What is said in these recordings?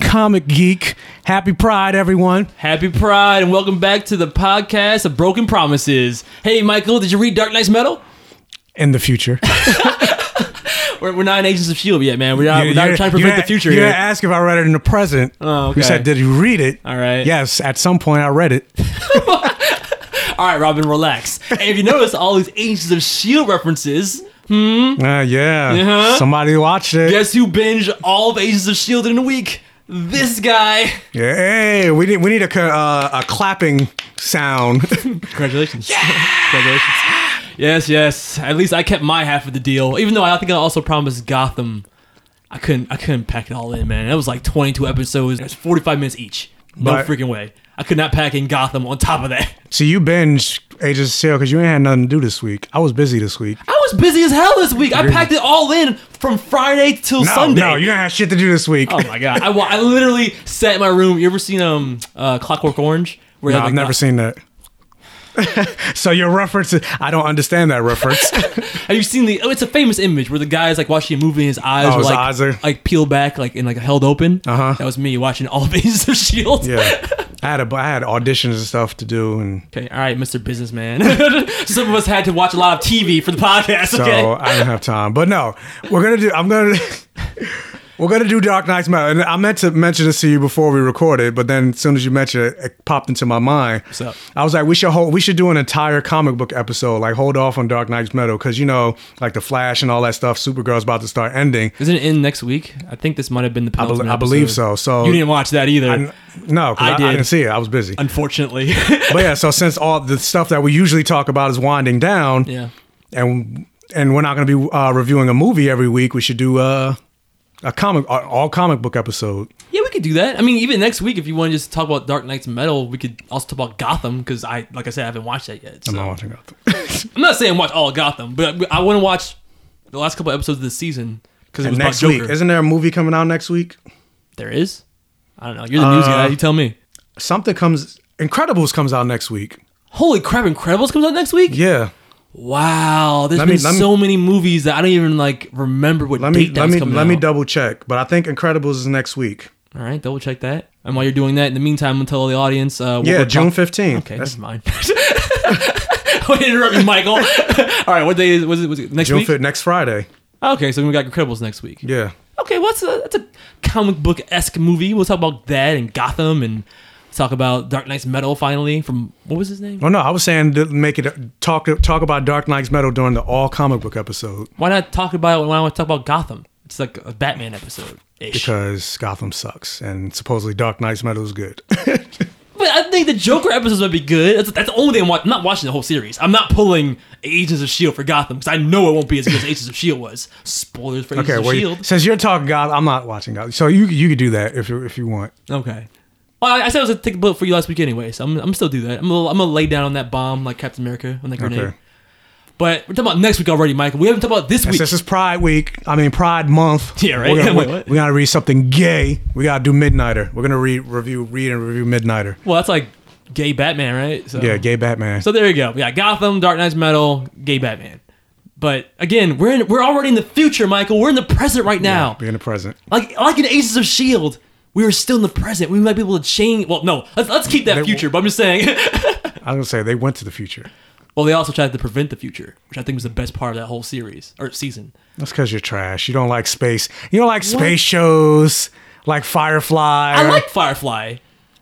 comic geek. Happy Pride, everyone. Happy Pride and welcome back to the podcast of Broken Promises. Hey, Michael, did you read Dark Nights Metal? In the future. We're, we're not in Agents of S.H.I.E.L.D. yet, man. We're not, we're not trying to prevent the future You here. asked if I read it in the present. Oh, okay. You said, did you read it? All right. Yes, at some point I read it. All right, Robin, relax. and if you notice all these Agents of S.H.I.E.L.D. References, Uh, yeah. Uh-huh. Somebody watched it. guess who binged all of Agents of S.H.I.E.L.D. in a week? This guy. Yeah, hey, we need we need a uh, a clapping sound. Congratulations. Congratulations. Yes, yes. At least I kept my half of the deal. Even though I think I also promised Gotham. I couldn't I couldn't pack it all in, man. That was like 22 episodes. It was 45 minutes each. No But- freaking way. I could not pack in Gotham on top of that. so you binge Agents of S.H.I.E.L.D. because you ain't had nothing to do this week. I was busy this week. I was busy as hell this week. I packed it all in from Friday till No, Sunday. no, you don't have shit to do this week. Oh my god! I, wa- I literally sat in my room. You ever seen um uh, Clockwork Orange? Where No, have, I've like, never seen that. so your reference, I don't understand that reference. Have you seen the? Oh, it's a famous image where the guy is like watching a movie and his eyes Oh, are his like eyes are- like peeled back, like and like held open. Uh-huh. That was me watching all Agents of Shield. yeah, I had a, I had auditions and stuff to do, and Okay, all right, Mr. Businessman. Some of us had to watch a lot of TV for the podcast. so Okay. I didn't have time. But no, we're gonna do. I'm gonna. We're gonna do Dark Nights Metal, and I meant to mention this to you before we recorded, but then as soon as you mentioned it, it popped into my mind. What's up? I was like, we should hold, we should do an entire comic book episode, like hold off on Dark Nights Metal, because you know, like the Flash and all that stuff, Supergirl's about to start ending. Isn't it in next week? I think this might have been the I, penultimate I believe so. So You didn't watch that either, I, no, I I, I did. didn't see it. I was busy. unfortunately. But yeah, so since all the stuff that we usually talk about is winding down, yeah. and and we're not going to be uh, reviewing a movie every week, we should do uh, a comic, uh, all comic book episode. Yeah, we could do that. I mean, even next week, if you want to just talk about Dark Nights Metal, we could also talk about Gotham because I, like I said, I haven't watched that yet. So. I'm not watching Gotham. I'm not saying watch all of Gotham, but I want to watch the last couple episodes of the season because it was next week, Joker. isn't there a movie coming out next week? there is. I don't know. You're the news Uh, guy. You tell me. Something comes. Incredibles comes out next week. Holy crap! Incredibles comes out next week. Yeah. Wow. There's Let been me- let me- so many movies that I don't even like remember what Let me date that let me coming let me double check, but I think Incredibles is next week. All right, double check that. And while you're doing that, in the meantime, I'm gonna tell the audience. Uh, what Yeah, June fifteenth. Okay, that's mine. I to interrupt you, Michael. All right, what day is was it? Was it next June week? fifth, next Friday. Okay, so we got Incredibles next week. Yeah. Okay, what's a that's a comic book esque movie. We'll talk about that and Gotham and talk about Dark Nights Metal finally from what was his name? Oh no, I was saying to make it talk talk about Dark Nights Metal during the all comic book episode Why not talk about why not talk about Gotham? It's like a Batman episode. because Gotham sucks and supposedly Dark Nights Metal is good. But I think the Joker episodes would be good. That's, that's the only thing I'm watching. I'm not watching the whole series. I'm not pulling Agents of Shield for Gotham because I know it won't be as good as Agents of Shield was. Spoilers for Agents okay, of well, Shield. since you're talking God, I'm not watching God, so you you could do that if you if you want. Okay. Well, I, I said I was gonna take a bullet for you last week anyway, so I'm, I'm still do that. I'm gonna, I'm gonna lay down on that bomb like Captain America on that grenade. Okay. But we're talking about next week already, Michael. We haven't talked about this week. This is Pride Week, I mean Pride Month. Yeah, right? We're gonna, Wait, we- what? we gotta read something gay. We gotta do Midnighter. We're gonna read review read and review Midnighter. well, that's like gay Batman, right? So, Yeah, gay Batman. So there you go. We got Gotham, Dark Nights Metal, gay Batman. But again, we're in, we're already in the future, Michael. We're in the present right now. Be in the present. Like like in Agents of Shield, we were still in the present. We might be able to change. Well, no, let's, let's keep that They- future. But I'm just saying. I was gonna say they went to the future. well, they also tried to prevent the future, which I think was the best part of that whole series or season. That's because you're trash. You don't like space. You don't like space shows like Firefly. I like Firefly.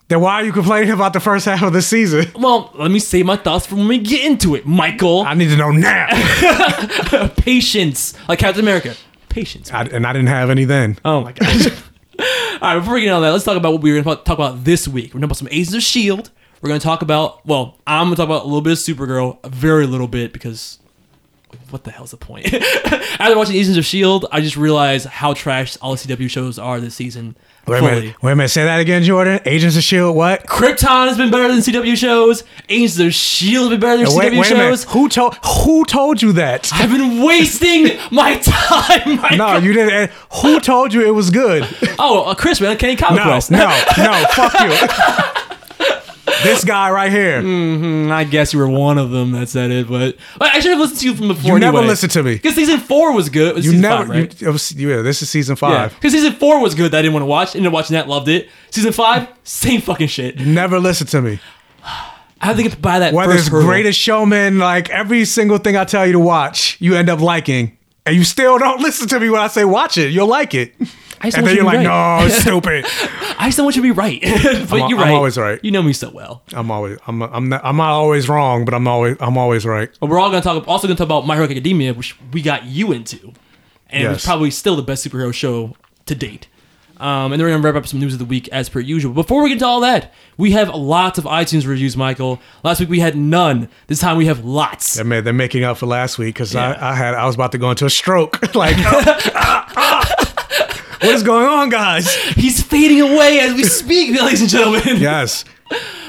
Then why are you complaining about the first half of the season? Well, let me save my thoughts for when we get into it, Michael. I need to know now. Patience, like Captain America. Patience. I, and I didn't have any then. Oh my gosh. All right, before we get on that, let's talk about what we were going to talk about this week. We're going to talk about some Agents of S.H.I.E.L.D. We're going to talk about, well, I'm going to talk about a little bit of Supergirl, a very little bit, because what the hell's the point? After watching Agents of S.H.I.E.L.D., I just realized how trash all the CW shows are this season. Wait a minute. Wait a minute. Say that again, Jordan. Agents of Shield. What? Krypton has been better than CW shows. Agents of S.H.I.E.L.D. has been better than Wait, CW wait shows. Who told? Who told you that? I've been wasting my time. Michael. No, you didn't. Who told you it was good? Oh, uh, Chris, man, Kenny Comic No, Quest. no, no. Fuck you. This guy right here. Mm-hmm. I guess you were one of them that said it, but I should have listened to you from before. You never listened to me. because season four was good. Was You never. five, right? you, was, yeah, this is season five. because season four was good. That I didn't want to watch. Ended up watching that, loved it. Season five, same fucking shit. Never listen to me. I to get by that Whether it's. Greatest Showman, like every single thing I tell you to watch, you end up liking, and you still don't listen to me when I say watch it. You'll like it, I and then you you're like, right. no, it's stupid. I don't want you to be right, but I'm- you're right. I'm always right. You know me so well. I'm always, I'm, I'm not, I'm not always wrong, but I'm always, I'm always right. But we're all gonna talk. Also gonna talk about My Hero Academia, which we got you into, and it was probably still the best superhero show to date. Um, and then we're gonna wrap up some news of the week as per usual. Before we get to all that, we have lots of iTunes reviews, Michael. Last week we had none. This time we have lots. They're, they're making up for last week because Yeah. I, I had, I was about to go into a stroke. like, what is going on, guys? He's fading away as we speak, ladies and gentlemen. Yes.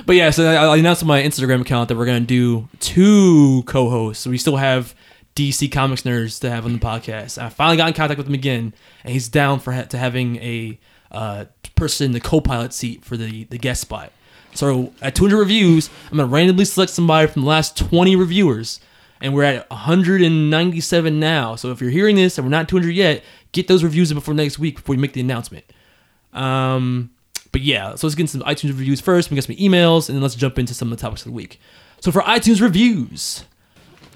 But yeah, so I, I announced on my Instagram account that we're gonna do two co-hosts. So we still have DC Comics nerds to have on the podcast. I finally got in contact with him again, and he's down for ha- to having a uh, person in the co-pilot seat for the the guest spot. So at 200 reviews, I'm gonna randomly select somebody from the last 20 reviewers, and we're at 197 now. So if you're hearing this and we're not 200 yet, get those reviews in before next week before we make the announcement. Um, but yeah, so let's get some iTunes reviews first. We got some emails, and then let's jump into some of the topics of the week. So for iTunes reviews,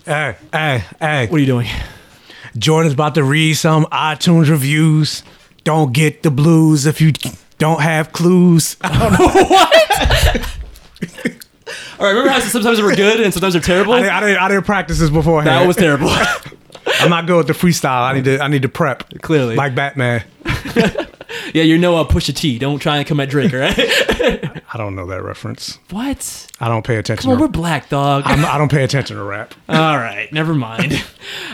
Hey, hey, hey. what are you doing? Jordan's about to read some iTunes reviews. Don't get the blues if you don't have clues. I don't know what. All right, remember how sometimes they were good and sometimes they're terrible? I, didn't, I, didn't, I didn't practice this beforehand. that was terrible. I'm not good with the freestyle. I need to. I need to prep. Clearly. like Batman. yeah, you're no uh, Pusha T. Don't try and come at Drake, all right? I don't know that reference. what? I don't pay attention. Come on, to, we're black, dog. I'm, I don't pay attention to rap. All right, never mind.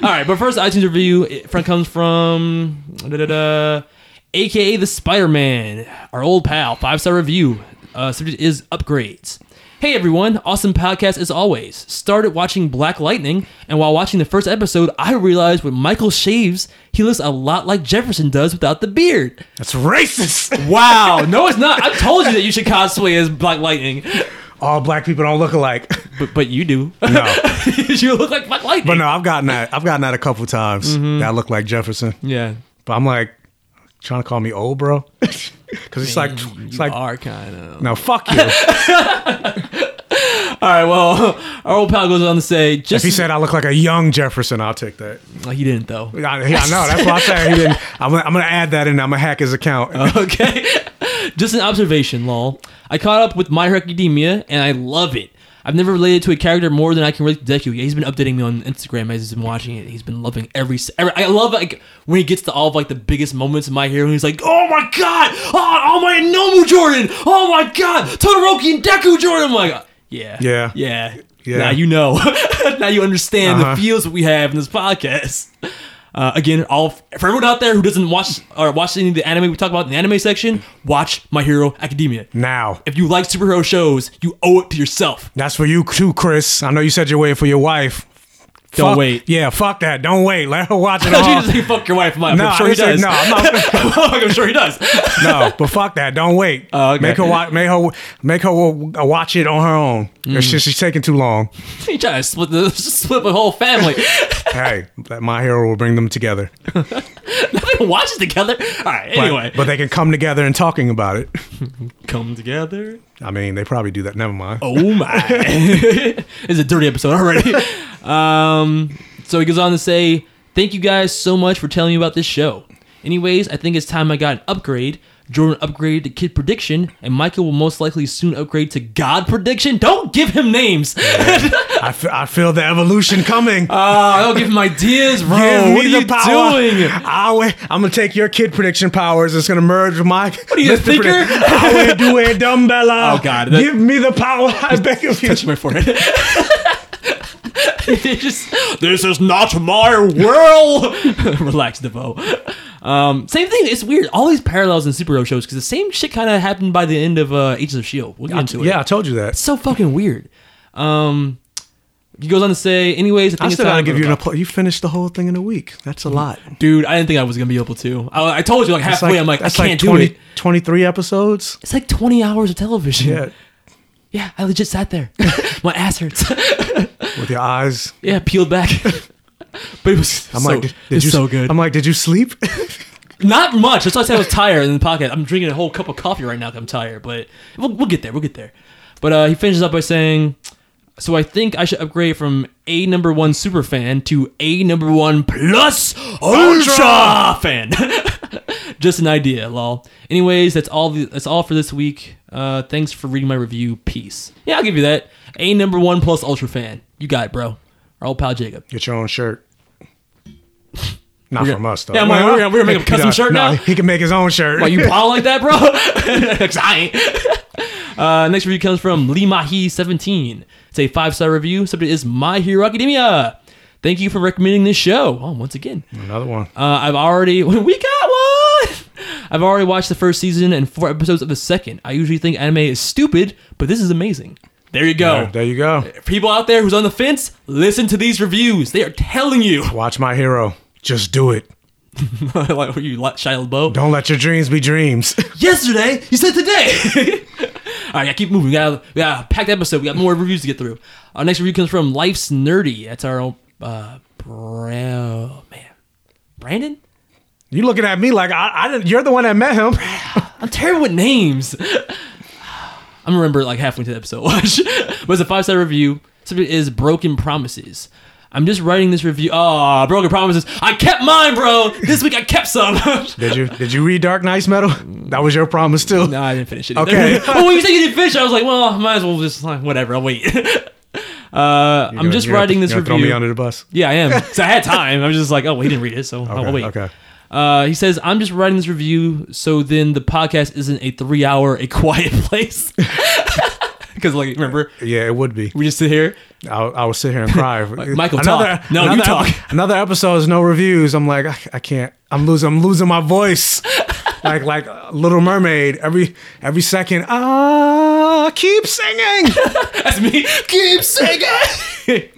All right, but first iTunes review it front comes from da-da-da, aka the Spider Man, our old pal, five star review. Uh, subject is upgrades. Hey everyone, awesome podcast as always. Started watching Black Lightning, and while watching the first episode, I realized when Michael shaves, he looks a lot like Jefferson does without the beard. That's racist. Wow, no, it's not. I told you that you should cosplay as Black Lightning, All black people don't look alike. but but you do. No, you look like Black Lightning. but no, I've gotten that. I've gotten that a couple times. Mm-hmm. That I look like Jefferson. Yeah, But I'm like, trying to call me old, bro. Because it's like, it's like, are kind of. no, fuck you. All right, well, our old pal goes on to say, if he said I look like a young Jefferson, I'll take that. He didn't though. I, I know. That's why I said he didn't. I'm gonna, I'm gonna add that in. I'm gonna hack his account. Okay, just an observation, lol. I caught up with My Hero Academia, and I love it. I've never related to a character more than I can relate to Deku. He's been updating me on Instagram as he's been watching it. He's been loving every. every I love like when he gets to all of like the biggest moments of My Hero. And he's like, "Oh my god! Oh, oh my Nomu Jordan! Oh my god! Todoroki and Deku Jordan!" I'm like, yeah, Yeah. yeah, Yeah. Now you know. now you understand Uh-huh. the feels that we have in this podcast. Uh, again, all for everyone out there who doesn't watch or watch any of the anime we talk about in the anime section, watch My Hero Academia. Now, If you like superhero shows, you owe it to yourself. that's for you too, Chris. I know you said you're waiting for your wife. Don't Fuck- wait. Yeah, fuck that. Don't wait. Let her watch it thought you all. just say fuck your wife, Mike. No, I'm sure he does. no, I'm not. I'm sure he does. no, but fuck that. Don't wait. Oh, okay. Make her watch. Make her. Make her watch it on her own. Mm. She's taking too long. he trying to split the split the whole family. hey, that my hero will bring them together. Nothing watches together. All right. But- Anyway, but, they can come together and talking about it. come together. I mean, they probably do that. Never mind. Oh my! it's a dirty episode already. Um, so he goes on to say, "Thank you guys so much for telling me about this show. Anyways, I think it's time I got an upgrade. Jordan upgraded to Kid Prediction, and Michael will most likely soon upgrade to God Prediction. Don't give him names. I, fe- I feel the evolution coming. Ah, don't give him ideas, bro. Give what me are the you power. doing? I'll wait. I'm gonna take your kid prediction powers. It's gonna merge with my. What are you, a thinker? Power do a dumbbella. Oh, God, that- Give me the power. I beg of you. Touch my forehead. Just, this is not my world. Relax, Devo. Um, same thing. It's weird. All these parallels in superhero shows because the same shit kind of happened by the end of uh, Agents of Shield. We'll get into it. Yeah, I told you that. It's so fucking weird. Um, he goes on to say, anyways, I think I still gotta give you an applause. You finished the whole thing in a week. That's a lot. Dude, I didn't think I was gonna be able to. I, I told you like halfway. I'm like, I can't like do it. 23 episodes. It's like 20 hours of television. Yeah, Yeah, I legit sat there. My ass hurts. with your eyes. yeah, peeled back. but it was I'm so, like, did, did was you? so good. I'm like, did you sleep? Not much. That's why I said I was tired in the podcast. I'm drinking a whole cup of coffee right now I'm tired, but we'll, we'll get there. We'll get there. But uh, he finishes up by saying, So I think I should upgrade from A number one super fan to A number one plus ultra fan. Just an idea, lol. Anyways, that's all. The, that's all for this week. Uh, thanks for reading my review. Peace. Yeah, I'll give you that. A number one plus ultra fan. You got it, bro. Our old pal Jacob. Get your own shirt. Not We're from us though. Yeah, I'm like, we're gonna- we're gonna make a custom No, shirt no, now? He can make his own shirt. Why you paw like that, bro? 'Cause I ain't. Uh, next review comes from Lee Mahi 17. It's a five star review. Subject is My Hero Academia. Thank you for recommending this show. Oh, once again, Another one. uh, I've already we got one. I've already watched the first season and four episodes of the second. I usually think anime is stupid, but this is amazing. There you go. There, there you go. People out there who's on the fence, listen to these reviews. They are telling you. Watch my hero. Just do it. like, were you Shia LaBeouf? Don't let your dreams be dreams. yesterday. You said today. All right, yeah, keep moving. We got, we got a packed episode. We got more reviews to get through. Our next review comes from Life's Nerdy. That's our own, uh, bro, man. Brandon? you looking at me like I, I didn't. You're the one that met him. I'm terrible with names. I'm gonna remember like halfway to the episode. Watch. but it's a five star review. Subject is Broken Promises. I'm just writing this review. Oh, Broken Promises. I kept mine, bro. This week I kept some. Did you? Did you read Dark Nights Metal? That was your promise too. No, I didn't finish it. Okay. well, when you said you didn't finish, I was like, well, I might as well just like whatever. I'll wait. uh, I'm just You're gonna- writing this review. Throw me under the bus. yeah, I am. Cause I had time. I was just like, oh, well, he didn't read it, so Okay. I'll wait. Okay. Uh, he says, I'm just writing this review so then the podcast isn't a three hour A Quiet Place. Because, like, remember, Yeah, it would be. we just sit here. I, I would sit here and cry. Michael, talk. No, you talk. Another episode is no reviews. I'm like, I, I can't. I'm losing. I'm losing my voice. like like Little Mermaid. Every every second. Ah, keep singing. That's me. Keep singing.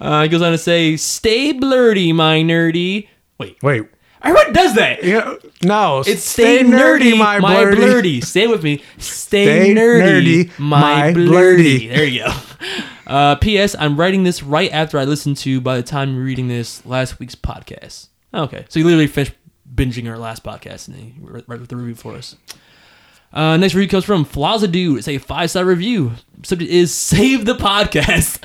uh, he goes on to say, Stay blurty, my nerdy. Wait, Wait. Everyone does that. Yeah. No. It's stay, nerdy, my, blurdy. blurdy. Stay with me. Stay, Stay nerdy, nerdy, my, my blurdy. blurdy. There you go. Uh, P.S. I'm writing this right after I listened to, by the time you're reading this, last week's podcast. Okay, so you literally finished binging our last podcast and then you wrote the review for us. Uh, next review comes from Flaza Dude. It's a five star review. Subject is save the podcast.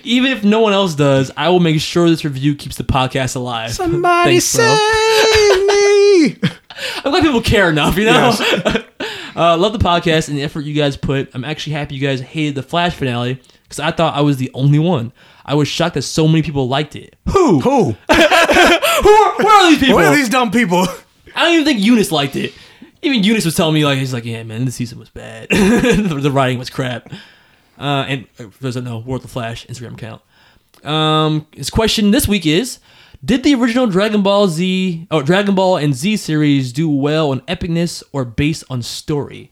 Even if no one else does, I will make sure this review keeps the podcast alive. Somebody Thanks, save me. I'm glad people care enough, you know? uh, love the podcast and the effort you guys put. I'm actually happy you guys hated the Flash finale because I thought I was the only one. I was shocked that so many people liked it. Who? Who Who? are, where are these people? What are these dumb people? I don't even think Eunice liked it. Even Eunice was telling me, like, he's like, yeah, man, this season was bad. the, writing was crap. Uh, and uh, those that know, World of Flash Instagram account. Um, his question this week is: Did the original Dragon Ball Z, or Dragon Ball and Z series do well on epicness or based on story?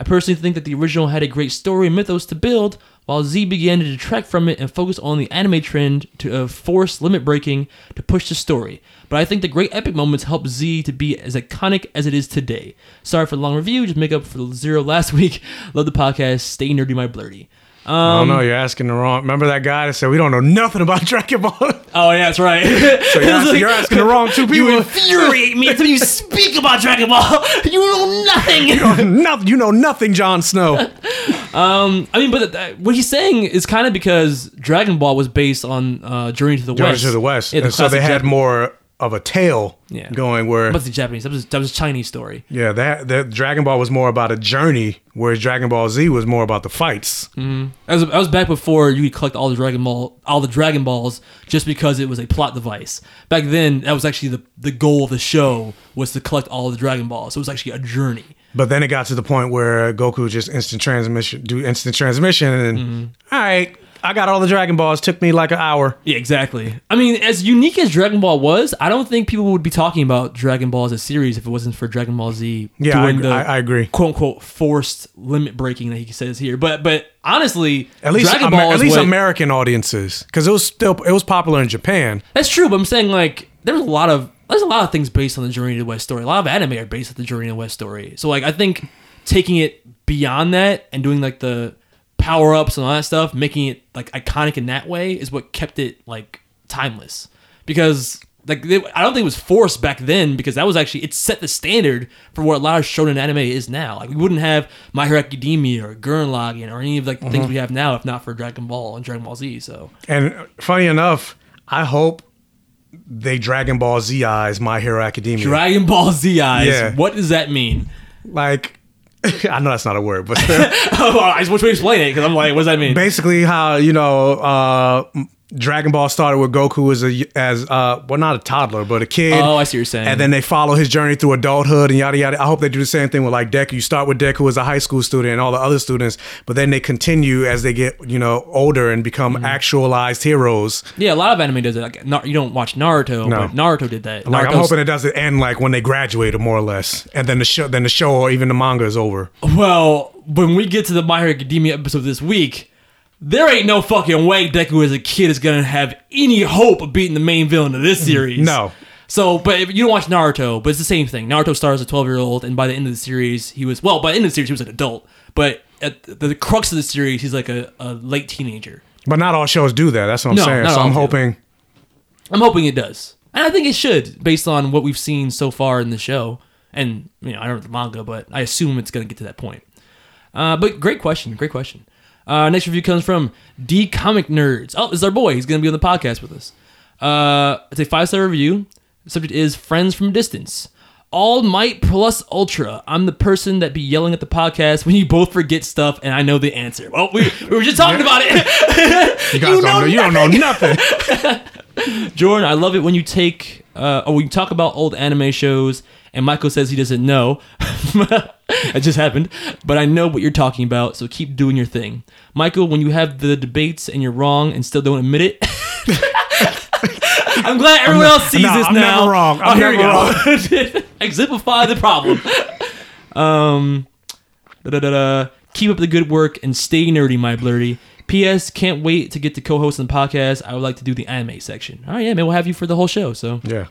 I personally think that the original had a great story and mythos to build, while Z began to detract from it and focus on the anime trend to uh, force limit breaking to push the story. But I think the great epic moments helped Z to be as iconic as it is today. Sorry for the long review, just make up for the zero last week. Love the podcast. Stay nerdy, my blurty. I Um, don't know. You're asking the wrong. Remember that guy that said we don't know nothing about Dragon Ball. Oh yeah, that's right. So you're, asking, you're asking the wrong two people. You infuriate me until you speak about Dragon Ball. You know nothing. nothing. You know nothing, Jon Snow. I mean, but uh, what he's saying is kind of because Dragon Ball was based on uh, Journey to the West. Journey West. to the West. Yeah, the and so they classic had Japan- more of a tale Yeah. going where But the Japanese. That was that was a Chinese story. yeah that that Dragon Ball was more about a journey, whereas Dragon Ball Z was more about the fights. That was, that was back before you could collect all the Dragon Ball, all the Dragon Balls, just because it was a plot device. Back then, that was actually the the goal of the show was to collect all the Dragon Balls. So it was actually a journey. But then it got to the point where Goku just instant transmission, do instant transmission, and Mm-hmm. all right, I got all the Dragon Balls. Took me like an hour. Yeah, exactly. I mean, as unique as Dragon Ball was, I don't think people would be talking about Dragon Ball as a series if it wasn't for Dragon Ball Z Yeah, I, the I, I agree. quote unquote forced limit breaking that he says here. But but honestly, At least, Dragon Amer- Ball at least what- American audiences, because it was still it was popular in Japan. That's true, but I'm saying like there's a lot of there's a lot of things based on the Journey to the West story. A lot of anime are based on the Journey to the West story. So like I think taking it beyond that and doing like the power ups and all that stuff, making it like iconic in that way is what kept it like timeless. Because like they, I don't think it was forced back then because that was actually it set the standard for what a lot of shonen anime is now. Like we wouldn't have My Hero Academia or Gurren Lagann or any of like the things mm-hmm. we have now if not for Dragon Ball and Dragon Ball Z. So And funny enough, I hope they Dragon Ball Z eyes My Hero Academia. Dragon Ball Z eyes. Yeah. What does that mean? like, I know that's not a word, but oh, I just want you to explain it because I'm like, what does that mean? basically how you know uh, Dragon Ball started with Goku as a as uh, well not a toddler but a kid. Oh, I see what you're saying. And then they follow his journey through adulthood and yada yada. I hope they do the same thing with like Deku. You start with Deku as a high school student and all the other students, but then they continue as they get you know older and become Mm-hmm. actualized heroes. yeah, a lot of anime does it. Like, you don't watch Naruto, No. but Naruto did that. Like I'm hoping it doesn't end like when they graduated more or less, and then the show then the show or even the manga is over. Well, when we get to the My Hero Academia episode this week, there ain't no fucking way Deku as a kid is gonna have any hope of beating the main villain of this series. No. So, but if you don't watch Naruto, but it's the same thing. Naruto stars as a 12 year old, and by the end of the series, he was well. By the end of the series, he was an adult. But at the, the crux of the series, he's like a, a late teenager. But not all shows do that. That's what I'm No, saying. So I'm do. hoping. I'm hoping it does. And I think it should, based on what we've seen so far in the show. And, you know, I don't know the manga, but I assume it's going to get to that point. Uh, but great question. Great question. Uh, next review comes from D Comic Nerds. Oh, this is our boy. He's going to be on the podcast with us. Uh, it's a five star review. The subject is Friends from a Distance. All Might plus Ultra. I'm the person that be yelling at the podcast when you both forget stuff and I know the answer. Well, we, we were just talking about it. You guys don't know. You don't know nothing. Jordan, I love it when you take uh, or when you talk about old anime shows, and Michael says he doesn't know. it just happened, but I know what you're talking about. So keep doing your thing, Michael. When you have the debates and you're wrong and still don't admit it. I'm glad everyone else sees no, this I'm now. never wrong. I'm oh, here we never go. Exemplify the problem. um, da-da-da-da. keep up the good work and stay nerdy, my blurry. P.S. Can't wait to get to co-host on the podcast. I would like to do the anime section. All right, yeah, man, we'll have you for the whole show. So Yeah.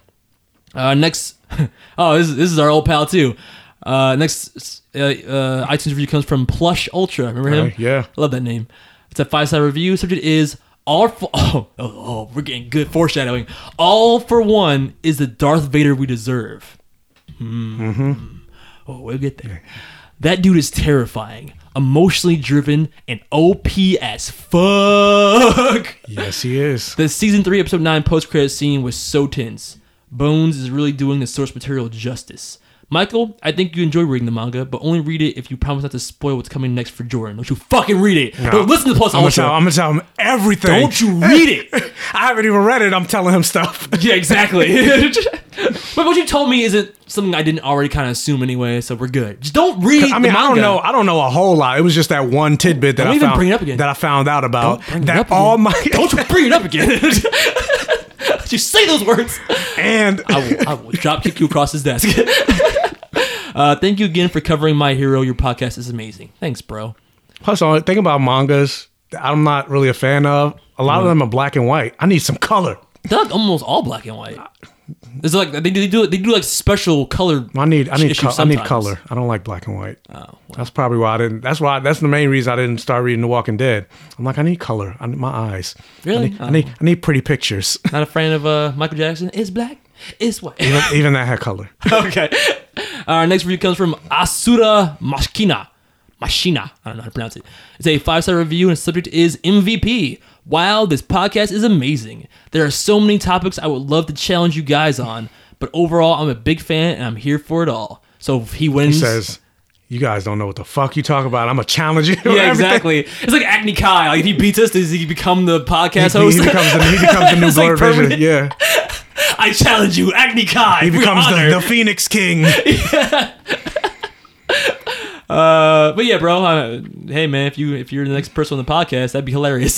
uh, next, oh, this is, this is our old pal too. Uh, next uh, uh, iTunes review comes from Plus Ultra. Remember him? Yeah. I love that name. It's a five star review. Subject is all for oh, oh oh we're getting good foreshadowing. All for one is the Darth Vader we deserve. Mm-hmm. Oh, we'll get there. That dude is terrifying, emotionally driven, and OP as fuck. Yes, he is. The season three, episode nine post credit scene was so tense. Bones is really doing the source material justice. Michael, I think you enjoy reading the manga, but only read it if you promise not to spoil what's coming next for Jordan. Don't you fucking read it. Don't listen to the Plus I'm gonna, Ultra. tell, I'm gonna tell him everything. Don't you read it. I haven't even read it. I'm telling him stuff. yeah, exactly. but what you told me isn't something I didn't already kind of assume anyway, so we're good. Just don't read I mean, I don't know. I don't know a whole lot. It was just that one tidbit that Don't I even found bring it up again. that I found out about. Don't bring it that up again. all my Don't you bring it up again. You say those words. and I will, I will drop kick you across his desk. uh, thank you again for covering My Hero. Your podcast is amazing. Thanks, bro. plus, the thing about mangas, that I'm not really a fan of. A lot of them are black and white. I need some color. They're like almost all black and white. It's like they do, they do they do like special color. I need I need co- I need color. I don't like black and white. Oh. That's probably why I didn't. That's why. That's the main reason I didn't start reading The Walking Dead. I'm like, I need color. I need my eyes. Really? I need, I need, I need pretty pictures. Not a fan of uh, Michael Jackson. It's black. It's white. even, even that had color. okay. Our next review comes from Asura Mashkina. Mashina. I don't know how to pronounce it. It's a five star review, and subject is MVP. Wow, this podcast is amazing. There are so many topics I would love to challenge you guys on, but overall, I'm a big fan and I'm here for it all. So if he wins, He says, "You guys don't know what the fuck you talk about. I'm gonna challenge you." yeah, exactly. It's like Agni Kai. Like if he beats us, does he become the podcast He, host? he becomes the, he becomes the new It's like blurred version. Yeah, I challenge you, Agni Kai. he becomes the, the Phoenix King. Uh, but yeah, bro. Uh, hey, man, if you if you're the next person on the podcast, that'd be hilarious.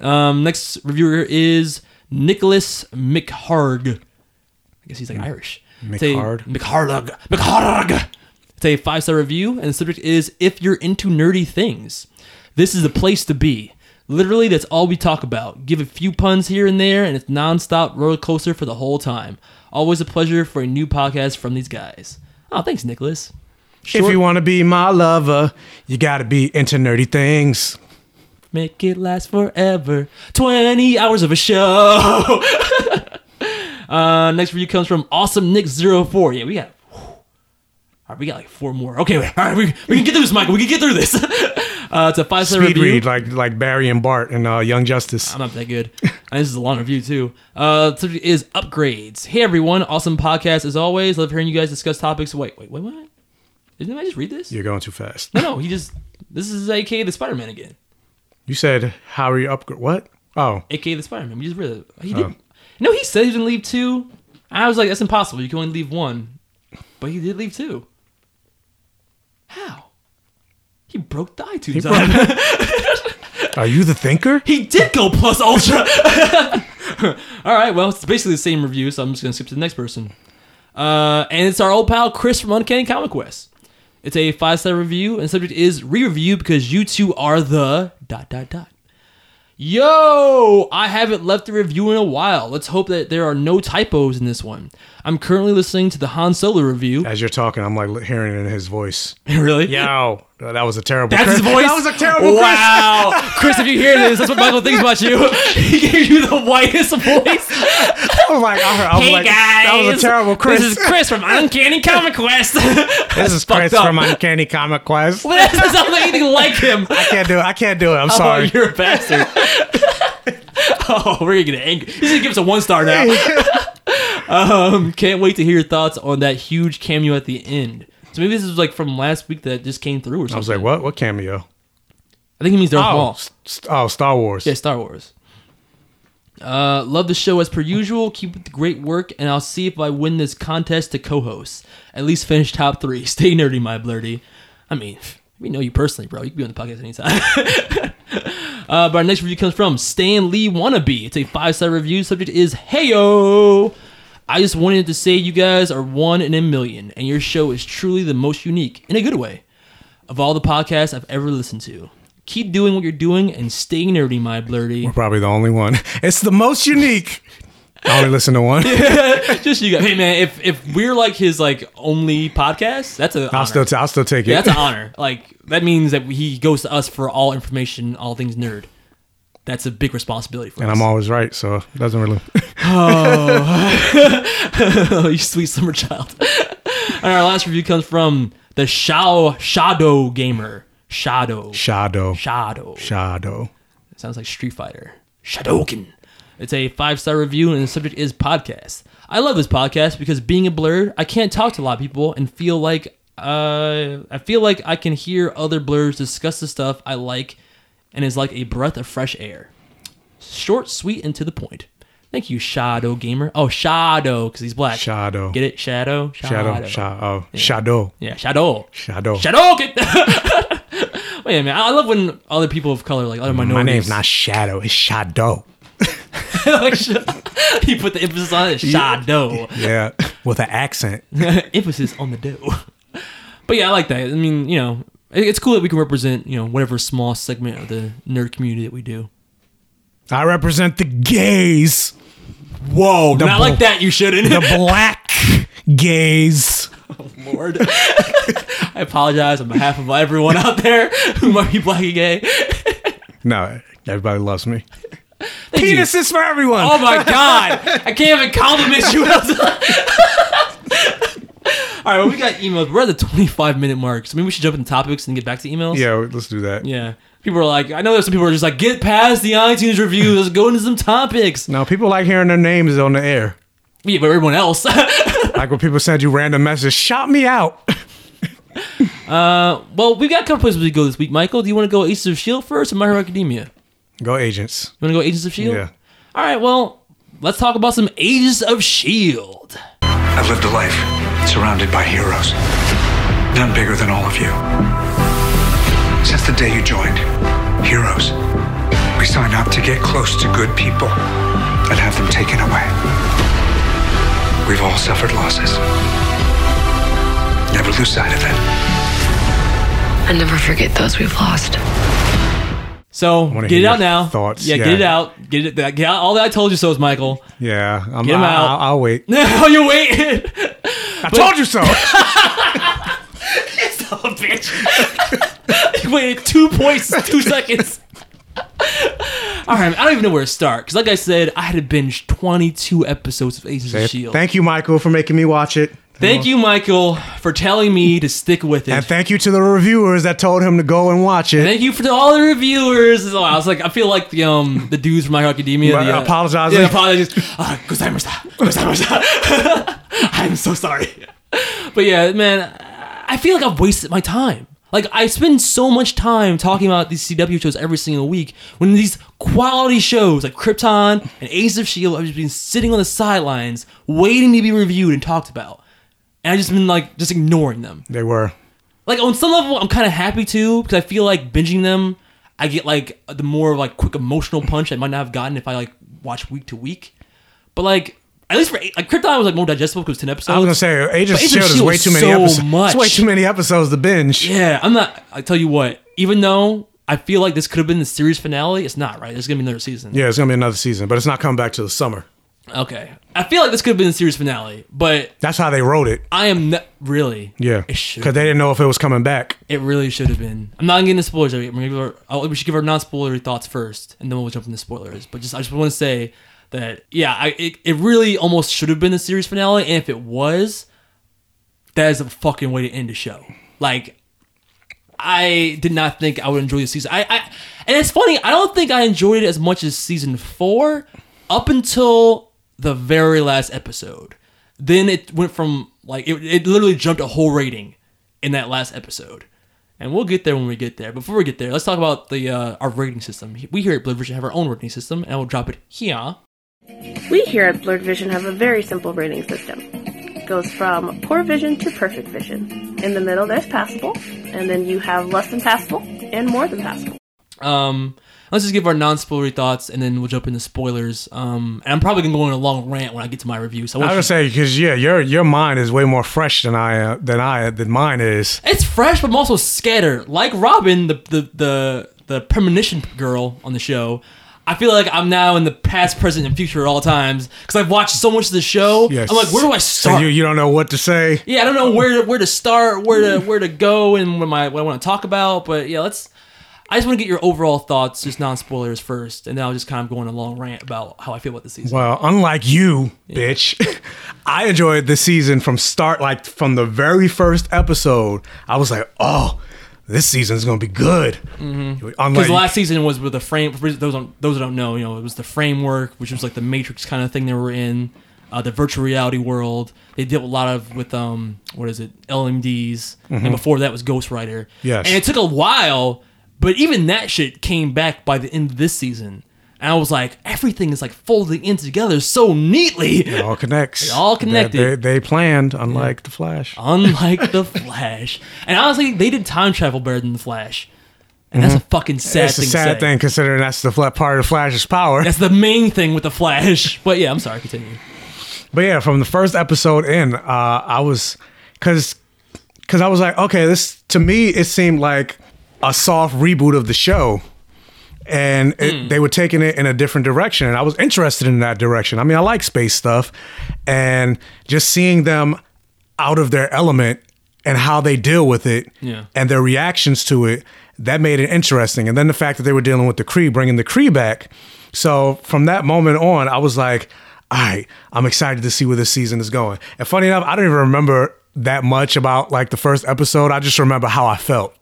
Um, next reviewer is Nicholas McHarg. I guess he's like Irish. McHarg? McHarg. McHarg. It's a five star review, and the subject is if you're into nerdy things, this is the place to be. Literally, that's all we talk about. Give a few puns here and there, and it's nonstop roller coaster for the whole time. Always a pleasure for a new podcast from these guys. Oh, thanks, Nicholas. if you want to be my lover, you gotta be into nerdy things. Make it last forever. 20 hours of a show. uh, next review comes from Awesome Nick04. Yeah, we got. whew. All right, we got like four more. Okay, wait, all right, we, we can get through this, Michael. We can get through this. uh, it's a five star Speed review. read like like Barry and Bart and uh, Young Justice. I'm not that good. and this is a long review too. Uh, subject is upgrades. Hey everyone, awesome podcast as always. Love hearing you guys discuss topics. Wait, wait, wait, what? Didn't I just read this? You're going too fast. No, no, he just. This is AKA the Spider Man again. You said how are you upgrade? What? Oh, aka the Spider Man. We just read it. He did. No, he said he gonna leave two. I was like, that's impossible. You can only leave one, but he did leave two. How? He broke the iTunes. are you the thinker? he did go plus ultra. All right, well, it's basically the same review, so I'm just gonna skip to the next person. Uh, and it's our old pal Chris from Uncanny Comic Quest. It's a five star review, and subject is re-review because you two are the dot dot dot. Yo, I haven't left a review in a while. Let's hope that there are no typos in this one. I'm currently listening to the Han Solo review. As you're talking, I'm like hearing it in his voice. really? Yo, that was a terrible. That's his Chris. voice. That was a terrible. Wow, Chris, if you hear this, that's what Michael thinks about you. He gave you the whitest voice. I was like, I, heard, was Hey like, guys, that was a terrible Chris. This is Chris from Uncanny Comic Quest. This is Chris up. from Uncanny Comic Quest. that doesn't sound like anything like him. I can't do it. I can't do it. I'm Oh, sorry. you're a bastard. oh, we're gonna get angry. He's gonna give us a one star now. Um, can't wait to hear your thoughts on that huge cameo at the end. So maybe this is like from last week that just came through or something. I was like, what? What cameo? I think it means Darth Oh, Maul. st- oh, Star Wars. Yeah, Star Wars. Uh, love the show as per usual. Keep up the great work, and I'll see if I win this contest to co-host. At least finish top three. Stay nerdy, my blurdy. I mean, we know you personally, bro. You can be on the podcast anytime. uh, but our next review comes from Stan Lee Wannabe. It's a five star review. Subject is Heyo. I just wanted to say you guys are one in a million, and your show is truly the most unique in a good way of all the podcasts I've ever listened to. Keep doing what you're doing and stay nerdy, my blurdy. We're probably the only one. It's the most unique. I only listen to one. Just you guys. Hey man, if if we're like his like only podcast, that's a I'll honor. still, t- I'll still take it. yeah, that's an honor. Like that means that he goes to us for all information, all things nerd. That's a big responsibility for and us. I'm always right, so it doesn't really. oh, you sweet summer child. and our last review comes from the Shao Shadow Gamer. Shadow. Shadow. Shadow. Shadow. Sounds like Street Fighter. Shadowken. It's a five star review, and the subject is podcast. I love this podcast because being a blur, I can't talk to a lot of people and feel like uh, I feel like I can hear other blurs discuss the stuff I like, and is like a breath of fresh air. Short, sweet, and to the point. Thank you, Shadow Gamer. Oh, Shadow, because he's black. Shadow. Get it? Shadow. Shadow. Shadow. Oh, Shadow. Yeah, Shadow. Shadow. Shadow. Wait a minute. I love when other people of color, like other minorities. My name's not Shadow. It's Shadow. he put the emphasis on it. Shadow. Yeah, with an accent. emphasis on the dough. But yeah, I like that. I mean, you know, it's cool that we can represent, you know, whatever small segment of the nerd community that we do. I represent the gays, Whoa, not bull- like that. You shouldn't. the black gays. Oh, Lord, I apologize on behalf of everyone out there who might be black and gay. No, everybody loves me. Thank you. Penises for everyone. Oh my god, I can't even compliment you. All right, well, we got emails. We're at the 25 minute mark, so maybe we should jump into topics and get back to emails. Yeah, let's do that. Yeah. People are like, I know there's some people who are just like, get past the iTunes review. Let's go into some topics. No, people like hearing their names on the air. Yeah, but everyone else. Like when people send you random messages, shout me out. Uh, well, we've got a couple places we go this week. Michael, do you want to go Agents of Shield first or My Hero Academia? Go agents. You want to go Agents of Shield? Yeah. All right. Well, let's talk about some Agents of Shield. I've lived a life surrounded by heroes. None bigger than all of you. Since the day you joined, heroes. We signed up to get close to good people and have them taken away. We've all suffered losses. Never lose sight of it. And never forget those we've lost. So wanna get it out now. thoughts, Yeah, yeah. get it out. Get it. Get out all that I told you so, is Michael. Yeah, I'm, Get 'em I, out. I'll, I'll wait. oh, you waited. I told you so. Oh, bitch. you waited two points, two seconds. All right, I don't even know where to start because, like I said, I had to binge 22 episodes of Agents of Shield. Thank you, Michael, for making me watch it. Thank you, Michael, for telling me to stick with it. And thank you to the reviewers that told him to go and watch it. Thank you for all the reviewers. Oh, I was like, I feel like the um the dudes from My Hero Academia. Right, the, uh, apologizing. Yeah, apologizing. Uh. I'm so sorry. But yeah, man, I feel like I've wasted my time. Like I spend so much time talking about these CW shows every single week when these quality shows like Krypton and Agents of Shield have just been sitting on the sidelines waiting to be reviewed and talked about. And I've just been like just ignoring them They were. like on some level i'm kind of happy too because i feel like binging them i get like the more like quick emotional punch i might not have gotten if i like watch week to week but like at least for like krypton was like more digestible because 10 episodes I was gonna say Agents But of Shield is way too many so episodes. much. It's way too many episodes to binge. yeah i'm not i tell you what even though i feel like this could have been the series finale it's not right there's gonna be another season Yeah, it's gonna be another season, but it's not coming back to the summer. Okay i feel like this could have been the series finale but That's how they wrote it. i am not really Yeah, it should because they didn't know if it was coming back. It really should have been. I'm not gonna get into spoilers. We're gonna give our, oh, we should give our non-spoilery thoughts first, and then we'll jump into spoilers. But just I just want to say that yeah, I, it it really almost should have been the series finale, and if it was, that is a fucking way to end a show. Like I did not think I would enjoy the season. I, I and it's funny. I don't think I enjoyed it as much as season four up until the very last episode. Then it went from like it, it literally jumped a whole rating in that last episode. And we'll get there when we get there. Before we get there, let's talk about the uh, our rating system. We here at Blurred Vision have our own rating system, and I will drop it here. We here at Blurred Vision have a very simple rating system. It goes from poor vision to perfect vision. In the middle, there's passable, and then you have less than passable and more than passable. Um, let's just give our non-spoilery thoughts, and then we'll jump into spoilers. Um, and I'm probably gonna go on a long rant when I get to my review. So I I was gonna say because yeah, your your mind is way more fresh than I uh, than I than mine is. it's fresh, but I'm also scattered. Like Robin, the the the the premonition girl on the show. I feel like I'm now in the past, present, and future at all times because I've watched so much of the show. Yes. I'm like, where do I So start? you you don't know what to say. yeah, I don't know where to, where to start, where to where to go, and what, my, what I want to talk about. But yeah, let's. I just want to get your overall thoughts, just non spoilers first, and then I'll just kind of go on a long rant about how I feel about the season. Well, unlike you, bitch, I enjoyed the season from start, like from the very first episode. I was like, oh, this season's gonna be good. Mm-hmm. Unlike Because last season was with the frame. For those those that don't know, you know, it was the framework, which was like the Matrix kind of thing they were in, uh, the virtual reality world. They did a lot of with um, what is it, LMDs, and before that was Ghost Rider. Mm-hmm. Yes. and it took a while, but even that shit came back by the end of this season, and I was like, everything is like folding in together so neatly. it all connects. It all They- connected. They, they planned, unlike the Flash. Unlike the Flash, and honestly, they did time travel better than the Flash, and that's a fucking sad Mm-hmm. it's a thing. to sad say. thing considering that's the part of Flash's power. That's the main thing with the Flash. But yeah, I'm sorry. Continue. But yeah, from the first episode in, uh, I was because because I was like, okay, this to me it seemed like a soft reboot of the show, and it, hmm. they were taking it in a different direction, and I was interested in that direction. I mean, I like space stuff, and just seeing them out of their element and how they deal with it, Yeah. and their reactions to it, that made it interesting. And then the fact that they were dealing with the Kree, bringing the Kree back. So from that moment on, I was like, all right, I'm excited to see where this season is going. And funny enough, I don't even remember that much about like the first episode. I just remember how I felt.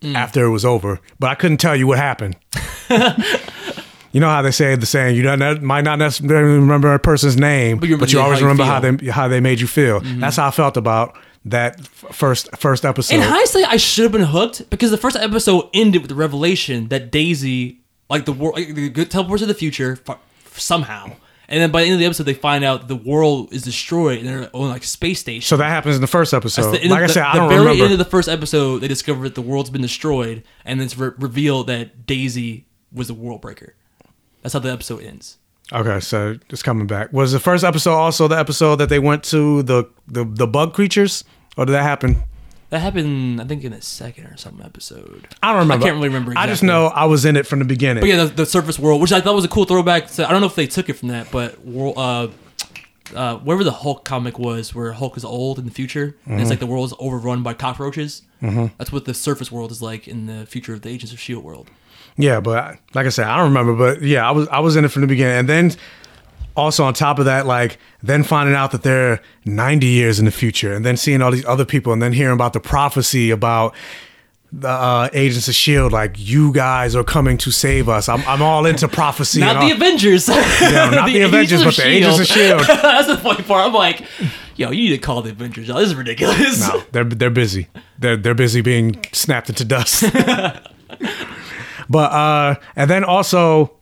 Mm. after it was over, but I couldn't tell you what happened. you know how they say the saying, you don't, might not necessarily remember a person's name, but, you remember you how always you remember how they how they made you feel. Mm-hmm. That's how I felt about that first first episode. In hindsight, I should have been hooked because the first episode ended with the revelation that Daisy, like the world, like, the good teleports to the future somehow, and then by the end of the episode, they find out the world is destroyed and they're on like space station. so that happens in the first episode. The like of I said, I the don't remember. The very end of the first episode, they discover that the world's been destroyed, and it's re- revealed that Daisy was the world breaker. That's how the episode ends. Okay, so it's coming back. Was the first episode also the episode that they went to the the, the bug creatures, or did that happen? That happened, I think, in the second or something episode. I don't remember. I can't really remember. I just know I was in it from the beginning. But yeah, the, the surface world, which I thought was a cool throwback. To, I don't know if they took it from that, but world, uh, uh, wherever the Hulk comic was, where Hulk is old in the future, and Mm-hmm. it's like the world's overrun by cockroaches. Mm-hmm. That's what the surface world is like in the future of the Agents of Shield world. Yeah, but like I said, I don't remember. But yeah, I was I was in it from the beginning, and then also on top of that, like then finding out that they're ninety years in the future, and then seeing all these other people, and then hearing about the prophecy about the uh, Agents of Shield, like you guys are coming to save us. I'm I'm all into prophecy. Not the all- Avengers. Yeah, not the, Avengers, but the Agents of Shield. That's the funny part. I'm like, yo, you need to call the Avengers. out. This is ridiculous. No, they're they're busy. They're they're busy being snapped into dust. but uh and then also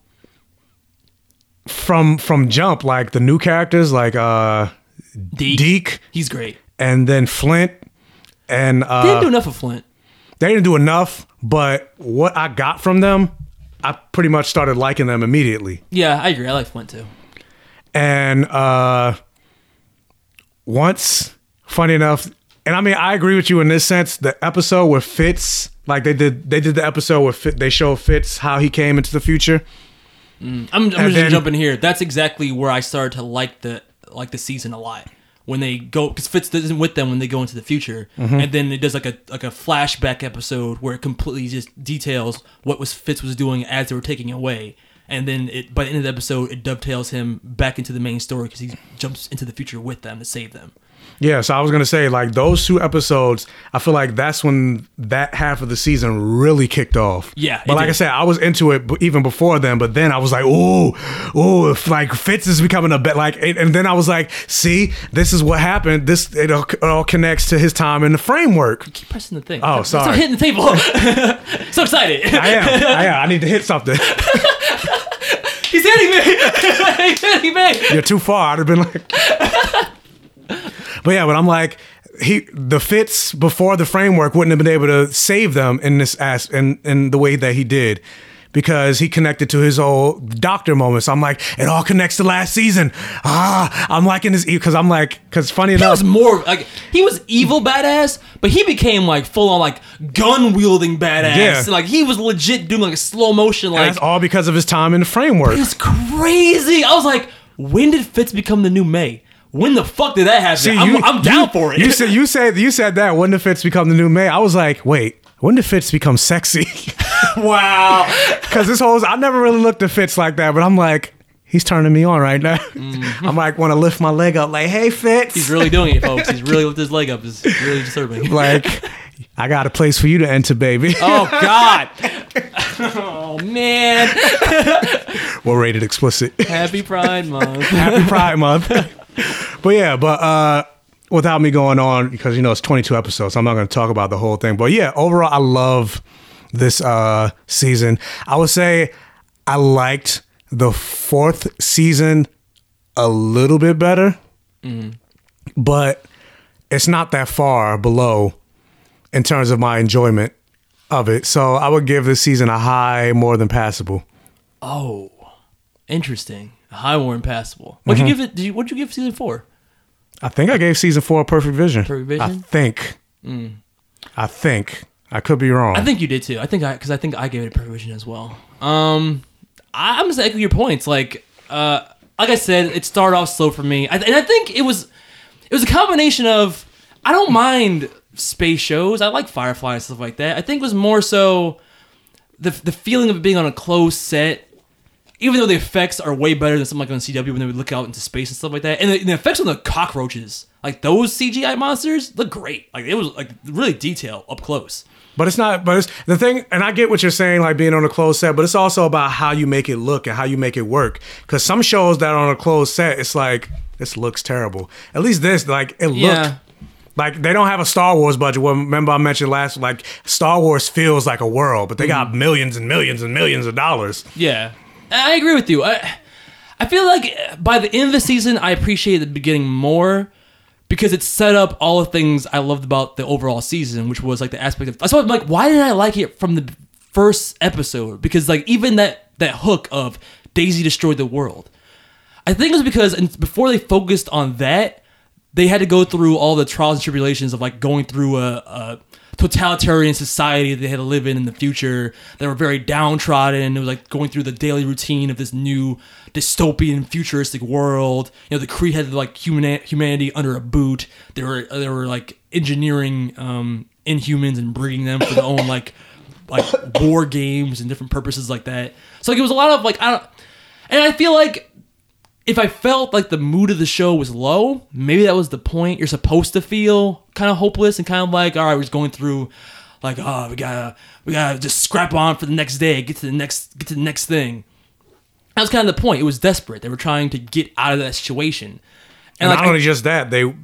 from from Jump, like the new characters like uh Deke, Deke he's great. and then Flint and uh They didn't do enough of Flint. they didn't do enough, but what I got from them, I pretty much started liking them immediately. Yeah, I agree. I like Flint too. and uh once funny enough and i mean i agree with you in this sense the episode where fitz like they did they did the episode where Fit, they show fitz how he came into the future I'm, I'm just then- gonna jump in here. That's exactly where I started to like the like the season a lot. When they go, because Fitz isn't with them when they go into the future, Mm-hmm. and then it does like a like a flashback episode where it completely just details what was Fitz was doing as they were taking away, and then it by the end of the episode it dovetails him back into the main story because he jumps into the future with them to save them. Yeah so i was gonna say like those two episodes i feel like that's when that half of the season really kicked off Yeah, but like i said i was into it even before then but then i was like oh oh if like fitz is becoming a bit like and and then i was like see this is what happened this it all, it all connects to his time in the framework Keep pressing the thing. Oh, Stop sorry. hitting the table. so excited. I am. I am. I need to hit something. He's hitting me. He's hitting me. You're too far. I'd have been like. But yeah, but I'm like, he the fits before the framework wouldn't have been able to save them in this ass in in the way that he did. Because he connected to his old doctor moments. I'm like, it all connects to last season. Ah, I'm liking this because I'm like, because funny enough, He was more like he was evil badass, but he became like full on like gun wielding badass. Yeah. Like he was legit doing like a slow motion. and Like that's all because of his time in the framework. it's crazy. I was like, when did Fitz become the new May? When the fuck did that happen? See, I'm, I'm down you- for it. You said you said you said that when did Fitz become the new May? I was like, wait, when did Fitz become sexy? wow. Because this whole I never really looked at Fitz like that, but I'm like, he's turning me on right now. I'm like, want to lift my leg up, like, hey Fitz, He's really doing it, folks. He's really lifted his leg up. It's really disturbing. like, I got a place for you to enter, baby. Oh God. oh man. We're rated explicit. Happy Pride Month. Happy Pride Month. But yeah, but uh, without me going on because you know it's 22 episodes, so I'm not going to talk about the whole thing. But yeah, overall, I love this uh season. I would say I liked the fourth season a little bit better, but it's not that far below in terms of my enjoyment of it. So I would give this season a high, more than passable. Oh, interesting. High War Impassable. What'd Mm-hmm. you give it? Did you, what'd you give season four? I think I gave season four a perfect vision. Perfect Vision? I think. I think. I could be wrong. I think you did too. I think I because I think I gave it a perfect vision as well. Um, I, I'm just echoing your points. Like, uh, like I said, it started off slow for me, I, and I think it was it was a combination of I don't mind space shows. I like Firefly and stuff like that. I think it was more so the the feeling of being on a closed set. Even though the effects are way better than something like on CW when they would look out into space and stuff like that, and the, and the effects on the cockroaches, like those CGI monsters, look great. Like it was like really detailed up close. But it's not. But it's the thing, and I get what you're saying, like being on a closed set. But it's also about how you make it look and how you make it work. Because some shows that are on a closed set, it's like this looks terrible. At least this, like it looked. Yeah. Like they don't have a Star Wars budget. Well, remember I mentioned last, like Star Wars feels like a world, but they got Mm-hmm. millions and millions and millions of dollars. Yeah, I agree with you. I, I feel like by the end of the season, I appreciate the beginning more because it set up all the things I loved about the overall season, which was like the aspect of. That's why I'm like, why did I like it from the first episode? Because like even that that hook of Daisy destroyed the world, I think it was because before they focused on that, they had to go through all the trials and tribulations of like going through a, a totalitarian society that they had to live in in the future. They were very downtrodden. It was like going through the daily routine of this new dystopian futuristic world. You know, the Kree had like human humanity under a boot. They were they were like engineering um, inhumans and breeding them for their own like like war games and different purposes like that. So like it was a lot of like I don't, and I feel like if I felt like the mood of the show was low, maybe that was the point. You're supposed to feel kind of hopeless and kind of like, all right, we're just going through, like, oh, we gotta, we gotta just scrap on for the next day, get to the next, get to the next thing. That was kind of the point. It was desperate. They were trying to get out of that situation. And like, not only just that, they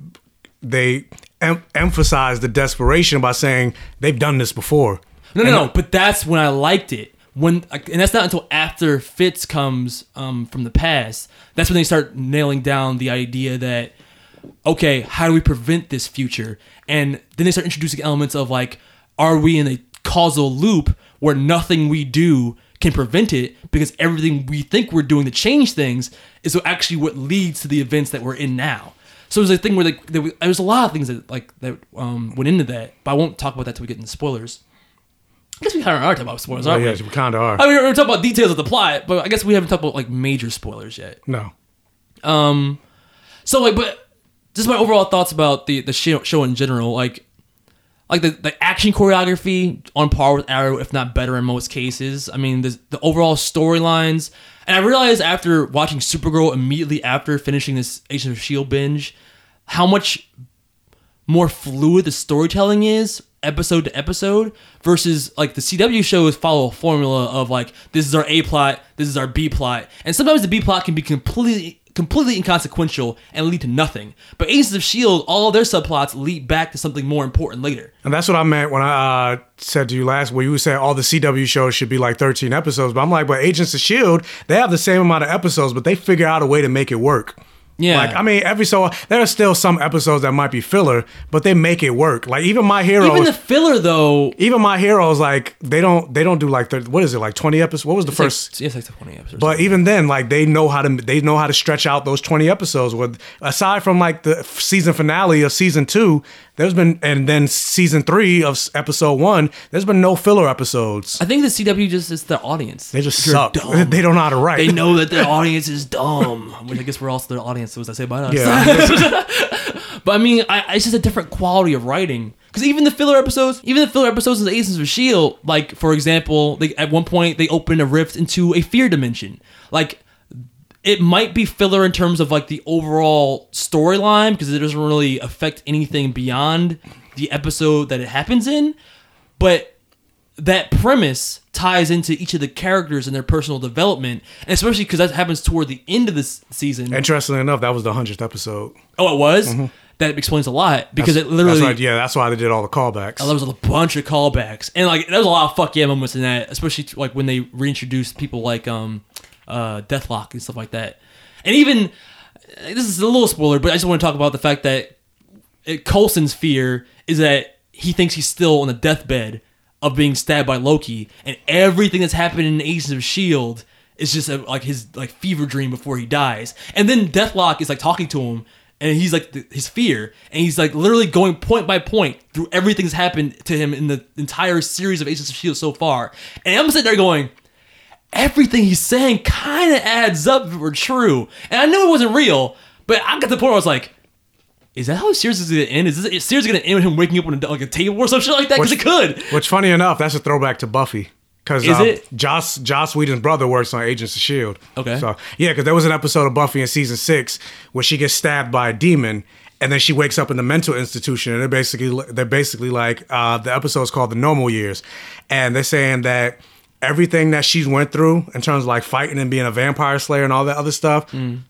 they em- emphasize the desperation by saying they've done this before. No, no, no. But that's when I liked it. When and that's not until after Fitz comes um, from the past. That's when they start nailing down the idea that okay, how do we prevent this future? And then they start introducing elements of like, are we in a causal loop where nothing we do can prevent it because everything we think we're doing to change things is actually what leads to the events that we're in now. So there's a thing where like, there was a lot of things that like that um, went into that, but I won't talk about that till we get into spoilers. I guess we kind of are talking about spoilers, Oh, aren't yes, we? we kind of are. I mean, we're talking about details of the plot, but I guess we haven't talked about like major spoilers yet. no. Um, so like, but just my overall thoughts about the the show, show in general, like like the, the action choreography on par with Arrow, if not better in most cases. I mean, the the overall storylines, and I realized after watching Supergirl immediately after finishing this Agents of Shield binge, how much more fluid the storytelling is episode to episode versus like the CW shows follow a formula of like this is our A plot, this is our B plot, and sometimes the B plot can be completely completely inconsequential and lead to nothing. But Agents of Shield, all their subplots lead back to something more important later. And that's what I meant when I uh, said to you last week. You said all the CW shows should be like 13 episodes, but I'm like, but Agents of Shield, they have the same amount of episodes, but they figure out a way to make it work. Yeah. Like I mean, every so there are still some episodes that might be filler, but they make it work. Like even my heroes, Even the filler though, even my heroes, like they don't they don't do like 30, what is it like 20 episodes? What was the it's first? yeah, it's like twenty episodes. But even then, like they know how to they know how to stretch out those twenty episodes. With aside from like the season finale of season two, there's been and then season three of episode one, there's been no filler episodes. I think the CW just is the audience. They just You're suck. dumb. They don't know how to write. They know that their audience is dumb. Which I guess we're also their audience. So what does that say about us? Yeah, But I mean, I, it's just a different quality of writing. Because even the filler episodes, even the filler episodes of the Agents of Shield, like for example, they, at one point they open a rift into a fear dimension. Like it might be filler in terms of like the overall storyline because it doesn't really affect anything beyond the episode that it happens in. But that premise ties into each of the characters and their personal development, and especially because that happens toward the end of this season. interestingly enough, that was the hundredth episode. Oh, it was. That explains a lot because it literally. That's right. Yeah, that's why they did all the callbacks. There was a bunch of callbacks, and like there was a lot of fuck yeah moments in that, especially like when they reintroduced people like um, uh, Deathlok and stuff like that. And even this is a little spoiler, but I just want to talk about the fact that it, Coulson's fear is that he thinks he's still on the deathbed of being stabbed by Loki, and everything that's happened in Agents of Shield is just a, like his like fever dream before he dies. And then Deathlok is like talking to him, and he's like th- his fear, and he's like literally going point by point through everything that's happened to him in the entire series of Agents of Shield so far. And I'm sitting there going, everything he's saying kind of adds up if it were true. And I knew it wasn't real, but I got to the point where I was like, is that how series is going to end? Is this series going to end with him waking up on a, like a table or some shit like that? Because it could. Which, funny enough, that's a throwback to Buffy. Because Is uh, it? Joss Joss Whedon's brother works on Agents of Shield. Okay. So yeah, because there was an episode of Buffy in season six where she gets stabbed by a demon, and then she wakes up in the mental institution, and they're basically they're basically like uh, the episode's called the normal years, and they're saying that everything that she's went through in terms of like fighting and being a vampire slayer and all that other stuff. Mm.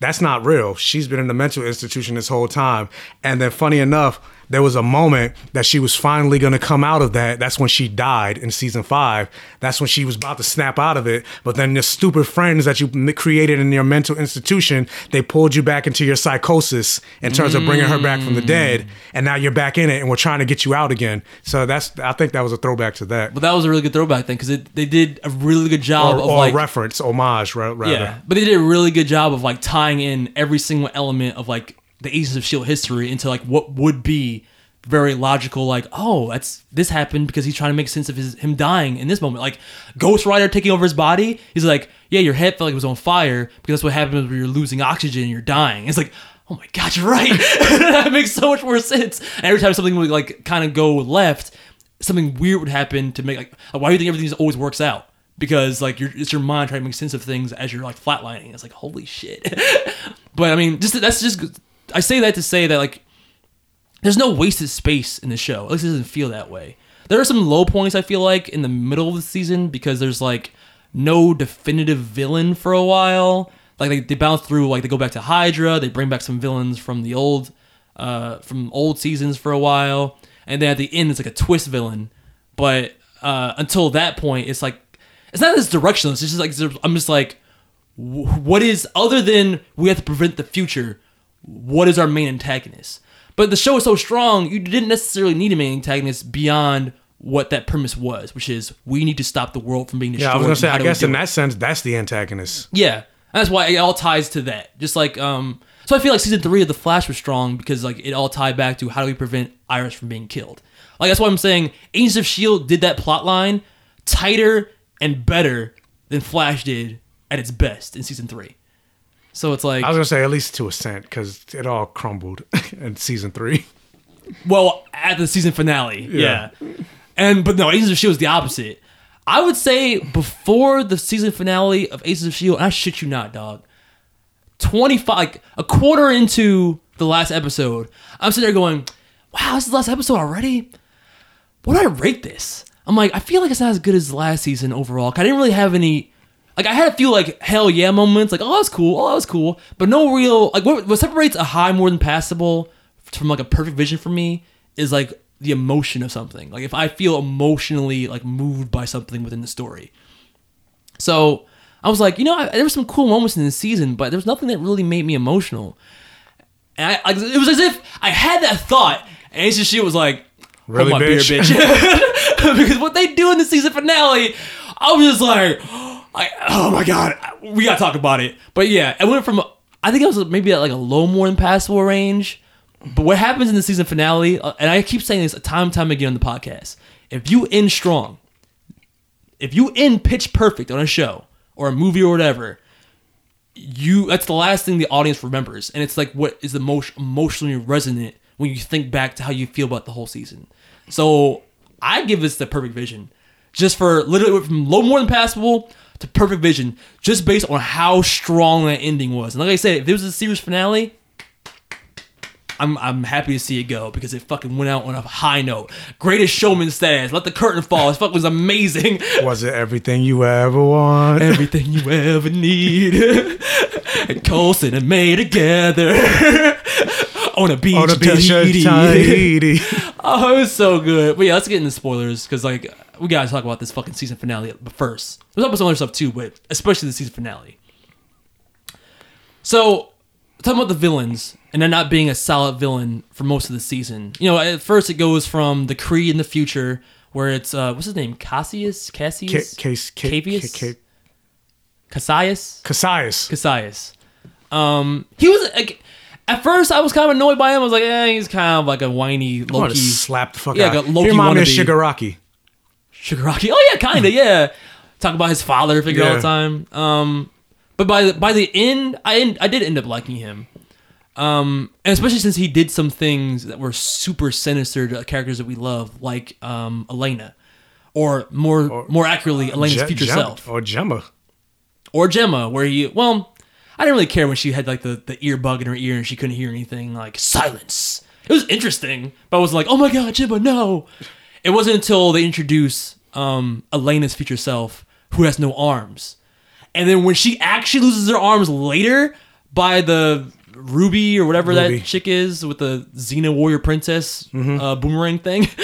That's not real. She's been in the mental institution this whole time. And then, funny enough, there was a moment that she was finally going to come out of that. That's when she died in season five. That's when she was about to snap out of it. But then the stupid friends that you created in your mental institution, they pulled you back into your psychosis in terms of bringing her back from the dead. Mm. And now you're back in it, and we're trying to get you out again. So that's I think that was a throwback to that, But that was a really good throwback thing because they did a really good job or, of or like reference, homage, rather. Yeah, but they did a really good job of like tying in every single element of like the Agents of Shield history into like what would be very logical. Like, oh, that's this happened because he's trying to make sense of his him dying in this moment. Like Ghost Rider taking over his body. He's like, yeah, your head felt like it was on fire because that's what happens when you're losing oxygen and you're dying. It's like. Oh my god, you're right. that makes so much more sense. And every time something would like kind of go left, something weird would happen to make like why do you think everything always works out? Because like it's your mind trying to make sense of things as you're like flatlining. It's like holy shit. but I mean, just that's just I say that to say that like there's no wasted space in the show. At least it doesn't feel that way. There are some low points I feel like in the middle of the season because there's like no definitive villain for a while. Like they, they bounce through like they go back to Hydra, they bring back some villains from the old uh from old seasons for a while, and then at the end it's like a twist villain. But uh until that point it's like it's not as directionless. It's just like I'm just like what is other than we have to prevent the future what is our main antagonist but the show is so strong you didn't necessarily need a main antagonist beyond what that premise was which is we need to stop the world from being destroyed Yeah, I was gonna say. I guess in that sense, that's the antagonist. yeah and that's why it all ties to that just like um so i feel like season three of the flash was strong because like it all tied back to how do we prevent iris from being killed like that's why i'm saying agents of shield did that plot line tighter and better than flash did at its best in season three so it's like I was gonna say at least to a cent because it all crumbled in season three. Well, at the season finale, yeah. And but no, Agents of Shield is the opposite. I would say before the season finale of Agents of Shield, and I shit you not, dog. Twenty five, like a quarter into the last episode, I'm sitting there going, "Wow, this is the last episode already." What do I rate this? I'm like, I feel like it's not as good as last season overall. I didn't really have any. Like I had a few like hell yeah moments, like oh that was cool, oh that was cool, but no real like what, what separates a high more than passable from like a perfect vision for me is like the emotion of something. Like if I feel emotionally like moved by something within the story. So I was like, you know, I, there were some cool moments in the season, but there was nothing that really made me emotional. And I, like, it was as if I had that thought, and Ace of was like, Really, my beer, bitch?" bitch," because what they do in the season finale, I was just like, I, "Oh my god, we gotta talk about it." But yeah, it went from I think it was maybe at like a low more than passable range. But what happens in the season finale, uh, and I keep saying this time and time again on the podcast, if you end strong, if you end pitch perfect on a show or a movie or whatever, you that's the last thing the audience remembers, and it's like what is the most emotionally resonant when you think back to how you feel about the whole season. So I give this the perfect vision, just for literally from low more than passable to perfect vision, just based on how strong that ending was. And like I said, if there was a series finale, I'm I'm happy to see it go because it fucking went out on a high note. Greatest showman status. Let the curtain fall. It fucking was amazing. Was it everything you ever want? Everything you ever need. and Coulson and May together. on a beach, On a beach Tahiti. Tahiti. Oh, it was so good. But yeah, let's get into spoilers because like we gotta talk about this fucking season finale. But first, there's about some other stuff too, but especially the season finale. So talking about the villains and there not being a solid villain for most of the season. You know, at first it goes from the Kree in the future where it's uh what's his name? Cassius? Cassius? Ca- Case, Ca- Cavius? Ca- Ca- Cassius? Cassius. Cassius. Um, he was like, at first I was kind of annoyed by him. I was like, eh, he's kind of like a whiny Loki. slap the fuck Yeah, out. got He Loki remind me of wannabe. Shigaraki. Shigaraki. Oh yeah, kind of. Yeah. Talk about his father figure all Yeah. the time. Um, but by the by the end, I en- I did end up liking him. Um, and especially since he did some things that were super sinister to characters that we love, like um Elena, or more more accurately, Elena's Je- future self, Or Jemma. or Jemma, where he well, I didn't really care when she had like the, the ear bug in her ear and she couldn't hear anything. Like silence. It was interesting, but I was like, oh my god, Jimba, no. It wasn't until they introduce um, Elena's future self, who has no arms, and then when she actually loses her arms later by the Ruby or whatever Ruby. that chick is with the Xena warrior princess uh, boomerang thing.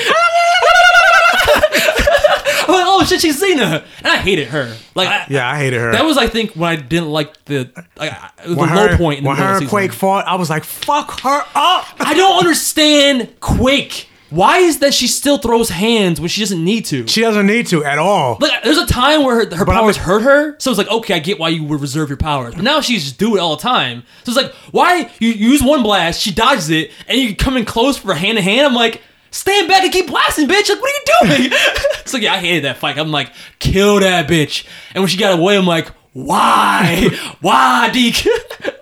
I'm like, oh shit, she's Xena, and I hated her. Like, I- Yeah, I hated her. that was, I think, when I didn't like the like, the when low her, point in the when middle her of and the season. Quake fought. I was like, "Fuck her up." I don't understand Quake. Why is that she still throws hands when she doesn't need to? She doesn't need to at all. Like, there's a time where her, her But powers hurt her, so it's like, okay, I get why you would reserve your powers. But now she's just do it all the time. So it's like, why you use one blast, she dodges it, and you come in close for hand to hand. I'm like, stand back and keep blasting, bitch. Like, what are you doing? so yeah, I hated that fight. I'm like, kill that bitch. And when she got away, I'm like, why, why, Deke?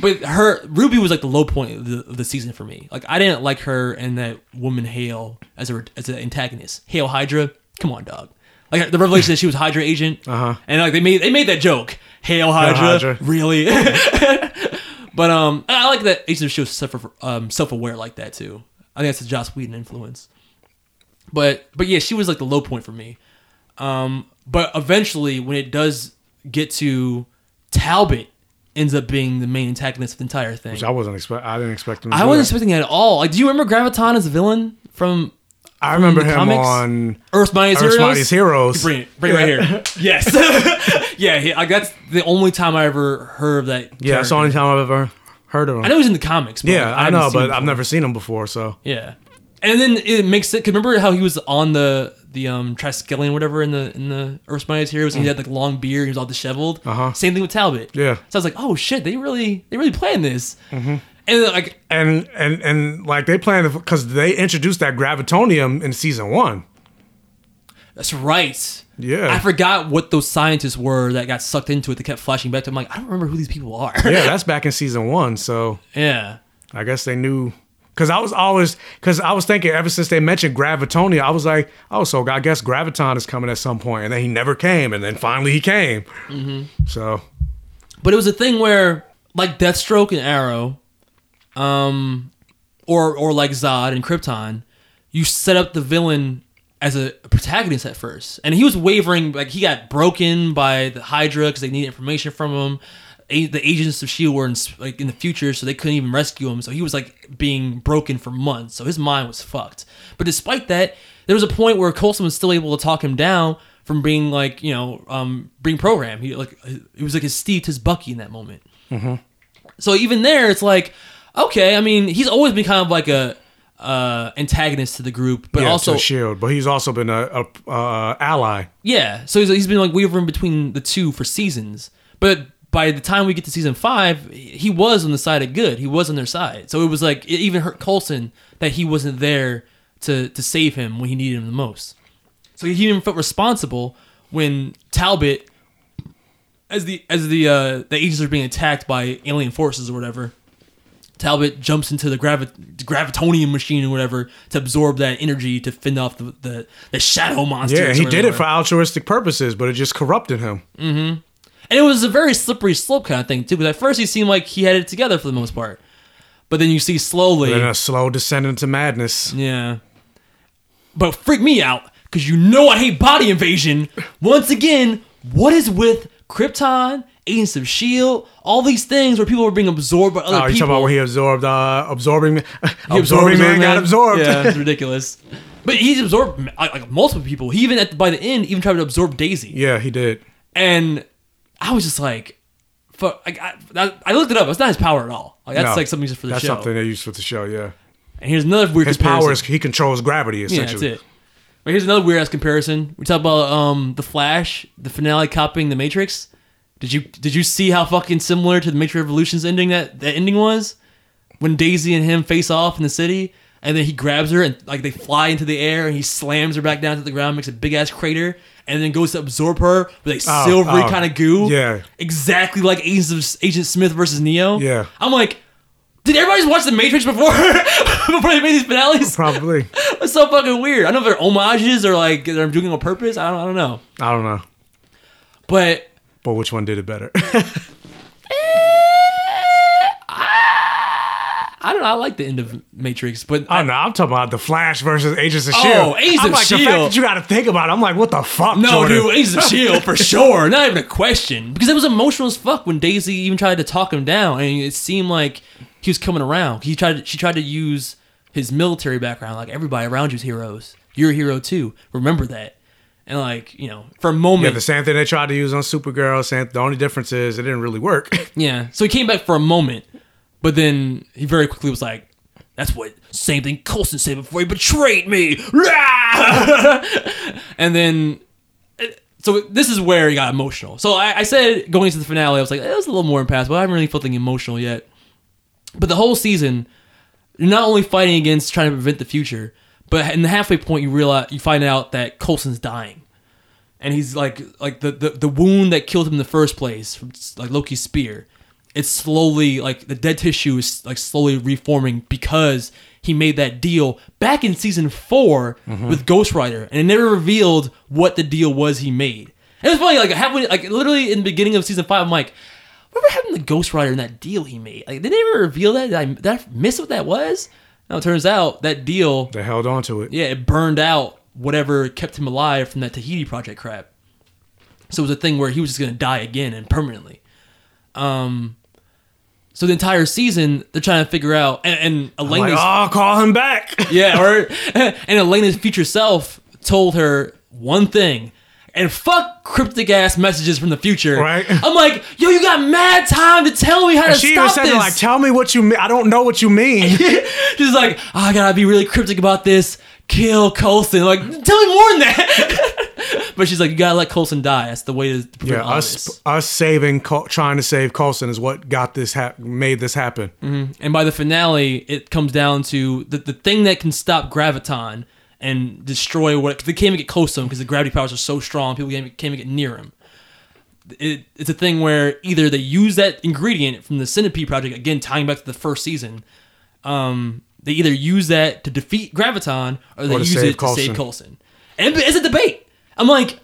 but her Ruby was like the low point of the, of the season for me. Like I didn't like her and that woman Hale as a as an antagonist. Hale Hydra, come on, dog. Like the revelation that she was Hydra agent, uh-huh. and like they made they made that joke. Hale Hydra, Hydra. really? but um, I like that Agent of Shield self um, self aware like that too. I think that's a Joss Whedon influence. But but yeah, she was like the low point for me. Um, but eventually, when it does get to Talbot, ends up being the main antagonist of the entire thing. Which I wasn't expect. I didn't expect him. To I wasn't that. expecting it at all. Like, do you remember Graviton as a villain from I remember him comics? on Earth's Mightiest Earth's Heroes? Mightiest Heroes. Bring it, bring it right here. yes, yeah. He, like that's the only time I ever heard of that. Yeah, that's the only time I've ever heard of him. I know he's in the comics. But yeah, like, I know, but I've never seen him before. So Yeah, and then it makes it. Cause remember how he was on the the um Triskelion, whatever, in the in the Earth's Mightiest Heroes, and he had like long beard, he was all disheveled. Mm. Uh-huh. Same thing with Talbot. Yeah. So I was like, oh shit, they really they really planned this. Mm-hmm. And like and and and like they planned because they introduced that gravitonium in season one. that's right. Yeah. I forgot what those scientists were that got sucked into it. That kept flashing back to. I'm like, I don't remember who these people are. Yeah, that's back in season one. So yeah. I guess they knew. Because I was always, because I was thinking ever since they mentioned gravitonium, I was like, oh, so I guess Graviton is coming at some point, and then he never came, and then finally he came. Mm-hmm. So But it was a thing where, like Deathstroke and Arrow, um, or or like Zod and Krypton, you set up the villain as a protagonist at first, and he was wavering. Like he got broken by the Hydra because they needed information from him. A- the agents of Shield were in, like in the future, so they couldn't even rescue him. So he was like being broken for months. So his mind was fucked. But despite that, there was a point where Coulson was still able to talk him down from being like you know um being programmed. He like it was like his Steve to his Bucky in that moment. So even there, it's like, okay. I mean, he's always been kind of like a uh, antagonist to the group, but yeah, also to Shield, but he's also been a, a uh, ally. yeah. So he's, he's been like wavering between the two for seasons. But by the time we get to season five, he was on the side of good. He was on their side. So it was like it even hurt Coulson that he wasn't there to to save him when he needed him the most. So he even felt responsible when Talbot, as the as the uh, the agents are being attacked by alien forces or whatever. Talbot jumps into the gravi- gravitonium machine or whatever to absorb that energy to fend off the the, the shadow monsters. Yeah, he did it for altruistic purposes, but it just corrupted him. And it was a very slippery slope kind of thing too. Because at first he seemed like he had it together for the most part, but then you see slowly, Then a slow descent into madness. yeah. But freak me out because you know I hate body invasion. Once again, what is with Krypton, Agents of Shield, all these things where people were being absorbed by other Oh, you people? talking about where he absorbed, uh, absorbing, He absorbing absorbed man got absorbed. Yeah, it's ridiculous. But he's absorbed like, like multiple people. He even at by the end even tried to absorb Daisy. yeah, he did. and I was just like, fuck. Like, I, I looked it up. It's not his power at all. Like that's No, like something just for the show. That's show. something they used for the show. Yeah, And here's another weird. his comparison. power is he controls gravity Yeah, essentially. that's it. But here's another weird ass comparison. We talk about um the Flash, the finale copying the Matrix. Did you did you see how fucking similar to the Matrix Revolutions ending that that ending was? When Daisy and him face off in the city, and then he grabs her and like they fly into the air and he slams her back down to the ground, makes a big ass crater, and then goes to absorb her with a Oh, silvery oh, kind of goo. yeah. Exactly like Agents of Agent Smith versus Neo. Yeah. I'm like, did everybody watch the Matrix before before they made these finales? Probably. It's so fucking weird. I don't know if they're homages or like they're doing it on purpose. I don't, I don't know. I don't know, But but which one did it better? Eh, I don't know. I like the end of Matrix, but Oh no, I'm talking about the Flash versus Agents of Oh, Shield. Agents I'm of like the fact that you got to think about. it, I'm like, what the fuck? No, Jordan? dude, Agents of Shield for sure. Not even a question. Because it was emotional as fuck when Daisy even tried to talk him down, and it seemed like he was coming around. He tried. She tried to use his military background, like everybody around you's heroes. You're a hero too. Remember that. And like you know, for a Yeah, moment, the same thing they tried to use on Supergirl. Same, the only difference is it didn't really work. Yeah. So he came back for a moment, but then he very quickly was like, "That's what same thing Coulson said before he betrayed me." and then, uh, so this is where he got emotional. So I, I said going into the finale, I was like, "It was a little more impassable. I haven't really felt anything emotional yet." But the whole season, you're not only fighting against trying to prevent the future, but in the halfway point, you realize you find out that Coulson's dying and he's like like the, the the wound that killed him in the first place from like Loki's spear it's slowly like the dead tissue is like slowly reforming because he made that deal back in season 4 with Ghost Rider and it never revealed what the deal was he made and it's funny like halfway like literally in the beginning of season 5 I'm like what happened to Ghost Rider and that deal he made like did they ever reveal that did I, did I miss what that was now it turns out that deal they held on to it. yeah, it burned out whatever kept him alive from that Tahiti project crap. So it was a thing where he was just gonna die again and permanently. Um, so the entire season they're trying to figure out, and, and Elena's like, oh, call him back. yeah, or and Elena's future self told her one thing. And fuck cryptic ass messages from the future. Right. I'm like, yo, you got mad time to tell me how to she even stop said, this. like, tell me what you mean. I don't know what you mean. She's like, oh, I gotta be really cryptic about this. Kill Coulson. Like, tell me more than that. but she's like, you gotta let Coulson die. That's the way to prevent yeah, us this. us saving, Col- trying to save Coulson is what got this hap- made this happen. And by the finale, it comes down to the, the thing that can stop Graviton and destroy what. Cause they can't even get close to him because the gravity powers are so strong, people can't, can't even get near him. It, it's a thing where either they use that ingredient from the Centipede Project, again, tying back to the first season. Um, they either use that to defeat Graviton or they Or use it to save Coulson. Coulson. And it's a debate. I'm like,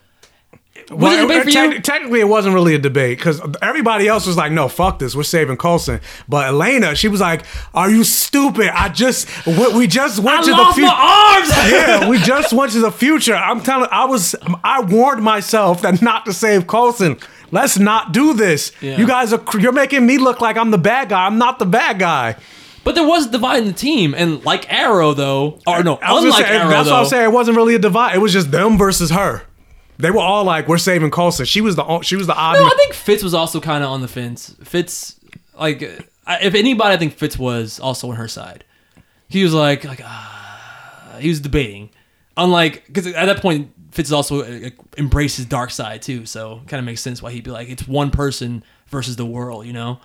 was Well, it a debate for te- you? Technically, it wasn't really a debate because everybody else was like, "No, fuck this, we're saving Coulson." But Elena, she was like, "Are you stupid? I just we, we just went I to the future." yeah, we just went to the future. I'm telling. I was. I warned myself that not to save Coulson. Let's not do this. Yeah. You guys are. You're making me look like I'm the bad guy. I'm not the bad guy. But there was a divide in the team, and like Arrow though, or no, I was unlike say, Arrow that's though, what I'm saying. It wasn't really a divide. It was just them versus her. They were all like, "We're saving Coulson." She was the. She was the odd. No, I think Fitz was also kind of on the fence. Fitz, like, if anybody, I think Fitz was also on her side. He was like, like, ah, he was debating. Unlike, because at that point, Fitz also uh, embraced dark side too, so kind of makes sense why he'd be like, it's one person versus the world, you know?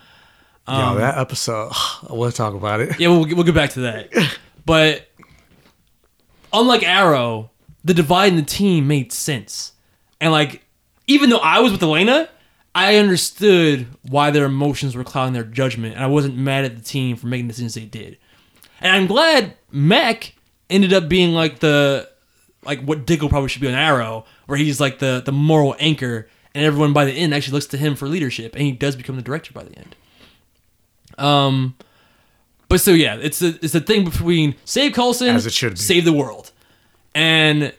Yo, um, that episode. I want to talk about it. Yeah, we'll, we'll get back to that. But unlike Arrow, the divide in the team made sense. And like, even though I was with Elena, I understood why their emotions were clouding their judgment, and I wasn't mad at the team for making the decisions they did. And I'm glad Mac ended up being like the like what Diggle probably should be on Arrow, where he's like the the moral anchor, and everyone by the end actually looks to him for leadership, and he does become the director by the end. Um, but so yeah, it's a it's a thing between save Coulson, As it should be. save the world, and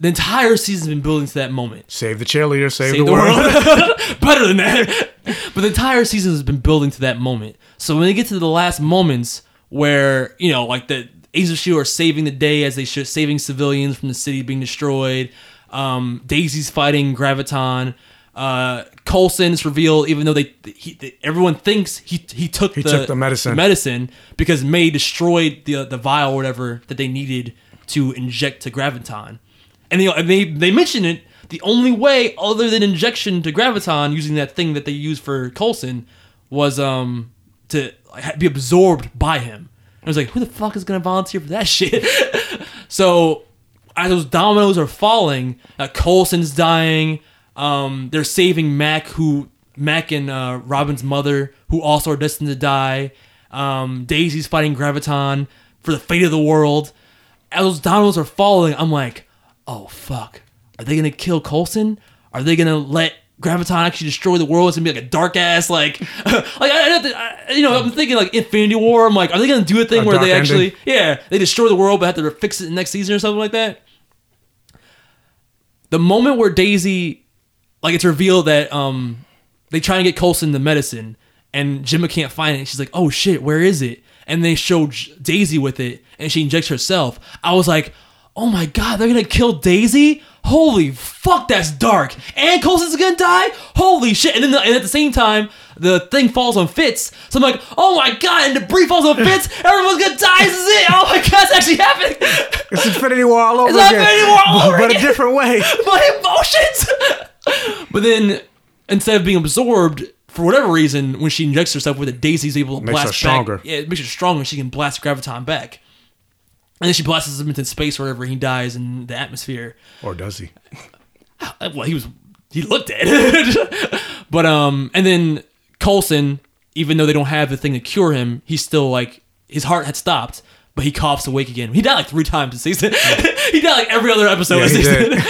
the entire season's been building to that moment. Save the cheerleader. Save, Save the, world. Better than that. but the entire season has been building to that moment. So when they get to the last moments where, you know, like the Agents of S.H.I.E.L.D. are saving the day as they should, saving civilians from the city being destroyed. Um, Daisy's fighting Graviton. Uh, Coulson's revealed, even though they, he, they everyone thinks he he took the took the medicine. medicine because May destroyed the the vial or whatever that they needed to inject to Graviton. And they, and they they mention it. The only way other than injection to Graviton using that thing that they used for Coulson was um to be absorbed by him. I was like, who the fuck is gonna volunteer for that shit? so as those dominoes are falling, uh, Coulson's dying. Um, they're saving Mac, who Mac and uh, Robin's mother, who also are destined to die. Um, Daisy's fighting Graviton for the fate of the world. As those dominoes are falling, I'm like, oh fuck, are they gonna kill Coulson? Are they gonna let graviton actually destroy the world. It's gonna be like a dark ass like like I, I, you know I'm thinking like Infinity War. I'm like, are they gonna do a thing A where they actually ending? yeah they destroy the world but have to fix it next season or something like that? The moment where Daisy like it's revealed that um they try and get Coulson the medicine and Jemma can't find it. She's like, "Oh shit, where is it?" And they show J- Daisy with it and she injects herself. I was like, "Oh my god, they're going to kill Daisy?" Holy fuck, that's dark. And Coulson's going to die? Holy shit. And then the, and at the same time, the thing falls on Fitz. So I'm like, "Oh my god, and debris falls on Fitz. Everyone's to die. This is it. Oh my god, it's actually happening." It's Infinity War all over It's again. Infinity War all over but again. a different way. my emotions. But then instead of being absorbed for whatever reason, when she injects herself with it, Daisy's able to Makes blast her stronger. Back. Yeah, it makes her stronger. She can blast graviton back. And then she blasts him into space wherever. He dies in the atmosphere. Or does he? Well, he was he looked dead. but um, and then Coulson, even though they don't have the thing to cure him, he's still like his heart had stopped, but he coughs awake again. He died like three times this season. he died like every other episode Yeah, of he season. did.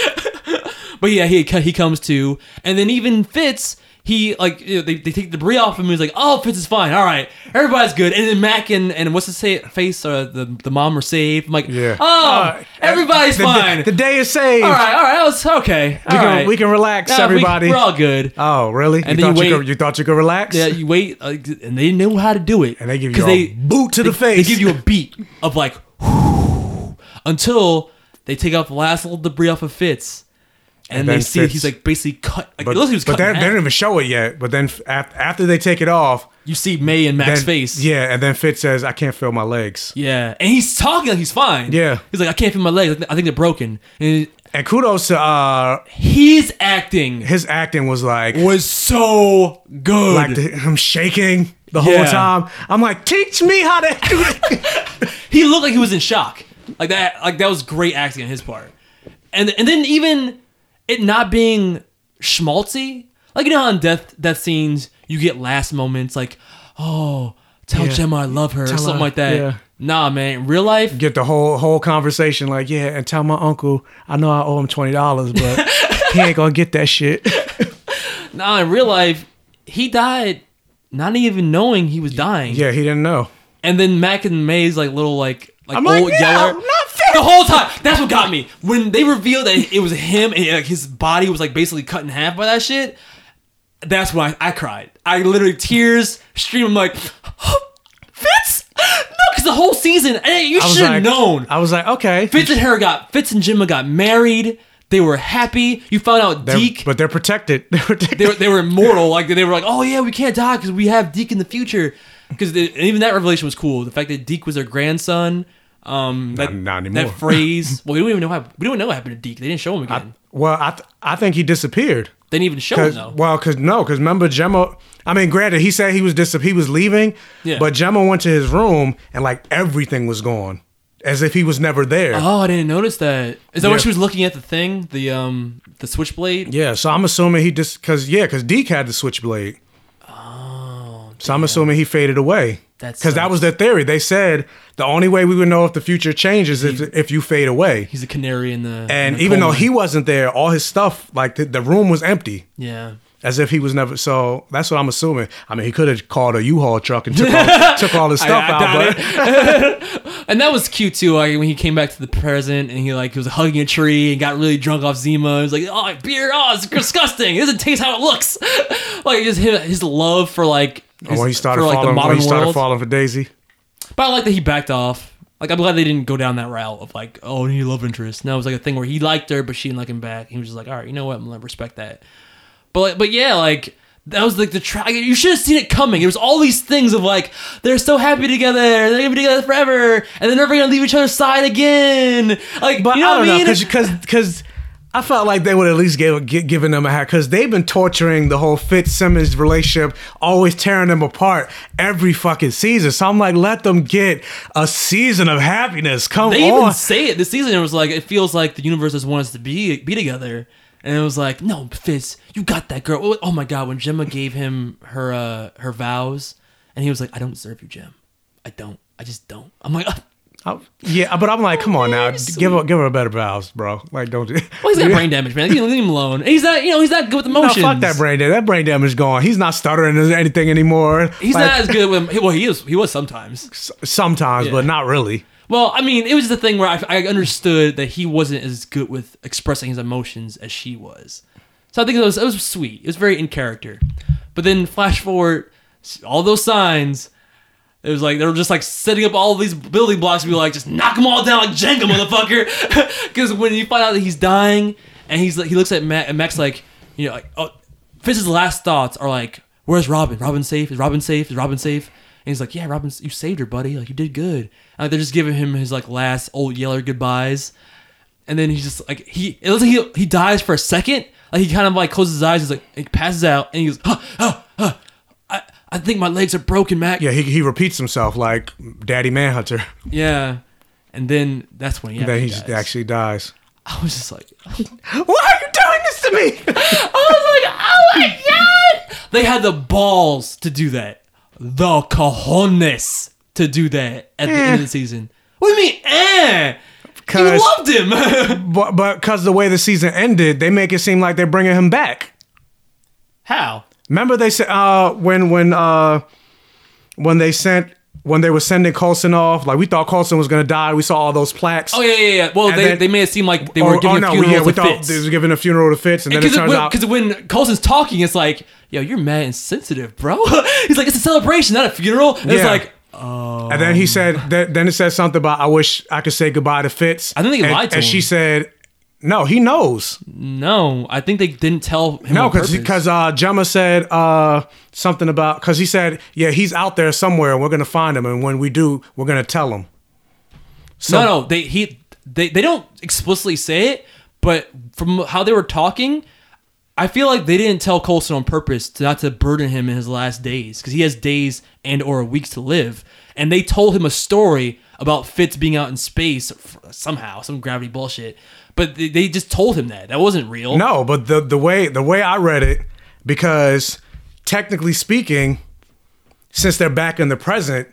But yeah, he he comes to, and then even Fitz, he like you know, they, they take debris off him. He's like, oh, Fitz is fine. All right, everybody's good. And then Mac and, and what's his say, face, uh, the the mom are saved. I'm like, Yeah. oh, Uh, everybody's the, fine. The, day is saved. all right, all right, that was okay. We all can, right. we can relax, we- everybody. we're all good. oh, really? And you, then thought you you, wait- could, you thought you could relax? Yeah, you wait, uh, and they know how to do it. And they give you 'Cause a boot to the they- face. They give you a beat of like until they take off the last little debris off of Fitz, and, And they see Fitz- he's like basically cut. Like, but it looks like he was but they, they didn't even show it yet. But then f- after they take it off, You see May and Mac's then, face. Yeah, and then Fitz says, "I can't feel my legs." Yeah, and he's talking like he's fine. Yeah. he's like, I can't feel my legs. I think they're broken. And And kudos to uh his acting his acting was like was so good. like the, him shaking the whole time. I'm like, teach me how to do it. he looked like he was in shock. Like that. Like that was great acting on his part. And and then even it not being schmaltzy. Like you know how in death death scenes you get last moments like, oh, tell Yeah. Jemma I love her or something her, like that. yeah. Nah, man. Real life, Get the whole whole conversation like, yeah, and tell my uncle I know I owe him twenty dollars, but he ain't gonna get that shit. nah. In real life, he died not even knowing he was dying. yeah, he didn't know. And then Mac and May's like little like like I'm old like, yeah, yeller. fair. The whole time. That's what got me. When they revealed that it was him and like his body was like basically cut in half by that shit. That's when I, I cried. I literally tears stream. I'm like, Fitz. No, because the whole season, hey, you should have like, known. I was like, okay, Fitz and her got Fitz and Jemma got married. They were happy. You found out They're- Deke but they're protected. They're protected. they were, they were immortal. Like they were like, oh yeah, we can't die because we have Deke in the future. Because even that revelation was cool. The fact that Deke was their grandson. Um, that, not anymore. That phrase. Well, we don't even know how. We don't know what happened to Deke. They didn't show him again. well, I th- I think he disappeared. they didn't even show him though. well, because no, because remember Jemma. I mean, granted, he said he was dis- he was leaving, Yeah. but Jemma went to his room and like everything was gone, as if he was never there. Oh, I didn't notice that. Is that where Yeah. she was looking at the thing, the um, the switchblade? Yeah, so I'm assuming he just because yeah, because Deke had the switchblade. So I'm assuming he faded away. Because that was their theory. They said the only way we would know if the future changes is if, if you fade away. He's a canary in the. in And the even though he wasn't there, all his stuff, like the, the room was empty, yeah. as if he was never. So that's what I'm assuming. I mean, he could have called a U-Haul truck and took all, took all his stuff I out, doubt but And that was cute too. Like when he came back to the present and he like he was hugging a tree and got really drunk off Zima. He was like, "Oh, beer! Oh, it's disgusting. It doesn't taste how it looks." like just his, his love for like Oh, when he started for, like, falling, the modern he started world. falling for Daisy. But I like that he backed off. Like I'm glad they didn't go down that route of like, oh, he love interest. No, it was like a thing where he liked her, but she didn't like him back. He was just like, all right, you know what? I'm gonna respect that. But like, but yeah, like that was like the track. You should have seen it coming. It was all these things of like they're so happy together, they're gonna be together forever, and they're never gonna leave each other's side again. Like, But you know I don't what I mean? know because because I felt like they would at least give gi- given them a hat because they've been torturing the whole Fitzsimmons relationship, always tearing them apart every fucking season. So I'm like, let them get a season of happiness. Come they on. They even say it this season. It was like it feels like the universe just wants us to be be together, and it was like, no, Fitz, you got that girl. Oh, Oh my god, when Jemma gave him her uh, her vows, and he was like, I don't deserve you, Gem. I don't. I just don't. I'm like, I- yeah, but I'm like, come on now, give her give her a better vows, bro. Like, don't do. Well, he's got brain damage, man. Leave, leave him alone. He's not, you know, he's not good with No, emotions. fuck that brain damage. That brain damage is gone. He's not stuttering or anything anymore. He's Like, not as good with. Well, he is. He was sometimes. sometimes, Yeah. but not really. Well, I mean, it was the thing where I, I understood that he wasn't as good with expressing his emotions as she was. So I think it was it was sweet. It was very in character. But then flash forward, all those signs. It was like they were just like setting up all these building blocks to be like, just knock them all down like Jenga, motherfucker. Because when you find out that he's dying, and he's like, he looks at Mac, and like, you know, like, oh, Fitz's last thoughts are like, "Where's Robin? Robin safe? Is Robin safe? Is Robin safe?" And he's like, "Yeah, Robin, you saved her, buddy. Like you did good." And like, they're just giving him his like last old yeller goodbyes, and then he's just like he it looks like he he dies for a second. Like he kind of like closes his eyes, he's like he passes out, and he goes, huh, huh, huh. I think my legs are broken, Mack. Yeah, he, he repeats himself like Daddy Manhunter. Yeah. And then that's when he then actually he dies. actually dies. I was just like, Why are you doing this to me? I was like, oh my god! They had the balls to do that. The cojones to do that at the end of the season. What do you mean, eh? You loved him. but but because the way the season ended, they make it seem like they're bringing him back. How? Remember they said uh, when when uh, when they sent when they were sending Coulson off, like we thought Coulson was gonna die. We saw all those plaques. Oh yeah, yeah, yeah. Well, And they, then- they made it seem like they Or- were giving oh, a no, funeral yeah, to we thought Fitz. they was giving a funeral to Fitz, and then it Because turns when, out 'cause when Coulson's talking, it's like, yo, you're mad and sensitive, bro. He's like, it's a celebration, not a funeral. And It's Yeah. like, And then he said, that, then it said something about, I wish I could say goodbye to Fitz. I think they and, lied to And him. she said, no, he knows. no, I think they didn't tell him. No, because because uh, Jemma said uh, something about because he said, yeah, he's out there somewhere. and We're gonna find him, and when we do, we're gonna tell him. So, no, no, they he they they don't explicitly say it, but from how they were talking, I feel like they didn't tell Coulson on purpose to not to burden him in his last days because he has days and or weeks to live, and they told him a story about Fitz being out in space somehow, some gravity bullshit. But they, they just told him that that wasn't real. No, but the the way the way I read it, because technically speaking, since they're back in the present,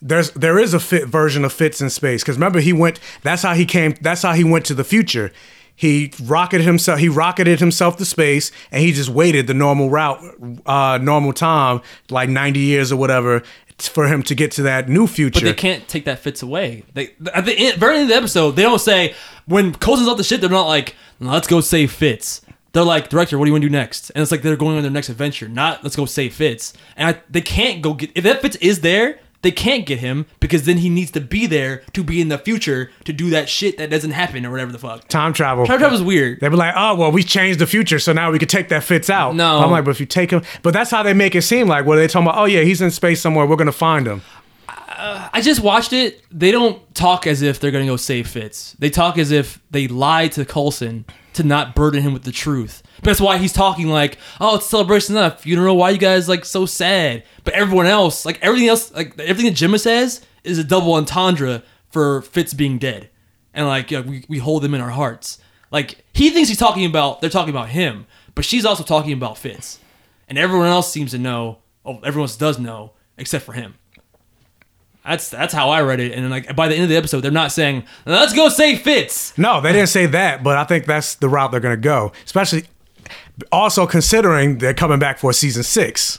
there's there is a fit version of Fitz in space. Because remember, he went. That's how he came. That's how he went to the future. He rocketed himself. He rocketed himself to space, and he just waited the normal route, uh, normal time, like ninety years or whatever, for him to get to that new future. But they can't take that Fitz away. They at the end, very end of the episode, they don't say when Coulson's off the ship. They're not like, "Let's go save Fitz." They're like, "Director, what do you want to do next?" And it's like they're going on their next adventure. Not let's go save Fitz. And I, they can't go get if that Fitz is there. They can't get him because then he needs to be there to be in the future to do that shit that doesn't happen or whatever the fuck. time travel. Time travel is weird. They'd be like, oh well, we changed the future, so now we could take that Fitz out. No. I'm like, but if you take him, but that's how they make it seem like. Where they talking about, oh yeah, he's in space somewhere. We're gonna find him. Uh, I just watched it. They don't talk as if they're gonna go save Fitz. They talk as if they lied to Coulson to not burden him with the truth. That's why he's talking like, "Oh, it's celebration, not a funeral. Why you guys like so sad?" But everyone else, like everything else, like everything that Jemma says, is a double entendre for Fitz being dead, and like yeah, we we hold him in our hearts. Like he thinks he's talking about, they're talking about him, but she's also talking about Fitz, and everyone else seems to know. Oh, everyone else does know, except for him. That's that's how I read it. And then like by the end of the episode, they're not saying, "Let's go save Fitz." No, they didn't say that, but I think that's the route they're gonna go. Especially, also considering they're coming back for season six.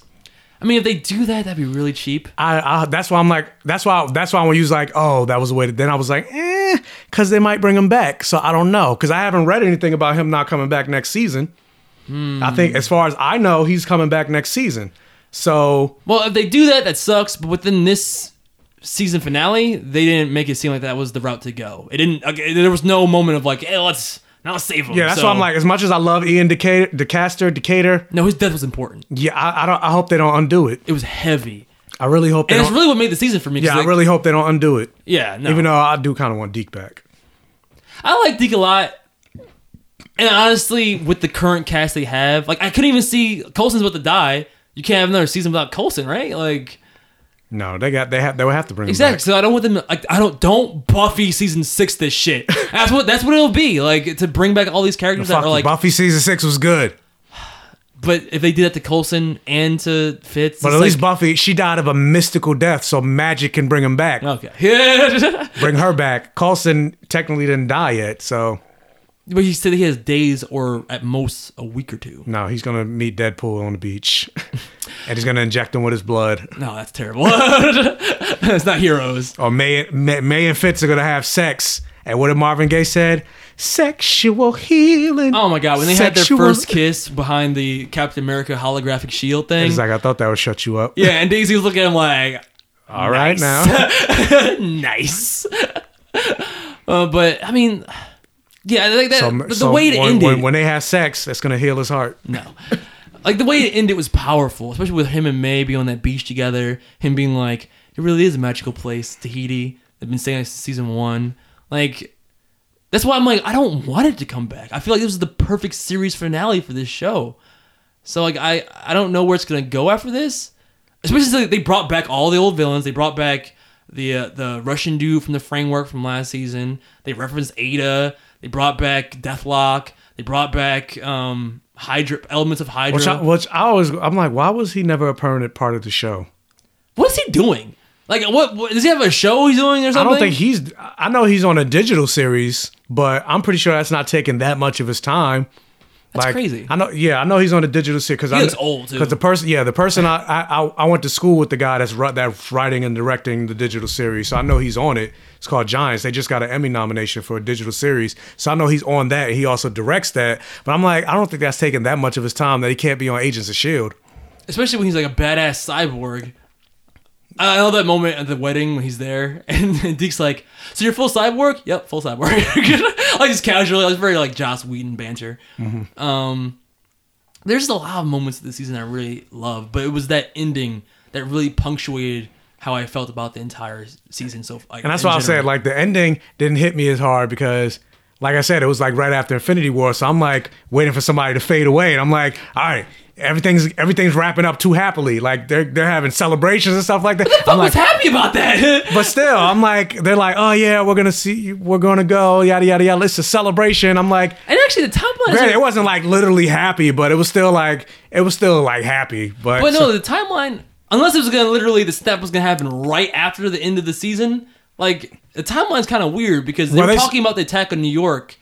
I mean, if they do that, that'd be really cheap. I, I that's why I'm like, that's why that's why when you was like, oh, that was the way. To, then I was like, eh, because they might bring him back. So I don't know, because I haven't read anything about him not coming back next season. I think, as far as I know, he's coming back next season. So Well, if they do that, that sucks. But within this season finale, they didn't make it seem like that was the route to go. It didn't. There was no moment of like, "Hey, let's now let's save him." yeah, that's So- why I'm like, as much as I love Ian Decatur, DeCaster, Decatur, no, his death was important. yeah, I, I don't. I hope they don't undo it. It was heavy, I really hope they and it's really what made the season for me. yeah, I really hope they don't undo it. Yeah, no. Even though I do kind of want Deke back. I like Deke a lot. And honestly, with the current cast they have, like I couldn't even see Coulson's about to die. You can't have another season without Coulson, right? Like No, they got they have they would have to bring exactly. back. So I don't want them. Like I don't don't Buffy season six this shit. That's what that's what it'll be like to bring back all these characters that Fuck are like Buffy season six was good. But if they did that to Coulson and to Fitz, But at least Buffy, she died of a mystical death, so magic can bring him back. okay. Bring her back. Coulson technically didn't die yet, so but he said he has days or at most a week or two. no, he's gonna meet Deadpool on the beach, and he's gonna inject him with his blood. No, that's terrible. it's not heroes. Or May, May, May and Fitz are gonna have sex, and what did Marvin Gaye said? Sexual healing. Oh my god, when they had their first kiss behind the Captain America holographic shield thing. He's like, I thought that would shut you up. yeah, and Daisy was looking at him like, All right Nice. now. nice. uh, but I mean, yeah, like that. So, the so way it when, ended, when, when they have sex, that's gonna heal his heart. no, like the way it ended was powerful, especially with him and May being on that beach together. Him being like, it really is a magical place, Tahiti. They've been saying it since season one. Like, that's why I'm like, I don't want it to come back. I feel like this is the perfect series finale for this show. So like, I I don't know where it's gonna go after this. Especially since they brought back all the old villains. They brought back the uh, the Russian dude from the framework from last season. They referenced Ada. They brought back Deathlok. They brought back um Hydra elements of Hydra. Which I, which I always, I'm like, why was he never a permanent part of the show? what is he doing? Like, what, what does he have a show he's doing or something? I don't think he's. I know he's on a digital series, but I'm pretty sure that's not taking that much of his time. That's crazy. I know. Yeah, I know he's on the digital series because He I looks old, too. Because the person, yeah, the person I, I I I went to school with the guy that's ri- that's writing and directing the digital series, so I know he's on it. It's called Giants. They just got an Emmy nomination for a digital series, so I know he's on that. He also directs that, but I'm like, I don't think that's taking that much of his time that he can't be on Agents of Shield. especially when he's like a badass cyborg. I know that moment at the wedding when he's there, and Deke's like, "So you're full cyborg?" Yep, full cyborg. like just casually, I was very like Joss Whedon banter. Um, there's a lot of moments of the season I really love, but it was that ending that really punctuated how I felt about the entire season. So, like, And that's why I said like the ending didn't hit me as hard because like I said, it was like right after Infinity War. So I'm like waiting for somebody to fade away. And I'm like, all right, everything's everything's wrapping up too happily. Like they're they're having celebrations and stuff like that. I I'm was like happy about that. but still, I'm like, they're like, oh yeah, we're gonna see we're gonna go, yada yada yada. It's a celebration. I'm like, and actually, the timeline. granted, it wasn't like literally happy, but it was still like it was still like happy. But, But so- no, the timeline, unless it was gonna literally the step was gonna happen right after the end of the season, like the timeline's kind of weird because they Well, they talking about the attack on New York,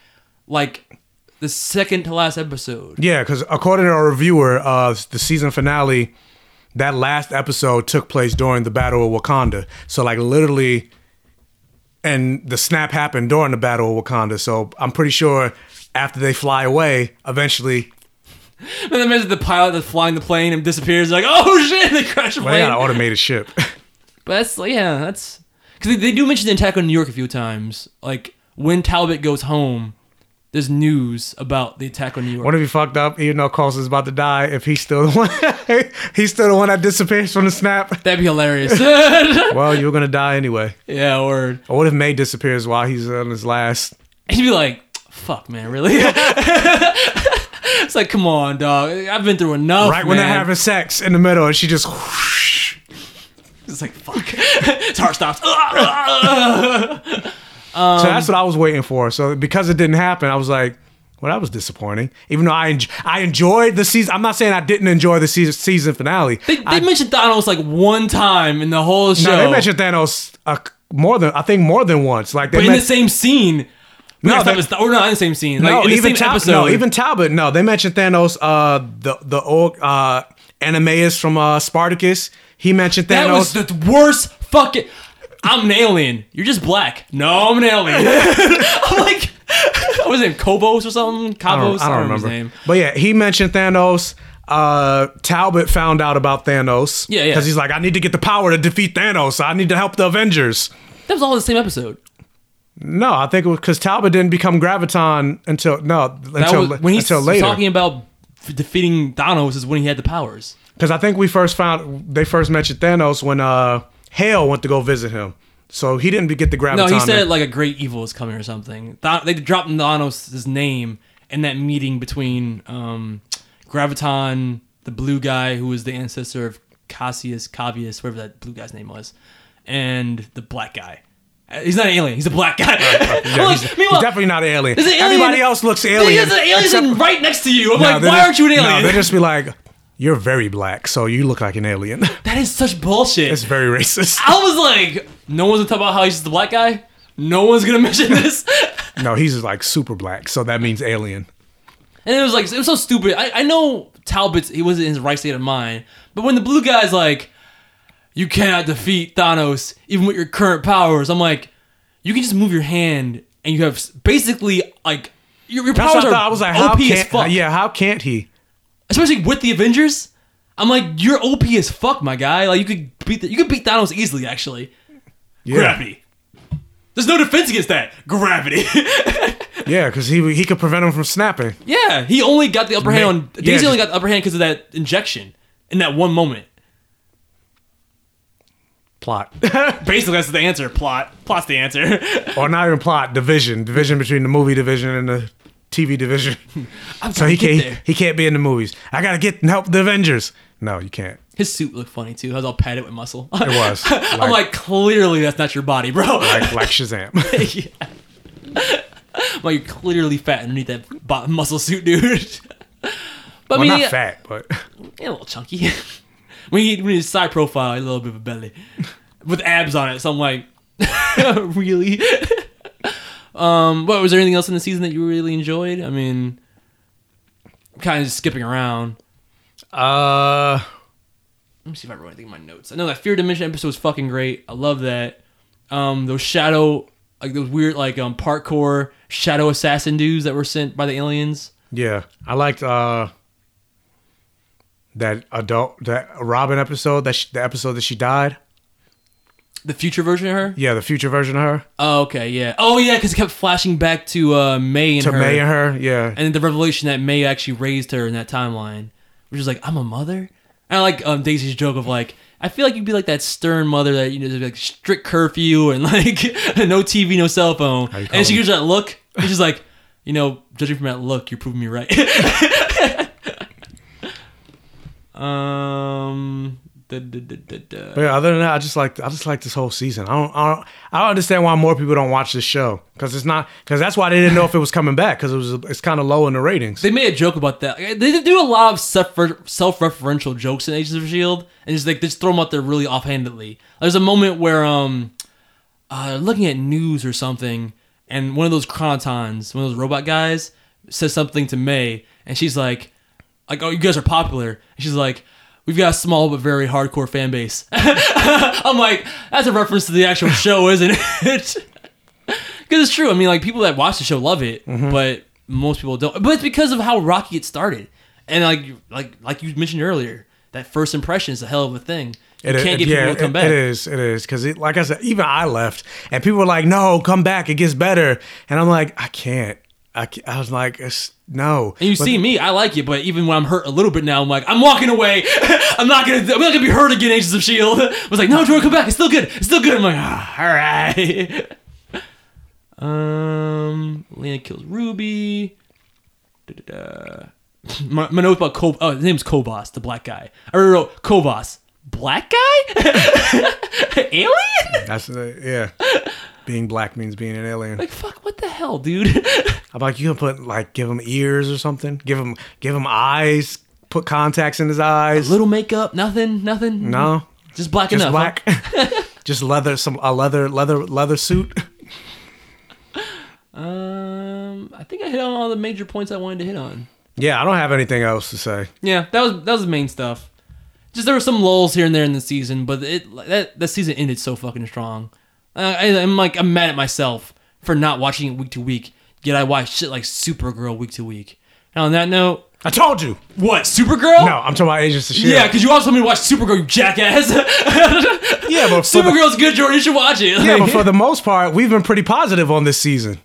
like the second to last episode. Yeah, because according to our reviewer, uh, the season finale, that last episode took place during the Battle of Wakanda. So like literally, and the snap happened during the Battle of Wakanda. So I'm pretty sure after they fly away, eventually, And then there's the pilot that's flying the plane and disappears. Like, oh shit, they crash the well, they plane. got an automated ship. But that's yeah, that's because they, they do mention the attack on New York a few times. Like when Talbot goes home, there's news about the attack on New York. what if he fucked up? Even though Coulson's about to die, if he's still the one, he's still the one that disappears from the snap. That'd be hilarious. Well, you're gonna die anyway. yeah, word. Or what if May disappears while he's on his last? He'd be like, "Fuck, man, really?" it's like, come on, dog. I've been through enough. Right when they're having sex in the middle, and she just. whoosh. it's like, fuck. His heart stops. So that's what I was waiting for. So because it didn't happen, I was like, well, that was disappointing. Even though I en- I enjoyed the season. I'm not saying I didn't enjoy the season season finale. they they I, mentioned Thanos like one time in the whole show. no, they mentioned Thanos uh, more than I think more than once. Like they but in the same scene. No, that was or not in the same scene. Like no, in the even same Tal- episode. no, even Talbot. No, they mentioned Thanos. Uh, the the old uh, Oenomaus from uh, Spartacus. He mentioned Thanos. that was the worst fucking. I'm an alien. You're just black. No, I'm an alien. I'm like, what was his name? Kobos or something? Kavos? I don't, I don't remember. his name. But yeah, he mentioned Thanos. Uh, Talbot found out about Thanos. Yeah, yeah. Because he's like, I need to get the power to defeat Thanos. I need to help the Avengers. That was all in the same episode. No, I think it was because Talbot didn't become Graviton until no That until was when he's until later. talking about defeating Thanos is when he had the powers. Because I think we first found they first mentioned Thanos when uh Hale went to go visit him. So he didn't get the Graviton. No, he said like a great evil is coming or something. Th- they dropped Thanos' name in that meeting between um, Graviton, the blue guy who was the ancestor of Cassius, Cavius, whatever that blue guy's name was, and the black guy. Uh, He's not an alien. He's a black guy. Yeah, like, he's, he's definitely not an alien. an alien- Everybody else looks alien. There's an alien except- right next to you. I'm No, like, why just- aren't you an No, alien? they just be like, "You're very black, so you look like an alien." that is such bullshit. it's very racist. I was like, no one's gonna talk about how he's just a black guy. No one's gonna mention this. No, he's like super black, so that means alien. And it was like it was so stupid. I, I know Talbot's he wasn't in his right state of mind, but when the blue guy's like, "You cannot defeat Thanos even with your current powers," I'm like, you can just move your hand and you have basically like your, your powers are. I was like, how OP as can't? fuck. Yeah, how can't he? Especially with the Avengers. I'm like, you're OP as fuck, my guy. Like you could beat the, you could beat Thanos easily. Actually, Yeah, gravity. There's no defense against that. Gravity. yeah, because he he could prevent him from snapping. Yeah, he only got the upper hand on. Yeah, Daisy only got the upper hand because of that injection in that one moment. Plot, Basically, that's the answer. Plot. Plot's the answer. or not even plot. Division, division between the movie division and the TV division. So he can't there. he can't be in the movies. I gotta get and help the Avengers. No, you can't. His suit looked funny too. It was all padded with muscle. It was I'm like, clearly that's not your body, bro. like like Shazam. yeah. I'm you're clearly fat underneath that muscle suit, dude. but well, I mean, not yeah, fat, but yeah, a little chunky. when he when his side profile, a little bit of a belly with abs on it. So I'm like, really? Um, what was there anything else in the season that you really enjoyed? I mean, kind of just skipping around. uh, Let me see if I wrote anything in my notes. I know that Fear Dimension episode was fucking great. I love that. Um, those shadow, like those weird, like um, parkour shadow assassin dudes that were sent by the aliens. yeah, I liked uh that adult that Robin episode that she, the episode that she died. The future version of her. Yeah, the future version of her Oh, okay, yeah. Oh, yeah, because it kept flashing back to uh, May and to her, May and her. Yeah, and the revelation that May actually raised her in that timeline, which is like, I'm a mother. And I like um, Daisy's joke of like, I feel like you'd be like that stern mother that you know, there's, like strict curfew and like no TV, no cell phone, and she gives that look. And she's like, you know, judging from that look, you're proving me right. um. Da, da, da. But yeah, other than that, I just like I just like this whole season. I don't I don't, I don't understand why more people don't watch this show because it's not because that's why they didn't know if it was coming back because it was it's kind of low in the ratings. They made a joke about that. They do a lot of self- self-referential jokes in Agents of Shield, and just like they just throw them out there really offhandedly. There's a moment where um, uh, they're looking at news or something, and one of those chronotons, one of those robot guys, says something to May, and she's like, like, oh, you guys are popular. And she's like. We've got a small but very hardcore fan base. I'm like, that's a reference to the actual show, isn't it? Because it's true. I mean, like people that watch the show love it, Mm-hmm. but most people don't. But it's because of how rocky it started, and like like like you mentioned earlier, that first impression is a hell of a thing. You It- can't get people to come back. It is, it is, because like I said, even I left, and people were like, "No, come back, it gets better," and I'm like, I can't. I, I was like, no. And you But- see me, I like it, but even when I'm hurt a little bit now, I'm like, I'm walking away. I'm not gonna, I'm not gonna be hurt again. Agents of Shield. I was like, no, Jordan, come back. It's still good. It's still good. I'm like, ah, all right. um, Lena kills Ruby. Da-da-da. My, my note about Kob. Oh, his name's Kobos, the black guy. I wrote Kobos, black guy, alien. That's yeah. being black means being an alien. Like, fuck, what the hell, dude? I'm like, you can put like, give him ears or something. Give him, give him eyes. Put contacts in his eyes. Little makeup, nothing, nothing. no, just black just enough. huh? black. just leather, some a leather, leather, leather suit. Um, I think I hit on all the major points I wanted to hit on. Yeah, I don't have anything else to say. Yeah, that was that was the main stuff. Just there were some lulls here and there in the season, but it that that season ended so fucking strong. Uh, I, I'm like I'm mad at myself for not watching it week to week. Yet I watch shit like Supergirl week to week. And on that note, I told you. what Supergirl? No, I'm talking about Agents of Shield. Yeah, because you also told me to watch Supergirl, you jackass. yeah, but for the, Supergirl's good, Jordan. You should watch it. yeah, but for the most part, we've been pretty positive on this season.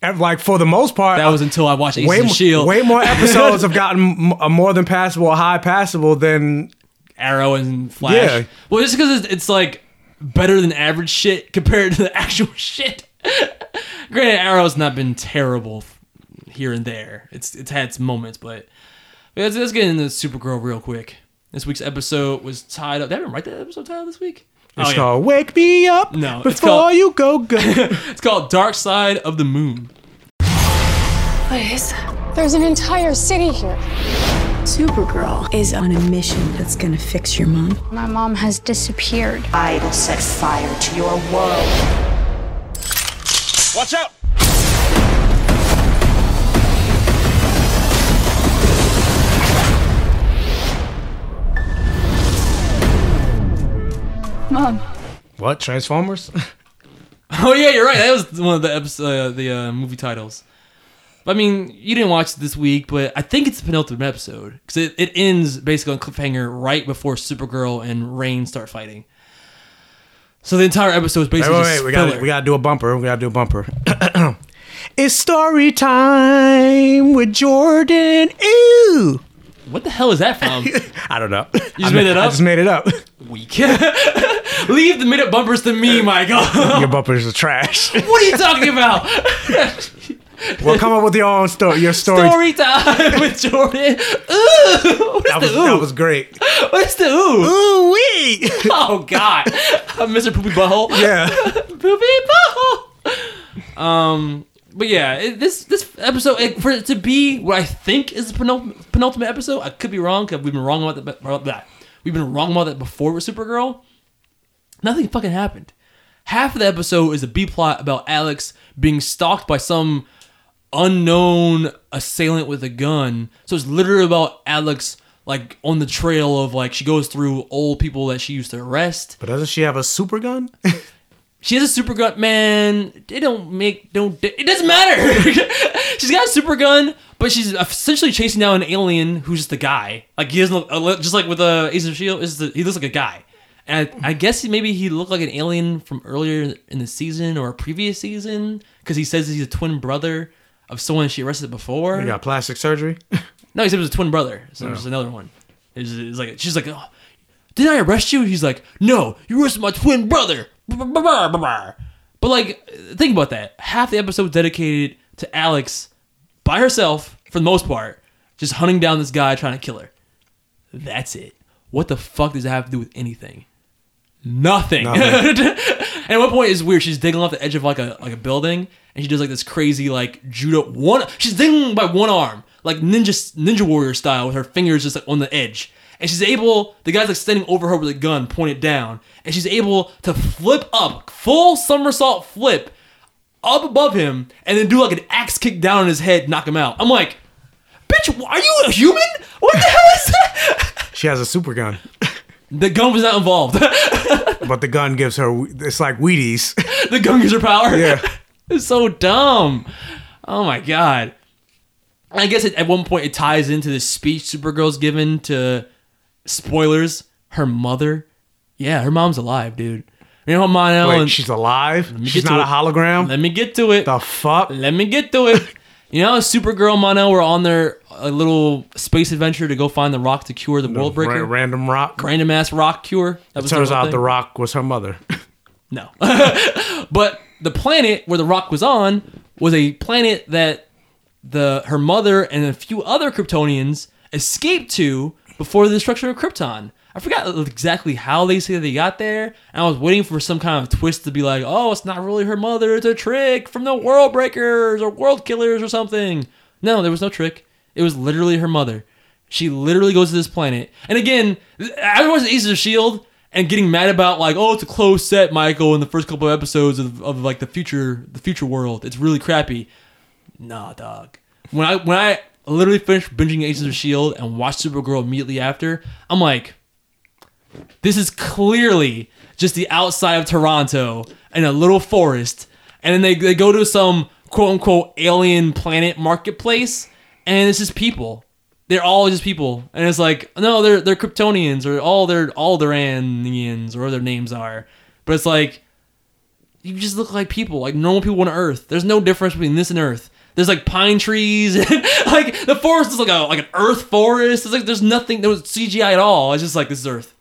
And, Like for the most part, that was until I watched Agents way, of Shield, way more episodes have gotten more than passable, high passable than Arrow and Flash. Yeah. Well, just because it's, it's like better than average shit compared to the actual shit. Granted, Arrow's not been terrible here and there. It's it's had its moments, but but let's, let's get into Supergirl real quick. This week's episode was titled. Did I even write that episode title this week? It's oh, yeah. called "Wake Me Up No, Before it's called- You Go Go." It's called Dark Side of the Moon. What is? There's an entire city here. Supergirl is on a mission that's gonna fix your mom. My mom has disappeared. I will set fire to your world. Watch out! Mom. what Transformers? Oh yeah, you're right. That was one of the episode, uh, the uh, movie titles. I mean, you didn't watch it this week, but I think it's the penultimate episode because it, it ends basically on cliffhanger right before Supergirl and Reign start fighting. So the entire episode is basically wait, just wait. We got we got to do a bumper. We got to do a bumper. it's story time with Jordan. Ew. What the hell is that from? I don't know. You just made it up. I just made it up. Weak. Leave the mid-up bumpers to me, Michael. Your bumpers are trash. what are you talking about? Well, come up with your own story. Your story. Story time with Jordan. Ooh, what's that was ooh? that was great. What's the ooh? Ooh wee. Oh God, Mr. Poopy Butthole. yeah. Poopy Butthole. Um, but yeah, it, this this episode it, for it to be what I think is the penult- penultimate episode, I could be wrong because we've been wrong about that. About that. We've been wrong about that before with Supergirl. Nothing fucking happened. Half of the episode is a B plot about Alex being stalked by some unknown assailant with a gun. So it's literally about Alex like on the trail of like she goes through old people that she used to arrest. But doesn't she have a super gun? She has a super gun, man. They don't make don't. It doesn't matter. she's got a super gun, but she's essentially chasing down an alien who's just a guy. Like he doesn't look just like with uh, Ace of Shield. Is he looks like a guy, and I, I guess maybe he looked like an alien from earlier in the season or a previous season because he says he's a twin brother of someone she arrested before. you got plastic surgery. No, he said it was a twin brother. So there's oh. another one. It's, it's like she's like, oh, did I arrest you? He's like, no, you arrested my twin brother. But like, think about that. Half the episode dedicated to Alex by herself for the most part, just hunting down this guy trying to kill her. That's it. What the fuck does that have to do with anything? Nothing. and at one point it's weird. She's digging off the edge of like a like a building, and she does like this crazy like judo one. She's digging by one arm, like ninja ninja warrior style, with her fingers just like on the edge. And she's able. The guy's like standing over her with a gun pointed down, and she's able to flip up, full somersault flip, up above him, and then do like an axe kick down on his head, knock him out. I'm like, bitch, are you a human? What the hell is that? She has a super gun, The gun was not involved. but the gun gives her. It's like Wheaties. the gun gives her power. Yeah. it's so dumb. Oh my god. I guess it, at one point it ties into the speech Supergirl's given to spoilers. Her mother, yeah, her mom's alive, dude. You know, Mon Wait, Ellen. she's alive. She's not a hologram. Let me get to it. the fuck? Let me get to it. You know, Supergirl and Mon El were on their a little space adventure to go find the rock to cure the world breaker. Ra- random rock. Random ass rock cure. That was Turns out thing. the rock was her mother. No. but the planet where the rock was on was a planet that the her mother and a few other Kryptonians escaped to before the destruction of Krypton. I forgot exactly how they say they got there, and I was waiting for some kind of twist to be like, "Oh, it's not really her mother; it's a trick from the World Breakers or World Killers or something." No, there was no trick. It was literally her mother. She literally goes to this planet, and again, I was Aces of Shield and getting mad about like, "Oh, it's a closed set, Michael." In the first couple of episodes of, of like the future, the future world, it's really crappy. Nah, dog. When I when I literally finished binging Agents of Shield and watched Supergirl immediately after, I'm like, this is clearly just the outside of Toronto in a little forest, and then they they go to some quote unquote alien planet marketplace, and it's just people. They're all just people, and it's like no, they're they're Kryptonians or all they're Alderanians or whatever their names are, but it's like you just look like people, like normal people on Earth. There's no difference between this and Earth. There's like pine trees, and like the forest is like a like an Earth forest. It's like there's nothing. Was CGI at all. It's just like this is Earth.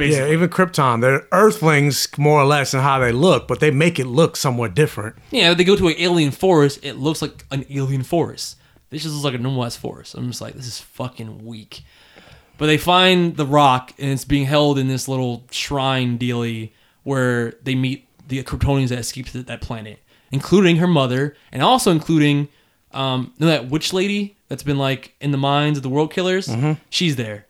Yeah, even Krypton, they're Earthlings more or less in how they look, but they make it look somewhat different. yeah. They go to an alien forest. It looks like an alien forest. This just looks like a normal ass forest. I'm just like, this is fucking weak. But they find the rock, and it's being held in this little shrine dealy where they meet the Kryptonians that escaped that planet, including her mother, and also including um, you know that witch lady that's been like in the minds of the world killers. She's there.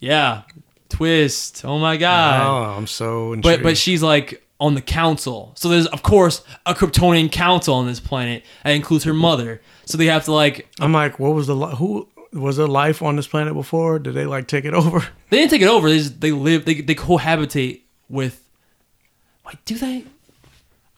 Yeah, twist. Oh my god oh, I'm so intrigued. but but she's like on the council. So there's of course a Kryptonian council on this planet that includes her mother. So they have to like I'm like, what was the li- who was there life on this planet before? Did they like take it over? they didn't take it over. They just, they live they they cohabitate with. Wait, do they?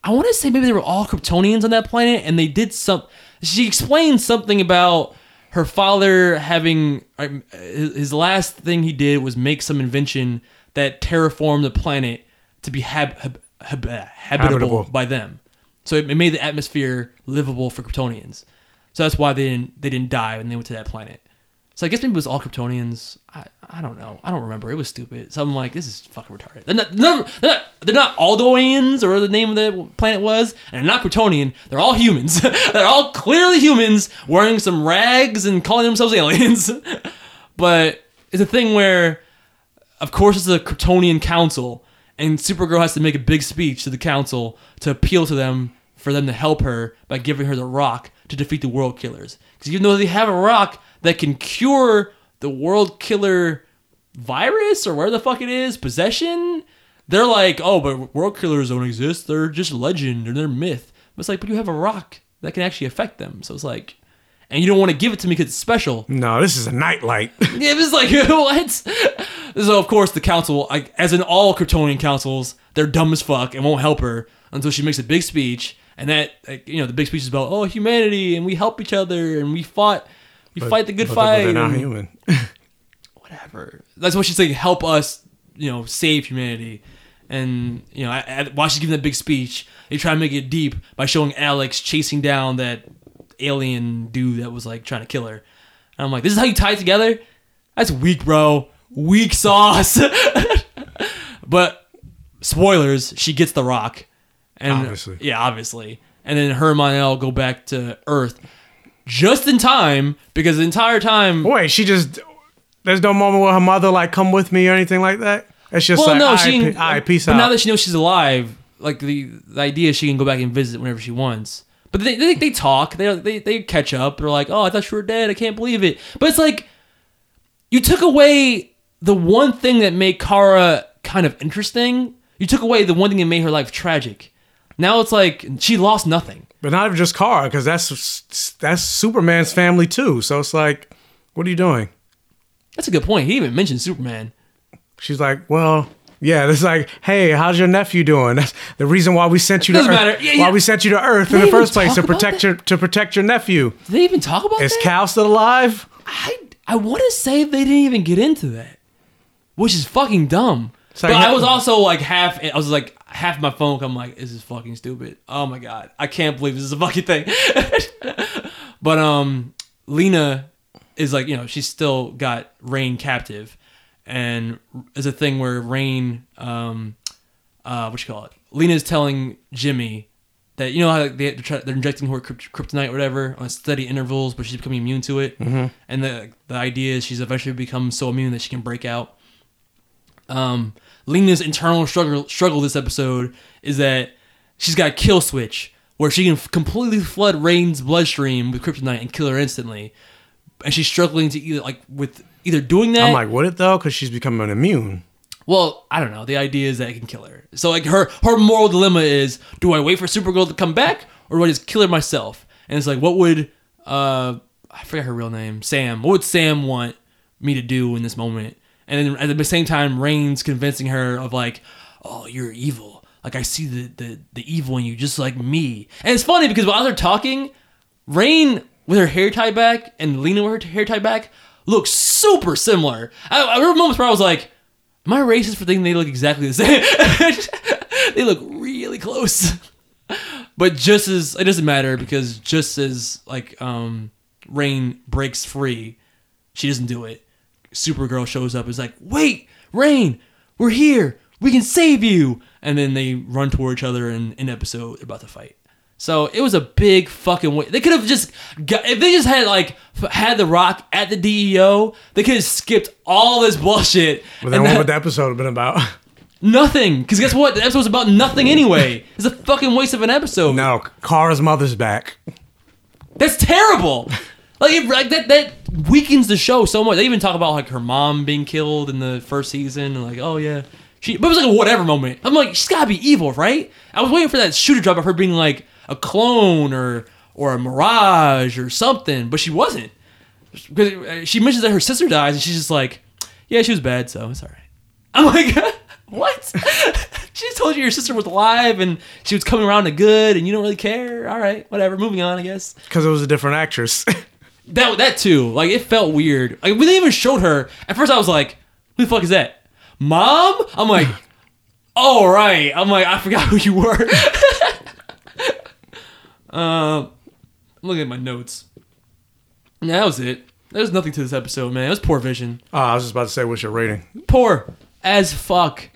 I want to say maybe they were all Kryptonians on that planet, and they did some. She explained something about her father having his last thing he did was make some invention that terraformed the planet to be hab, hab, hab, habitable, Habitable. by them. So it, it made the atmosphere livable for Kryptonians. So that's why they didn't they didn't die when they went to that planet. So I guess maybe it was all Kryptonians. I, I don't know. I don't remember. It was stupid. So I'm like, this is fucking retarded. They're not, they're not, they're not, or the name of the planet was, and they're not Kryptonian. They're all humans. they're all clearly humans wearing some rags and calling themselves aliens. but it's a thing where, of course, it's a Kryptonian council, and Supergirl has to make a big speech to the council to appeal to them for them to help her by giving her the rock to defeat the world killers. Because even though they have a rock that can cure the world killer virus or where the fuck it is, possession, they're like, oh, but world killers don't exist. They're just legend or they're myth. But it's like, but you have a rock that can actually affect them. So it's like, and you don't want to give it to me because it's special. No, this is a nightlight. Yeah, it was like what? So of course the council, like as in all Kryptonian councils, they're dumb as fuck and won't help her until she makes a big speech. And that, like, you know, the big speech is about oh humanity and we help each other and we fought, we fight the good But- fight. But they're not human. whatever. That's what she's saying. Help us, you know, save humanity. And you know, at, at- while she's giving that big speech, they try to make it deep by showing Alex chasing down that alien dude that was like trying to kill her. And I'm like, this is how you tie it together? That's weak, bro. Weak sauce. but spoilers, she gets the rock. And Obviously. yeah, obviously. And then her and Mon-El go back to Earth just in time because the entire time Wait, she just there's no moment where her mother like come with me or anything like that. It's just well, like, no, she. right, all right, peace out. now that she knows she's alive, like the the idea is she can go back and visit whenever she wants. But they they, they talk. They, they they catch up. They're like, oh, I thought you were dead. I can't believe it. But it's like you took away the one thing that made Kara kind of interesting. You took away the one thing that made her life tragic. Now it's like she lost nothing. But not even just Kara, because that's that's Superman's family too. So it's like, what are you doing? That's a good point. He even mentioned Superman. She's like, well, yeah. It's like, hey, how's your nephew doing? That's the reason why we sent you Doesn't to Earth. matter. Yeah, Why we sent you to Earth They in the first place to protect that? your to protect your nephew. Did they even talk about Is that? Cal still alive? I I want to say they didn't even get into that, which is fucking dumb. like but I was also like half. I was like half my phone. I'm like, this is fucking stupid. Oh my god, I can't believe this is a fucking thing. but um, Lena is like, you know, she's still got Reign captive, and is a thing where Reign, um, uh, what you call it? Lena's telling Jimmy that you know how they, they're injecting her kryptonite or whatever on steady intervals, but she's becoming immune to it. Mm-hmm. And the the idea is she's eventually become so immune that she can break out. Um, Lena's internal struggle struggle this episode is that she's got a kill switch where she can completely flood Reign's bloodstream with kryptonite and kill her instantly, and she's struggling to either like with either doing that. I'm like, would it though? Because she's becoming immune. Well, I don't know. The idea is that it can kill her. So like her her moral dilemma is: Do I wait for Supergirl to come back, or do I just kill her myself? And it's like, what would uh I forget her real name, Sam. What would Sam want me to do in this moment? And then at the same time, Reign's convincing her of like, oh, you're evil. Like I see the the the evil in you, just like me. And it's funny because while they're talking, Reign with her hair tied back and Lena with her hair tied back look super similar. I, I remember moments where I was like, "Am I racist for thinking they look exactly the same?" they look really close. But just as it doesn't matter because just as like um Reign breaks free, she doesn't do it. Supergirl shows up. Is like, "Wait, Reign, we're here. We can save you." And then they run toward each other, and in episode they're about to fight. So it was a big fucking. Wa- they could have just got, if they just had like f- had the Rock at the DEO, they could have skipped all this bullshit. But then and what that- would the episode have been about? nothing. Because guess what? The episode was about nothing anyway. It's a fucking waste of an episode. no, Kara's mother's back. That's terrible. Like, it, like that that weakens the show so much. They even talk about like her mom being killed in the first season, and like, oh yeah, she. But it was like a whatever moment. I'm like, she's gotta be evil, right? I was waiting for that shooter drop of her being like a clone or or a mirage or something, but she wasn't. Because uh, she mentions that her sister dies, and she's just like, yeah, she was bad, so it's all right. I'm like, what? she just told you your sister was alive and she was coming around to good, and you don't really care. All right, whatever. Moving on, I guess. Because it was a different actress. That that too. Like it felt weird. Like when they even showed her, at first I was like, "Who the fuck is that? Mom?" I'm like, "Oh right." I'm like, I forgot who you were. um, I'm looking at my notes. And that was it. There's nothing to this episode, man. It was poor vision. oh, I was just about to say, what's your rating? Poor as fuck.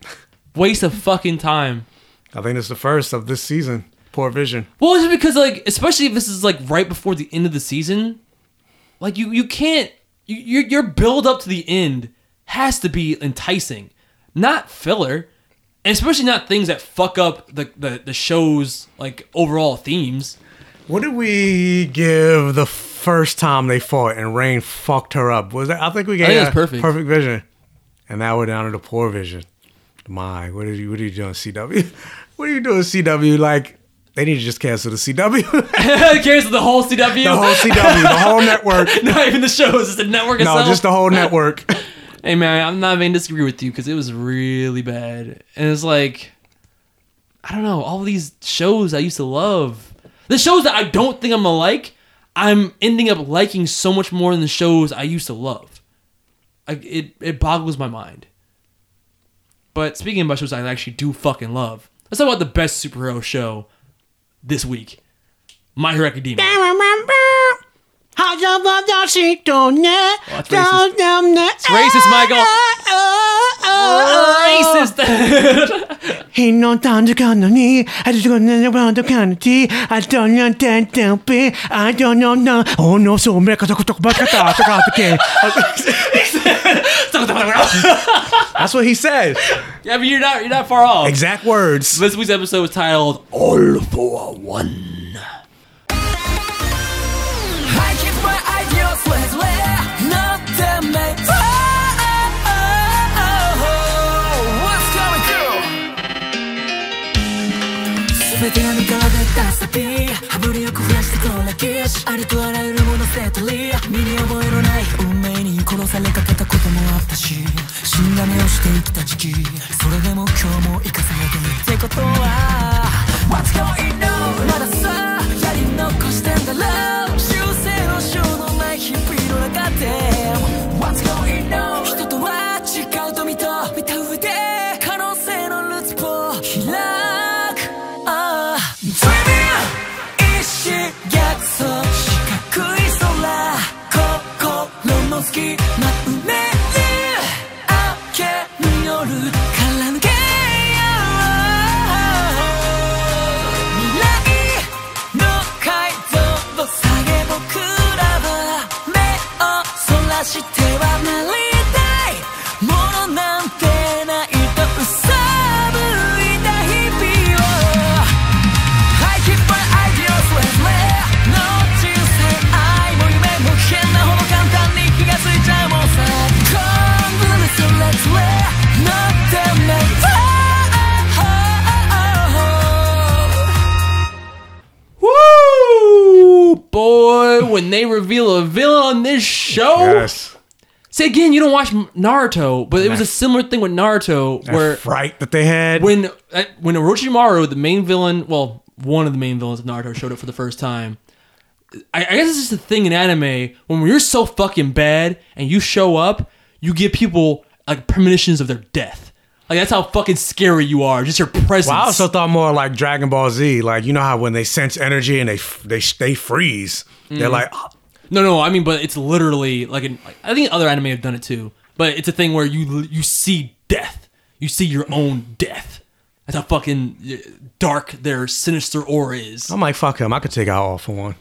Waste of fucking time. I think it's the first of this season. Poor vision. Well, it's because like, especially if this is like right before the end of the season, like you you can't you, your build up to the end has to be enticing, not filler, and especially not things that fuck up the the, the show's like overall themes. What did we give the first time they fought and Reign fucked her up? Was that? I think we gave think perfect. perfect vision, and now we're down to the poor vision. My, what are you? What are you doing, CW? What are you doing, CW? Like they need to just cancel the CW, Cares the whole CW, the whole CW, the whole network. not even the shows, it's the network No, itself. No, just the whole network. Hey man, I'm not even disagree with you because it was really bad, and it's like, I don't know, all these shows I used to love, the shows that I don't think I'm gonna like, I'm ending up liking so much more than the shows I used to love. Like it, it boggles my mind. But speaking about shows I actually do fucking love, let's talk about the best superhero show this week, My Hero Academia. Oh, it's racist, Michael racist. He no time to come to me. I just don't know about the county. I don't know that don't be. I don't know no. Oh no, so make a talk talk about that. Talk about the That's what he said. Yeah, but you're not you're not far off. Exact words. This week's episode was titled "All for One." I keep my ideals with 出たサビ羽振りよく増やしてこらきしありとあらゆるものセットリー。身に覚えのない運命に殺されかけたこともあったし。死んだ目をして生きた時期。それでも今日も生かされてる。ってことは What's going on まださやり残してんだ。ろう修正のしようのない日々の中で。Show. Yes. Say again, you don't watch Naruto, but it was a similar thing with Naruto That where fright that they had. when uh, when Orochimaru, the main villain, well, one of the main villains of Naruto, showed up for the first time. I, I guess it's just a thing in anime when you're so fucking bad and you show up, you give people like premonitions of their death. Like that's how fucking scary you are. Just your presence. well, I also thought more like Dragon Ball Z. Like you know how when they sense energy and they they they freeze. They're Mhm. like, "Oh, No, no, I mean, but it's literally like, an, I think other anime have done it too. But it's a thing where you you see death, you see your own death. That's how fucking uh, dark their sinister aura is. I'm like, fuck him. I could take out all for one.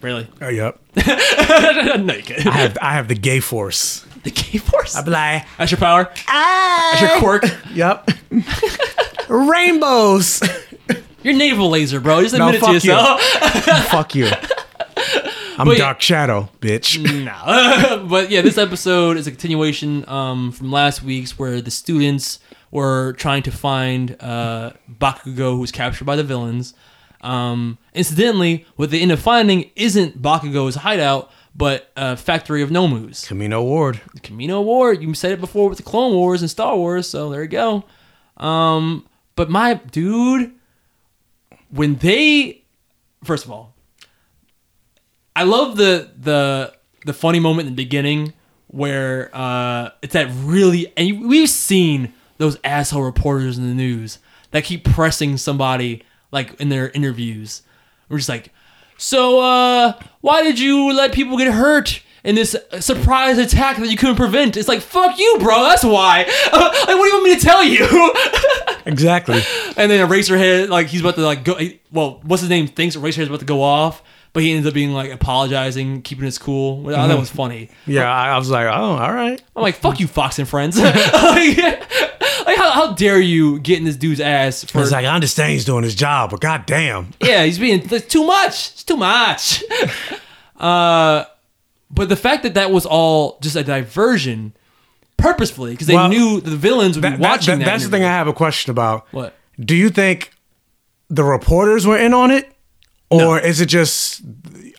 Really? Oh, yep. no, you can't. I have I have the gay force. The gay force. I'd be like, That's your power. Ah. That's your quirk. yep. Rainbows. Your navel laser, bro. Just No, admit it to fuck you. yourself. fuck you. I'm But- Dark Shadow, bitch. no. but yeah, this episode is a continuation um, from last week's where the students were trying to find uh, Bakugo, who was captured by the villains. Um, incidentally, what they end up finding isn't Bakugo's hideout, but a factory of Nomus. Kamino Ward. Kamino Ward. You said it before with the Clone Wars and Star Wars, so there you go. Um, but my dude, when they, first of all, I love the the the funny moment in the beginning where uh, it's that really, and we've seen those asshole reporters in the news that keep pressing somebody like in their interviews. We're just like, so uh, why did you let people get hurt? In this surprise attack that you couldn't prevent, it's like fuck you, bro. That's why. like, what do you want me to tell you? Exactly. and then Eraserhead, like he's about to like go. Well, what's his name? Thinks Eraserhead's about to go off, but he ends up being like apologizing, keeping his cool. I thought that was funny. Yeah, I, I was like, oh, all right. I'm like, fuck you, Fox and Friends. like, like, how, how dare you get in this dude's ass for? It's like I understand he's doing his job, but goddamn. yeah, he's being it's too much. It's too much. uh, but the fact that that was all just a diversion, purposefully, because they Well, knew the villains would That- be watching that- that. that's the thing I have a question about. What? Do you think the reporters were in on it? Or is it just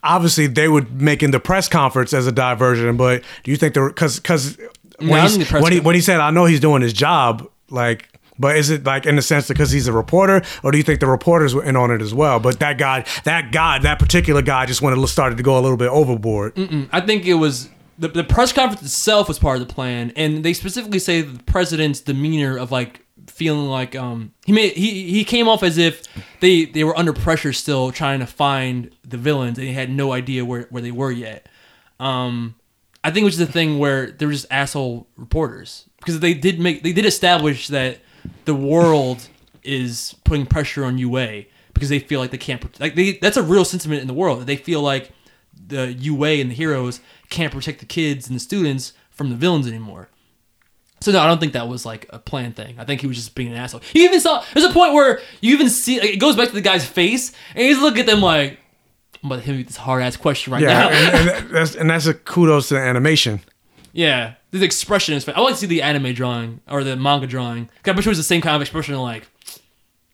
obviously they would make in the press conference as a diversion, but do you think there because because No, when, he- the when he when he said I know he's doing his job, like but is it like in the sense because he's a reporter, or do you think the reporters were in on it as well? But that guy, that guy, that particular guy just went and started to go a little bit overboard. Mm-mm. I think it was the, the press conference itself was part of the plan, and they specifically say the president's demeanor of like feeling like um he made he he came off as if they they were under pressure still trying to find the villains and he had no idea where where they were yet. Um, I think it was the thing where they were just asshole reporters because they did make they did establish that the world is putting pressure on UA because they feel like they can't like they that's a real sentiment in the world that they feel like the UA and the heroes can't protect the kids and the students from the villains anymore. So no, I don't think that was like a planned thing. I think he was just being an asshole. You even saw there's a point where you even see like, it goes back to the guy's face and he's looking at them like I'm about to hit you with this hard ass question right Yeah, now. and, and that's and that's a kudos to the animation. Yeah, the expression is. I like to see the anime drawing or the manga drawing. I wish it was the same kind of expression. Like,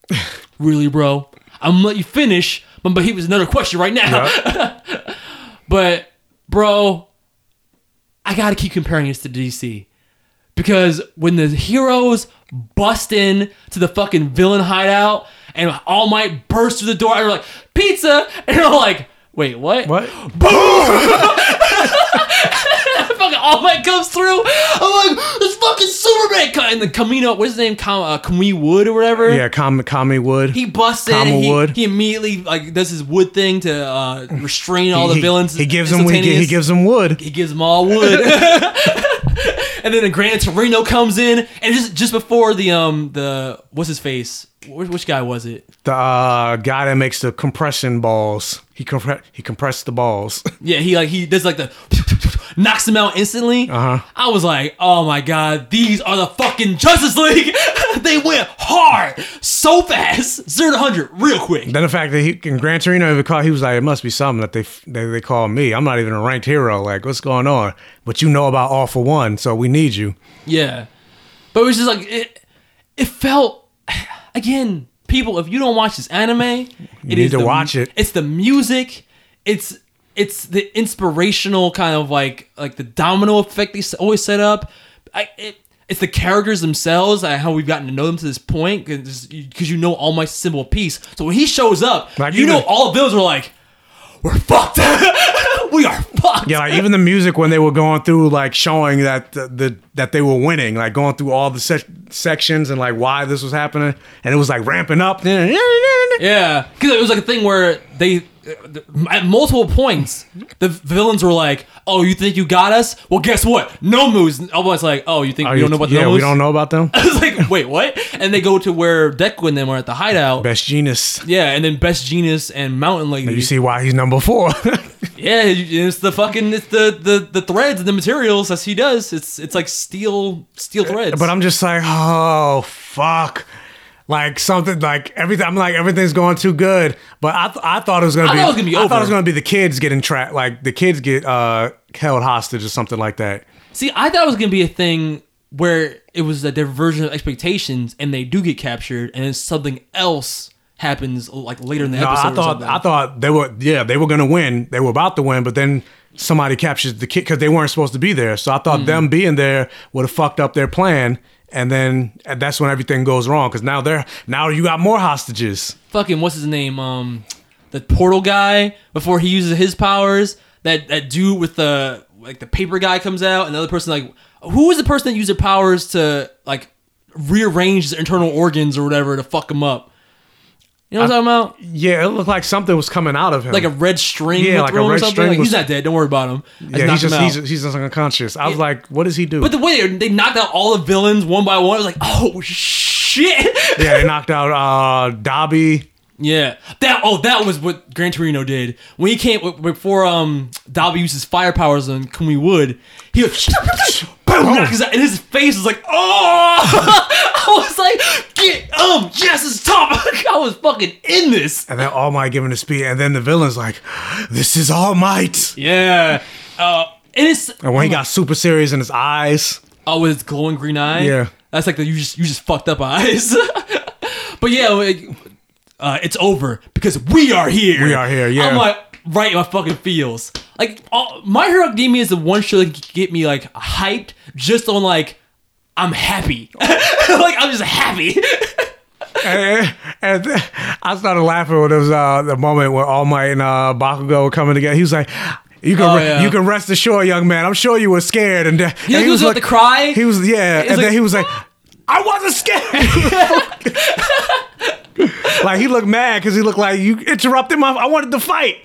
really, bro? I'm gonna let you finish, but but he was another question right now. but bro, I gotta keep comparing this to DC because when the heroes bust in to the fucking villain hideout and All Might burst through the door, and they're like pizza, and I'm like, wait, what? What? Boom! fucking All Might comes through. I'm like, it's fucking Superman. And the Camino, what's his name? Kam, uh, Wood or whatever. Yeah, Kami, Kami Wood. He busts in. Kama And he, Wood. he immediately like does his wood thing to uh, restrain all the villains. He gives them he, he gives them wood. He gives them all wood. and then the Gran Torino comes in, and just just before the um the what's his face? Which, which guy was it? The uh, guy that makes the compression balls. He compre- he compressed the balls. Yeah, he like he does like the knocks him out instantly. Uh-huh. I was like, oh my god, these are the fucking Justice League. they went hard so fast, zero to hundred real quick. then the fact that he in Gran Torino even called, he was like, it must be something that they they, they call me. I'm not even a ranked hero. Like, what's going on? But you know about all for one, so we need you. Yeah, but it was just like it. It felt again, people. If you don't watch this anime, you need to watch it. It's the music. It's it's the inspirational kind of like like the domino effect they always set up. I it, it's the characters themselves and how we've gotten to know them to this point because you know all my symbol piece. So when he shows up, Like you know all the villains are like, we're fucked. we are fucked. Yeah, like even the music when they were going through like showing that the the, that they were winning, like going through all the sec- sections and like why this was happening, and it was like ramping up. Yeah, because it was like a thing where they, uh, at multiple points, the villains were like, "Oh, you think you got us? Well, guess what? No moves." And Almost like, "Oh, you think Are we you- don't know about yeah, we don't know about them. I was like, "Wait, what?" And they go to where Deku and them are at the hideout. Best Jeanist. Yeah, and then Best Jeanist and Mountain Lady. You see why he's number four. Yeah, it's the fucking it's the the the threads and the materials as he does. It's it's like steel steel threads. But I'm just like, oh fuck. Like something like everything. I'm like everything's going too good. But I, th- I thought it was gonna I be. thought it was gonna be I thought it was gonna be the kids getting trapped. Like the kids get uh held hostage or something like that. See, I thought it was gonna be a thing where it was a diversion of expectations, and they do get captured, and then something else happens like later in the No, episode. I thought. I thought they were yeah they were gonna win. They were about to win, but then somebody captured the kid because they weren't supposed to be there. So I thought them being there would have fucked up their plan. And then and that's when everything goes wrong because now they're now you got more hostages. fucking what's his name? Um, the portal guy before he uses his powers. That that dude with the like the paper guy comes out, and the other person like who was the person that used their powers to like rearrange his internal organs or whatever to fuck him up. You know what I'm talking about? Yeah, it looked like something was coming out of him. Like a red string, Yeah, yeah, like a red something. string Like, was- he's not dead. Don't worry about him. I yeah, he's just he's, he's just unconscious. I was like, what does he do? But the way they, they knocked out all the villains one by one, I was like, oh shit. yeah, they knocked out uh Dabi. Yeah, that oh that was what Gran Torino did when he came before um Dabi used his fire powers on Kumi Wood. He was boom, and his face was like oh I was like get um yes it's top I was fucking in this. And then All Might giving the speed, and then the villain's like, "This is All Might." yeah. Uh and it's And when he got super serious in his eyes, oh with his glowing green eye? Yeah. that's like the you just you just fucked up eyes. But yeah like, uh, it's over because we are here. We are here, yeah. I'm like right in my fucking feels. Like all, My Hero Academia is the one show that can get me like hyped just on like I'm happy like I'm just happy and, and I started laughing when it was uh, the moment where All Might and uh, Bakugo were coming together. He was like. You can, Oh, re- yeah. you can rest assured, young man. I'm sure you were scared, and, uh, He and was about to cry? He was, yeah, He and was then he was like, "I wasn't scared." like he looked mad because he looked like you interrupted my. I wanted to fight.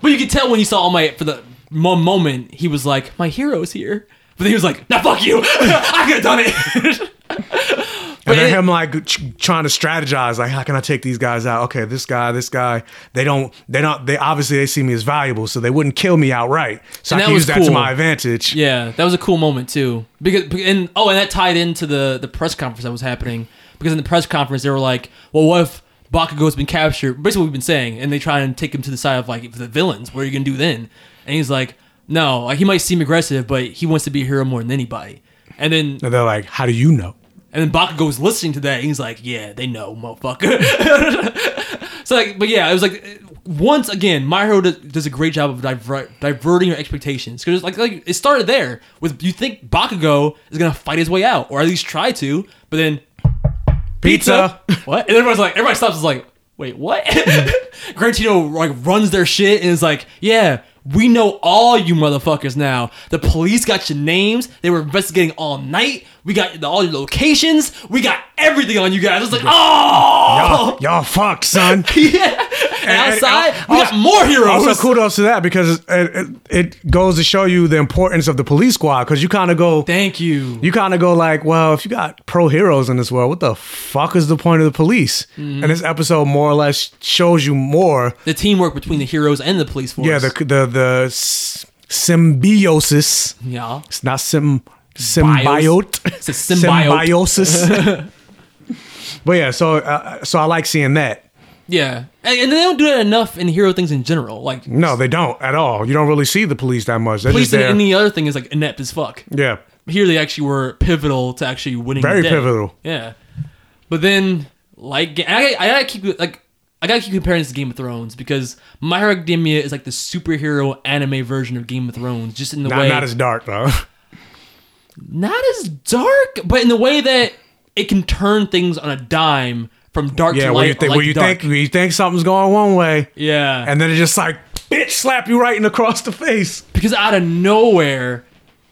but you could tell when you saw All Might for the mo- moment he was like my hero's here but then he was like "Now fuck you I could have done it And then it- him like ch- trying to strategize, like how can I take these guys out? Okay, this guy, this guy. They don't. They don't. They obviously they see me as valuable, so they wouldn't kill me outright. So I that can was use that to my advantage. Yeah, that was a cool moment too. Because and oh, and that tied into the the press conference that was happening. Because in the press conference they were like, "Well, what if Bakugo's been captured?" Basically, what we've been saying, and they try and take him to the side of like the villains. What are you gonna do then? And he's like, "No, like he might seem aggressive, but he wants to be a hero more than anybody." And then And they're like, "How do you know?" and then Bakugo's listening to that. And he's like, "Yeah, they know, motherfucker." so like, but yeah, it was like once again, My Hero does, does a great job of diver- diverting your expectations because like like it started there with you think Bakugo is gonna fight his way out or at least try to, but then Pizza. what? And everyone's like, everybody stops. is like, wait, what? Gran Torino like runs their shit and is like, yeah. We know all you motherfuckers now. The police got your names. They were investigating all night. We got all your locations. We got everything on you guys. It's like, oh, Y'all, y'all fucked, son. yeah. And outside, we got more heroes. Also, kudos to that because it, it, it goes to show you the importance of the police squad. Because you kind of go, Thank you. you kind of go like, well, if you got pro heroes in this world, what the fuck is the point of the police? Mm-hmm. And this episode more or less shows you more. The teamwork between the heroes and the police force. Yeah, the the the symbiosis. yeah. It's not sim symbiote. It's a symbiote. Symbiosis. but yeah, so uh, so I like seeing that. Yeah. And, and they don't do that enough in hero things in general. Like, No, they don't at all. You don't really see the police that much. They're police and the other thing is like inept as fuck. yeah. Here they actually were pivotal to actually winning. Very the day. pivotal. Yeah. But then, like, I, I gotta keep like. I gotta keep comparing this to Game of Thrones because My Hero Academia is like the superhero anime version of Game of Thrones, just in the Not, way not as dark though. not as dark, but in the way that it can turn things on a dime from dark yeah, to where light. you or think light where you think where you think something's going one way, yeah, and then it just like bitch slap you right in across the face. because out of nowhere,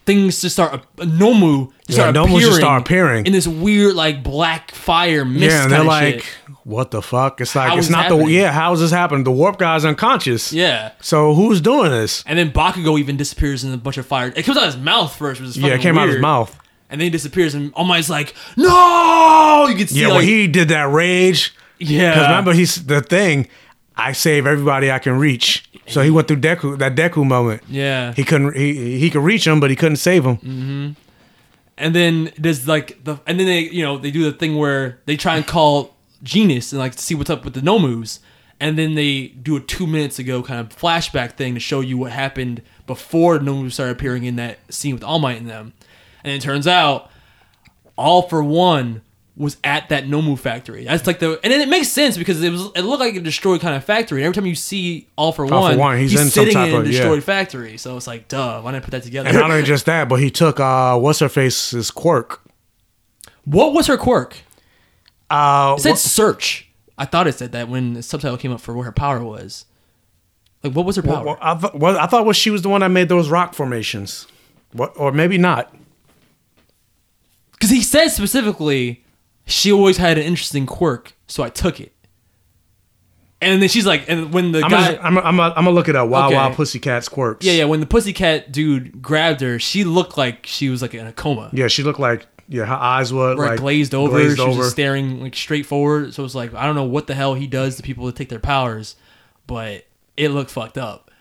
things just start uh, Nomu just Yeah, start Nomu appearing just start appearing. in this weird like black fire mist. yeah, and they're like, shit. "What the fuck?" It's like How it's not happening? the yeah. How is this happening? The warp guy's unconscious. yeah. So who's doing this? And then Bakugo even disappears in a bunch of fire. It comes out of his mouth first, Yeah, it came out of his mouth. and then he disappears, and All Might's like, "No!" You can see Yeah, like, when he did that rage. yeah, Because remember, he's the thing. I save everybody I can reach. So he went through Deku that Deku moment. yeah. He couldn't. He he could reach him, but he couldn't save him. Mm-hmm. and then there's like the and then they you know they do the thing where they try and call Jeanist and like to see what's up with the Nomus, and then they do a two minutes ago kind of flashback thing to show you what happened before Nomus started appearing in that scene with All Might and them, and it turns out All for One was at that Nomu factory. That's like the and then it makes sense because it was it looked like a destroyed kind of factory. And every time you see All for All for One, One, he's he's, in some sitting type in a of- yeah. destroyed factory. So it's like, duh, why didn't I put that together? And not only just that, but he took uh what's her face's quirk. what was her quirk? Uh, It said search. I thought it said that when the subtitle came up for what her power was. Like, what was her power? well, I, th- well, I thought was she was the one that made those rock formations. What or maybe not. Because he said specifically, she always had an interesting quirk, so I took it. And then she's like, and when the I'm guy, gonna, I'm, gonna- I'm, gonna- I'm gonna look at up. Wow, Okay. wow, pussycat's quirks. yeah, yeah, when the pussycat dude grabbed her, she looked like she was like in a coma, yeah. She looked like yeah, her eyes were like glazed over. glazed she was over. staring like straight forward. So it's like I don't know what the hell he does to people that take their powers, but it looked fucked up.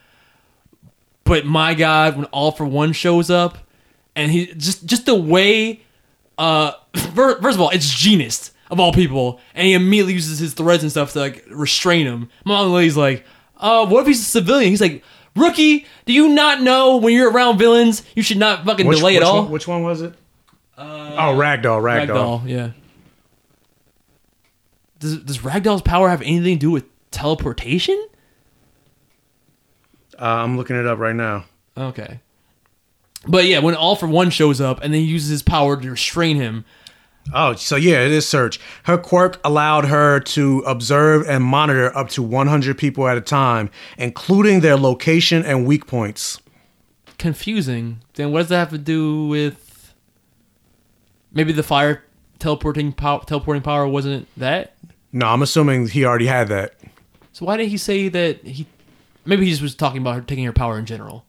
But my God, when All for One shows up, and he just just the way, uh, first of all, it's Jeanist of all people, and he immediately uses his threads and stuff to like restrain him. My other lady's like, uh, what if he's a civilian? He's like, rookie, do you not know when you're around villains, you should not fucking which, delay which at all? One, which one was it? Uh, oh, Ragdoll, Ragdoll. Ragdoll, yeah. Does does Ragdoll's power have anything to do with teleportation? Uh, I'm looking it up right now. Okay. But yeah, when All for One shows up and then he uses his power to restrain him, Oh, so yeah, it is search. Her quirk allowed her to observe and monitor up to 100 people at a time, including their location and weak points. confusing. Then what does that have to do with maybe the fire teleporting power teleporting power wasn't that? No, I'm assuming he already had that. So why did he say that he maybe he just was talking about her taking her power in general?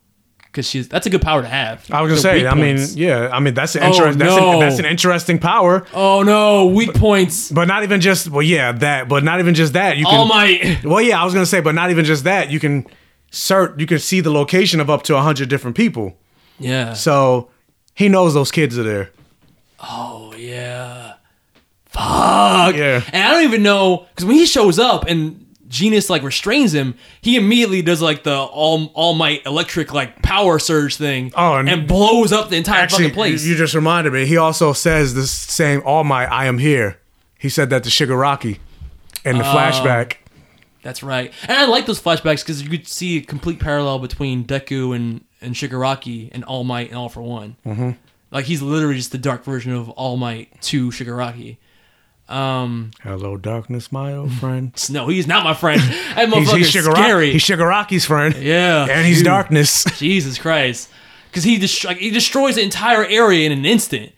Because she's that's a good power to have. I was gonna say. I mean, yeah. I mean, that's an Oh, interest. that's, no. an, that's an interesting power. Oh no, weak points. But not even just. Well, yeah, that. But not even just that. You can. All Might. Well, yeah, I was gonna say, but not even just that. You can search. You can see the location of up to 100 different people. Yeah. So he knows those kids are there. Oh yeah. Fuck. Yeah. And I don't even know because when he shows up and Jeanist like restrains him, he immediately does like the all all might electric like power surge thing. Oh, and- and, blows up the entire Actually, fucking place. you just reminded me. He also says this same "All Might, I am here." He said that to Shigaraki in the Oh. flashback. That's right. And I like those flashbacks because you could see a complete parallel between Deku and and Shigaraki and All Might and All for One. Mm-hmm. Like he's literally just the dark version of All Might to Shigaraki. Um, Hello, darkness, my old friend. no, he's not my friend. That he's, motherfucker's he's, Shigara- scary. he's Shigaraki's friend. Yeah, and he's dude. darkness. Jesus Christ, because he dest- like, he destroys the entire area in an instant,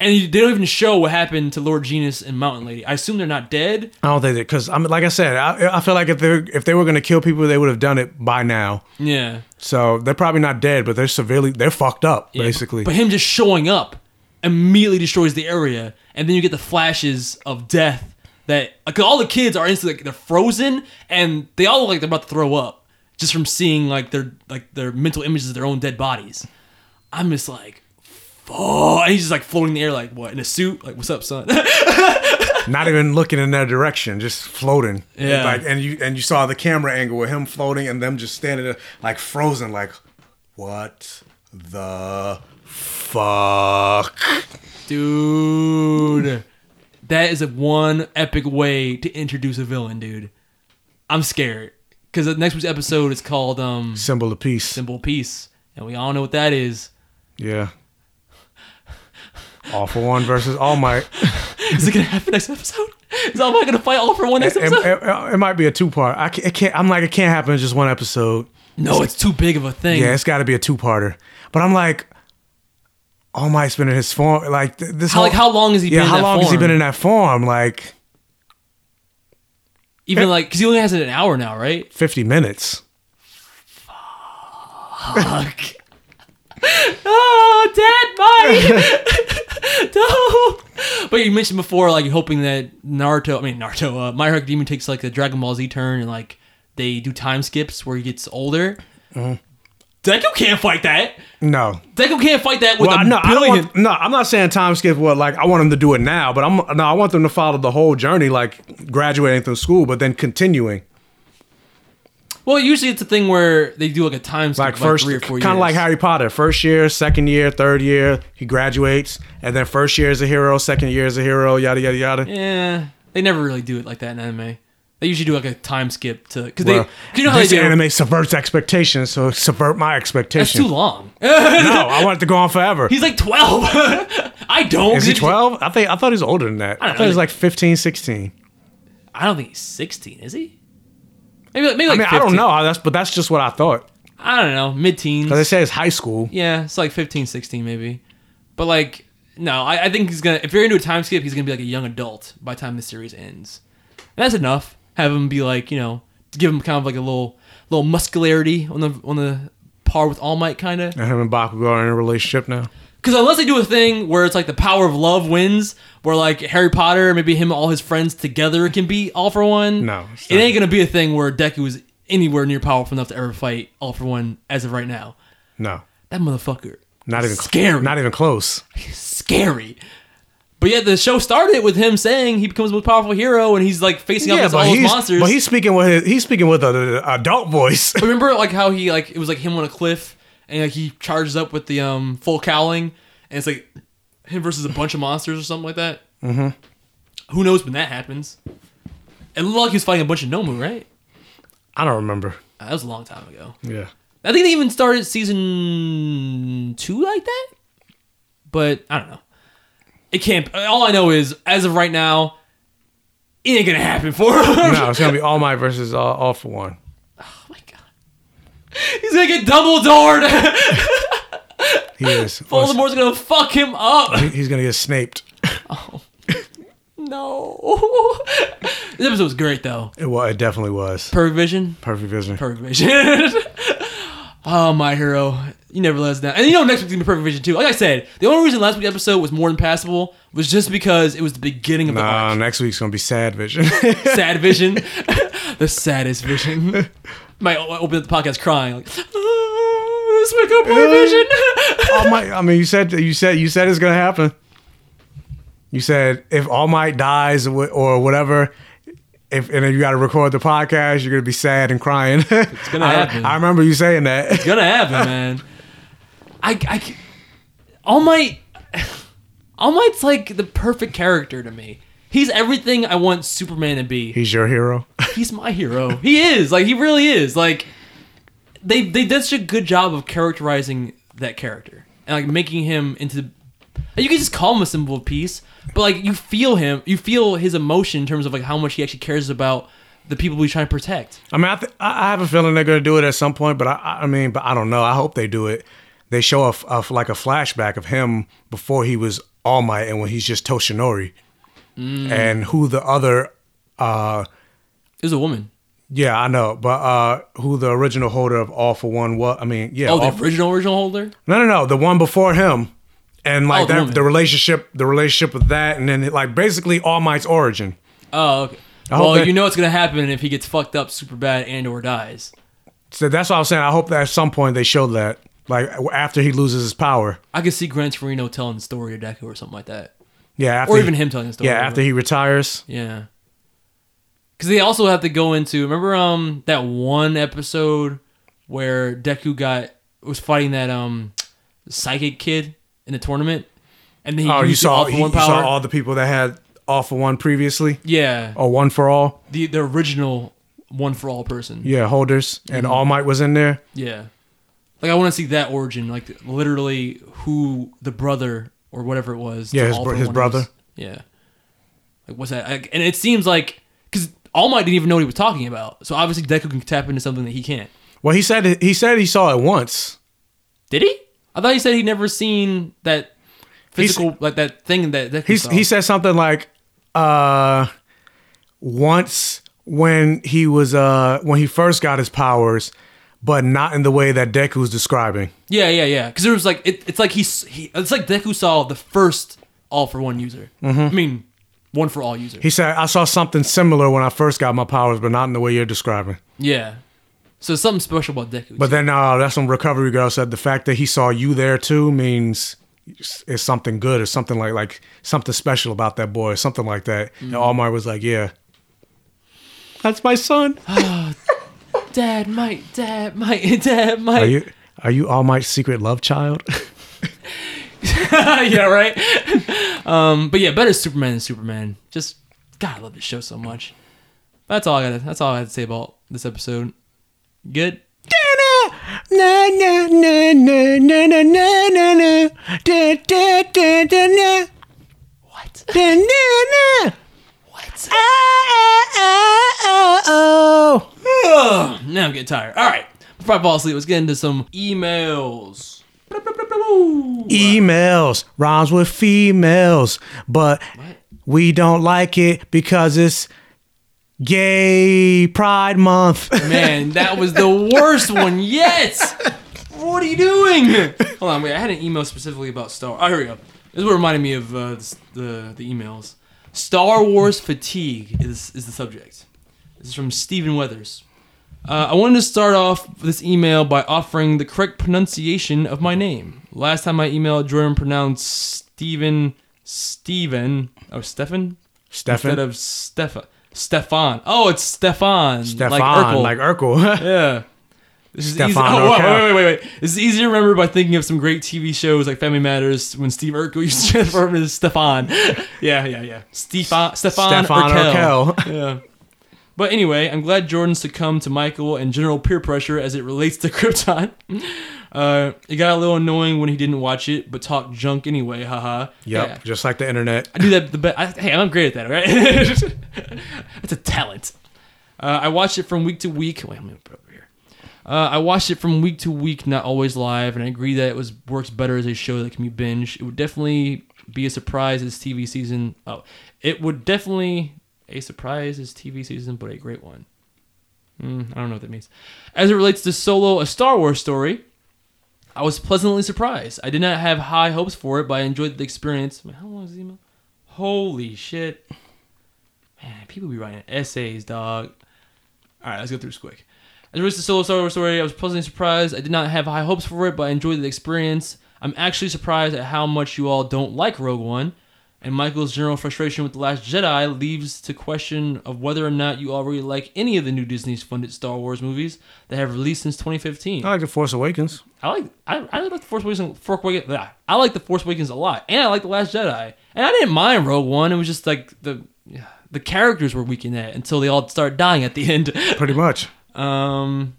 and he, they don't even show what happened to Lord Jeanist and Mountain Lady. I assume they're not dead. I don't think that because I'm like I said, I, I feel like if they if they were gonna kill people, they would have done it by now. Yeah, So they're probably not dead, but they're severely they're fucked up basically. But him just showing up immediately destroys the area, and then you get the flashes of death. That like all the kids are instantly like, they're frozen, and they all look like they're about to throw up just from seeing like their like their mental images of their own dead bodies. I'm just like, fuck. And he's just like floating in the air, like what in a suit? Like what's up, son? not even looking in their direction, just floating. Yeah. Like and you and you saw the camera angle with him floating and them just standing there like frozen, like what the fuck? dude. That is a one epic way to introduce a villain, dude. I'm scared because the next week's episode is called um Symbol of peace. Symbol of Peace, and we all know what that is. Yeah. All for one versus All Might. Is it gonna happen next episode? Is All Might gonna fight All for One next It, episode? it- it might be a two part. I can't, it can't. I'm like it can't happen in just one episode. no, it's too big of a thing. Yeah, it's got to be a two parter. But I'm like, All Might's been in his form. Like th- this. How- like, how long has he yeah, been in how that long has he form? been in that form? Like Even like because he only has it an hour now, right? fifty minutes. Fuck. oh, Dad, Mike. no. But you mentioned before, like hoping that Naruto, I mean Naruto, uh, My Hero Academia takes like the Dragon Ball Z turn and like they do time skips where he gets older. Mhm. Deku can't fight that. No. Deku can't fight that with Well, a no, I don't billion. want, no, I'm not saying time skip. What like I want them to do it now, but I'm no, I want them to follow the whole journey, like graduating through school, but then continuing. Well, usually it's a thing where they do like a time skip, Like like, first, three or four kind of like Harry Potter. First year, second year, third year, he graduates, and then first year is a hero, second year is a hero, yada yada yada. Yeah, they never really do it like that in anime. They usually do like a time skip to because they, 'cause you know how this they do. anime subverts expectations, so subvert my That's expectations. too long. no, I want it to go on forever. He's like twelve. I don't. Is he 12? I think I thought he was older than that. I don't thought he was like 15, 16. I don't think he's sixteen. Is he? Maybe maybe I like mean, I 15. don't know. That's but that's just what I thought. I don't know. Mid teens. Because they say it's high school. Yeah, it's like 15, 16 maybe. But like, no, I, I think he's gonna. If you're gonna do a time skip, he's gonna be like a young adult by the time the series ends. And that's enough. Have him be like, you know, give him kind of like a little, little muscularity on the on the par with All Might, kind of. And him and Bakugo are in a relationship now. Because unless they do a thing where it's like the power of love wins, where like Harry Potter, maybe him and all his friends together can beat All for One. No, it ain't gonna be a thing where Deku is anywhere near powerful enough to ever fight All for One as of right now. No, That motherfucker, not even Scary. Not even close. scary. But yet the show started with him saying he becomes the most powerful hero, and he's like facing off against all he's monsters. but he's speaking with his, he's speaking with an adult voice. But remember like how he like it was like him on a cliff and like he charges up with the um full cowling and it's like him versus a bunch of monsters or something like that. hmm Who knows when that happens? It looked like he was fighting a bunch of Nomu, right? I don't remember. Uh, That was a long time ago. Yeah. I think they even started season two like that. But I don't know. It can't. All I know is, as of right now, it ain't gonna happen for him. no, it's gonna be All Might versus all, all for one. Oh my god, he's gonna get Dumbledored. He is. Voldemort's gonna fuck him up. He- He's gonna get snaped. Oh. No. this episode was great though. It was. It definitely was. Perfect Vision. Perfect vision. Perfect Vision. Oh, my hero. You never let us down. And you know next week's gonna be Perfect Vision too. Like I said, the only reason last week's episode was more than passable was just because it was the beginning of the arc. Nah, next week's gonna be sad vision. Sad Vision. the saddest vision. Might o- open up the podcast crying like "Ah, this week of Perfect Vision. All Might. I mean, you said you said you said it's gonna happen. You said if All Might dies or wh- or whatever, if and if you got to record the podcast, you're gonna be sad and crying. It's gonna I, happen. I remember you saying that. It's gonna happen, man. I, I, All Might, All Might's like the perfect character to me. He's everything I want Superman to be. He's your hero. He's my hero. He is like he really is. Like they they did such a good job of characterizing that character and like making him into. You can just call him a symbol of peace, but like you feel him, you feel his emotion in terms of like how much he actually cares about the people he's trying to protect. I mean, I, th- I have a feeling they're gonna do it at some point, but I, I mean, but I don't know. I hope they do it. They show a, a like a flashback of him before he was All Might and when he's just Toshinori, Mm. and who the other. uh It was a woman. Yeah, I know, but uh who the original holder of All for One was? I mean, yeah, oh, the original original holder. no, no, no, the one before him, and like Oh, the that, woman. the relationship, the relationship with that, and then like basically All Might's origin. Oh, okay. I Well, that- you know what's gonna happen if he gets fucked up super bad and or dies. So that's what I was saying. I hope that at some point they show that, like after he loses his power. I could see Gran Torino telling the story to Deku or something like that. Yeah, after or he- even him telling the story. Yeah, after he retires. Yeah. Because they also have to go into remember um that one episode where Deku got was fighting that um psychic kid in the tournament, and then he oh, you saw he- you saw all the people that had all for one previously. yeah, Or one for all. the the original one for all person. Yeah, holders and Mhm. All Might was in there. Yeah. Like I want to see that origin, like literally who the brother or whatever it was. Yeah, his bro- his brother. is. Yeah. Like what's that? Like, and it seems like because All Might didn't even know what he was talking about, so obviously Deku can tap into something that he can't. Well, he said he said he saw it once. Did he? I thought he said he'd never seen that physical like that thing that, that He's, he said something like, uh, once when he was uh when he first got his powers, but not in the way that Deku's describing. Yeah, yeah, yeah. Because there was like it, it's like he's he, it's like Deku saw the first all for one user. I mean, one for all user. He said, I saw something similar when I first got my powers, but not in the way you're describing. yeah. So something special about Deku. But then uh, that's when Recovery Girl said the fact that he saw you there too means it's something good or something like like something special about that boy or something like that. And All Might was like, yeah. That's my son. Dad might, Dad might, Dad might. Are you are you All Might's secret love child? yeah, right. um, but yeah, better Superman than Superman. Just God, I love this show so much. That's all I got. That's all I had to say about this episode. Good. na na na na na na na na na da da da da na What? da na na What? ah ah ah oh now I'm getting tired. All right. Before I fall asleep, let's get into some emails. emails rhymes with females but we don't like it because it's gay pride month Man, that was the worst one yet. What are you doing? Hold on, wait. I had an email specifically about Star. Oh, here we go. This is what reminded me of uh, the the emails. Star Wars fatigue is is the subject. This is from Stephen Weathers. Uh, I wanted to start off this email by offering the correct pronunciation of my name. Last time I emailed, Jordan pronounced Stephen Stephen oh Stefan Stefan? instead of Stefan Stefan. Oh, it's Stefan. Stefan like Urkel. like Urkel Yeah. This is easy. Oh, wait, wait, wait, wait, wait. This is easy to remember by thinking of some great TV shows like Family Matters when Steve Urkel used to transform into Stefan. Yeah, yeah, yeah. Stefan, Stefan, Stefan Urkel. Urkel. Yeah. But anyway, I'm glad Jordan succumbed to Michael and general peer pressure as it relates to Krypton. Uh, it got a little annoying when he didn't watch it, but talked junk anyway. Haha. yep Yeah. just like the internet I do that the best. Hey, I'm great at that, right? That's a talent. Uh, I watched it from week to week. Wait, let me put over here. Uh, I watched it from week to week, not always live, and I agree that it was works better as a show that can be binge. It would definitely be a surprise as TV season. Oh, it would definitely a surprise as TV season, but a great one. Mm, I don't know what that means. As it relates to Solo, a Star Wars story, I was pleasantly surprised. I did not have high hopes for it, but I enjoyed the experience. How long is the email? Holy shit. Man, people be writing essays, dog. Alright, let's go through this quick. It relates to Solo Star Wars story, I was pleasantly surprised. I did not have high hopes for it, but I enjoyed the experience. I'm actually surprised at how much you all don't like Rogue One. And Michael's general frustration with The Last Jedi leaves to question of whether or not you already like any of the new Disney's funded Star Wars movies that have released since 2015. I like the Force Awakens I like I, I like the Force Awakens. Force Awakens. I like the Force Awakens a lot, and I like the Last Jedi, and I didn't mind Rogue One. It was just like the the characters were weak in that until they all start dying at the end. pretty much Um,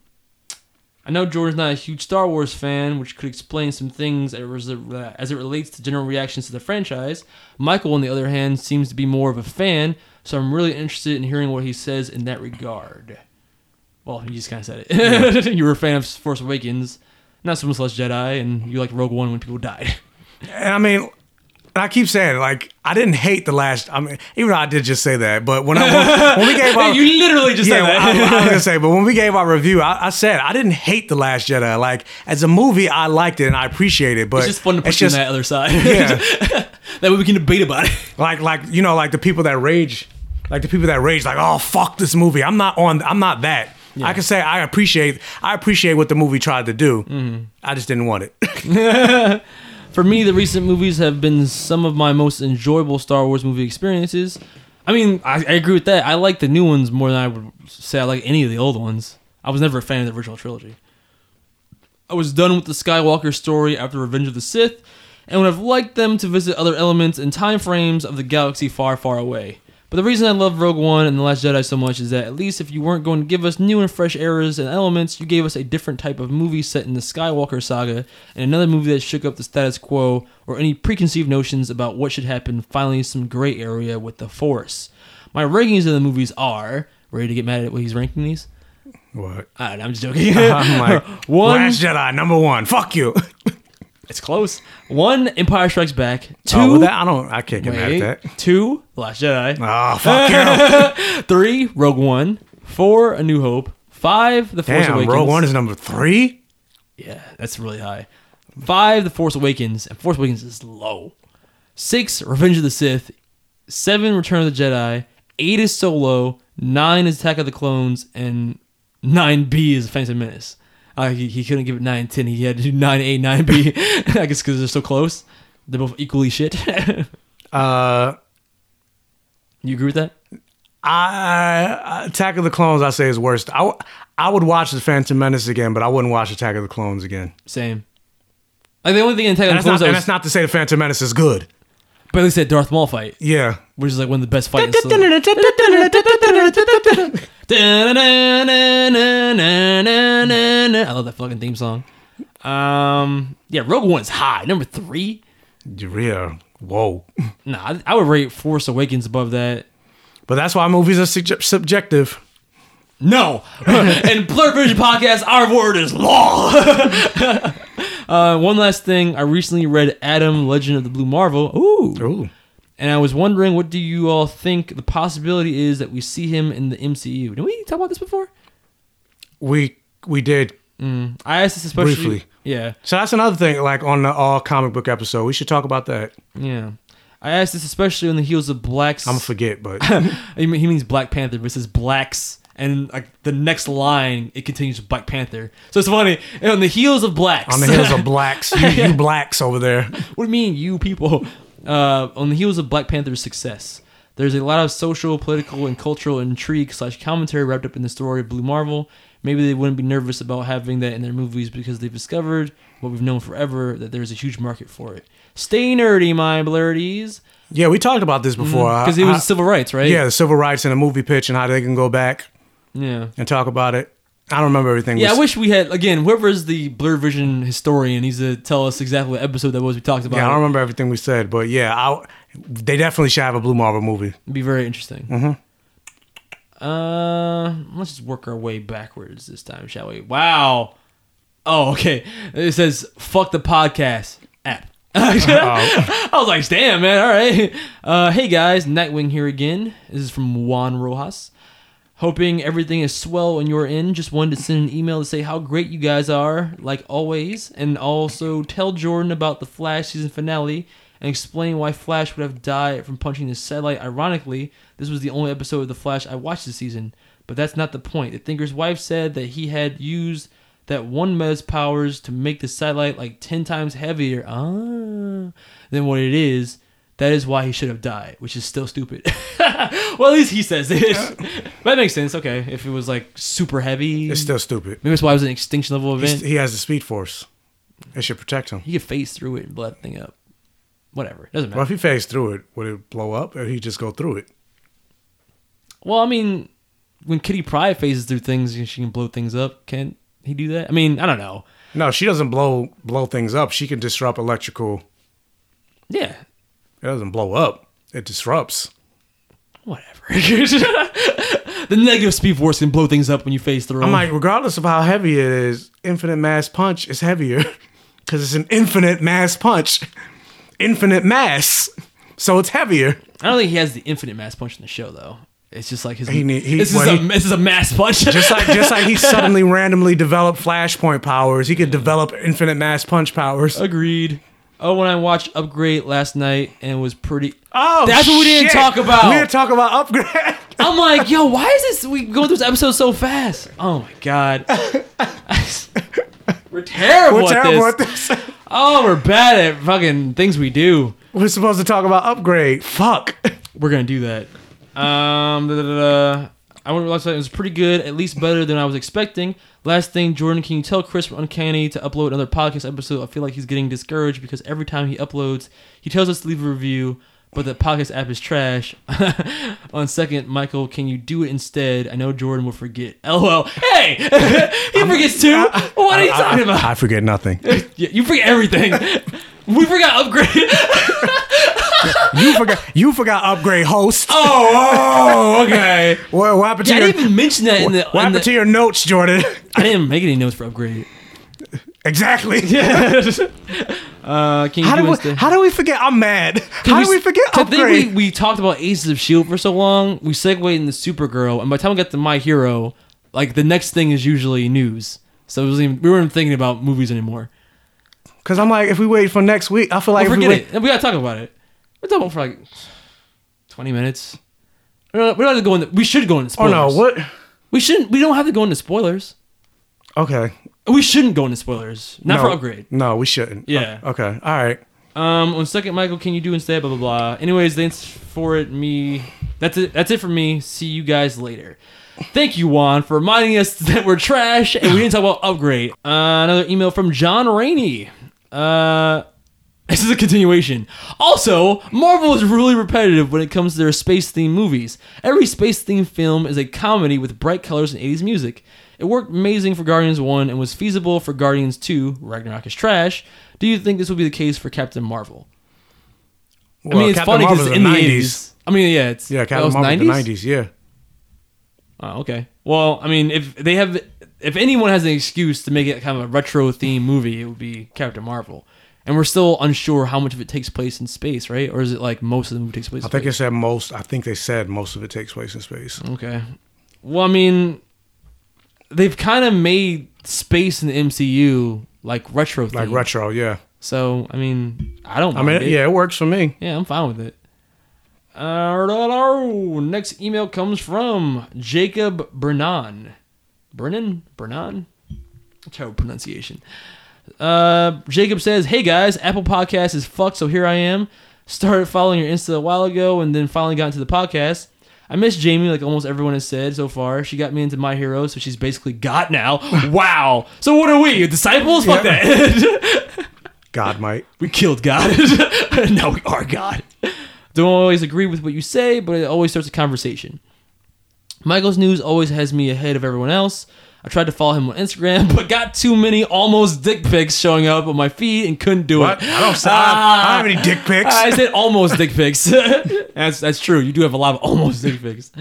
I know Jordan's not a huge Star Wars fan, which could explain some things uh, as it relates to general reactions to the franchise. Michael, on the other hand, seems to be more of a fan, so I'm really interested in hearing what he says in that regard. Well, you just kind of said it. you were a fan of Force Awakens, not so much Last Jedi, and you like Rogue One when people died. I mean, and I keep saying like I didn't hate the last. I mean, even though I did just say that, but when I when we gave our you literally just yeah, said that. I, I was gonna say, but when we gave our review, I, I said I didn't hate the Last Jedi. Like as a movie, I liked it and I appreciate it. But it's just fun to it's on that other side. Yeah. that way we can debate about it. like like you know like the people that rage, like the people that rage, like oh fuck this movie. I'm not on. I'm not that. I can say I appreciate I appreciate what the movie tried to do. Mm-hmm. I just didn't want it. For me, the recent movies have been some of my most enjoyable Star Wars movie experiences. I mean, I, I agree with that. I like the new ones more than I would say I like any of the old ones. I was never a fan of the original trilogy. I was done with the Skywalker story after Revenge of the Sith, and would have liked them to visit other elements and time frames of the galaxy far, far away. But the reason I love Rogue One and The Last Jedi so much is that at least if you weren't going to give us new and fresh eras and elements, you gave us a different type of movie set in the Skywalker saga, and another movie that shook up the status quo or any preconceived notions about what should happen, finally some gray area with the Force. My rankings of the movies are ready to get mad at what he's ranking these? what? Alright, I'm just joking. I'm like one Last Jedi number one. Fuck you. It's close. One, Empire Strikes Back. Oh, two, Oh, well, that, I don't. I can't get mad wait, at that. two, Last Jedi. Oh fuck yeah! Three, Rogue One. Four, A New Hope. Five, The Force Damn, Awakens. Rogue One is number three. Yeah, that's really high. Five, The Force Awakens, and Force Awakens is low. Six, Revenge of the Sith. Seven, Return of the Jedi. Eight is Solo. Nine is Attack of the Clones, and nine B is Phantom Menace. Uh, he, he couldn't give it nine ten. He had to do nine A, nine B. I guess because they're so close. They're both equally shit. Uh, you agree with that? I Attack of the Clones. I say is worst. I, I would watch the Phantom Menace again, but I wouldn't watch Attack of the Clones again. Same. Like the only thing in Attack of the Clones, not, that and was, that's not to say the Phantom Menace is good. but at least that Darth Maul fight, Yeah. which is like one of the best fights. I love that fucking theme song. Um, yeah, Rogue One's high. Number three. Yeah. Whoa. Nah, I, I would rate Force Awakens above that. But that's why movies are subje- subjective. No. and Blurred Vision Podcast, our word is law. uh, one last thing. I recently read Adam, Legend of the Blue Marvel. Ooh. Ooh. And I was wondering, what do you all think the possibility is that we see him in the MCU? Did we talk about this before? We we did. Mm. I asked this especially. Briefly. Yeah. So that's another thing. Like on the all comic book episode, we should talk about that. Yeah. I asked this especially on the heels of Black's. I'm gonna forget, but he means Black Panther, but it says Blacks, and like the next line, it continues with Black Panther. So it's funny. And on the heels of Blacks. on the heels of blacks, you, you blacks over there. what do you mean, you people? Uh, on the heels of Black Panther's success, there's a lot of social, political, and cultural intrigue slash commentary wrapped up in the story of Blue Marvel. Maybe they wouldn't be nervous about having that in their movies because they've discovered what we've known forever that there's a huge market for it. Stay nerdy, my blurties. Yeah, we talked about this before. Because it was I- civil rights, right? Yeah, the civil rights and a movie pitch and how they can go back Yeah. and talk about it. I don't remember everything. Yeah, I wish we had again. Whoever's the Blurred Vision historian needs to tell us exactly what episode that was we talked about. Yeah, I don't remember everything we said, but yeah, I, they definitely should have a Blue Marvel movie. It'd be very interesting. Mm-hmm. Uh, let's just work our way backwards this time, shall we? Wow. Oh, okay. It says "fuck the podcast" app. I was like, damn, man. All right. Uh, hey guys, Nightwing here again. This is from Juan Rojas. Hoping everything is swell on your end. Just wanted to send an email to say how great you guys are, like always, and also tell Jordan about the Flash season finale and explain why Flash would have died from punching the satellite. Ironically, this was the only episode of the Flash I watched this season, but that's not the point. The Thinker's wife said that he had used that one Meta's powers to make the satellite like 10 times heavier ah, than what it is. That is why he should have died, which is still stupid. well, at least he says it. that makes sense. Okay, if it was like super heavy, It's still stupid. maybe that's why it was an extinction level He's- event. he has the Speed Force. It should protect him. He could phase through it and blow that thing up. Whatever, doesn't matter. Well, if he phased through it, would it blow up, or he just go through it? Well, I mean, when Kitty Pryde phases through things, she can blow things up. Can he do that? I mean, I don't know. No, she doesn't blow blow things up. She can disrupt electrical. Yeah, It doesn't blow up. It disrupts. whatever. the negative speed force can blow things up when you phase through. I'm like, regardless of how heavy it is, infinite mass punch is heavier because it's an infinite mass punch, infinite mass, so it's heavier. I don't think he has the infinite mass punch in the show though. It's just like his. He he- this, well, is a, he- this is a mass punch. Just like just like he suddenly randomly developed flashpoint powers, he could develop infinite mass punch powers. Agreed. Oh, when I watched Upgrade last night and it was pretty. Oh, That's what we didn't shit. talk about. We didn't talk about upgrade. I'm like, yo, why is this? We going through this episode so fast. Oh my god. we're terrible, We're at, this. at this. Oh, we're bad at fucking things we do. We're supposed to talk about upgrade. Fuck. We're gonna do that. Um, da, da, da. I went to watch that. It was pretty good, at least better than I was expecting. Last thing, Jordan, can you tell Chris from Uncanny to upload another podcast episode? I feel like he's getting discouraged because every time he uploads, he tells us to leave a review, but the podcast app is trash. On second, Michael, can you do it instead? I know Jordan will forget. LOL. Hey, he forgets too. What are you talking about? I forget nothing. You forget everything. we forgot upgrade. You forgot. You forgot upgrade host. oh, okay. What, what happened to Yeah, I your didn't even mention that in the. What in happened the- to your notes, Jordan? I didn't make any notes for upgrade. Exactly. uh, can you How do do we? instead- How do we forget? I'm mad. How do we forget I think upgrade? we, we talked about Agents of Shield for so long. We segued into Supergirl, and by the time we got to My Hero, like the next thing is usually news. So it wasn't even, we weren't thinking about movies anymore. Because I'm like, if we wait for next week, I feel like Well, if we forget wait, it. We gotta talk about it. We're talking about for like twenty minutes. We don't, we don't have to go into. We should go into Oh spoilers. no, what? We shouldn't. We don't have to go into spoilers. Okay. We shouldn't go into spoilers. Not no, for upgrade. No, we shouldn't. Yeah. O- Okay. All right. Um, Second, Michael. Can you do instead? Blah blah blah. Anyways, thanks for it. Me. That's it. That's it for me. See you guys later. Thank you, Juan, for reminding us that we're trash and we didn't talk about upgrade. Uh, another email from John Rainey. Uh, this is a continuation. Also, Marvel is really repetitive when it comes to their space themed movies. Every space themed film is a comedy with bright colors and 80s music. It worked amazing for Guardians 1 and was feasible for Guardians 2. Ragnarok is trash. Do you think this will be the case for Captain Marvel? I mean, it's Captain funny because it's in the 90s. 80s. I mean, yeah, it's Yeah, Captain Marvel in the 90s. Yeah. Oh, okay. Well, I mean, if they have, if anyone has an excuse to make it kind of a retro theme movie, it would be Captain Marvel. And we're still unsure how much of it takes place in space, right? Or is it like most of the movie takes place? I in think it space? said most. I think they said most of it takes place in space. Okay. Well, I mean, they've kind of made space in the MCU like retro, Like themed. retro. Yeah. So, I mean, I don't. I mean, it. yeah, it works for me. Yeah, I'm fine with it. Uh, next email comes from Jacob Bernan. Brennan? Bernan? Terrible pronunciation. Uh, Jacob says, Hey guys, Apple Podcast is fucked, so here I am. Started following your Insta a while ago and then finally got into the podcast. I miss Jamie, like almost everyone has said so far. She got me into My Hero, so she's basically God now. wow. So what are we? Disciples? Fuck that. God might. we killed God. now we are God. Don't always agree with what you say, but it always starts a conversation. Michael's news always has me ahead of everyone else. I tried to follow him on Instagram, but got too many almost dick pics showing up on my feed and couldn't do What? it. I don't. I don't have any dick pics. I said almost dick pics. that's that's true. You do have a lot of almost dick pics.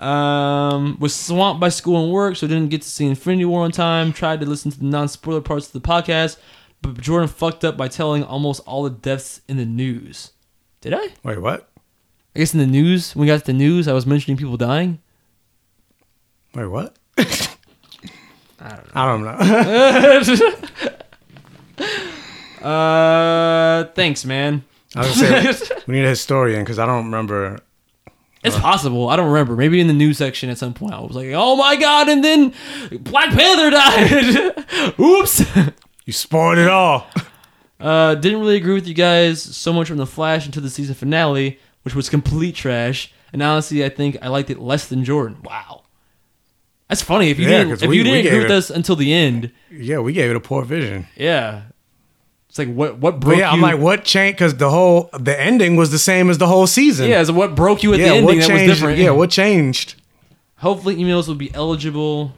Um, was swamped by school and work, so didn't get to see Infinity War on time. Tried to listen to the non-spoiler parts of the podcast, but Jordan fucked up by telling almost all the deaths in the news. Did I? Wait, what? I guess in the news, when we got to the news, I was mentioning people dying. Wait, what? I don't know. Uh, thanks, man. I was gonna say we need a historian because I don't remember. It's possible. I don't remember. Maybe in the news section at some point, I was like, "Oh my god!" And then Black Panther died. Oops. You spoiled it all. Uh, didn't really agree with you guys so much from the Flash until the season finale, which was complete trash. And honestly, I think I liked it less than Jordan. Wow, that's funny. If you Yeah, didn't, if we- you didn't agree with it- us until the end, Yeah, we gave it a poor vision. yeah, it's like what what But broke yeah, you? I'm like, what changed? Because the whole the ending was the same as the whole season. yeah, so what broke you at yeah. the ending what that was different? Yeah, what changed? Hopefully, emails will be eligible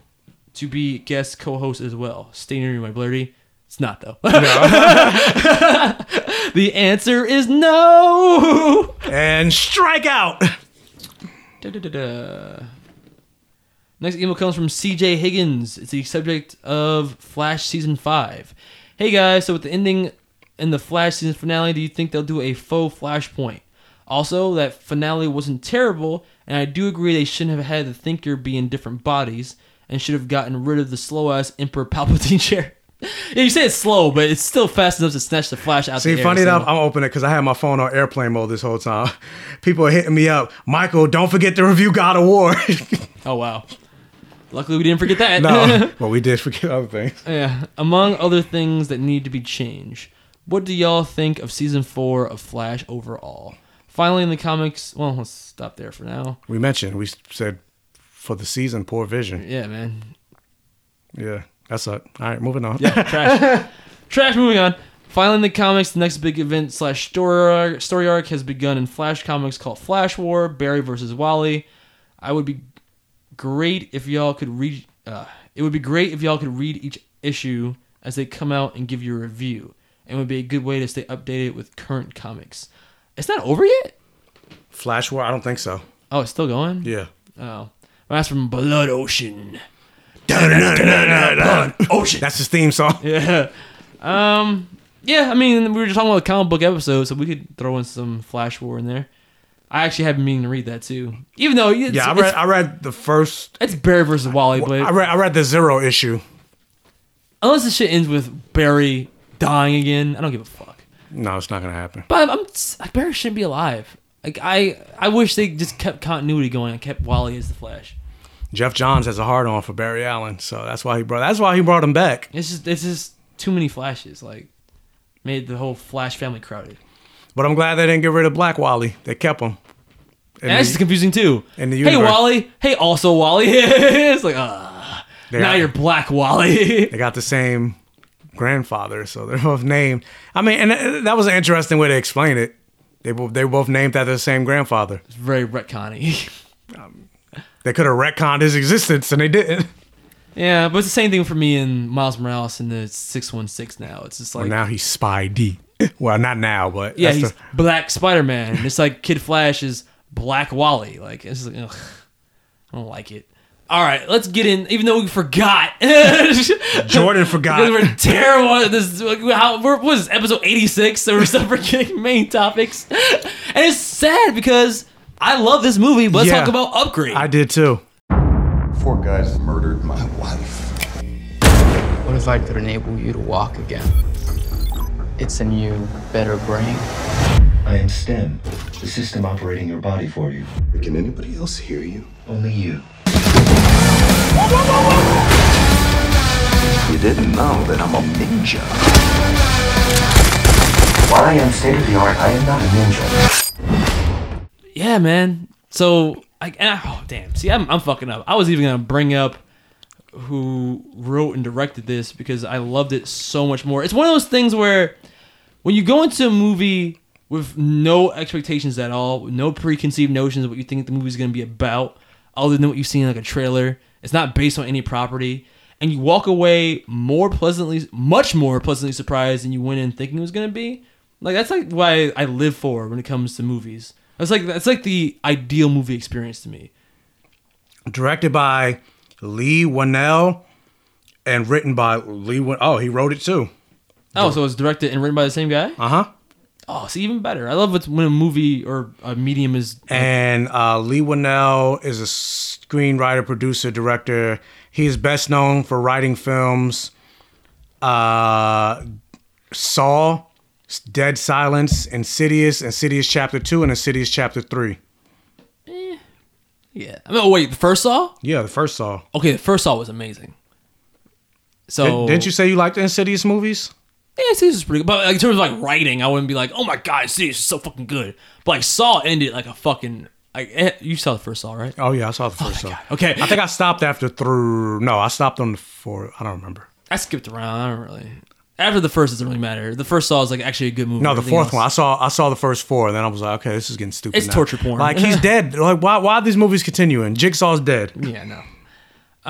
to be guest co-host as well. Stay near me, my blurty. It's not though. the answer is no. And strike out. Da-da-da-da. Next email comes from CJ Higgins. It's the subject of Flash season five. Hey guys, so with the ending in the Flash season finale, do you think they'll do a faux Flashpoint? Also, that finale wasn't terrible, and I do agree they shouldn't have had the Thinker be in different bodies, and should have gotten rid of the slow ass Emperor Palpatine chair. yeah, you say it's slow, but it's still fast enough to snatch the Flash out. See, the air, See, funny enough, I'm opening it because I had my phone on airplane mode this whole time. People are hitting me up. Michael, don't forget to review God of War. Oh wow! Luckily, we didn't forget that. no, well, we did forget other things. Yeah. Among other things that need to be changed, what do y'all think of season four of Flash overall? Finally, in the comics, well, let's stop there for now. We mentioned we said for the season, poor vision. Yeah, man. Yeah, that's it. All right, moving on. Yeah, trash. trash. Moving on. Finally, in the comics, the next big event slash story arc has begun in Flash comics called Flash War: Barry versus Wally. I would be great if y'all could read. Uh, it would be great if y'all could read each issue as they come out and give you a review. And would be a good way to stay updated with current comics. It's not over yet. Flash War, I don't think so. Oh, it's still going. Yeah. Oh, that's from Blood Ocean. Blood Ocean. That's his theme song. Yeah. Um. Yeah. I mean, we were just talking about the comic book episode, so we could throw in some Flash War in there. I actually have been meaning to read that too, even though it's, Yeah, I read I read the first it's Barry versus Wally, but I read I read the zero issue. unless the shit ends with Barry dying again, I don't give a fuck. No, it's not gonna happen. But I'm like Barry shouldn't be alive. Like I, I wish they just kept continuity going and kept Wally as the Flash. Geoff Johns has a hard on for Barry Allen, so that's why he brought that's why he brought him back. It's just it's just too many flashes. Like made the whole Flash family crowded. But I'm glad they didn't get rid of Black Wally. They kept him. And that's just confusing too. in the hey universe. Wally. Hey also Wally. it's like ah. They now you're Black Wally. They got the same grandfather, so they're both named. I mean, and uh, that was an interesting way to explain it. They both they were both named after the same grandfather. it's very retconny. They could have retconned his existence, and they didn't. yeah, but it's the same thing for me and Miles Morales in the six one six now. It's just like well, now he's Spidey. Well, not now, but Yeah, that's he's the- Black Spider Man. It's like Kid Flash is Black Wally. Like it's like, ugh, I don't like it. All right, let's get in. Even though we forgot, Jordan forgot. because we're terrible at this. like, How we're, what is this, episode eighty six? So we're still forgetting main topics, and it's sad because I love this movie. But let's Yeah. talk about Upgrade. I did too. Four guys murdered my wife. What if I could enable you to walk again? It's a new, better brain. I am STEM, the system operating your body for you. Can anybody else hear you? Only you. You didn't know that I'm a ninja. While I am state of the art, I am not a ninja. yeah, man. So I oh damn. See, I'm I'm fucking up. I was even gonna bring up who wrote and directed this because I loved it so much more. It's one of those things where when you go into a movie with no expectations at all, no preconceived notions of what you think the movie's gonna be about, other than what you've seen in like a trailer. It's not based on any property. And you walk away more pleasantly, much more pleasantly surprised than you went in thinking it was gonna be. Like that's like why I live for when it comes to movies. That's like that's like the ideal movie experience to me. Directed by Leigh Whannell and written by Lee. Win- oh, he wrote it too. Oh, so it's directed and written by the same guy? Uh huh. Oh, it's even better. I love it when a movie or a medium is. And uh, Leigh Whannell is a screenwriter, producer, director. He is best known for writing films uh, Saw, Dead Silence, Insidious, Insidious Chapter 2, and Insidious Chapter 3. Yeah. I mean, oh, wait, the first Saw? Yeah, the first Saw. Okay, the first Saw was amazing. So Did, didn't you say you liked the Insidious movies? Yeah, Insidious is pretty good. But like, in terms of like writing, I wouldn't be like, oh my god, Insidious is so fucking good. But like Saw ended like a fucking. Like, eh, you saw the first Saw, right? Oh, yeah, I saw the first Saw. Okay. I think I stopped after through. No, I stopped on the four. I don't remember. I skipped around. I don't really. After the first, it doesn't really matter. The first Saw is like actually a good movie. No, the fourth else- one. I saw. I saw the first four, and then I was like, okay, this is getting stupid. It's now. torture porn. Like he's dead. Like why? Why are these movies continuing? Jigsaw's dead. Yeah, no.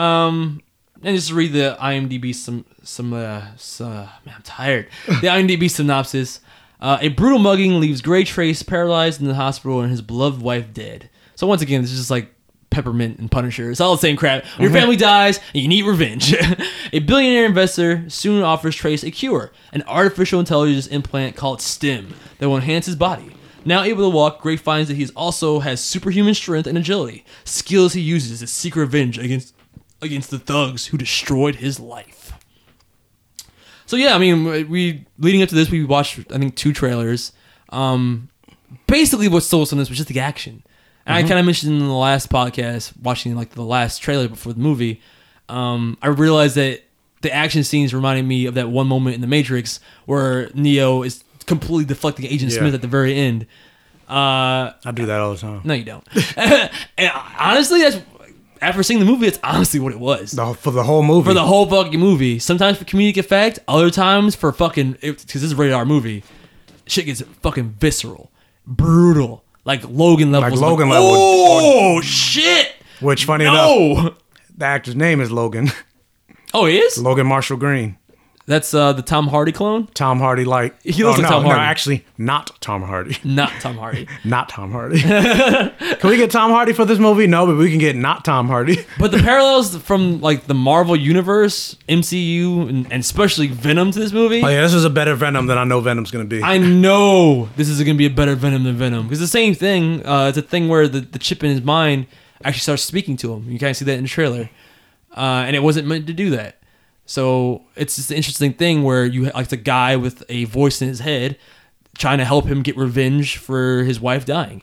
Um, and just read the IMDb some some uh, some, uh man, I'm tired. The IMDb synopsis: uh, A brutal mugging leaves Gray Trace paralyzed in the hospital and his beloved wife dead. So once again, this is just like Peppermint and Punisher. It's all the same crap. Your Mhm. family dies and you need revenge. a billionaire investor soon offers Trace a cure, an artificial intelligence implant called STEM that will enhance his body. Now able to walk, Gray finds that he also has superhuman strength and agility, skills he uses to seek revenge against against the thugs who destroyed his life. So yeah, I mean, we leading up to this, we watched I think two trailers. Um, basically, what stole us on this was just the action. And I Mhm. kind of mentioned in the last podcast, watching like the last trailer before the movie, um, I realized that the action scenes reminded me of that one moment in The Matrix where Neo is completely deflecting Agent Yeah. Smith at the very end. Uh, I do that all the time. no, you don't. and honestly, that's after seeing the movie, it's honestly what it was. for the whole movie. For the whole fucking movie. Sometimes for comedic effect, other times for fucking because this is a rated R movie. Shit gets fucking visceral, brutal, like Logan levels. Like Logan like, level. Oh shit! Which funny No! enough, the actor's name is Logan. Oh, he is Logan Marshall Green. That's uh, the Tom Hardy clone. Tom Hardy like He looks oh, like no, Tom Hardy. No, actually, not Tom Hardy. Not Tom Hardy. not Tom Hardy. can we get Tom Hardy for this movie? No, but we can get not Tom Hardy. But the parallels from like the Marvel universe, MCU, and, and especially Venom to this movie. Oh yeah, this is a better Venom than I know Venom's gonna be. I know this is going to be a better Venom than Venom because the same thing. Uh, it's a thing where the, the chip in his mind actually starts speaking to him. You kind of see that in the trailer, uh, and it wasn't meant to do that. So it's just an interesting thing where you like the guy with a voice in his head trying to help him get revenge for his wife dying.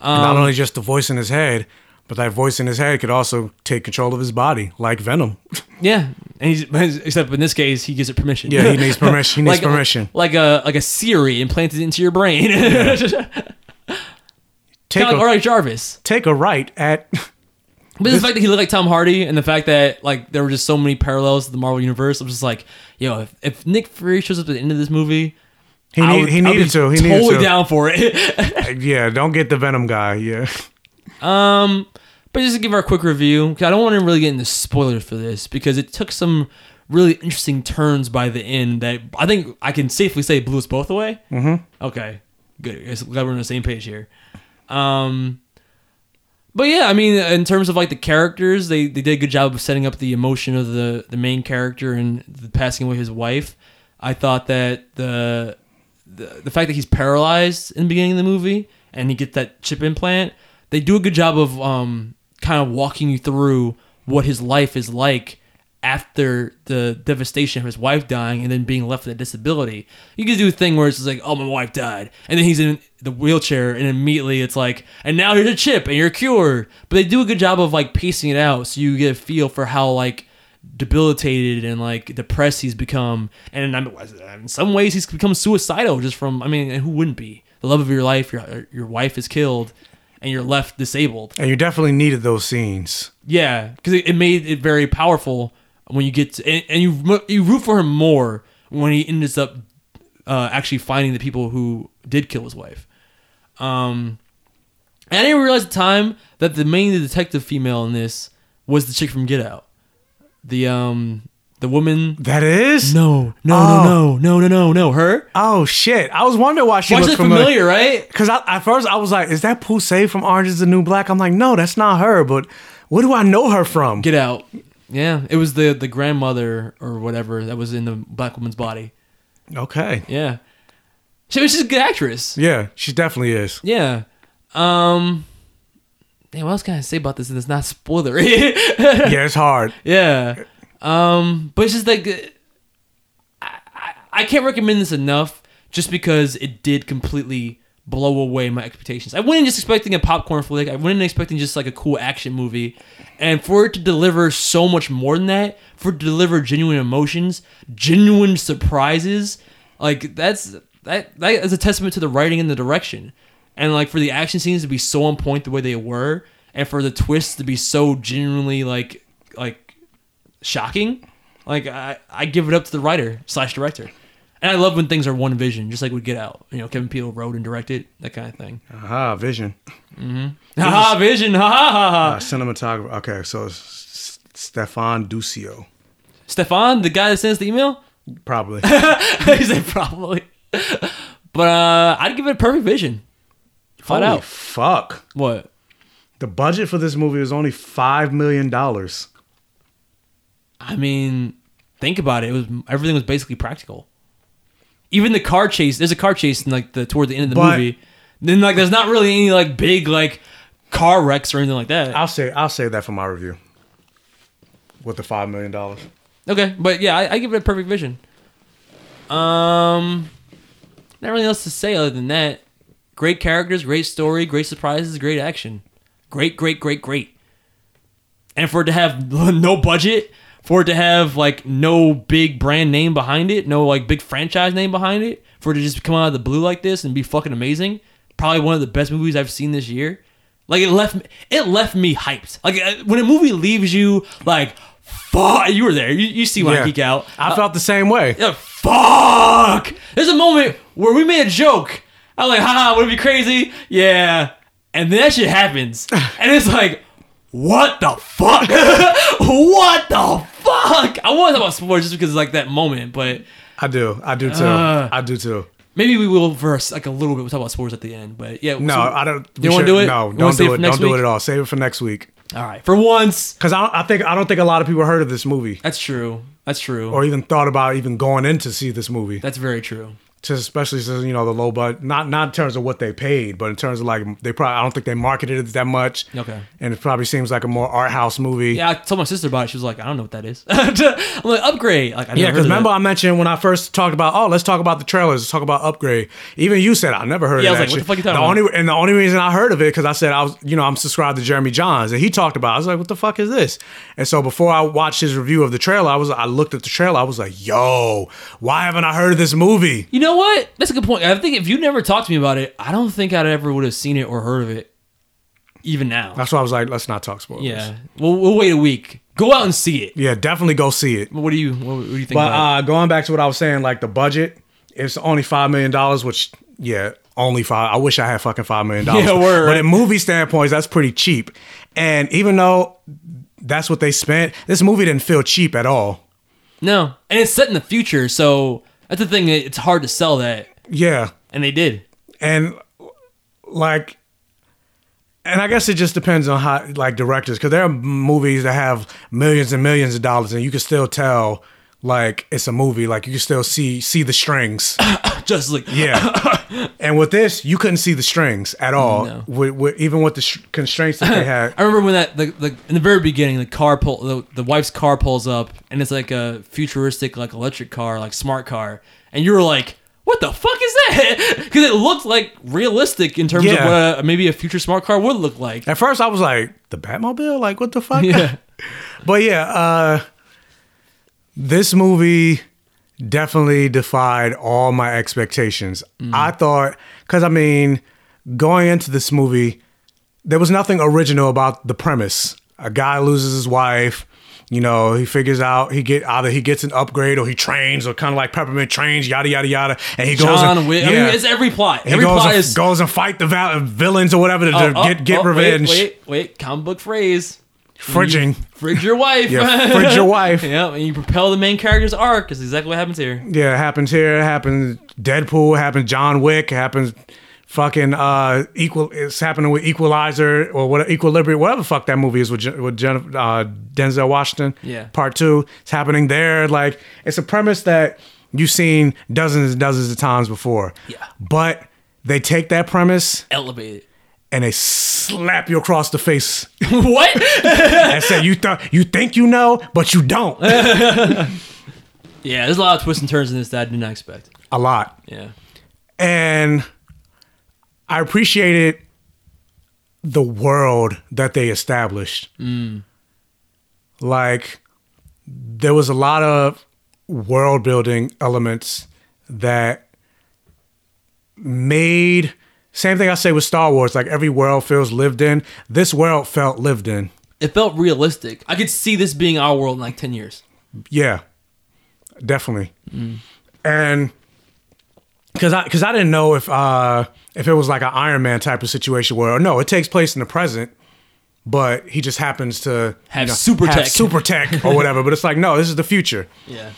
Um, Not only just the voice in his head, but that voice in his head could also take control of his body, like Venom. Yeah, and he's except in this case he gives it permission. Yeah, he needs permission. He needs like, permission. Like a like a Siri implanted into your brain. Take Kinda a, like, all right, Jarvis. take a right at. But the fact that he looked like Tom Hardy and the fact that like there were just so many parallels to the Marvel universe, I'm just like, yo, if, if Nick Fury shows up at the end of this movie, He, need, would- he needed to. He totally needed to. down for it. yeah, don't get the Venom guy. Yeah. Um, but just to give our quick review, 'cause I don't want to really get into spoilers for this because it took some really interesting turns by the end that I think I can safely say blew us both away. Mhm. Okay, good. I guess glad we're on the same page here. Um, but yeah, I mean, in terms of like the characters, they, they did a good job of setting up the emotion of the the main character and the passing away his wife. I thought that the the, the fact that he's paralyzed in the beginning of the movie and he gets that chip implant, they do a good job of um, kind of walking you through what his life is like after the devastation of his wife dying and then being left with a disability. You can do a thing where it's like, oh, my wife died. And then he's in the wheelchair and immediately it's like, and now here's a chip and you're cured. But they do a good job of like pacing it out so you get a feel for how like debilitated and like depressed he's become. And in some ways he's become suicidal just from, I mean, and who wouldn't be? The love of your life, your, your wife is killed and you're left disabled. And you definitely needed those scenes. Yeah, because it, it made it very powerful when you get to, and, and you you root for him more when he ends up uh, actually finding the people who did kill his wife. Um, and I didn't realize at the time that the main detective female in this was the chick from Get Out. The um the woman That is no no Oh. no no no no no no her. Oh shit! I was wondering why she Why looked is familiar, right? Because at first I was like, "Is that Poussey from Orange Is the New Black?" I'm like, "No, that's not her." But what do I know her from? Get Out. Yeah, it was the the grandmother or whatever that was in the black woman's body. Okay. Yeah. She was just a good actress. Yeah, she definitely is. Yeah. Um Damn, what else can I say about this and it's not spoilery? yeah, it's hard. Yeah. Um, but it's just like I, I, I can't recommend this enough just because it did completely blow away my expectations. I went in just expecting a popcorn flick. I went in expecting just like a cool action movie. And for it to deliver so much more than that, for it to deliver genuine emotions, genuine surprises, like that's that that is a testament to the writing and the direction. And like for the action scenes to be so on point the way they were, and for the twists to be so genuinely like like shocking, like I, I give it up to the writer slash director. And I love when things are one vision, just like we Get Out. You know, Kevin Peele wrote and directed that kind of thing. Aha, Vision. Mm-hmm. Ha ha, vision. Ha ha ha Uh, ha. cinematographer. Okay, so S- Stefan Duscio. Stefan, the guy that sends the email. Probably. he said probably. But uh, I'd give it a perfect vision. Find Holy out. fuck. What? The budget for this movie was only five million dollars. I mean, think about it. It was everything was basically practical. Even the car chase. There's a car chase in like the toward the end of the But- movie. Then like there's not really any like big like car wrecks or anything like that. I'll say I'll save that for my review. With the five million dollars. Okay, but yeah, I, I give it a perfect vision. Um, not really else to say other than that. Great characters, great story, great surprises, great action, great, great, great, great. And for it to have no budget, for it to have like no big brand name behind it, no like big franchise name behind it, for it to just come out of the blue like this and be fucking amazing, probably one of the best movies I've seen this year. Like it left me, it left me hyped. Like uh, when a movie leaves you like, fuck, you were there. You, you see when I Yeah. geek out. I felt the same way. Yeah, fuck. There's a moment where we made a joke. I was like, haha, would it be crazy? Yeah. And then that shit happens. And it's like, what the fuck? what the fuck! I want to talk about sports just because it's like that moment, but I do. I do too. Uh. I do too. maybe we will verse like a little bit. We'll talk about sports at the end, but yeah. No, so- I don't. You want to do it? No, don't do for it. Don't do week? it at all. Save it for next week. All right, for once. Because I, I think I don't think a lot of people heard of this movie That's true. That's true. or even thought about even going in to see this movie. That's very true. Just especially since you know the low budget, not not in terms of what they paid, but in terms of like they probably I don't think they marketed it that much. Okay. And it probably seems like a more art house movie. Yeah, I told my sister about it. She was like, I don't know what that is. I'm like, upgrade. Like, I Yeah, because remember that. I mentioned when I first talked about, oh, let's talk about the trailers, let's talk about Upgrade. Even you said I never heard Yeah, of I was like, what the fuck you talking the about? only and the only reason I heard of it because I said I was, you know, I'm subscribed to Jeremy Jahns and he talked about. it. I was like, what the fuck is this? And so before I watched his review of the trailer, I was, I looked at the trailer, I was like, yo, why haven't I heard of this movie? You know what? That's a good point. I think if you never talked to me about it, I don't think I'd ever would have seen it or heard of it, even now. That's why I was like, let's not talk spoilers. Yeah, we'll, we'll wait a week. Go out and see it. Yeah, definitely go see it. What do you What, what do you think? But about it? uh, going back to what I was saying, like the budget, it's only five million dollars, which yeah, only five. I wish I had fucking five million dollars. Yeah, word, But in movie standpoints, that's pretty cheap. And even though that's what they spent, this movie didn't feel cheap at all. no, and it's set in the future, so that's the thing. It's hard to sell that, Yeah, and they did. and like. And I guess it just depends on how, like directors, because there are movies that have millions and millions of dollars, and you can still tell, like it's a movie. Like you can still see see the strings. Just like Yeah. and with this, you couldn't see the strings at all. No. With, with, even with the sh- constraints that they had. I remember when that the, the in the very beginning the car pull the, the wife's car pulls up and it's like a futuristic like electric car like smart car and you were like what the fuck is that because it looked like realistic in terms Yeah. of what a, maybe a future smart car would look like At first, I was like, the Batmobile? Like, what the fuck? Yeah. but yeah, uh, this movie definitely defied all my expectations. Mm. I thought, because I mean, going into this movie, there was nothing original about the premise. A guy loses his wife. You know, he figures out he get either he gets an upgrade or he trains or kind of like Peppermint trains, yada yada yada, and he goes. John and, Wick I mean it's every plot he every goes plot and, is goes and fight the val- villains or whatever to, Oh, to oh, get get oh, revenge. wait wait wait comic book phrase Fridging. fridge your wife Yeah, fridge your wife. yeah and you propel the main character's arc is exactly what happens here Yeah, it happens here. It happens Deadpool. It happens John Wick. It happens fucking uh equal. It's happening with Equalizer or what Equilibrium, whatever the fuck that movie is with with Jennifer, uh, Denzel Washington. Yeah. part two. It's happening there. Like it's a premise that you've seen dozens and dozens of times before. Yeah. but they take that premise elevated and they slap you across the face what and say you thought you think you know, but you don't. yeah there's a lot of twists and turns in this that I did not expect a lot. yeah and I appreciated the world that they established. Mm. Like there was a lot of world building elements that made same thing I say with Star Wars, like every world feels lived in. This world felt lived in. it felt realistic. I could see this being our world in like 10 years. Yeah, definitely. And because I because I didn't know if uh if it was like an Iron Man type of situation where no, it takes place in the present, but he just happens to Have super tech. super tech or whatever. but it's like no, this is the future. Yeah.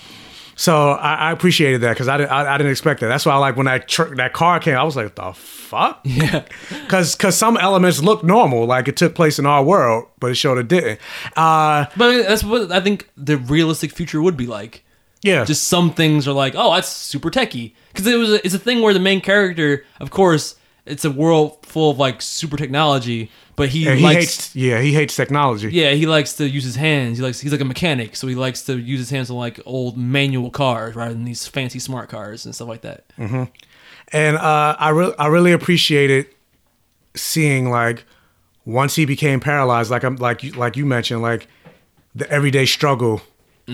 So I, I appreciated that because I didn't I, I didn't expect that. That's why I like when that tr- that car came. I was like, the fuck? Yeah. Because because some elements look normal, like it took place in our world, but it showed it didn't. Uh, But that's what I think the realistic future would be like. yeah, Just some things are like, oh, that's super techy. Because it was a, it's a thing where the main character, of course, it's a world full of like super technology, but he, he likes hates yeah he hates technology. yeah he likes to use his hands. He likes he's like a mechanic, so he likes to use his hands on like old manual cars rather than these fancy smart cars and stuff like that. and uh, I really I really appreciated seeing like once he became paralyzed, like I'm like you like you mentioned, like the everyday struggle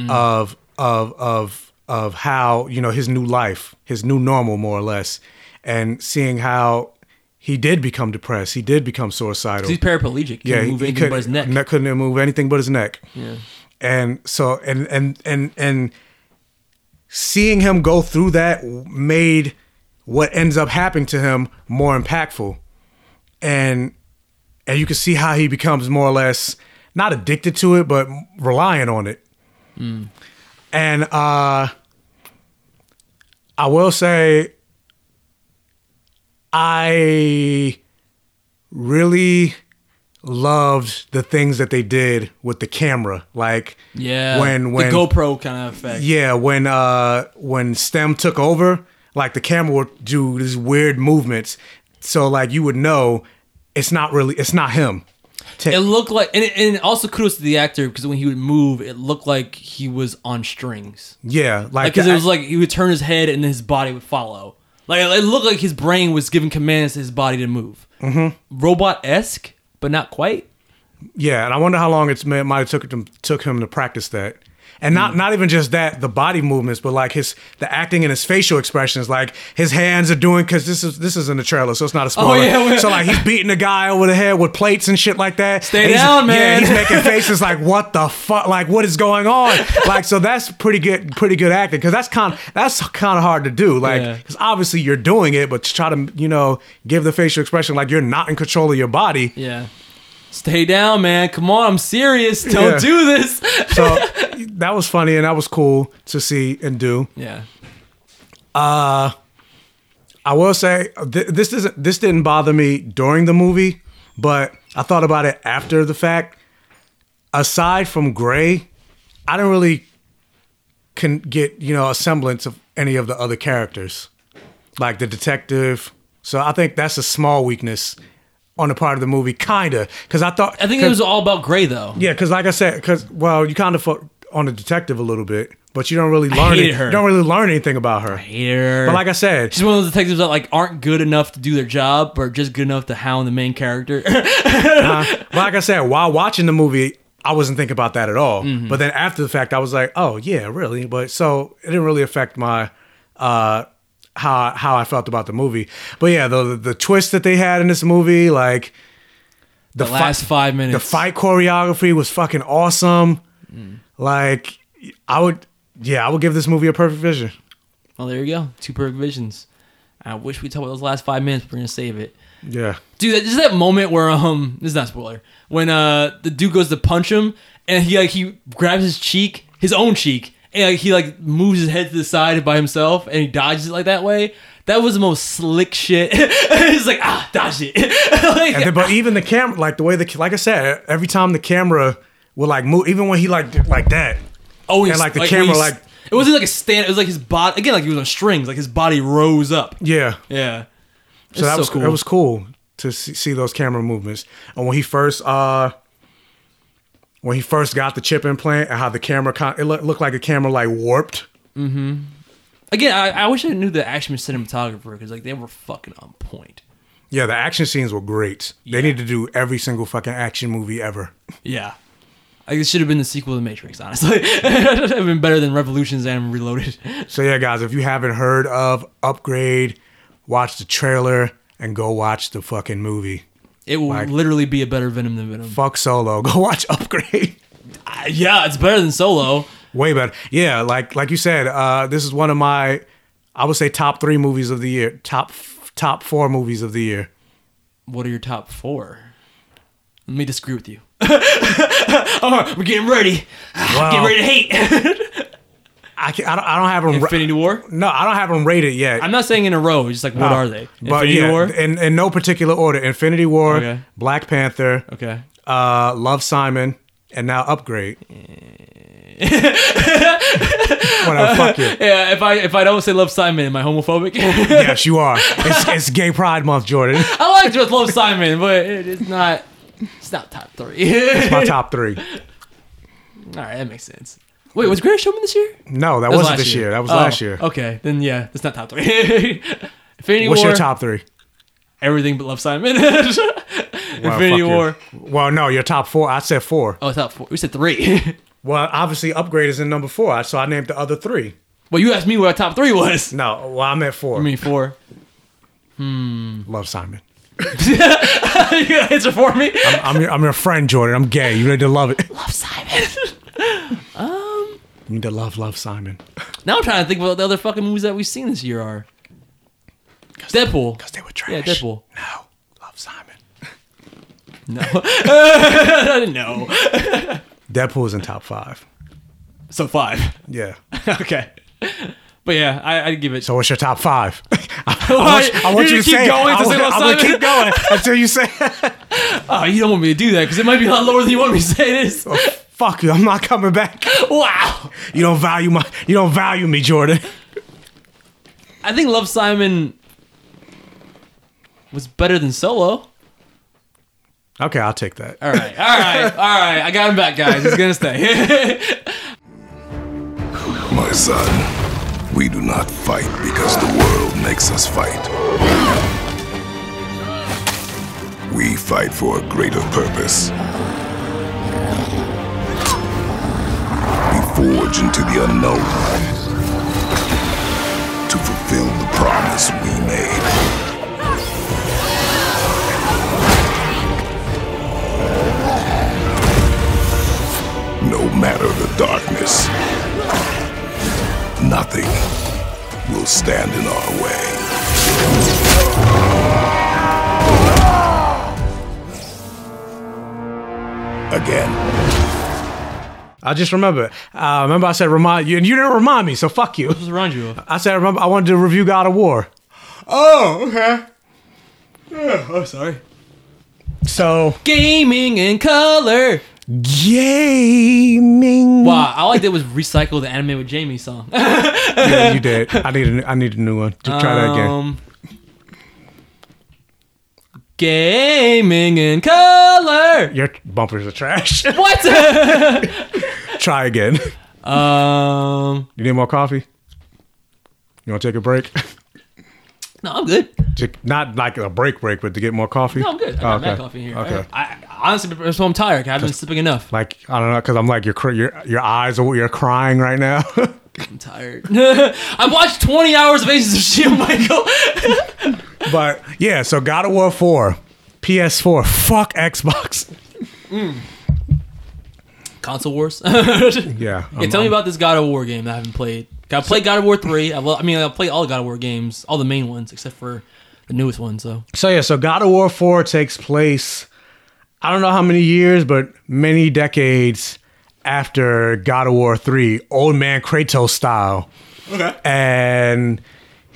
of of of of how you know his new life, his new normal, more or less, and seeing how he did become depressed, he did become suicidal. he's paraplegic. He yeah, can't move anything but his neck. couldn't move anything but his neck. Yeah. And so and and and and seeing him go through that made what ends up happening to him more impactful. And and you can see how he becomes more or less not addicted to it, but reliant on it. Mm. And uh I will say I really loved the things that they did with the camera. Like Yeah, when when the GoPro kind of effect. yeah, when uh when STEM took over, like the camera would do these weird movements. So like you would know it's not really it's not him. Ta- It looked like, and, and also kudos to the actor because when he would move, it looked like he was on strings. yeah, Like, like, because the- it was like he would turn his head and then his body would follow. Like it looked like his brain was giving commands to his body to move. Mhm. Robot esque, but not quite. Yeah, and I wonder how long it's might have took him took him to practice that. And not mm. not even just that, the body movements, but like his the acting and his facial expressions, like his hands are doing because this is this is in the trailer, so it's not a oh, spoiler. Oh, yeah, so like he's beating the guy over the head with plates and shit like that. Stay down, man. Yeah, he's making faces like what the fuck, like what is going on? like so that's pretty good, pretty good acting because that's kind that's kind of hard to do. Like Yeah. because obviously you're doing it, but to try to you know give the facial expression like you're not in control of your body. Yeah. Stay down, man. Come on, I'm serious. Don't Yeah. do this. so that was funny and that was cool to see and do. yeah. Uh, I will say th- this doesn't this didn't bother me during the movie, but I thought about it after the fact. Aside from Gray, I didn't really can get you know a semblance of any of the other characters, like the detective. So I think that's a small weakness on the part of the movie, kinda, because I thought I think it was all about Gray though. yeah, because like I said, because well, you kind of fo- on the detective a little bit, but you don't really learn her. You don't really learn anything about her. Hate her. But like I said, She's one of those detectives that like aren't good enough to do their job, but are just good enough to hound the main character. uh, but like I said, while watching the movie, I wasn't thinking about that at all. Mhm. But then after the fact, I was like, oh yeah, really. But so it didn't really affect my uh how how I felt about the movie. But yeah, the the, the twist that they had in this movie, like The last five minutes. the fight choreography was fucking awesome. Mm. Like I would, yeah, I would give this movie a perfect vision. well, there you go. Two perfect visions. I wish we talked about those last five minutes. But we're gonna save it. Yeah. Dude, that, just that moment where um, this is not a spoiler. When uh, the dude goes to punch him, and he like he grabs his cheek, his own cheek, and like, he like moves his head to the side by himself, and he dodges it like that way. That was the most slick shit. He's like ah, dodge it. like, And then, but even the camera, like the way the, like I said, every time the camera would like move, even when he like did like that. Oh, and like the when camera, like it wasn't like a stand. It was like his body again, like he was on strings. Like his body rose up. yeah, Yeah. So that was cool. It was cool to see, see those camera movements. And when he first, uh, when he first got the chip implant, and how the camera, con- it looked, looked like a camera like warped. Mm-hmm. Again, I, I wish I knew the action cinematographer because like they were fucking on point. Yeah, the action scenes were great. They need to do every single fucking action movie ever. Yeah. Like, it should have been the sequel to Matrix, honestly. it would have been better than Revolutions and Reloaded. So yeah, guys, if you haven't heard of Upgrade, watch the trailer and go watch the fucking movie. It will Like- literally be a better Venom than Venom. Fuck Solo. Go watch Upgrade. Uh, yeah, it's better than Solo. Way better. Yeah, like like you said, uh, this is one of my, I would say top three movies of the year. Top top four movies of the year. What are your top four? Let me disagree with you. oh, we're getting ready. Wow. Getting ready to hate. I, can, I don't I don't have them. Infinity War. No, I don't have them rated yet. I'm not saying in a row. It's just like what No. are they? But Infinity yeah, War. in in no particular order. Infinity War, Okay. Black Panther, Okay. uh, Love Simon, and now Upgrade. Whatever, fuck you. Yeah, if I if I don't say Love Simon, am I homophobic? yes, you are. It's, it's Gay Pride Month, Jordan. I like just Love Simon, but it is not. It's not top three. It's my top three. All right, that makes sense. Wait, was Greatest Showman this year? No, that was wasn't last this year. That was Oh, last year. Okay, then yeah, that's not top three. Infinity What's War. your top three? Everything but Love Simon. Well, Infinity you. War. Well, no, your top four. I said four. Oh, top four. We said three. Well, obviously, Upgrade is in number four, so I named the other three. well, you asked me what top three was. No, well, I'm at four. I mean four. Hmm. Love Simon. you gonna answer for me? I'm, I'm your, I'm your friend, Jordan. I'm gay. You need to love it. Love Simon. You need to love, love Simon. Now I'm trying to think what the other fucking movies that we've seen this year are. Deadpool. Because they were trash. Yeah. Deadpool. No, love Simon. No. no. Deadpool is in top five. So five. Yeah. okay. But yeah, I, I'd give it. So what's your top five? I want, I want you to keep say. going I to want, say Love, I'm gonna keep going until you say. Oh, you don't want me to do that because it might be a lot lower than you want me to say it is. Fuck you! I'm not coming back. Wow. You don't value my. You don't value me, Jordan. I think Love Simon was better than Solo. Okay, I'll take that. All right, all right, all right. I got him back, guys. He's gonna stay. My son, we do not fight because the world makes us fight. We fight for a greater purpose. Forge into the unknown to fulfill the promise we made. No matter the darkness, nothing will stand in our way. Again. I just remember. Uh, remember, I said remind you, and you didn't remind me. So fuck you. What's around you? I said remember. I wanted to review God of War. Oh, okay. oh, sorry. So gaming in color. Gaming. Wow, all I did was recycle the anime with Jamie song. yeah, you did. I need a, I need a new one. Just try that again. Gaming in color. Your bumpers are trash. What? try again. um, You need more coffee? You want to take a break? no, I'm good. To- Not like a break break, but to get more coffee. No, I'm good. I Oh, got okay. mad coffee here. Okay. I, I honestly, so I'm tired. I haven't been sleeping enough. Like I don't know, because I'm like your your your eyes are you're crying right now. I'm tired. I watched 20 hours of Agents of Shield, Michael. but yeah, so God of War four, PS4, fuck Xbox. Mm. Console Wars. Yeah, Yeah, I'm- tell me I'm- about this God of War game that I haven't played. Got to play God of War three. I, I mean, I played all the God of War games, all the main ones except for the newest one. So So yeah, so God of War 4 takes place I don't know how many years, but many decades after God of War 3, old man Kratos style. Okay. And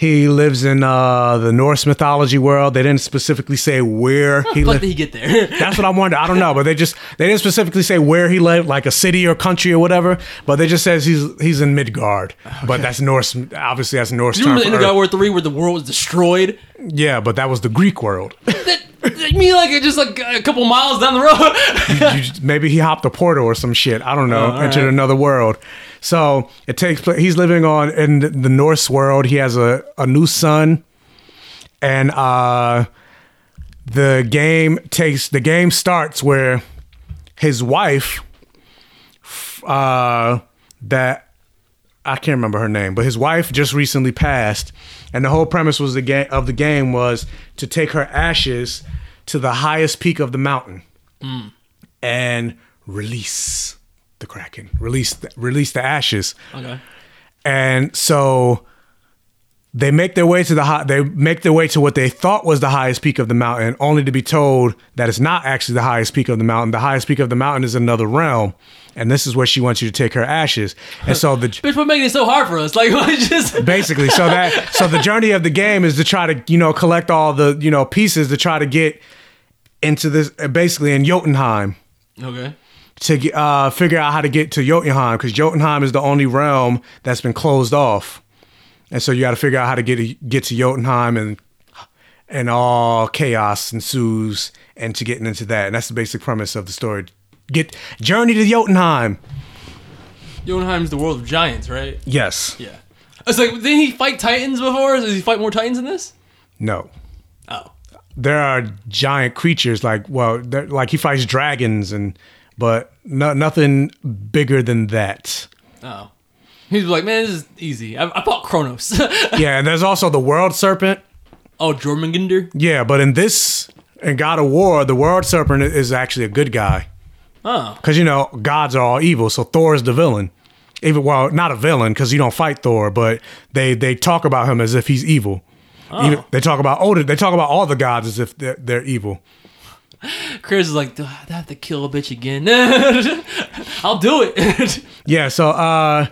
he lives in uh, the Norse mythology world. They didn't specifically say where he lived. did he get there? That's what I wonder. I don't know, but they just they didn't specifically say where he lived, like a city or country or whatever. But they just says he's he's in Midgard. But that's Norse. Obviously, that's Norse. Do you remember term the for end of God War three where the world was destroyed? Yeah, but that was the Greek world. You mean like it just like a couple miles down the road? You just- maybe he hopped a portal or some shit. I don't know. Oh, entered right. another world. So it takes place. He's living on in the- Norse world. He has a, a new son, and uh, the game takes the game starts where his wife, uh, that I can't remember her name, but his wife just recently passed, and the whole premise was the game of the game was to take her ashes to the highest peak of the mountain Mm. and release the kraken, release the, release the ashes, Okay. and so they make their way to the high, they make their way to what they thought was the highest peak of the mountain, only to be told that it's not actually the highest peak of the mountain. The highest peak of the mountain is another realm, and this is where she wants you to take her ashes. And so the Bitch, we're making it so hard for us? Like, just basically so that so the journey of the game is to try to you know collect all the you know pieces to try to get into this basically in Jotunheim okay? To uh, figure out how to get to Jotunheim because Jotunheim is the only realm that's been closed off, and so you got to figure out how to get get to Jotunheim and and all chaos ensues and to getting into that and that's the basic premise of the story. Get journey to Jotunheim. Jotunheim's the world of giants, right? Yes. Yeah. It's like, didn't he fight titans before? Does he fight more titans in this? No. Oh. there are giant creatures like well like he fights dragons and but no, nothing bigger than that Oh. He's like, man, this is easy. I, I fought Kronos. yeah and there's also the world serpent oh, Jormungandr? yeah but in this in god of war the world serpent is actually a good guy Oh. because you know gods are all evil so thor is the villain even well not a villain because you don't fight thor but they they talk about him as if he's evil Oh. Even, they talk about Odin. They talk about all the gods as if they're, they're evil. Chris is like, "Do I have to kill a bitch again? I'll do it. Yeah, so uh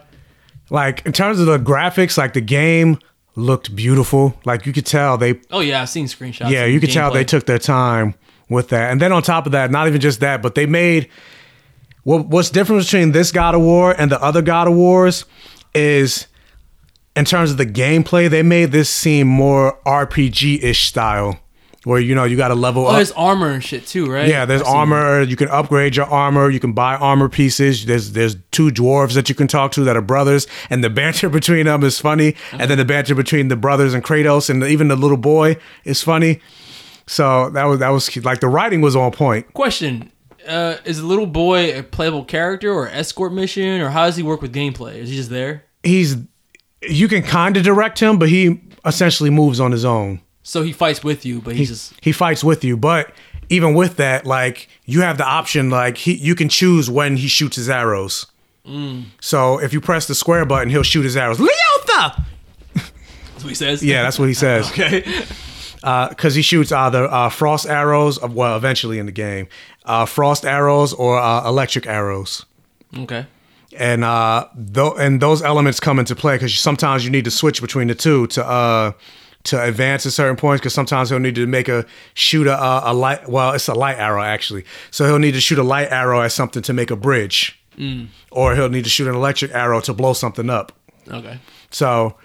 like in terms of the graphics, like the game looked beautiful. Like you could tell they oh yeah, I've seen screenshots. Yeah, you could tell they took their time with that. And then on top of that, not even just that, but they made what what's different between this God of War and the other God of Wars is in terms of the gameplay, they made this seem more RPG-ish style. Where you know you got to level Oh, up. there's armor and shit too, right? Yeah, there's armor. You can upgrade your armor. You can buy armor pieces. There's there's two dwarves that you can talk to that are brothers, and the banter between them is funny. And then the banter between the brothers and Kratos and even the little boy is funny. So that was that was like the writing was on point. Question: uh, Is the little boy a playable character or escort mission, or how does he work with gameplay? Is he just there? He's you can kind of direct him, but he essentially moves on his own. So he fights with you, but He, he's just he fights with you, but even with that, like you have the option, like he you can choose when he shoots his arrows. Mm. So if you press the square button, he'll shoot his arrows. Leotha! That's what he says. Yeah, that's what he says. okay. Because he shoots either uh, frost arrows, uh, well, eventually in the game, uh, frost arrows or uh, electric arrows. Okay. And uh, th- and those elements come into play because sometimes you need to switch between the two to uh, to advance at certain points. Because sometimes he'll need to make a shoot a, a light. Well, it's a light arrow actually. So he'll need to shoot a light arrow at something to make a bridge, Mm. or he'll need to shoot an electric arrow to blow something up. Okay. So,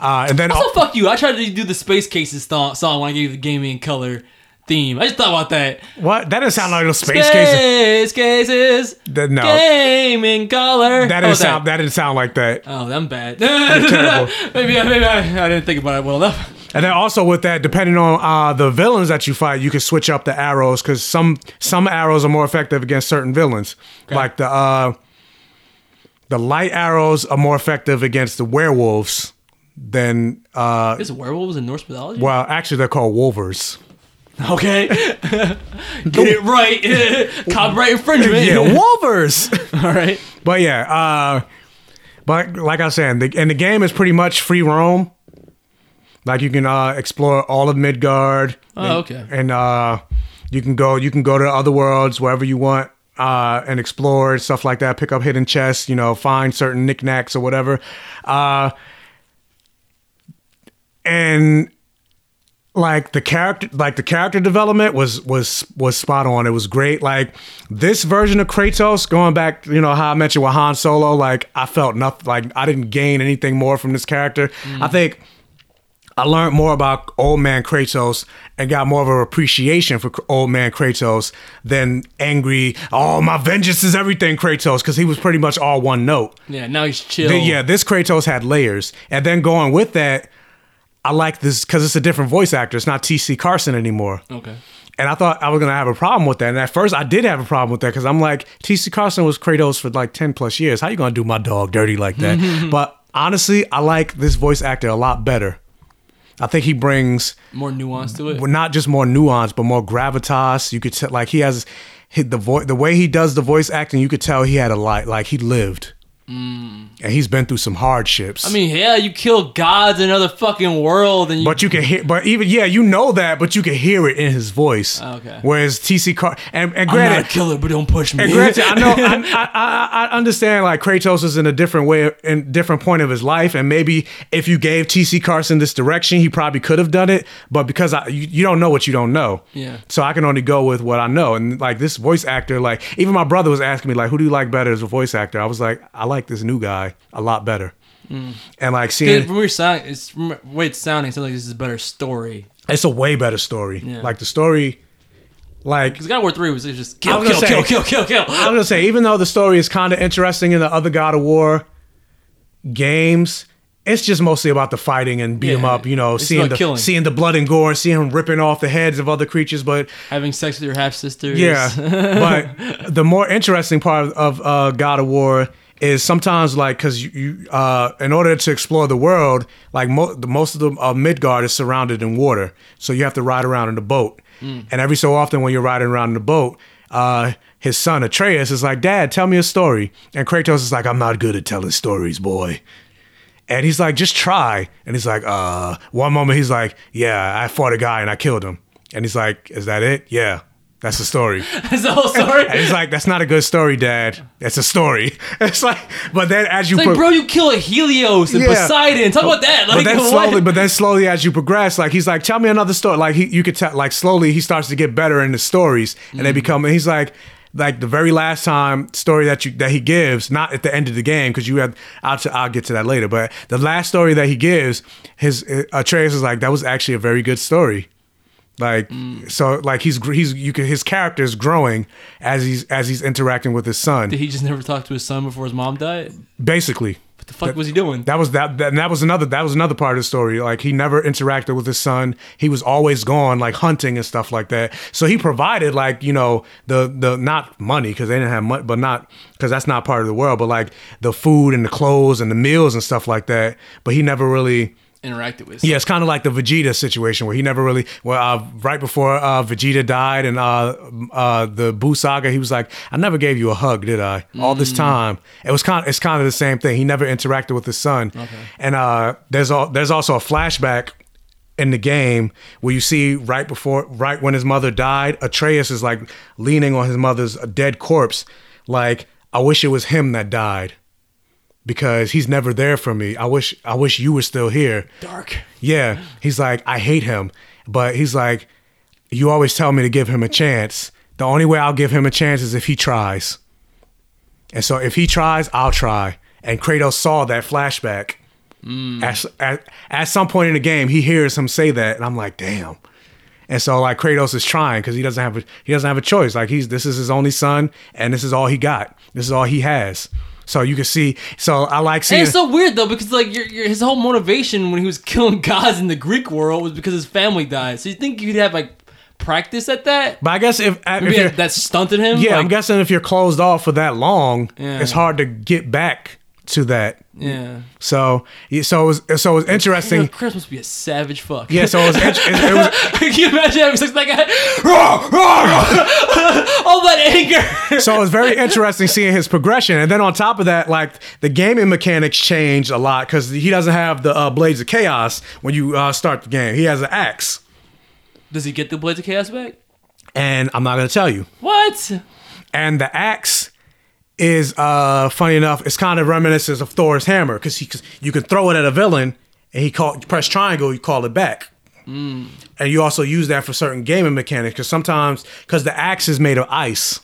uh, and then Also, fuck you. I tried to do the Space Cases th- song when I gave you the gaming color theme. I just thought about that. what? That doesn't sound like a space case. Space Cases. That- no. Gaming color. That didn't sound. That didn't sound like that. Oh, I'm bad. terrible. maybe, I- maybe I, I didn't think about it well enough. And then also with that, depending on uh, the villains that you fight, you can switch up the arrows because some some arrows are more effective against certain villains. Like the uh, the light arrows are more effective against the werewolves than uh, Is werewolves in Norse mythology? well, actually they're called wulvers. Okay. Get it right. Copyright infringement. yeah, wulvers. All right. But yeah, uh, but like I was saying, the, and the game is pretty much free roam. Like you can uh, explore all of Midgard. Oh, and, okay. And uh, you can go, you can go to other worlds wherever you want, uh, and explore stuff like that. Pick up hidden chests, you know, find certain knickknacks or whatever. Uh, and like the character like the character development was was was spot on it was great like this version of kratos going back you know how i mentioned with han solo like i felt nothing like i didn't gain anything more from this character i think I learned more about old man Kratos and got more of an appreciation for old man Kratos than angry, oh, my vengeance is everything Kratos, because he was pretty much all one note. Yeah, now he's chill. Then, yeah, this Kratos had layers. And then going with that, I like this because it's a different voice actor. It's not TC Carson anymore. Okay. And I thought I was gonna have a problem with that. And at first, I did have a problem with that because I'm like, TC Carson was Kratos for like ten plus years. How you gonna do my dog dirty like that? but honestly, I like this voice actor a lot better. I think he brings More nuance to it. well, not just more nuance, but more gravitas. You could tell, like he has hit the voice, the way he does the voice acting. You could tell he had a light, like he lived, and he's been through some hardships. Mm. I mean, yeah, you kill gods in another fucking world, and you. But you can hear, but even yeah, you know that, but you can hear it in his voice. Okay. Whereas TC Car and, and I'm not a killer, but don't push me. and granted, I know I, I, I, I understand like Kratos is in a different way, in different point of his life, and maybe if you gave TC Carson this direction, he probably could have done it. But because I, you, you don't know what you don't know, Yeah. So I can only go with what I know, and like this voice actor, like even my brother was asking me like, who do you like better as a voice actor? I was like, I like this new guy a lot better, Mm. and like seeing from your sound, it's from the way it's sounding. It sounds like this is a better story. it's a way better story. Yeah. Like the story, like Because God of War Three was just kill, kill, gonna kill, kill, kill, kill. I'm gonna say, even though the story is kind of interesting in the other God of War games, it's just mostly about the fighting and beat Yeah, up. You know, seeing the killing. seeing the blood and gore, seeing him ripping off the heads of other creatures. But Having sex with your half sisters. yeah, but the more interesting part of uh, God of War is sometimes like because you, you uh, in order to explore the world, like mo- the most of the uh, Midgard is surrounded in water, so you have to ride around in a boat. Mm. And every so often, when you're riding around in the boat, uh, his son Atreus is like, "Dad, tell me a story." And Kratos is like, "I'm not good at telling stories, boy." And he's like, "Just try." And he's like, "Uh." One moment he's like, "Yeah, I fought a guy and I killed him." And he's like, "Is that it?" Yeah. That's the story. That's the whole story. And he's like, "That's not a good story, Dad. That's a story." It's like, but then as you It's like, bro, you kill a Helios and Yeah. Poseidon. Talk about that. Like, but then what? slowly, but then slowly as you progress, like he's like, tell me another story. Like he, you could tell, like slowly he starts to get better in the stories, and they Mm. become. And he's like, like the very last time story that you that he gives, not at the end of the game, because you had. I'll I'll get to that later. But the last story that he gives, his uh, Atreus is like, that was actually a very good story. Like Mm. so, like he's he's you can his character is growing as he's as he's interacting with his son. Did he just never talk to his son before his mom died? Basically, What the fuck was he doing? that was that, that and that was another that was another part of the story. Like he never interacted with his son. He was always gone, like hunting and stuff like that. So he provided like you know the the not money because they didn't have money, but not because that's not part of the world. But like the food and the clothes and the meals and stuff like that. But he never really. Interacted with. Yeah, it's kind of like the Vegeta situation where he never really. Well, uh, right before uh, Vegeta died and uh, uh, the Buu saga, he was like, "I never gave you a hug, did I? All this Mm. time." It was kind. Of, it's kind of the same thing. He never interacted with his son. Okay. And uh, there's all there's also a flashback in the game where you see right before right when his mother died, Atreus is like leaning on his mother's dead corpse, like I wish it was him that died. Because he's never there for me. I wish I wish you were still here. Dark. Yeah. He's like, I hate him. But he's like, you always tell me to give him a chance. The only way I'll give him a chance is if he tries. And so if he tries, I'll try. And Kratos saw that flashback. Hmm. At, at, at some point in the game, he hears him say that, and I'm like, damn. And so like Kratos is trying because he doesn't have a he doesn't have a choice. Like he's this is his only son, and this is all he got. This is all he has. So you can see. So I like seeing. And it's so weird though because like your, your, his whole motivation when he was killing gods in the Greek world was because his family died. So you think you'd have like practice at that? but I guess if, if Maybe you're, that, that stunted him. Yeah, Like, I'm guessing if you're closed off for that long, Yeah. it's hard to get back to that. Yeah. So, so it was, so it was You know, interesting. Chris must be a savage fuck. Yeah, so it was, it, it was Can you imagine having sex with that? All that anger. so it was very interesting seeing his progression, and then on top of that, like the gaming mechanics changed a lot because he doesn't have the uh, blades of chaos when you uh, start the game. He has an axe, Does he get the Blades of Chaos back? and I'm not gonna tell you. What? And the axe is uh funny enough, it's kind of reminiscent of Thor's hammer because he cause you can throw it at a villain and he call press triangle, you call it back. Mm. And you also use that for certain gaming mechanics because sometimes because the axe is made of ice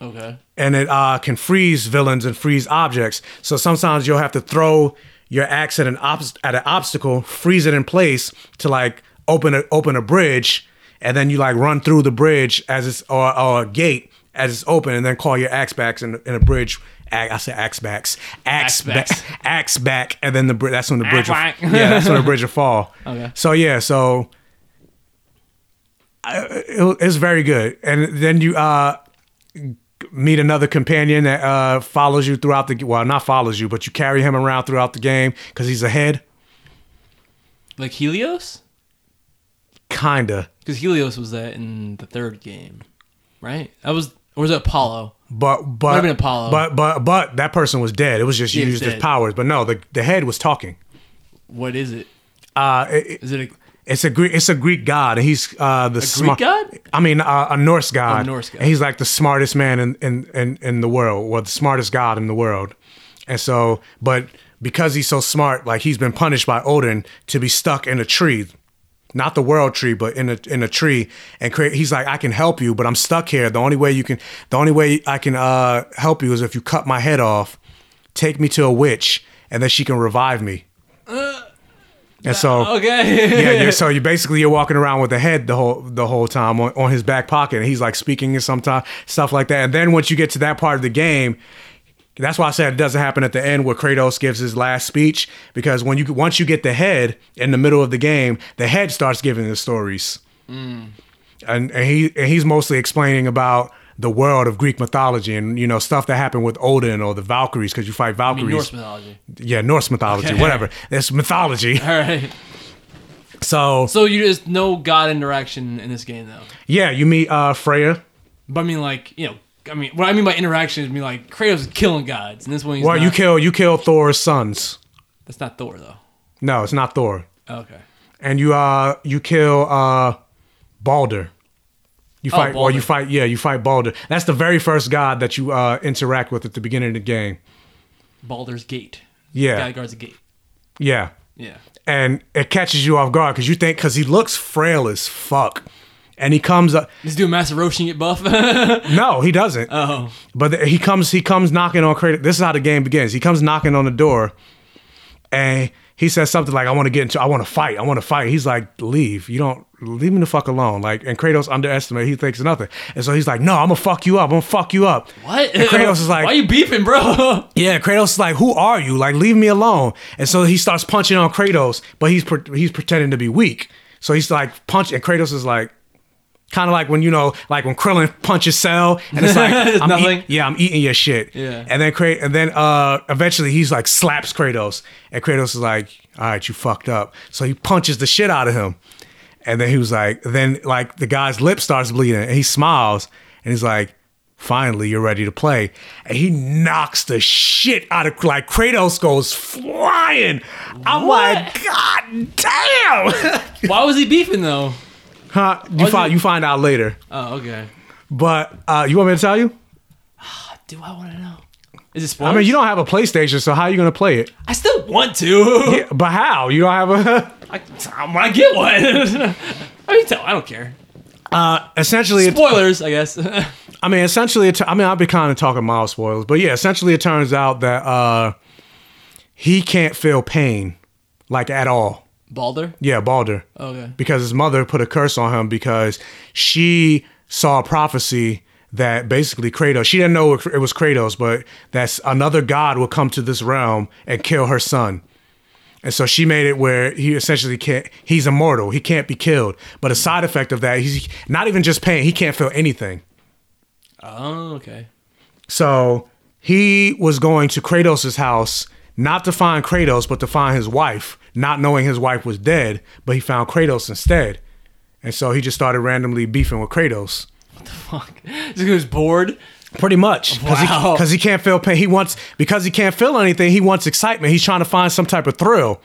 Okay. and it uh, can freeze villains and freeze objects. So sometimes you'll have to throw your axe at an obst- at an obstacle, freeze it in place to like open a open a bridge, and then you like run through the bridge as it's or, or a gate as it's open, and then call your axe backs in, in a bridge. I say axe backs, axe Axe backs. back, axe back, and then the bri- that's when the bridge will, yeah, that's when the bridge will fall. Okay. So yeah, so it, it's very good, and then you uh meet another companion that uh, follows you throughout the well, not follows you, but you carry him around throughout the game because he's ahead, Like Helios? kinda. Because Helios was that in the third game, right? That was, or was it Apollo? But Might but have been Apollo. but but but that person was dead. It was just Yeah, he was used as dead. powers. But no, the the head was talking. What is it? Uh, it, Is it a it's a Greek it's a Greek god, and he's uh the Greek smart god? I mean uh, a Norse god. Norse god. And he's like the smartest man in, in in in the world, or the smartest god in the world. And so, but because he's so smart, like he's been punished by Odin to be stuck in a tree, not the world tree, but in a in a tree. And create, he's like, I can help you, but I'm stuck here. The only way you can, the only way I can uh, help you is if you cut my head off, take me to a witch, and then she can revive me. And so, okay. yeah, you're, so you basically you're walking around with the head the whole the whole time on, on his back pocket, and he's like speaking in some time stuff like that. And then once you get to that part of the game, that's why I said it doesn't happen at the end where Kratos gives his last speech because when you once you get the head in the middle of the game, the head starts giving the stories, and, and he and he's mostly explaining about the world of Greek mythology and you know stuff that happened with Odin or the Valkyries because you fight Valkyries. Norse mythology. Yeah, Norse mythology, Okay. whatever. It's mythology. All right. So So you just no god interaction in this game though. yeah, you meet uh, Freya. But I mean, like you know, I mean, what I mean by interaction is, me like Kratos is killing gods, and this one he's Well, not. you kill you kill Thor's sons. That's not Thor though. No, it's not Thor. Okay. And you uh you kill uh Baldur. You Oh, fight, or you fight, yeah, you fight Baldur. That's the very first god that you uh, interact with at the beginning of the game. Baldur's Gate. Yeah. Guy guards the gate. Yeah, Yeah. and it catches you off guard because you think because he looks frail as fuck, and he comes do a massive roasting it buff. No, he doesn't. oh. But he comes, he comes knocking on Kratos. This is how the game begins. He comes knocking on the door, and he says something like, "I want to get into, I want to fight, I want to fight." He's like, "Leave, you don't leave me the fuck alone." Like, and Kratos underestimate. He thinks nothing, and so he's like, "No, I'm gonna fuck you up. I'm gonna fuck you up." What? And Kratos is like, Why you beefing, bro? Yeah, Kratos is like, "Who are you? Like, leave me alone." And so he starts punching on Kratos, but he's pre- he's pretending to be weak. So he's like punch, and Kratos is like, kind of like when you know, like when Krillin punches Cell, and it's like, It's I'm nothing. eat- yeah, I'm eating your shit. Yeah. And then Krat- and then uh, eventually he's like slaps Kratos, and Kratos is like, "All right, you fucked up." So he punches the shit out of him, and then he was like, then like the guy's lip starts bleeding, and he smiles, and he's like. Finally, you're ready to play. And he knocks the shit out of like Kratos goes flying. I'm like, God damn. Why was he beefing though? Huh? You find you find out later. Oh, okay. But uh, you want me to tell you? Do I want to know? Is it spoilers? I mean, you don't have a PlayStation, so how are you gonna play it? I still want to. Yeah, but how? You don't have a. I, when I get one. I mean, tell. I don't care. Uh, essentially, it, Spoilers, I guess. I mean, essentially, it, I mean, I'll be kind of talking mild spoilers, but yeah, essentially, it turns out that uh, he can't feel pain, like at all. Baldur. Yeah, Baldur. Okay. Because his mother put a curse on him because she saw a prophecy that basically Kratos, she didn't know it was Kratos, but that's another god would come to this realm and kill her son. And so she made it where he essentially can't, he's immortal. He can't be killed. But a side effect of that, he's not even just pain, he can't feel anything. Oh, okay. So he was going to Kratos' house not to find Kratos, but to find his wife, not knowing his wife was dead, but he found Kratos instead. And so he just started randomly beefing with Kratos. What the fuck. He was bored. Pretty much. Because Wow. he, he can't feel pain. He wants, because he can't feel anything, he wants excitement. He's trying to find some type of thrill.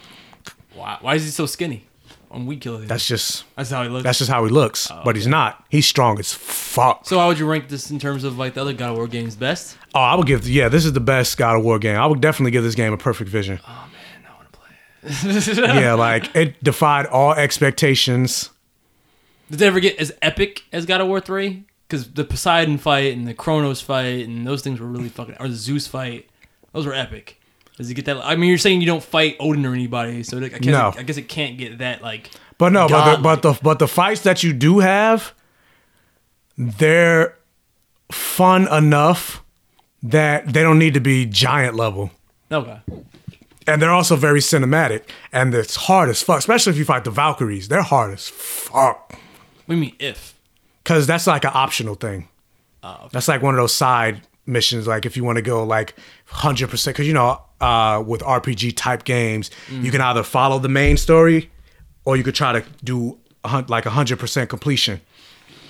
Why? Why is he so skinny? On weak killing. That's just, That's how he looks. that's just how he looks. Oh, but he's not. He's strong as fuck. so how would you rank this in terms of like the other God of War games? Best? Oh, I would give, yeah, this is the best God of War game. I would definitely give this game a perfect vision. Oh man, I want to play it. yeah, like it defied all expectations. Did it ever get as epic as God of War three? Because the Poseidon fight and the Kronos fight and those things were really fucking. Or the Zeus fight, those were epic. Does it get that? I mean, you're saying you don't fight Odin or anybody, so like, I guess No. it, I guess it can't get that like. But no, but the, but the but the fights that you do have, they're fun enough that they don't need to be giant level. Okay. And they're also very cinematic. And it's hard as fuck, especially if you fight the Valkyries. They're hard as fuck. What do you mean if? Cause that's like an optional thing. Oh, That's like one of those side missions. Like if you want to go like hundred percent, because you know, uh, with RPG type games, you can either follow the main story, or you could try to do like hundred percent completion.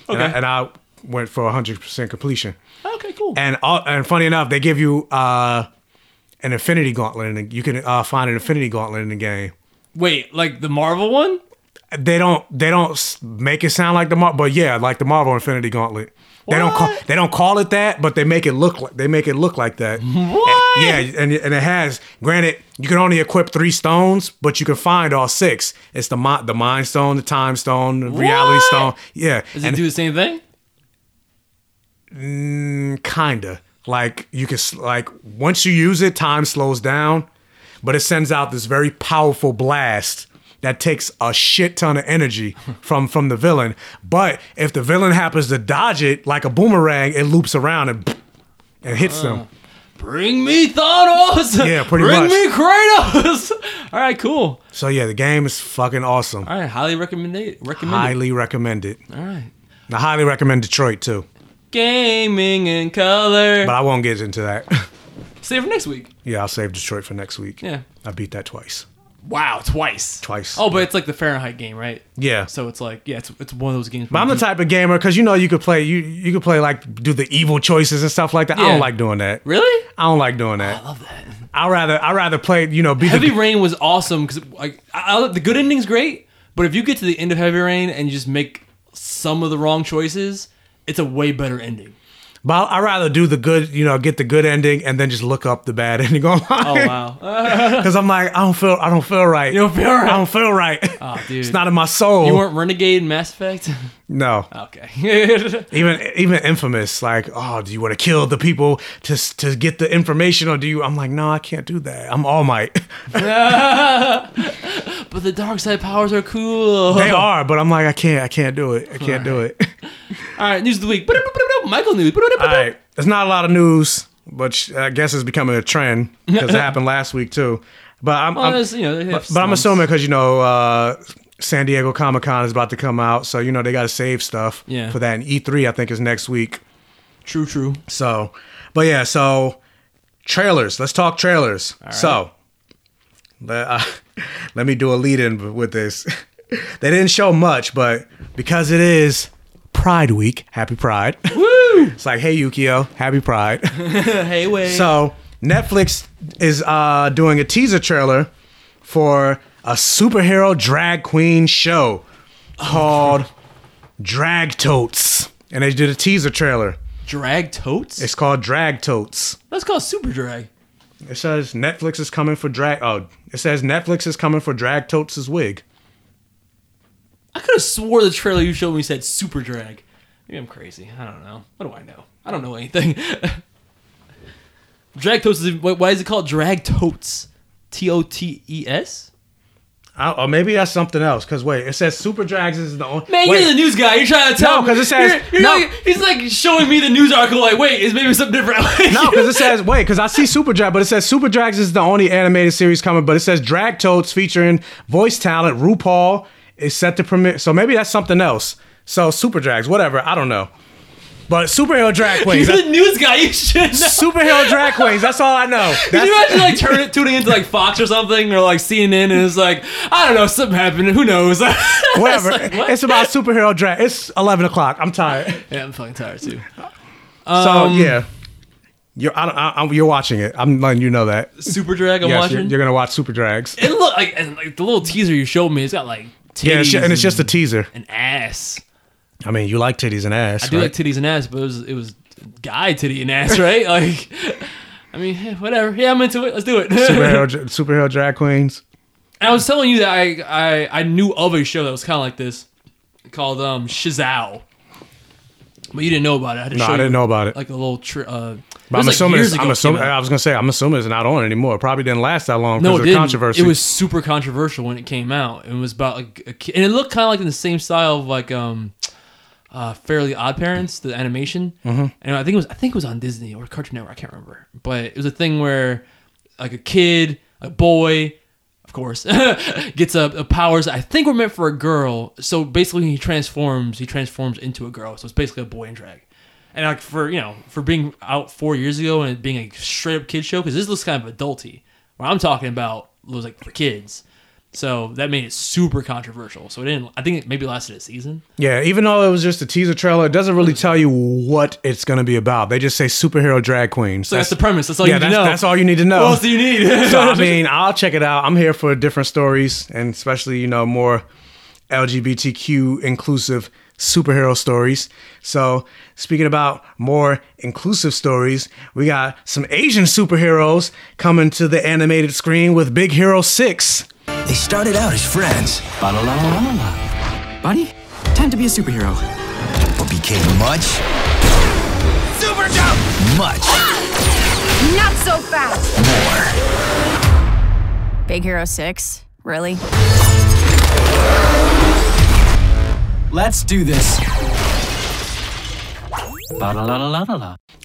And I, Okay. and I went for hundred percent completion. Okay, cool. And all, and funny enough, they give you uh, an Infinity Gauntlet, and you can uh, find an Infinity Gauntlet in the game. Wait, like the Marvel one? They don't they don't make it sound like the Mar, but yeah, like the Marvel Infinity Gauntlet. They don't call they don't call it that, but they make it look like they make it look like that. What? Yeah, and, and it has. Granted, you can only equip three stones, but you can find all six. It's the the Mind Stone, the Time Stone, the Reality Stone. Yeah, Does it do the same thing? mm, kinda like you can like once you use it, time slows down, but it sends out this very powerful blast that takes a shit ton of energy from from the villain. But if the villain happens to dodge it like a boomerang, it loops around and and hits them. Uh, bring me Thanos. Yeah, pretty Bring much. me Kratos. All right, cool. So yeah, the game is fucking awesome. All right, highly recommend it. Recommend Highly recommend it. it. All right. I highly recommend Detroit too, Gaming in color. but I won't get into that. Save for next week. yeah, I'll save Detroit for next week. Yeah. I beat that twice. Wow, twice. Twice. Oh, but it's like the Fahrenheit game, right? Yeah. So it's like, yeah, it's, it's one of those games. But I'm the type of gamer because you know you could play you you could play like do the evil choices and stuff like that. I don't like doing that. Really? I don't like doing that. Oh, I love that. I rather I rather play you know be Heavy the, Rain was awesome because like the good ending's great, but if you get to the end of Heavy Rain and you just make some of the wrong choices, it's a way better ending. But I rather do the good, you know, get the good ending and then just look up the bad ending online. Oh wow. Because I'm like, I don't feel, I don't feel right. You don't feel right? I don't feel right. Oh, dude. It's not in my soul. You weren't Renegade in Mass Effect? no. Okay. even even infamous, like, oh, do you want to kill the people to to get the information, or do you? I'm like, no, I can't do that. I'm All Might. but the dark side powers are cool. they are, but I'm like, I can't, I can't do it. I can't do it. All right, news of the week. Michael news. All right, there's not a lot of news, but I guess it's becoming a trend because it happened last week too. But I'm, Well, I'm you know, but, but I'm assuming because you know uh, San Diego Comic Con is about to come out, so you know they got to save stuff Yeah. for that. And E3 I think is next week. True, true. So, but yeah, so trailers. Let's talk trailers. So, let, uh, let me do a lead in with this. they didn't show much, but because it is Pride Week, happy Pride. Woo! it's like, hey, Yukio, happy Pride. hey, wait. So Netflix is uh, doing a teaser trailer for a superhero drag queen show called Drag Totes, and they did a teaser trailer. Drag Totes? It's called Drag Totes. That's called Super Drag. It says Netflix is coming for drag. Oh, it says Netflix is coming for Drag Totes' wig. I could have swore the trailer you showed me said Super Drag. Maybe I'm crazy. I don't know. What do I know? I don't know anything. Drag Totes is why why is it called Drag Totes? T O T E S? I, or maybe that's something else. Cause wait, it says Super Drags is the only. Man, wait, you're the news guy. You're trying to tell No, me 'cause it says- you're, you're no. like- he's like showing me the news article. Like, wait, is maybe something different? No, because it says wait, because I see Super Drag, but it says Super Drags is the only animated series coming, but it says Drag Totes featuring voice talent RuPaul is set to premiere. So maybe that's something else. So Super Drags, whatever, I don't know. But superhero drag queens. You're the news guy. You should know. superhero drag queens. That's all I know. Can you imagine like turn it tuning into like Fox or something or like CNN and it's like I don't know something happened who knows whatever. It's like, what? it's about superhero drag. It's eleven o'clock. I'm tired. yeah I'm fucking tired too. so Um, yeah, you're I, don't- I, I'm- you're watching it. I'm letting you know that. Super Drag I'm Yes, watching. You're, you're gonna watch Super Drags. It look like and like the little teaser you showed me. It's got like Yeah, it's and it's just a teaser. An ass. I mean, you like titties and ass. I do right? like titties and ass, but it was it was guy titty and ass, right? like, I mean, whatever. Yeah, I'm into it. Let's do it. superhero superhero drag queens. And I was telling you that I I, I knew of a show that was kind of like this, called um. But you didn't know about it. I No, I didn't know about it. Like a little. Tri- uh, But I'm like, assuming. Ago I'm assuming. I was gonna say. I'm assuming it's not on anymore. It probably didn't last that long No, it didn't. controversy. It was super controversial when it came out. It was about like a and it looked kind of like in the same style of like um, uh, Fairly Odd Parents, the animation. Mhm. And I think it was I think it was on Disney or Cartoon Network. I can't remember, but it was a thing where like a kid, a boy, of course, gets a, a powers. I think were meant for a girl. So basically, he transforms. He transforms into a girl. So it's basically a boy in drag. And like for you know for being out four years ago and being a straight up kid show because this looks kind of adulty. Where I'm talking about was like for kids. So that made it super controversial. So it didn't. I think it maybe lasted a season. Yeah, even though it was just a teaser trailer, it doesn't really tell you what it's going to be about. They just say superhero drag queens. So that's, the premise. That's all yeah, you need that's, to know. that's all you need to know. What else do you need? so I mean, I'll check it out. I'm here for different stories, and especially you know more LGBTQ inclusive superhero stories. So speaking about more inclusive stories, we got some Asian superheroes coming to the animated screen with Big Hero Six. They started out as friends. Ba-la-la-la-la-la. Buddy, time to be a superhero. But became much, Super jump! much Not so fast! more. Big Hero 6? Really? Let's do this.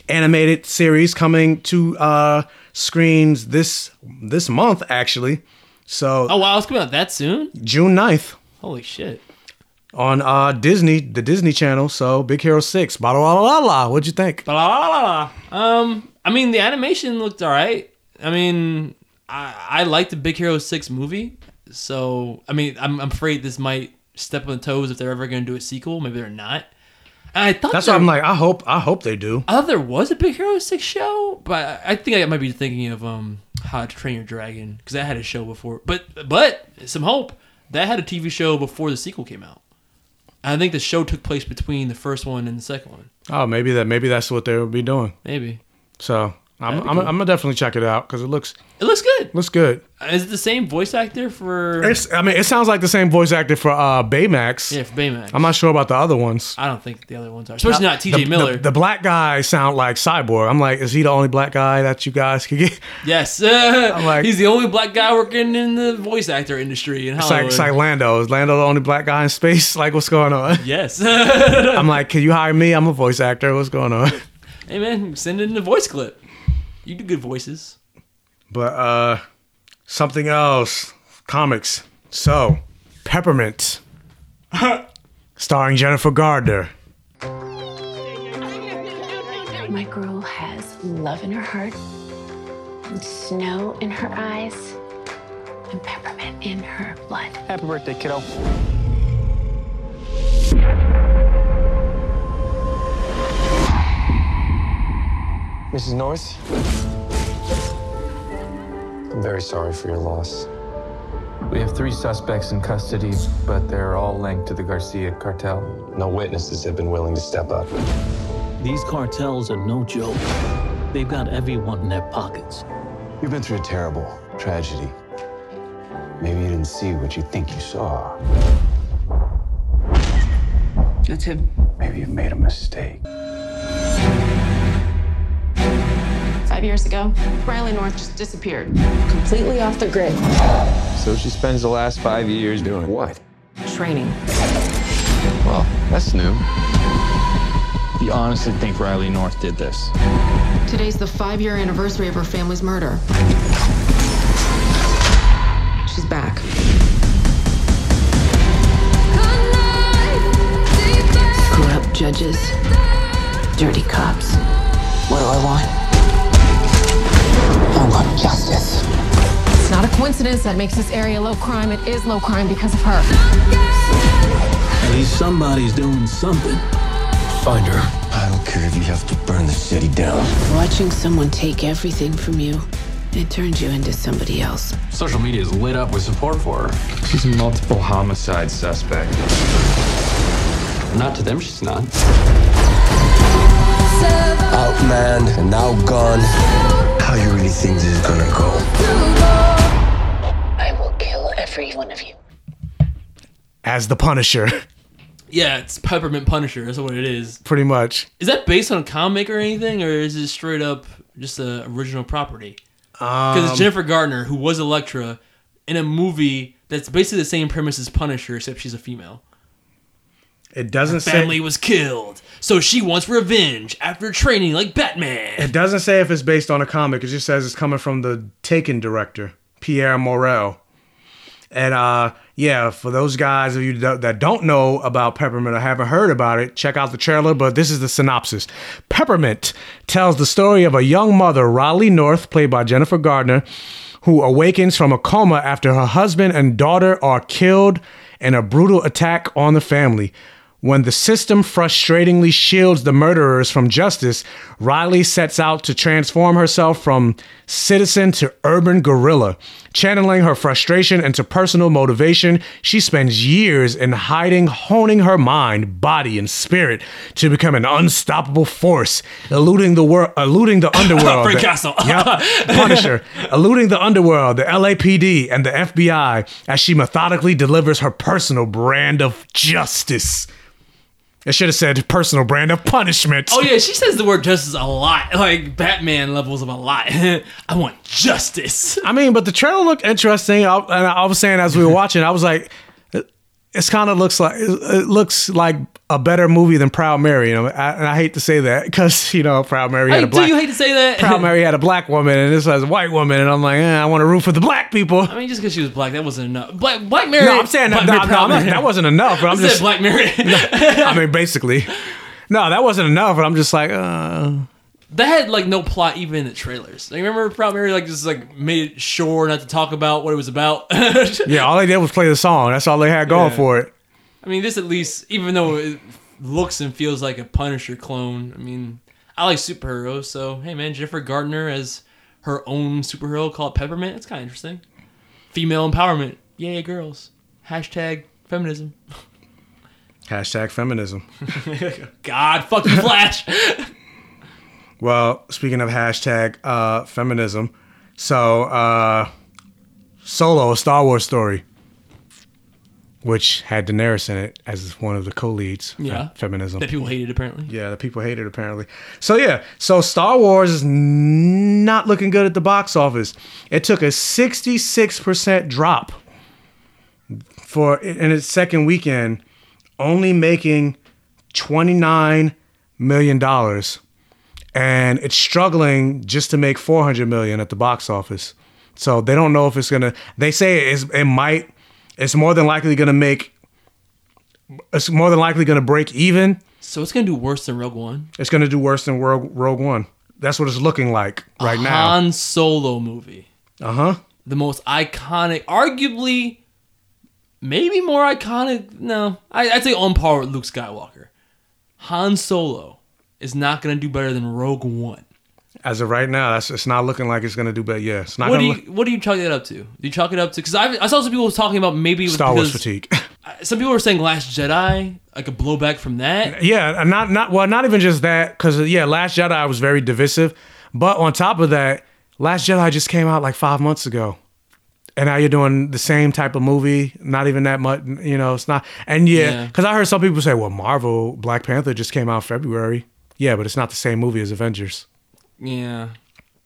Animated series coming to uh screens this this month actually. So oh wow, it's coming out that soon. June 9th Holy shit. on uh Disney, the Disney Channel. So Big Hero 6. Blah blah blah blah. What'd you think? La, la, la, la. Um, I mean, the animation looked all right. I mean, I I liked the Big Hero Six movie. So I mean, I'm, I'm afraid this might step on the toes if they're ever going to do a sequel. Maybe they're not. I thought That's there- why I'm like, I hope I hope they do. I thought there was a Big Hero Six show, but I I think I might be thinking of um How to Train Your Dragon because that had a show before. But but some hope that had a TV show before the sequel came out. I think the show took place between the first one and the second one. Oh, maybe that maybe that's what they would be doing. Maybe. So I'm I'm, cool. I'm gonna definitely check it out because it looks It looks good. looks good. Is it the same voice actor for? It's I mean it sounds like the same voice actor for uh, Baymax. yeah, for Baymax. I'm not sure about the other ones. I don't think the other ones are, especially not T.J. The- Miller. The, the black guy sound like Cyborg. I'm like, is he the only black guy that you guys could get? yes, I'm like- he's the only black guy working in the voice actor industry in It's like, Hollywood. it's like Lando. Is Lando the only black guy in space? Like, what's going on? yes. I'm like, can you hire me? I'm a voice actor. What's going on? hey man, send in the voice clip. You do good voices. But uh something else. Comics. So, Peppermint. starring Jennifer Gardner. My girl has love in her heart, and snow in her eyes, and peppermint in her blood. Happy birthday, kiddo. Mrs. North? I'm very sorry for your loss. We have three suspects in custody, but they're all linked to the Garcia cartel. No witnesses have been willing to step up. These cartels are no joke. They've got everyone in their pockets. You've been through a terrible tragedy. Maybe you didn't see what you think you saw. That's him. Maybe you've made a mistake. Five years ago, Riley North just disappeared, completely off the grid. So she spends the last five years doing what? Training. Well, that's new. You honestly think Riley North did this? Today's the five year anniversary of her family's murder. She's back. Corrupt judges, dirty cops. What do I want? I want justice. It's not a coincidence that makes this area low crime. It is low crime because of her. At least somebody's doing something. Find her. I don't care if you have to burn the city down. Watching someone take everything from you, it turns you into somebody else. Social media is lit up with support for her. She's a multiple homicide suspect. Not to them, she's not. Outmanned and outgunned. How you really think this is gonna go? I will kill every one of you. As the Punisher, Yeah, it's Peppermint Punisher. That's what it is. pretty much. Is that based on a comic or anything, or is it straight up just a original property? Because Um, it's Jennifer Gardner, who was Elektra, in a movie that's basically the same premise as Punisher, except she's a female. It doesn't say Family was killed, so she wants revenge after training like Batman. It doesn't say if it's based on a comic. It just says it's coming from the Taken director, Pierre Morel. And uh, yeah, for those guys of you that that don't know about Peppermint or haven't heard about it, check out the trailer. But this is the synopsis. Peppermint tells the story of a young mother, Riley North, played by Jennifer Gardner, who awakens from a coma after her husband and daughter are killed in a brutal attack on the family. When the system frustratingly shields the murderers from justice, Riley sets out to transform herself from citizen to urban guerrilla. Channeling her frustration into personal motivation, she spends years in hiding, honing her mind, body, and spirit to become an unstoppable force, eluding the world, eluding the underworld. The- Castle. Yep, Punisher, eluding the underworld, the LAPD, and the FBI as she methodically delivers her personal brand of justice. I should have said personal brand of punishment. Oh yeah, she says the word justice a lot, like Batman levels of a lot. I want justice. I mean, but the trailer looked interesting. I, and I was saying as we were watching, I was like, it, it's kind of looks like it looks like a better movie than Proud Mary. Know, I, and I hate to say that because you know Proud Mary had I a do you hate to say that? Proud Mary had a black woman, and this has a white woman, and I'm like, eh, I want to root for the black people. I mean, just because she was black, that wasn't enough. Black Black Mary. No, I'm saying Black that, Mary no, no, not- that wasn't enough. But I'm I said just Black Mary. I mean, basically, no, that wasn't enough. But I'm just like, uh, That had like no plot even in the trailers. Like, remember Proud Mary like just like made sure not to talk about what it was about. yeah, all they did was play the song. That's all they had going Yeah. for it. I mean, this at least, even though it looks and feels like a Punisher clone. I mean, I like superheroes, so hey man, Jennifer Gardner as her own superhero called Peppermint. It's kind of interesting. Female empowerment, yay girls. Hashtag feminism. Hashtag feminism. God, fuck you, Flash. Well, speaking of hashtag uh, feminism, so uh, Solo, a Star Wars story, which had Daenerys in it as one of the co-leads. Yeah. feminism. that people hated apparently. Yeah, the people hated it apparently. So yeah, so Star Wars is not looking good at the box office. It took a 66% drop for in its second weekend, only making 29 million dollars. And it's struggling just to make 400 million at the box office. So they don't know if it's going to they say it might it's more than likely going to make it's more than likely going to break even. So it's gonna do worse than Rogue One. It's going to do worse than Rogue, Rogue One. That's what it's looking like right now. Han Solo movie. Uh huh. The most iconic, arguably, maybe more iconic. No, I, I'd say on par with Luke Skywalker. Han Solo is not gonna do better than Rogue One. As of right now, that's it's not looking like it's going to do better. Yeah, it's not What do you to What do you chalk that up to? Do you chalk it up to? Because I I saw some people talking about maybe it was Star Wars because- fatigue. Some people were saying Last Jedi, like a blowback from that. yeah, not not well, not even just that because yeah, Last Jedi was very divisive, but on top of that, Last Jedi just came out like five months ago. And now you're doing the same type of movie, not even that much, you know, it's not. And yeah, Yeah. because I heard some people say, well, Marvel, Black Panther just came out in February. Yeah, but it's not the same movie as Avengers. Yeah,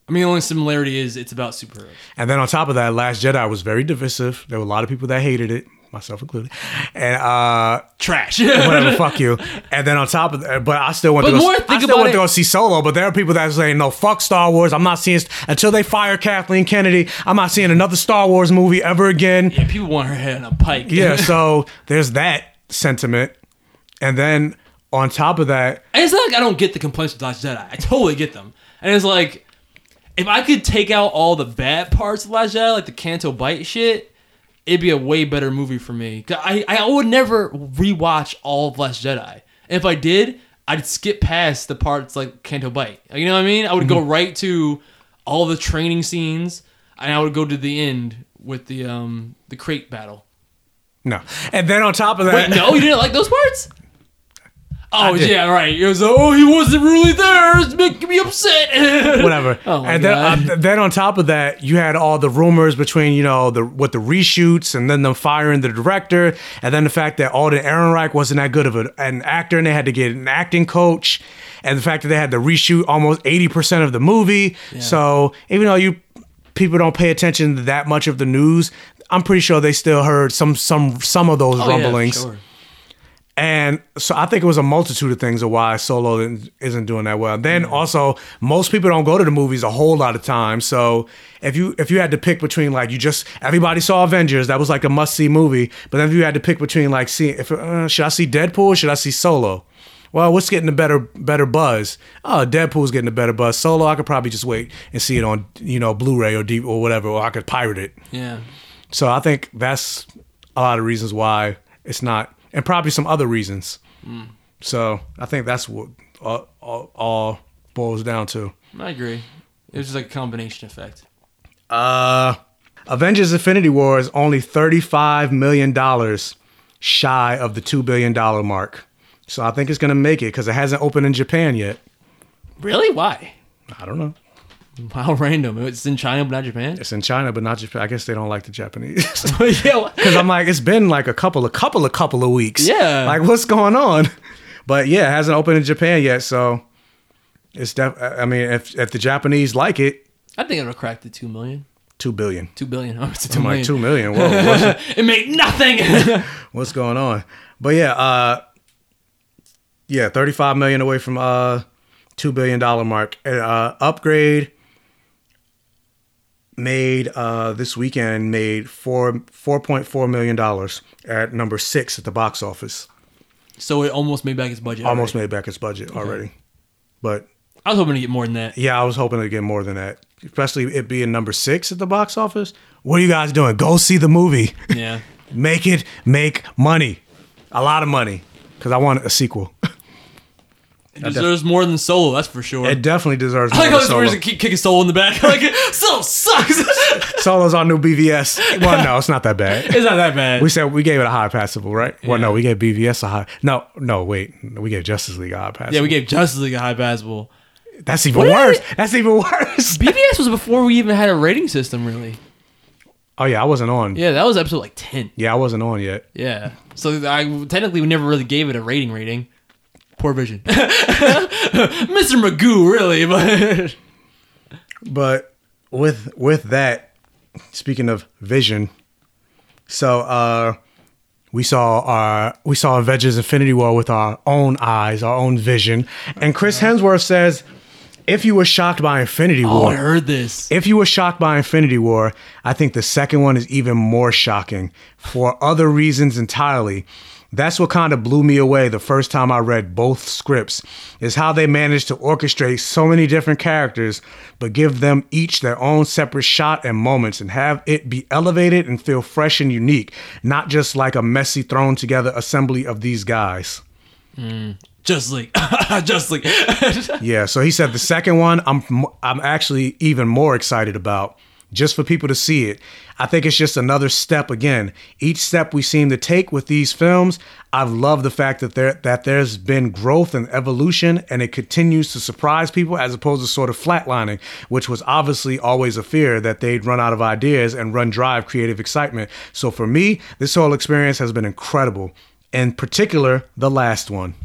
I mean the only similarity is it's about superheroes. And then on top of that, Last Jedi was very divisive. There were a lot of people that hated it, myself included. And uh Trash. whatever, fuck you. And then on top of that, but I still went But to go, more I still about went it- to go see Solo, but there are people that are saying, no, fuck Star Wars. I'm not seeing until they fire Kathleen Kennedy, I'm not seeing another Star Wars movie ever again. Yeah, people want her head on a pike. Yeah, so there's that sentiment. And then on top of that, And it's not like I don't get the complaints with Last Jedi. I totally get them. And it's like, if I could take out all the bad parts of Last Jedi, like the Canto Bight shit, it'd be a way better movie for me. I, I would never rewatch all of Last Jedi. And if I did, I'd skip past the parts like Canto Bight. You know what I mean? I would go right to all the training scenes, and I would go to the end with the um the crate battle. no. And then on top of that, Wait, no, you didn't like those parts? Oh yeah, right. It was oh he wasn't really there. It's making me upset. whatever. Oh and then, uh, then on top of that, you had all the rumors between you know the what the reshoots and then them firing the director, and then the fact that Alden Ehrenreich wasn't that good of a, an actor, and they had to get an acting coach, and the fact that they had to reshoot almost eighty percent of the movie. So even though you people don't pay attention to that much of the news, I'm pretty sure they still heard some some some of those Oh, yeah, rumblings. sure. And so I think it was a multitude of things of why Solo isn't- doing that well. Then also, most people don't go to the movies a whole lot of times. So if you if you had to pick between like you just everybody saw Avengers, that was like a must see movie. But then if you had to pick between like see if uh, should I see Deadpool, or should I see Solo? Well, what's getting the better better buzz? Oh, Deadpool's getting the better buzz. Solo, I could probably just wait and see it on you know Blu-ray or D or whatever, or I could pirate it. Yeah. So I think that's a lot of reasons why it's not, and probably some other reasons. Mm. So I think that's what all, all, all boils down to. I agree. It was just like a combination effect. Uh, Avengers: Infinity War is only thirty-five million dollars shy of the two billion dollar mark. So I think it's gonna make it because it hasn't opened in Japan yet. Really? Why? I don't know. How random. It's in China but not Japan. It's in China, but not Japan. I guess they don't like the Japanese. yeah. Because I'm like, it's been like a couple a couple a couple of weeks. Yeah. Like, what's going on? But yeah, it hasn't opened in Japan yet, so it's def. I mean, if if the Japanese like it, I think it'll crack the two million. two billion. Two billion. Oh, it's a two I'm million. like two million. Whoa, it made nothing. what's going on? But yeah, uh, yeah, thirty five million away from uh two billion dollar mark. Uh, upgrade made uh this weekend made four four point four million dollars at number six at the box office. so it almost made back its budget. Almost already. made back its budget already. But I was hoping to get more than that. yeah, I was hoping to get more than that. Especially it being number six at the box office. What are you guys doing? Go see the movie. Yeah. make it make money. A lot of money. Because I want a sequel. It deserves more than Solo, that's for sure. It definitely deserves more than Solo. I like how Solo. this person keep kicking Solo in the back. Like Solo sucks. Solo's on new BVS. Well, no, it's not that bad. it's not that bad. We said we gave it a high passable, right? Well, no, we gave BVS a high. No, no, wait, we gave Justice League a high passable. yeah, we gave Justice League a high passable. That's even What? worse. That's even worse. BVS was before we even had a rating system, really. Oh yeah, I wasn't on. Yeah, that was episode like ten. Yeah, I wasn't on yet. Yeah. So I technically we never really gave it a rating rating. Poor vision. Mr. Magoo, really, but But with with that, speaking of vision, so uh we saw our we saw Avengers Infinity War with our own eyes, our own vision. And Chris Hemsworth says, if you were shocked by Infinity Oh, War, I heard this. If you were shocked by Infinity War, I think the second one is even more shocking for other reasons entirely. That's what kind of blew me away the first time I read both scripts is how they managed to orchestrate so many different characters but give them each their own separate shot and moments and have it be elevated and feel fresh and unique, not just like a messy thrown together assembly of these guys. Mm, Just League, Just League. Yeah, so he said the second one I'm I'm actually even more excited about just for people to see it. I think it's just another step again. Each step we seem to take with these films, I've loved the fact that there that there's been growth and evolution and it continues to surprise people as opposed to sort of flatlining, which was obviously always a fear that they'd run out of ideas and run dry of creative excitement. So for me, this whole experience has been incredible. In particular, the last one.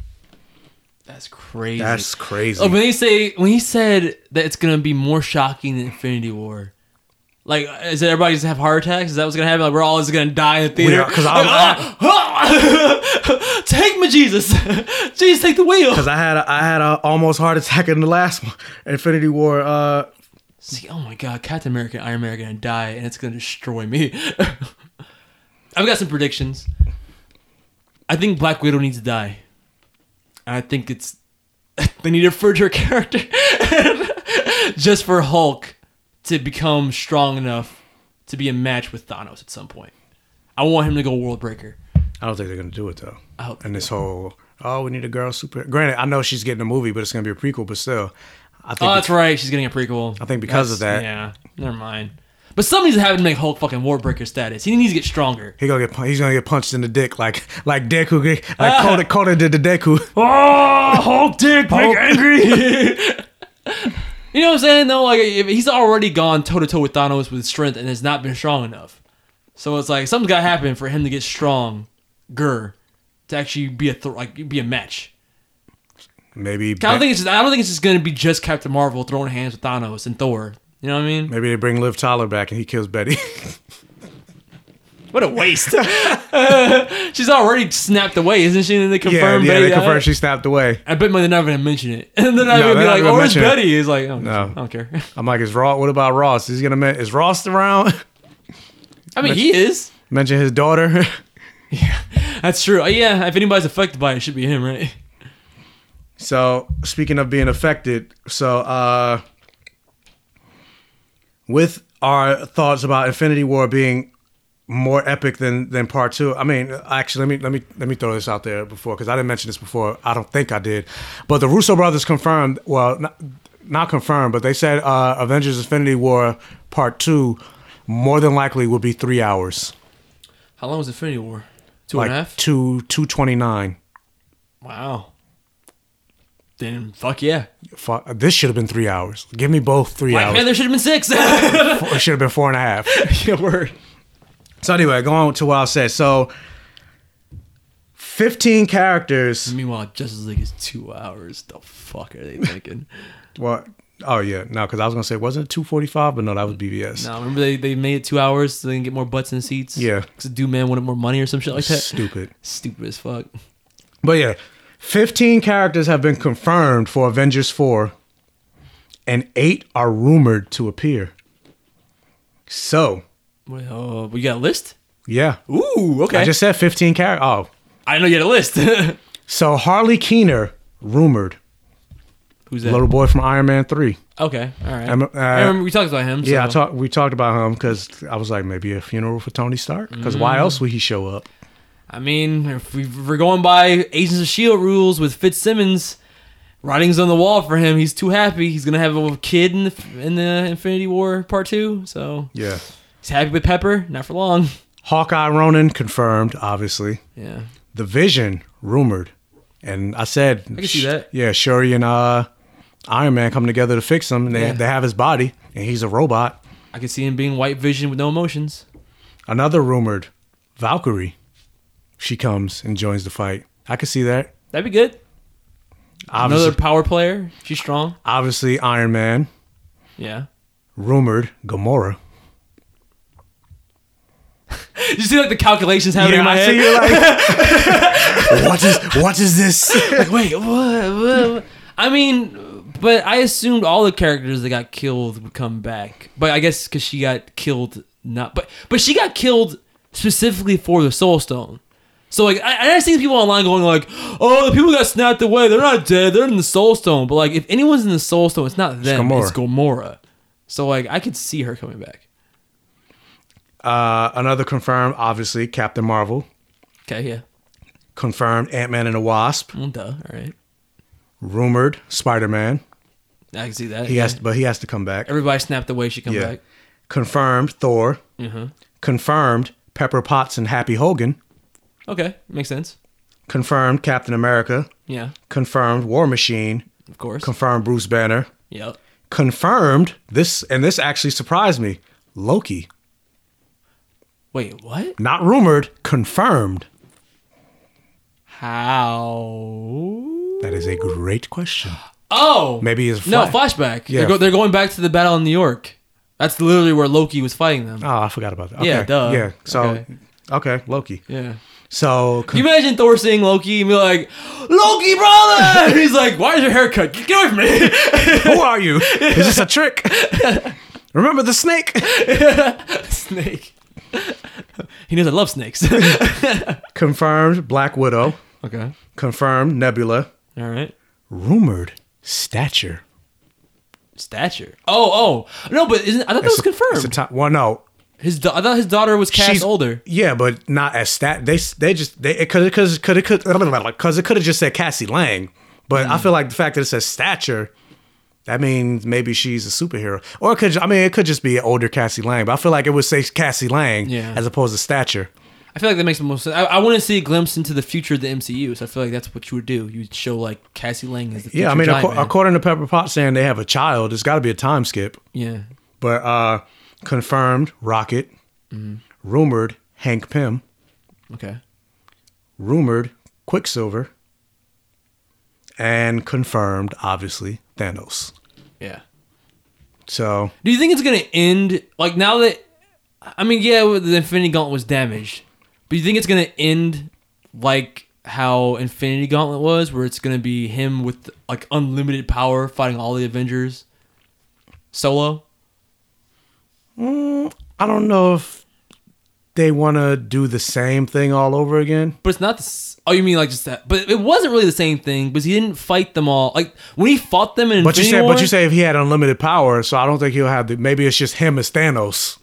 That's crazy. That's crazy. Oh, when they say when he said that it's gonna be more shocking than Infinity War. Like, is it everybody just have heart attacks? Is that what's gonna happen? Like, we're all just gonna die in the theater? Because Like, I, "Ah, take me, Jesus! Jesus, take the wheel! Because I had a, I had a almost heart attack in the last one, Infinity War. Uh, See, oh my God, Captain America and Iron Man are gonna die, and it's gonna destroy me. I've got some predictions. I think Black Widow needs to die. And I think it's they need to further her character just for Hulk to become strong enough to be a match with Thanos at some point. I want him to go World Breaker. I don't think they're gonna do it though. I hope and this whole oh we need a girl super. Granted, I know she's getting a movie, but it's gonna be a prequel. But still, I think Oh, that's right. She's getting a prequel. I think because of that- Yeah, never mind. But something needs to happen to make Hulk fucking World Breaker status. He needs to get stronger. He gonna get pun- he's gonna get punched in the dick like like Deku like ah. Kota Kota did to Deku. Oh, Hulk dick, make angry. you know what I'm saying? though? like if he's already gone toe to toe with Thanos with strength and has not been strong enough. So it's like something's got to happen for him to get strong, stronger to actually be a th- like be a match. Maybe I don't think it's just, I don't think it's just gonna be just Captain Marvel throwing hands with Thanos and Thor. You know what I mean? maybe they bring Liv Tyler back and he kills Betty. What a waste. She's already snapped away, isn't she? And they yeah, confirmed yeah, Betty they confirmed she snapped away. I bet they're never gonna mention it, and not No, gonna be like, gonna "Where's mention. Betty?" He's like, "Oh, No, I don't care." I'm like, is Ross? What about Ross? Is he gonna men- is Ross around? I mean, he is. Mention his daughter. Yeah, that's true. Uh, Yeah, if anybody's affected by it, it should be him, right? So speaking of being affected, so uh with our thoughts about Infinity War being more epic than than part two. I mean, actually, let me let me let me throw this out there before because I didn't mention this before. I don't think I did, but the Russo brothers confirmed. Well, not, not confirmed, but they said uh, Avengers: Infinity War Part Two more than likely will be three hours, How long was Infinity War? Two like and a half. two two twenty nine. Wow. Then fuck yeah. Fu- This should have been three hours. Give me both three Black hours. Panther should have been six. It should have been four and a half. yeah, word. So anyway, going to what I said. So, fifteen characters. Meanwhile, Justice League is two hours. The fuck are they thinking? What? Oh yeah, no, because I was gonna say wasn't it two forty five, but no, that was BVS. no, remember they, they made it two hours so they can get more butts in seats. Yeah. because dude man wanted more money or some shit like that. Stupid. Stupid as fuck. But yeah, fifteen characters have been confirmed for Avengers four, and eight are rumored to appear. So Well, uh, we got a list. yeah, Ooh, okay. I just said fifteen characters. Oh, I didn't know you had a list. so Harley Keener rumored. Who's that? Little boy from Iron Man three. okay, all right. Uh, I remember we talked about him. Yeah, I so- talked. We talked about him because I was like, maybe a funeral for Tony Stark. Because why Mm. else would he show up? I mean, if we- we're going by Agents of Shield rules with Fitzsimmons, writing's on the wall for him. He's too happy. He's gonna have a kid in the in the Infinity War Part Two. So Yeah. He's happy with Pepper. Not for long. Hawkeye Ronin confirmed, obviously. Yeah. The Vision rumored, and I said I can see that. Yeah, Shuri and uh, Iron Man come together to fix him. And they Yeah. they have his body, and he's a robot. I can see him being White Vision with no emotions. Another rumored Valkyrie. She comes and joins the fight. I could see that. That'd be good. Obviously, Another power player. She's strong. obviously Iron Man. Yeah. Rumored Gamora. You see like the calculations happening Yeah, in my I head. see you like, what is what is this? like, wait, what, what? I mean, but I assumed all the characters that got killed would come back. But I guess because she got killed, not. But but she got killed specifically for the Soul Stone. So like, I, I see people online going like, "Oh, the people got snapped away. They're not dead. They're in the Soul Stone." But like, if anyone's in the Soul Stone, it's not them. Gamora. It's Gamora. So like, I could see her coming back. Uh, another confirmed, obviously Captain Marvel. Okay, yeah. Confirmed Ant Man and the Wasp. Well, duh. All right. Rumored Spider Man. I can see that. He yeah. has, but he has to come back. Everybody snapped away. She come Yeah. back. Confirmed Thor. Mhm. Confirmed Pepper Potts and Happy Hogan. Okay, makes sense. Confirmed Captain America. Yeah. Confirmed War Machine. Of course. Confirmed Bruce Banner. Yep. Confirmed this, and this actually surprised me. Loki. Wait, what? Not rumored. Confirmed. How? That is a great question. Oh, Maybe it's no flashback. Yeah. They're, go- they're going back to the battle in New York. That's literally where Loki was fighting them. Oh, I forgot about that. Okay. Yeah, duh. Yeah. So, Okay. okay, Loki. Yeah. So, Can you imagine Thor seeing Loki and be like, "Loki, brother"? He's like, "Why is your hair cut? Get away from me!" who are you? Is this a trick? Remember the snake? Snake. He knows I love snakes. Confirmed Black Widow. okay. Confirmed Nebula. All right. Rumored Stature. Stature. Oh, oh. No, but isn't I thought that was confirmed. It's a. Well, no. his da- I thought his daughter was cast She's- older. Yeah, but not as stat. They they just they because because could it could because it could have just said Cassie Lang, but Mm. I feel like the fact that it says stature, that means maybe she's a superhero, or it could I mean it could just be an older Cassie Lang, but I feel like it would say Cassie Lang Yeah. as opposed to stature. I feel like that makes the most sense. I, I want to see a glimpse into the future of the MCU, so I feel like that's what you would do. You would show like Cassie Lang as the future Yeah, I mean giant man. according to Pepper Potts saying they have a child, it's got to be a time skip. Yeah. But uh confirmed Rocket, Mhm. rumored Hank Pym, Okay. rumored Quicksilver, and confirmed obviously Thanos. Yeah. So Do you think it's gonna end like now that? I mean, yeah, the Infinity Gauntlet was damaged, but you think it's gonna end like how Infinity Gauntlet was, where it's gonna be him with like unlimited power fighting all the Avengers solo? Mm, I don't know if they want to do the same thing all over again. But it's not the. Oh, you mean like just that? But it wasn't really the same thing because he didn't fight them all. Like when he fought them in But you Infinity say, War, but you say if he had unlimited power, so I don't think he'll have the. Maybe it's just him as Thanos.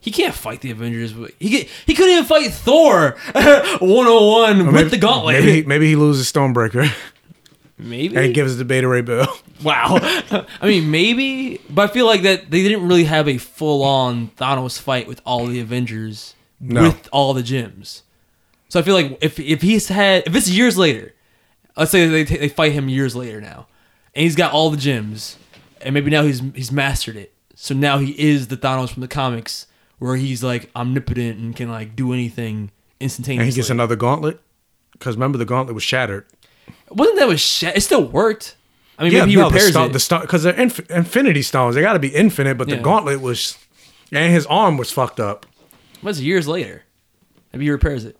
he can't fight the Avengers. but He get, he couldn't even fight Thor 101 Or with the gauntlet. Maybe he, maybe he loses Stormbreaker Maybe. and gives the Beta Ray Bill. Wow. I mean, maybe, but I feel like that they didn't really have a full on Thanos fight with all the Avengers No. with all the gems. So I feel like if if he's had if it's years later, let's say they they fight him years later now, and he's got all the gems, and maybe now he's he's mastered it. So now he is the Thanos from the comics, where he's like omnipotent and can like do anything instantaneously. and he gets another gauntlet. Because remember, the gauntlet was shattered. Wasn't that was sh- it still worked? I mean, maybe he repairs the stone, it. The stone, because they're inf- infinity stones. They got to be infinite, but Yeah. the gauntlet was, and his arm was fucked up. was years later. Maybe he repairs it.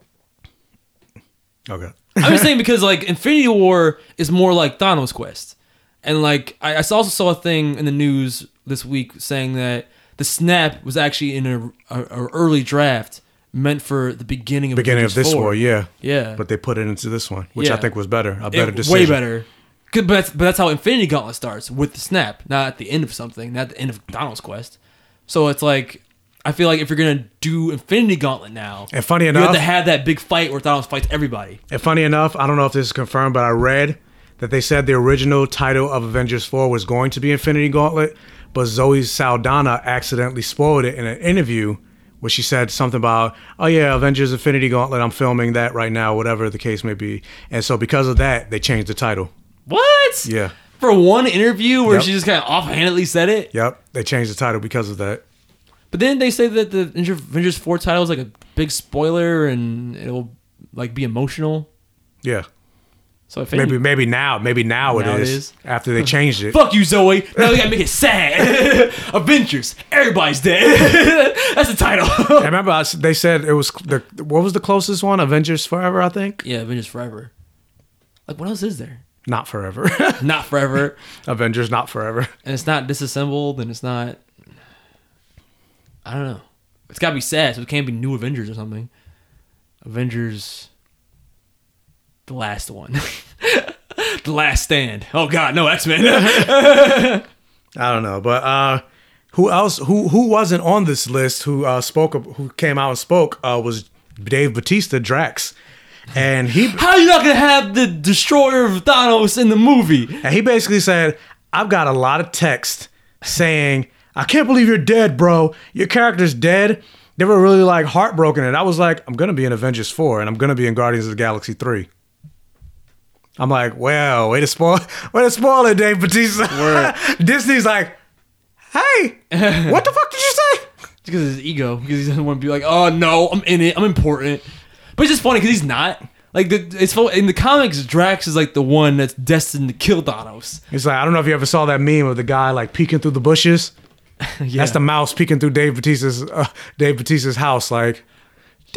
Okay. I'm just saying because like Infinity War is more like Thanos Quest, and like I, I also saw a thing in the news this week saying that the snap was actually in a, a, a early draft meant for the beginning of Beginning of this 4. war, yeah, yeah, But they put it into this one, which I think was better, a It- better decision. way better. But that's, but that's how Infinity Gauntlet starts with the snap, not at the end of something, not at the end of Thanos Quest. So it's like I feel like if you're gonna do Infinity Gauntlet now, And funny enough, you have to have that big fight where Thanos fights everybody. And funny enough, I don't know if this is confirmed, but I read that they said the original title of Avengers 4 was going to be Infinity Gauntlet, but Zoe Saldana accidentally spoiled it in an interview where she said something about, oh yeah, Avengers Infinity Gauntlet, I'm filming that right now, whatever the case may be. And so because of that, they changed the title. What? Yeah. For one interview where Yep. she just kind of offhandedly said it. Yep. They changed the title because of that. But then they say that the Avengers 4 title is like a big spoiler and it'll like be emotional. Yeah. So if Maybe maybe now, maybe now, Now it it is, is. after they changed it. Fuck you, Zoe. Now we gotta make it sad. Avengers. Everybody's dead. That's the title. I remember I they said it was the what was the closest one? Avengers Forever, I think. yeah, Avengers Forever. Like, what else is there? Not forever. Not forever. Avengers not forever. And it's not disassembled and it's not. I don't know. It's gotta be sad, so it can't be New Avengers or something. Avengers. The last one. the last stand. Oh, God, no, X Men. I don't know, but uh, who else? Who who wasn't on this list? Who uh, spoke? Who came out and spoke? Uh, was Dave Batista, Drax, and he How you not gonna have the destroyer of Thanos in the movie? and he basically said, "I've got a lot of text saying I can't believe you're dead, bro. Your character's dead." They were really like heartbroken, and I was like, "I'm gonna be in Avengers four, and I'm gonna be in Guardians of the Galaxy three. I'm like, well, way to spoil, way to spoil it, Dave Batista. Disney's like, hey, what the fuck did you say? Because of his ego. Because he doesn't want to be like, oh no, I'm in it. I'm important. But it's just funny because he's not. Like the, it's in the comics, Drax is like the one that's destined to kill Thanos. He's like, I don't know if you ever saw that meme of the guy like peeking through the bushes. Yeah. That's the mouse peeking through Dave Batista's uh, Dave Batista's house. Like,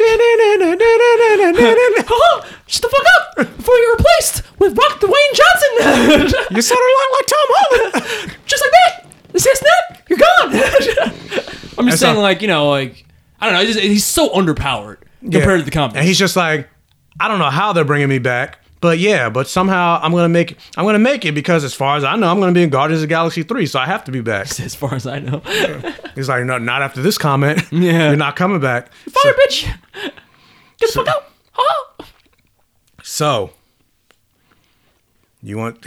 Shut the fuck up before you're replaced with Rock Dwayne Johnson. you sound of look like Tom Holland. just like that. This is snap. You're gone. I'm just That's saying, not- like you know, like I don't know. He's, just, he's so underpowered compared Yeah. to the comics. And he's just like, I don't know how they're bringing me back, but yeah, but somehow I'm gonna make I'm gonna make it because as far as I know, I'm gonna be in Guardians of the Galaxy three, so I have to be back. as far as I know. He's like, no, not after this comment. Yeah. you're not coming back. Fire, bitch. Get the fuck out. Oh. So, you want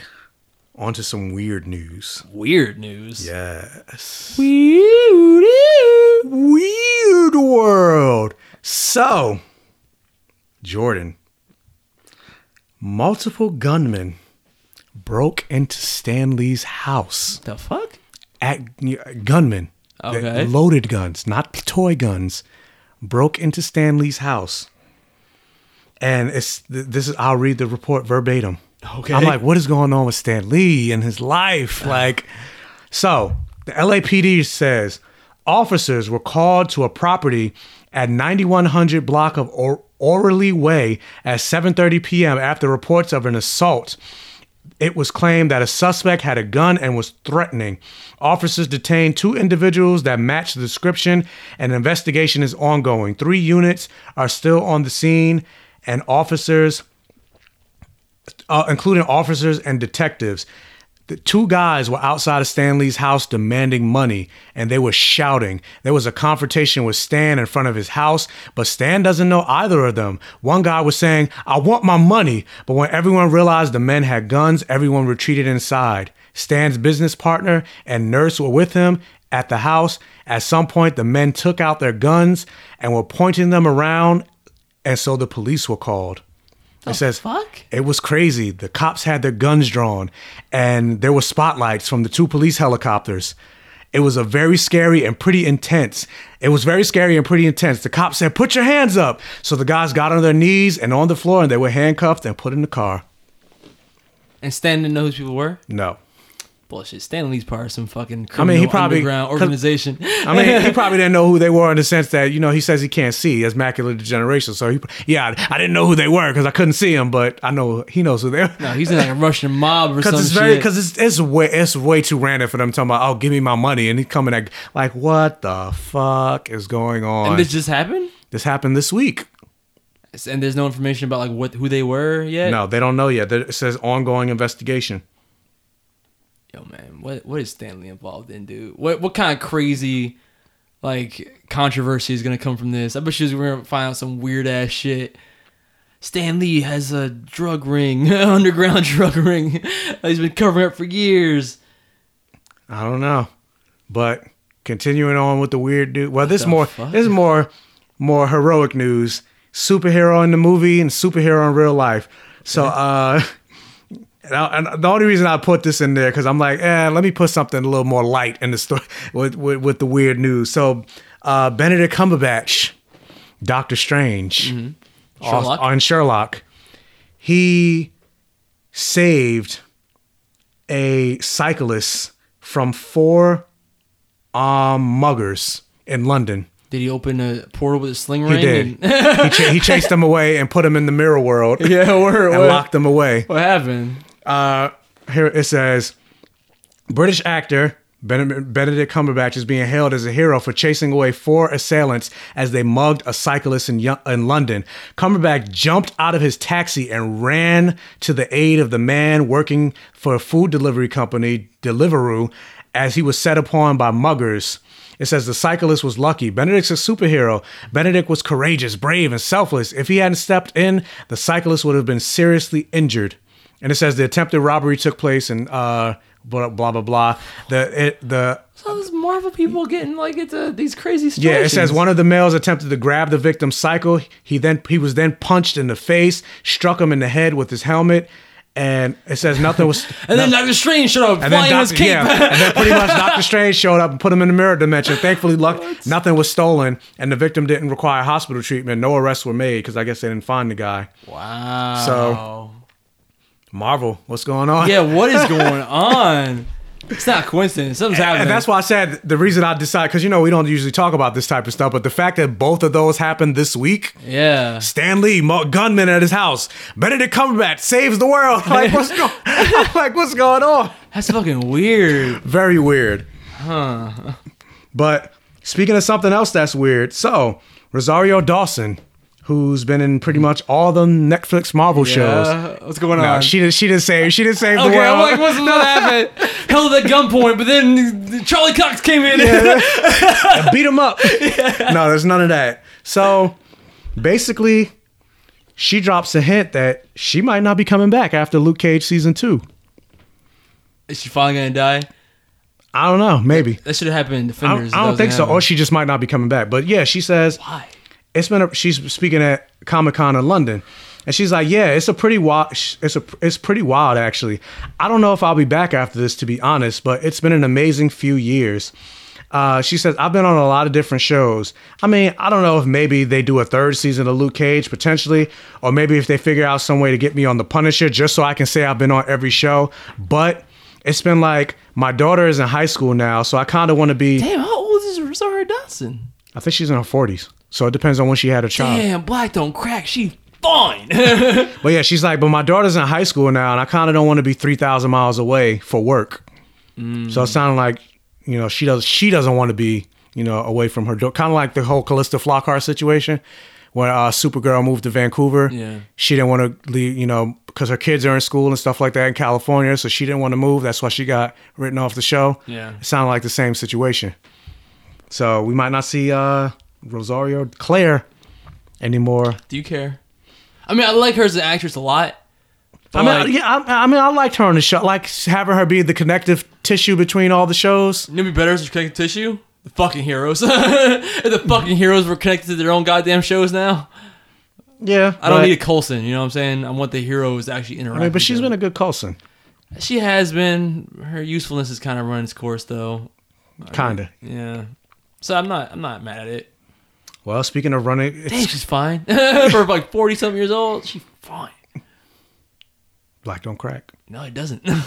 onto some weird news? Weird news. Yes. Weird. Weird world. So, Jordan, multiple gunmen broke into Stan Lee's house. The fuck? At gunmen, Okay. loaded guns, not toy guns, broke into Stan Lee's house. And it's this is I'll read the report verbatim. Okay. I'm like, what is going on with Stan Lee and his life? Like, so the LAPD says officers were called to a property at 9100 block of Oriole Way at 7:30 p.m. after reports of an assault. It was claimed that a suspect had a gun and was threatening. Officers detained two individuals that matched the description, and an investigation is ongoing. Three units are still on the scene, and officers uh, including officers and detectives. The two guys were outside of Stan Lee's house demanding money and they were shouting. There was a confrontation with Stan in front of his house, but Stan doesn't know either of them. One guy was saying, I want my money, but when everyone realized the men had guns, everyone retreated inside. Stan's business partner and nurse were with him at the house. At some point, the men took out their guns and were pointing them around, and so the police were called. It says fuck? it was crazy. The cops had their guns drawn, and there were spotlights from the two police helicopters. It was a very scary and pretty intense. It was very scary and pretty intense. The cops said, "Put your hands up." So the guys got on their knees and on the floor, and they were handcuffed and put in the car. And Stan didn't know who these people were. No. Bullshit. Stan Lee's part of some fucking I mean, he probably underground organization. I mean, he probably didn't know who they were in the sense that you know he says he can't see, as macular degeneration. So he, yeah, I didn't know who they were because I couldn't see them, but I know he knows who they are. no, he's in like a Russian mob or Because it's very, because it's it's way it's way too random for them talking about oh give me my money and he coming at like what the fuck is going on? and this just happened. This happened this week. And there's no information about like what who they were yet. No, they don't know yet. It says ongoing investigation. Yo, man, what what is Stan Lee involved in, dude? What what kind of crazy like controversy is gonna come from this? I bet she's gonna find out some weird ass shit. Stan Lee has a drug ring, underground drug ring. He's been covering up for years. I don't know, but continuing on with the weird dude. Well, this is more fuck? this is more more heroic news. Superhero in the movie and superhero in real life. So, uh, and I- and the only reason I put this in there because I'm like, eh, let me put something a little more light in the story with, with with the weird news. So, uh, Benedict Cumberbatch, Doctor Strange, Sherlock? on Sherlock, he saved a cyclist from four um muggers in London. Did he open a portal with a sling He did. and- he, ch- he chased them away and put them in the mirror world. Yeah, word, and word. locked them away. what happened? Uh, here it says, British actor Benedict Cumberbatch is being hailed as a hero for chasing away four assailants as they mugged a cyclist in, in London. Cumberbatch jumped out of his taxi and ran to the aid of the man working for a food delivery company, Deliveroo, as he was set upon by muggers. It says the cyclist was lucky. Benedict's a superhero. Benedict was courageous, brave, and selfless. If he hadn't stepped in, the cyclist would have been seriously injured. And it says the attempted robbery took place and uh blah blah blah blah. The it the So those Marvel people getting like into these crazy stories. yeah, it says one of the males attempted to grab the victim's cycle. He then he was then punched in the face, struck him in the head with his helmet, and it says nothing was. And then Doctor Strange showed up and flying then his Doctor, yeah, and then pretty much Doctor Strange showed up and put him in the mirror dimension. Thankfully, luck nothing was stolen, and the victim didn't require hospital treatment. No arrests were made because I guess they didn't find the guy. wow. So- Marvel, what's going on? yeah, what is going on? It's not a coincidence. Something's happening. And that's why I said the reason I decided because you know we don't usually talk about this type of stuff, but the fact that both of those happened this week, yeah. Stan Lee, gunman at his house, Benedict Cumberbatch saves the world. Like what's going? like what's going on? That's fucking weird. Very weird. Huh. But speaking of something else that's weird, so Rosario Dawson, who's been in pretty much all the Netflix Marvel shows. What's going No, on? she did. She didn't save. She didn't save the okay, world. I'm like, what's what happened? Held at gunpoint, but then Charlie Cox came in. and beat him up. No, there's none of that. So basically, she drops a hint that she might not be coming back after Luke Cage season two. Is she finally gonna die? I don't know. Maybe. That should have happened in I don't, I don't think so. Or she just might not be coming back. But yeah, she says Why? It's been. A, she's speaking at Comic Con in London, and she's like, "Yeah, it's a pretty wild. It's a. It's pretty wild, actually. I don't know if I'll be back after this, to be honest. But it's been an amazing few years." Uh, she says, I've been on a lot of different shows. I mean, I don't know if maybe they do a third season of Luke Cage potentially, or maybe if they figure out some way to get me on The Punisher just so I can say I've been on every show. But it's been like my daughter is in high school now, so I kind of want to be. Damn, how old is Rosario Dawson? I think she's in her 40s. So it depends on when she had a child. Damn, black don't crack. She fine. But yeah, she's like, but my daughter's in high school now, and I kind of don't want to be 3,000 miles away for work. So it sounded like, you know, she does. She doesn't want to be, you know, away from her. Kind of like the whole Calista Flockhart situation, when uh, Supergirl moved to Vancouver. Yeah. She didn't want to leave, you know, because her kids are in school and stuff like that in California. So she didn't want to move. That's why she got written off the show. Yeah. It sounded like the same situation. So we might not see uh, Rosario Claire anymore. Do you care? I mean, I like her as an actress a lot. I mean, like, yeah, I, I mean, I liked her on the show. Like having her be the connective tissue between all the shows. You know, what'd be better as connected tissue. The fucking heroes. The fucking heroes were connected to their own goddamn shows now. Yeah, I don't but- need a Coulson. You know what I'm saying? I want the heroes to actually interact. I mean, but she's each been a good Coulson. She has been. Her usefulness has kind of run its course, though. Kinda. Yeah. So I'm not. I'm not mad at it. Well, speaking of running, Damn, it's, she's fine. For like 40 something years old, she's fine. black don't crack. No, it doesn't.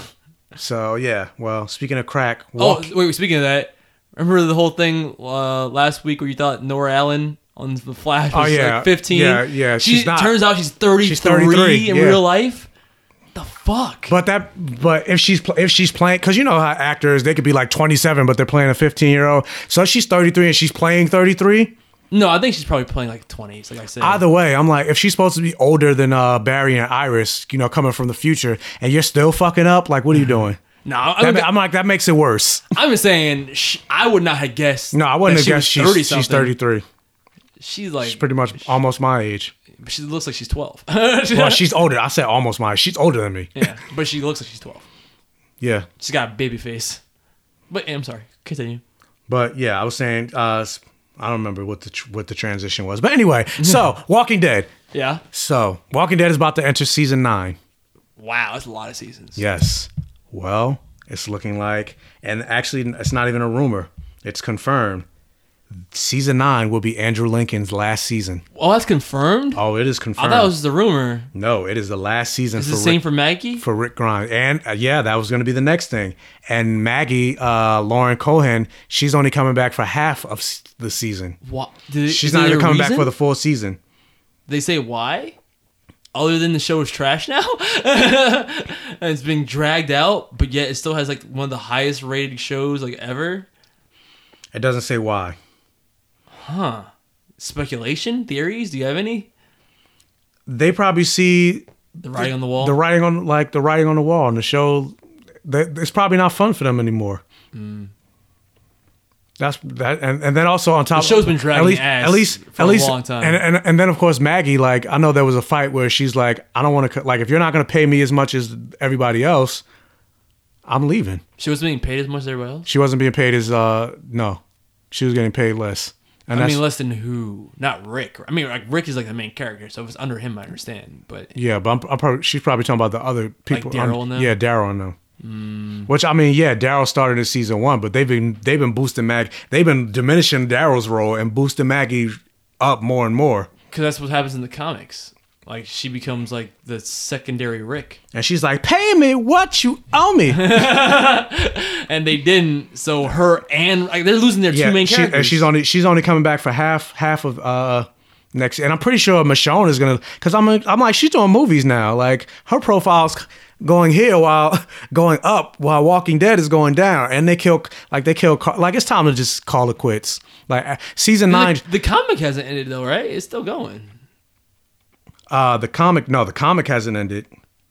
So yeah, well, speaking of crack, oh, walk, wait. Speaking of that, remember the whole thing uh, last week where you thought Nora Allen on the Flash Oh, was yeah. like 15? Yeah, yeah, She she's not. turns out she's 33, She's 33, in yeah. real life. The fuck? but that, but if she's if she's playing, because you know how actors they could be like 27, but they're playing a 15 year old. So she's 33 and she's playing 33. No, I think she's probably playing like 20s, like I said. Either way, I'm like, if she's supposed to be older than uh, Barry and Iris, you know, coming from the future, and you're still fucking up, like, what are you doing? No, I That- mean, I'm like, that makes it worse. I'm just saying, sh- I would not have guessed. No, I wouldn't that have she guessed was she's, she's 30-something. 33. she's like She's pretty much almost my age. she looks like she's twelve. Well, she's older. I said almost my age. She's older than me. yeah, but she looks like she's twelve. Yeah. She's got a baby face. But I'm sorry. Continue. But yeah, I was saying, uh, I don't remember what the tr- what the transition was. But anyway, so Walking Dead. Yeah. So Walking Dead is about to enter season nine. Wow, that's a lot of seasons. Yes. Well, it's looking like, and actually, it's not even a rumor. It's confirmed. Season nine will be Andrew Lincoln's last season. Oh, that's confirmed. Oh, it is confirmed. I thought it was the rumor. no, it is the last season. Is the same Rick, for Maggie? for Rick Grimes, and uh, yeah, that was going to be the next thing. And Maggie, uh, Lauren Cohan, she's only coming back for half of the season. What? Did, She's not even coming back for the full season. They say why? Other than the show is trash now, and it's being dragged out, but yet it still has like one of the highest rated shows like ever. It doesn't say why. Huh? Speculation, theories? Do you have any? They probably see The writing on the wall. the writing on like the writing on the wall, and the show. That it's probably not fun for them anymore. Mm. That's that, and, and then also on top, of The show's been dragging at least, ass at least, for at a least, long time. And, and and then of course Maggie, like I know there was a fight where she's like, I don't want to, like if you're not going to pay me as much as everybody else, I'm leaving. She wasn't being paid as much as everybody else. She wasn't being paid as uh no, she was getting paid less. And I mean, less than who? Not Rick. I mean, like Rick is like the main character, so if it's under him, I understand. But yeah, but I'm, I'm probably she's probably talking about the other people. Daryl and them? Yeah, Daryl and them. Mm. Which I mean, yeah, Daryl started in season one, but they've been they've been boosting Mag, they've been diminishing Daryl's role and boosting Maggie up more and more. because that's what happens in the comics. Like she becomes like the secondary Rick, And she's like, "Pay me what you owe me." and they didn't. So her and like they're losing their two main she- characters. and she's only she's only coming back for half half of uh next, and I'm pretty sure Michonne is gonna because I'm I'm like she's doing movies now. Like her profile's going here while going up while Walking Dead is going down, and they kill like they kill like it's time to just call it quits. Like uh, season nine, the, the comic hasn't ended though, right? It's still going. Uh the comic no the comic hasn't ended,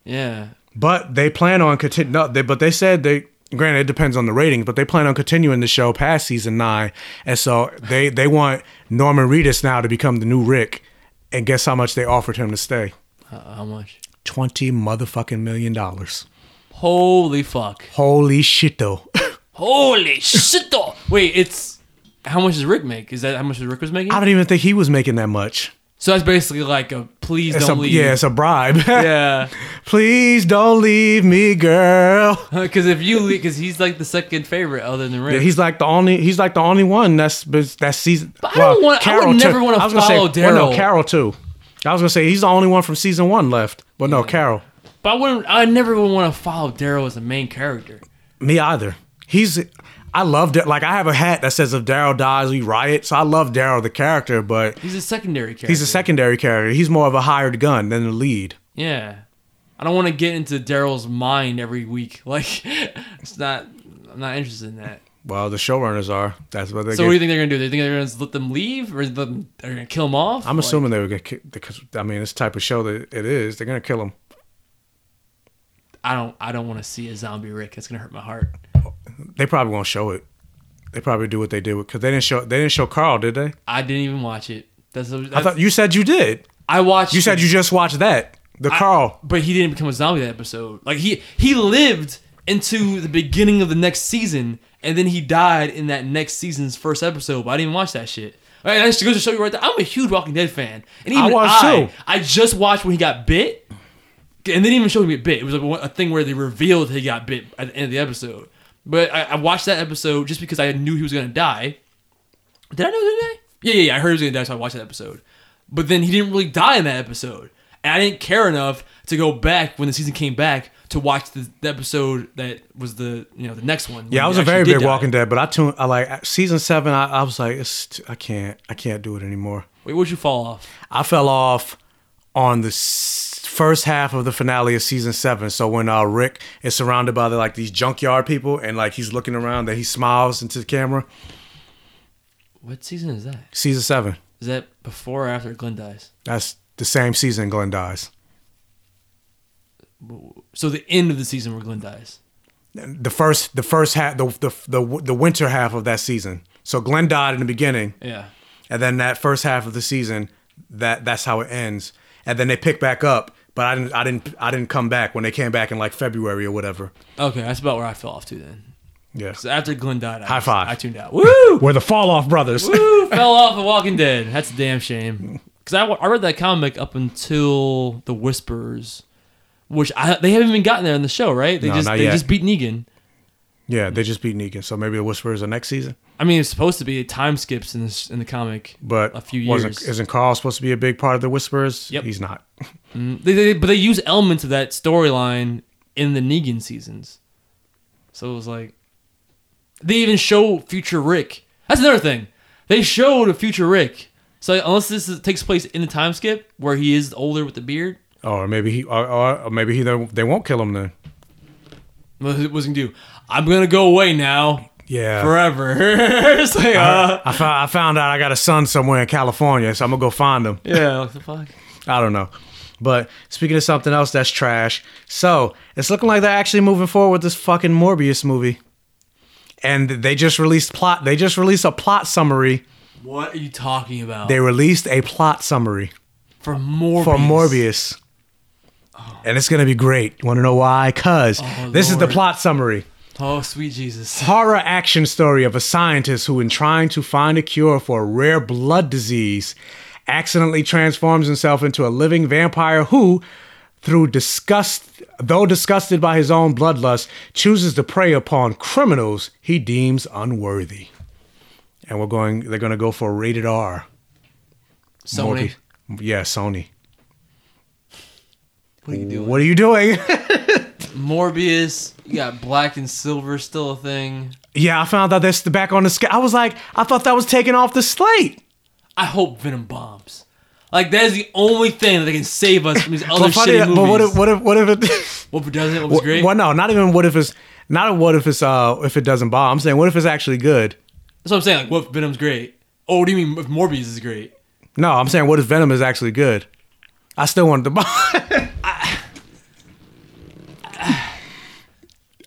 Yeah. but they plan on continue. No, they but they said they. Granted, it depends on the ratings, but they plan on continuing the show past season nine, and so they they want Norman Reedus now to become the new Rick, and guess how much they offered him to stay? Uh, how much? Twenty motherfucking million dollars. Holy fuck! Holy shit though. Holy shit! though. Wait, it's how much does Rick make? Is that how much Rick was making? I don't even think he was making that much. So that's basically like a please It's don't a, leave. yeah, it's a bribe. yeah. Please don't leave me, girl. Because if you leave, because he's like the second favorite other than Rick. Yeah, he's like the only he's like the only one that's that's season. But I don't want- I would never was gonna follow say, well, no, Carol too. I was gonna say he's the only one from season one left, but no, Carol. But I wouldn't. I never would want to follow Daryl as the main character. Me either. He's. I love that. Like I have a hat that says if Daryl dies, we riot. So I love Daryl the character, but He's a secondary character. he's a secondary character. He's more of a hired gun than the lead. Yeah. I don't want to get into Daryl's mind every week. Like, it's not. I'm not interested in that. Well, the showrunners are. That's what they. so get. what do you think they're gonna do? They think they're gonna let them leave, or they're gonna kill them off? I'm Like, assuming they would get ki- because I mean this type of show that it is. They're gonna kill him. I don't. I don't want to see a zombie Rick. It's gonna hurt my heart. They probably won't show it. They probably do what they did because they didn't show. They didn't show Carl, did they? I didn't even watch it. That's. that's I thought you said you did. I watched. You said you just watched that. The I- Carl. but he didn't become a zombie that episode. Like he he lived into the beginning of the next season, and then he died in that next season's first episode. But I didn't even watch that shit. All right, that just goes to show you right there. I'm a huge Walking Dead fan, and I even I, I, too. just watched when he got bit, and they didn't even show him get bit. It was a, a thing where they revealed he got bit at the end of the episode. But I, I watched that episode just because I knew he was gonna die. Did I know he was gonna die? Yeah, yeah, yeah. I heard he was gonna die, so I watched that episode. But then he didn't really die in that episode, and I didn't care enough to go back when the season came back to watch the, the episode that was the you know the next one. Yeah, I was a very big die. Walking Dead, but I tuned. I like season seven. I, I was like, I can't. I can't do it anymore. Wait, where'd you fall off? I fell off on the first half of the finale of season seven. So when uh, Rick is surrounded by the, like these junkyard people and like he's looking around, that he smiles into the camera. What season is that? Season seven. Is that before or after Glenn dies? That's the same season Glenn dies. So the end of the season where Glenn dies. The first, the first half, the the the, the winter half of that season. So Glenn died in the beginning. Yeah. and then that first half of the season, that that's how it ends, and then they pick back up. But I didn't, I didn't, I didn't come back when they came back in like February or whatever. Okay, that's about where I fell off to then. Yeah. So after Glenn died, I High was- five. I tuned out. Woo! We're the Fall Off Brothers. Woo! Fell off of Walking Dead. That's a damn shame. Because I, I read that comic up until The Whisperers, which I, they haven't even gotten there in the show, right? They No, just they yet. just beat Negan. Yeah, they just beat Negan, so maybe the Whisperers are next season. I mean, it's supposed to be time skips in this in the comic, But a few wasn't years. isn't Carl supposed to be a big part of the Whisperers? Yep. he's not. Mm, they, they, but they use elements of that storyline in the Negan seasons. So it was like they even show future Rick. That's another thing. They showed a future Rick. So unless this is, takes place in the time skip where he is older with the beard, Or maybe he, or, or, or maybe he they won't kill him then. What's he gonna do? I'm gonna go away now. Yeah. forever. it's like, uh, I, found, I found out I got a son somewhere in California, so I'm gonna go find him. yeah, what the fuck? I don't know. But speaking of something else that's trash, so it's looking like they're actually moving forward with this fucking Morbius movie. And they just released plot. They just released a plot summary. What are you talking about? They released a plot summary For Morbius. for Morbius. And it's gonna be great. You Want to know why? Cause Oh, this is the plot summary. Oh, sweet Jesus. horror action story of a scientist who, in trying to find a cure for a rare blood disease, accidentally transforms himself into a living vampire who, through disgust, though disgusted by his own bloodlust, chooses to prey upon criminals he deems unworthy. And we're going. They're going to go for rated R. Sony. Yeah, Sony. What are you doing? What are you doing? Morbius. You got black and silver still a thing. yeah, I found out that's the back on the scale. I was like, I thought that was taken off the slate. I hope Venom bombs. Like that is the only thing that can save us from these other But funny- shitty movies. but what if what if what if it What if it doesn't? What was great? Well, no, not even what if it's not a what if it's uh if it doesn't bomb. I'm saying what if it's actually good. That's what I'm saying. Like, what if Venom's great? Oh, what do you mean if Morbius is great? No, I'm saying what if Venom is actually good. I still want the bomb.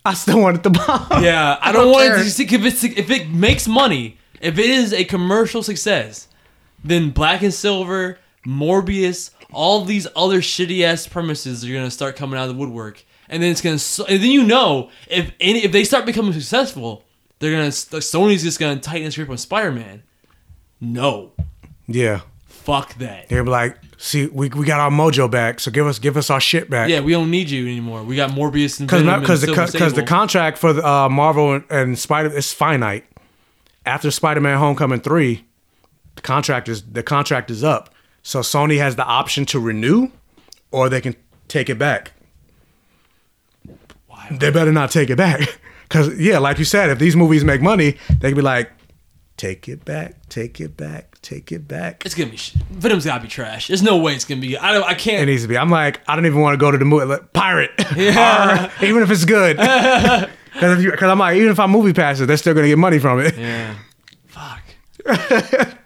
I still wanted the bomb. Yeah, I I don't, don't want care. it to see if it's if it makes money, if it is a commercial success, then Black and Silver, Morbius, all these other shitty ass premises are gonna start coming out of the woodwork, and then it's gonna s- and then you know if any if they start becoming successful, they're gonna like, Sony's just gonna tighten its grip on Spider Man. No, Yeah. Fuck that. They'll be like, see, we, we got our mojo back, so give us give us our shit back. Yeah, we don't need you anymore. We got Morbius and Because because the because the contract for the, uh, Marvel and, and Spider is finite. After Spider-Man: Homecoming three, the contract is the contract is up. So Sony has the option to renew, or they can take it back. They better not take it back, because yeah, like you said, if these movies make money, they can be like, take it back, take it back, take it back. It's gonna be sh- Venom's gotta be trash. There's no way it's gonna be. I don't. I can't. It needs to be. I'm like, I don't even want to go to the movie. Like, pirate, Yeah. Even if it's good. Because I'm like, even if I movie passes, they're still gonna get money from it. Yeah. Fuck.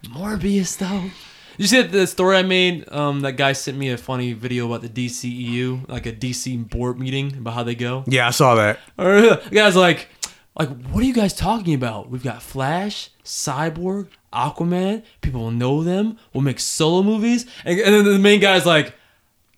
Morbius though. You see the story I made? Um, that guy sent me a funny video about the DCEU, like a DC board meeting about how they go. Yeah, I saw that. The guy's like, like, what are you guys talking about? We've got Flash, Cyborg, Aquaman. People will know them. We'll make solo movies. And, and then the main guy's like,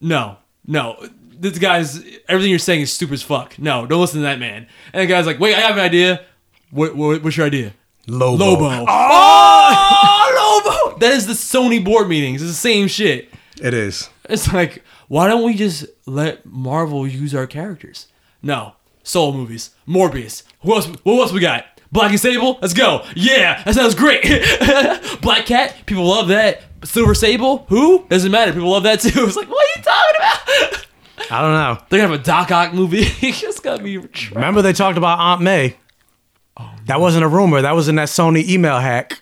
no, no. This guy's everything you're saying is stupid as fuck. No, don't listen to that man. And the guy's like, wait, I have an idea. What, what what's your idea? Lobo. Lobo. Oh, oh Lobo. That is the Sony board meetings. It's the same shit. It is. It's like, why don't we just let Marvel use our characters? No. Solo movies. Morbius. Who else? What else we got? Black and Sable? Let's go. Yeah, that sounds great. Black Cat? People love that. Silver Sable? Who? Doesn't matter. People love that too. It's like, what are you talking about? I don't know. They're gonna have a Doc Ock movie. it's gonna be. Remember they talked about Aunt May. Oh, that wasn't a rumor. That was in that Sony email hack.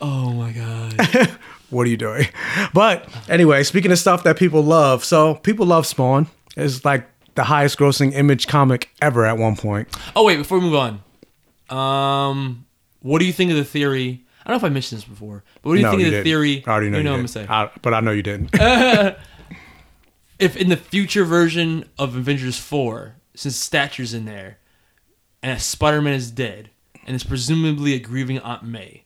Oh my god. What are you doing? But anyway, speaking of stuff that people love, so people love Spawn. It's like the highest grossing image comic ever at one point. Oh wait, before we move on, um, what do you think of the theory? I don't know if I mentioned this before, but what do you No, think you of the didn't. theory? I already know you you, know what I'm gonna say. I- but I know you didn't. if in the future version of Avengers 4, since Stature's in there, and Spider Man is dead, and it's presumably a grieving Aunt May,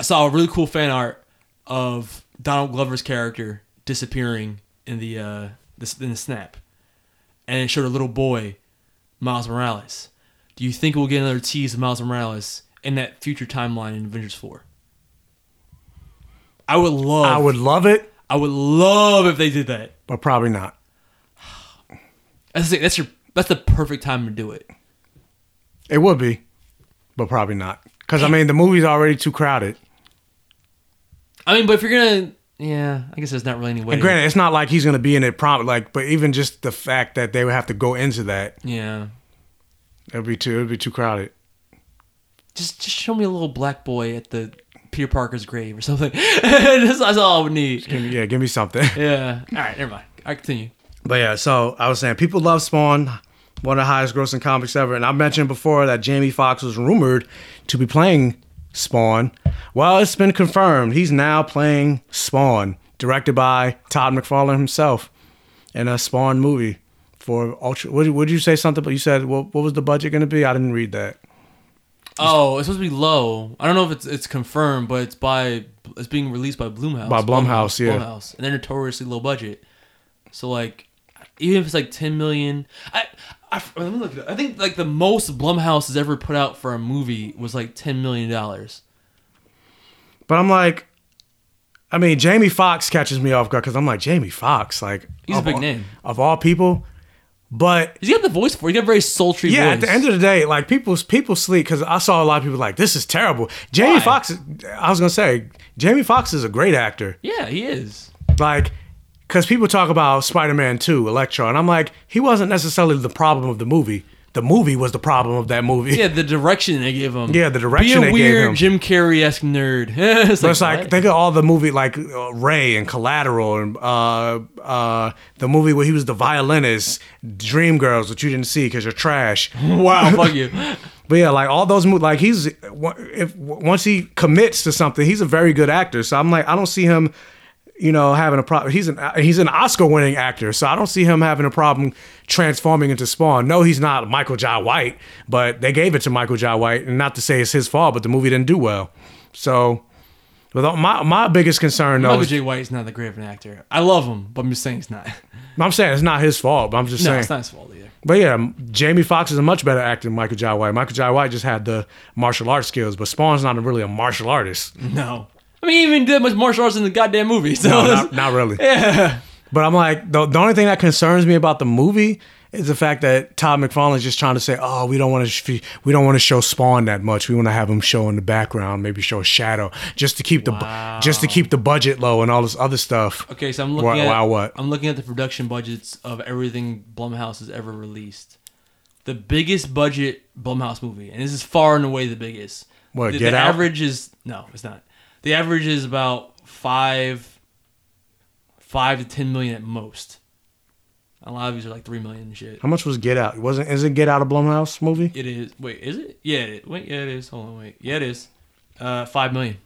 I saw a really cool fan art of Donald Glover's character disappearing in the uh, this in the snap, and it showed a little boy, Miles Morales. Do you think we'll get another tease of Miles Morales in that future timeline in Avengers Four? I would love. I would love it, I would love if they did that. but probably not. That's the, that's your that's the perfect time to do it. It would be, but probably not. Because I mean, the movie's already too crowded. I mean, but if you're gonna, yeah, I guess there's not really any way. And granted, it's not like he's going to be in it prompt. Like, but even just the fact that they would have to go into that, yeah, it'd be too. It'd be too crowded. just just show me a little black boy at the Peter Parker's grave or something. that's, that's all I would need. Give me, yeah, give me something. Yeah. All right, never mind. I continue. But yeah, so I was saying people love Spawn, one of the highest grossing comics ever. And I mentioned before that Jamie Foxx was rumored to be playing Spawn. Well, it's been confirmed. He's now playing Spawn, directed by Todd McFarlane himself in a Spawn movie for Ultra. What would you say something? But you said what, what was the budget going to be? I didn't read that. Oh, it's supposed to be low. I don't know if it's it's confirmed, but it's by it's being released by Blumhouse. By Blumhouse, yeah. Blumhouse, and they're notoriously low budget. So like, even if it's like ten million, I, I let me look. It up. I think like the most Blumhouse has ever put out for a movie was like ten million dollars. But I'm like, I mean, Jamie Foxx catches me off guard because I'm like, Jamie Foxx, like He's a big all- name. of all people. But He's got the voice for. it. He got a very sultry yeah, voice. at the end of the day, like people people sleep because I saw a lot of people like this is terrible. Jamie Why? Foxx, I was gonna say Jamie Foxx is a great actor. yeah, he is. Like, because people talk about Spider Man Two, Electro, and I'm like, he wasn't necessarily the problem of the movie. The movie was the problem of that movie. Yeah, the direction they gave him. Yeah, the direction Be a they gave weird him. Jim Carrey esque nerd. it's But it's like what? think of all the movie like uh, Ray and Collateral and uh, uh, the movie where he was the violinist, Dreamgirls, which you didn't see because you're trash. wow, fuck you. But yeah, like all those movies, like he's if once he commits to something, he's a very good actor. So I'm like, I don't see him, you know, having a problem. He's an he's an Oscar winning actor, so I don't see him having a problem transforming into Spawn. No, he's not Michael Jai White, but they gave it to Michael Jai White, and not to say it's his fault, but the movie didn't do well. So, but my my biggest concern though, Michael is, J. White's not that great of an actor. I love him, but I'm just saying he's not. I'm saying it's not his fault, but I'm just no, saying it's not his fault either. But yeah, Jamie Foxx is a much better actor than Michael Jai White. Michael Jai White just had the martial arts skills, but Spawn's not really a martial artist. No. I mean, he even did much martial arts in the goddamn movie. So No, not, not really. Yeah. But I'm like, the, the only thing that concerns me about the movie is the fact that Todd McFarlane is just trying to say, oh, we don't want to sh- we don't want to show Spawn that much. We want to have him show in the background, maybe show a shadow, just to keep the bu- just to keep the budget low and all this other stuff. Okay, so I'm looking Wow, at wow, what? I'm looking at the production budgets of everything Blumhouse has ever released. The biggest budget Blumhouse movie, and this is far and away the biggest. What, the, Get the Out? average is no, it's not. The average is about five, five to ten million at most. A lot of these are like three million and shit. How much was Get Out? Wasn't is it Get Out a Blumhouse movie? It is. Wait, is it? Yeah. It, wait. Yeah, it is. Hold on. Wait. Yeah, it is. Uh, five million.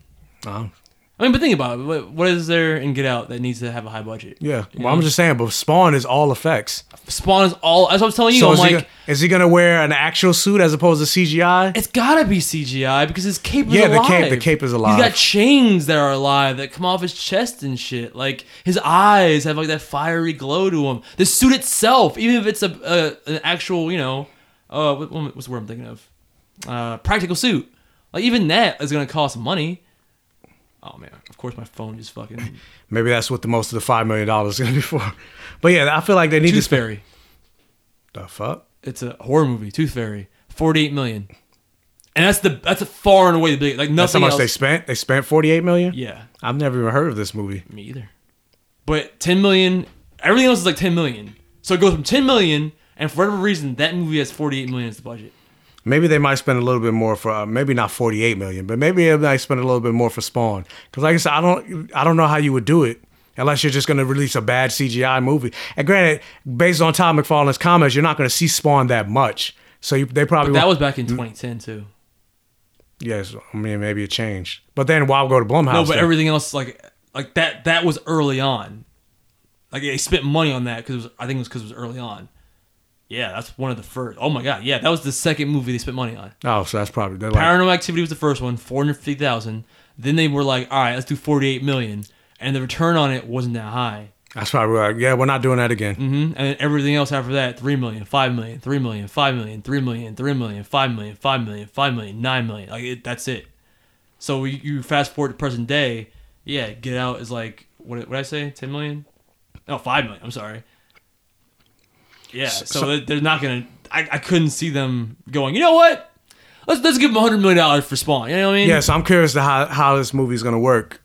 Oh. I mean, but think about it. What, what is there in Get Out that needs to have a high budget? Yeah. You Well, I'm just saying, but Spawn is all effects. Spawn is all. As I was telling you, So I'm is, like, he, go- is he gonna wear an actual suit as opposed to CGI? it's gotta be CGI because his cape is Yeah, the alive. cape- the cape is alive. He's got chains that are alive that come off his chest and shit. Like his eyes have like that fiery glow to them. The suit itself, even if it's a, a an actual, you know, uh, what, what's the word I'm thinking of? Uh, practical suit. Like even that is gonna cost money. Oh man, of course my phone just fucking. Maybe that's what the most of the five million dollars is gonna be for. But yeah, I feel like they need Tooth to. Fairy. The fuck? It's a horror movie. Tooth Fairy. Forty-eight million. And that's the that's a far and away the big like nothing That's how much else. they spent. They spent forty eight million. Yeah. I've never even heard of this movie. Me either. But 10 million, everything else is like 10 million. So it goes from 10 million, and for whatever reason, that movie has 48 million as the budget. Maybe they might spend a little bit more for uh, maybe not forty eight million, but maybe they might spend a little bit more for Spawn. Because like I said, I don't I don't know how you would do it unless you're just going to release a bad CGI movie. And granted, based on Todd McFarlane's comments, you're not going to see Spawn that much. So you, they probably But that was back in 2010 too. yes. I mean, maybe it changed. But then why go to Blumhouse? No, but then? everything else like like that that was early on. Like they spent money on that because I think it was because it was early on. Yeah, that's one of the first. Oh my god, yeah, that was the second movie they spent money on. Oh, so that's probably like, Paranormal Activity was the first one, four hundred fifty thousand. Then they were like, all right, let's do 48 million, and the return on it wasn't that high. That's why we're like, yeah, we're not doing that again. hmm And then everything else after that, 3 million, 5 million, 3 million, 5 million, 3 million, 3 million, 5 million, 5 million, 5 million, 9 million. Like it, that's it. So you, you fast forward to present day, yeah, Get Out is like what what did I say? 10 million? No, 5 million. I'm sorry. Yeah, so, so- they're not to I, I couldn't see them going, "You know what? Let's let's give them 100 million dollars for Spawn." You know what I mean? Yeah, so I'm curious to how how this movie's gonna work.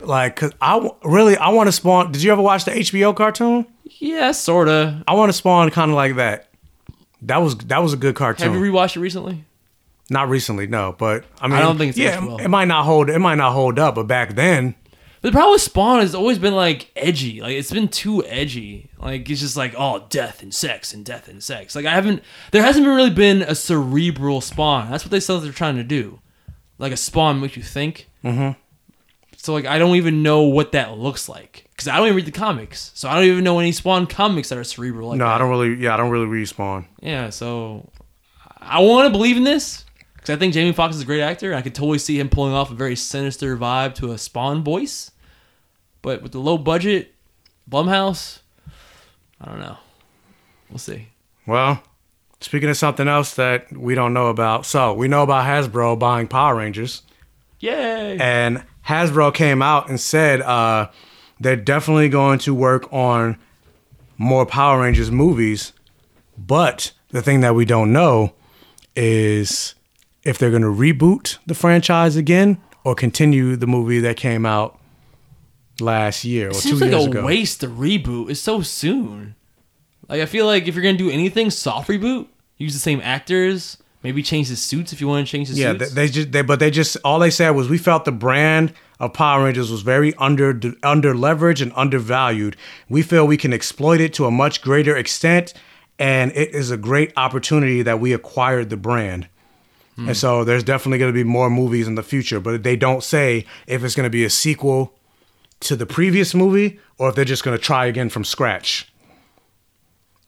Like, cause I really I want to spawn. Did you ever watch the HBO cartoon? Yeah, sorta. I want to spawn kind of like that. That was that was a good cartoon. Have you rewatched it recently? Not recently, no. But I mean, I don't think it's yeah, well. it might not hold. It might not hold up. But back then, the problem with Spawn has always been like edgy. Like it's been too edgy. Like it's just like oh death and sex and death and sex. Like I haven't there hasn't really been a cerebral Spawn. That's what they said they're trying to do. Like a Spawn makes you think. Mhm. So like I don't even know what that looks like because I don't even read the comics. So I don't even know any Spawn comics that are cerebral. Like no, that. I don't really. Yeah, I don't really respawn. Yeah, so I want to believe in this because I think Jamie Foxx is a great actor. I could totally see him pulling off a very sinister vibe to a Spawn voice. But with the low budget, Blumhouse, I don't know. We'll see. Well, speaking of something else that we don't know about, so we know about Hasbro buying Power Rangers. Yay! And Hasbro came out and said uh, they're definitely going to work on more Power Rangers movies. But the thing that we don't know is if they're going to reboot the franchise again or continue the movie that came out last year or It two seems like years a ago. waste to reboot. It's so soon. Like I feel like if you're gonna do anything, soft reboot. Use the same actors. Maybe change the suits if you want to change the suits. Yeah, they, they just they but they just all they said was we felt the brand of Power Rangers was very under under leveraged and undervalued. We feel we can exploit it to a much greater extent, and it is a great opportunity that we acquired the brand. Hmm. And so there's definitely going to be more movies in the future, but they don't say if it's going to be a sequel to the previous movie or if they're just going to try again from scratch.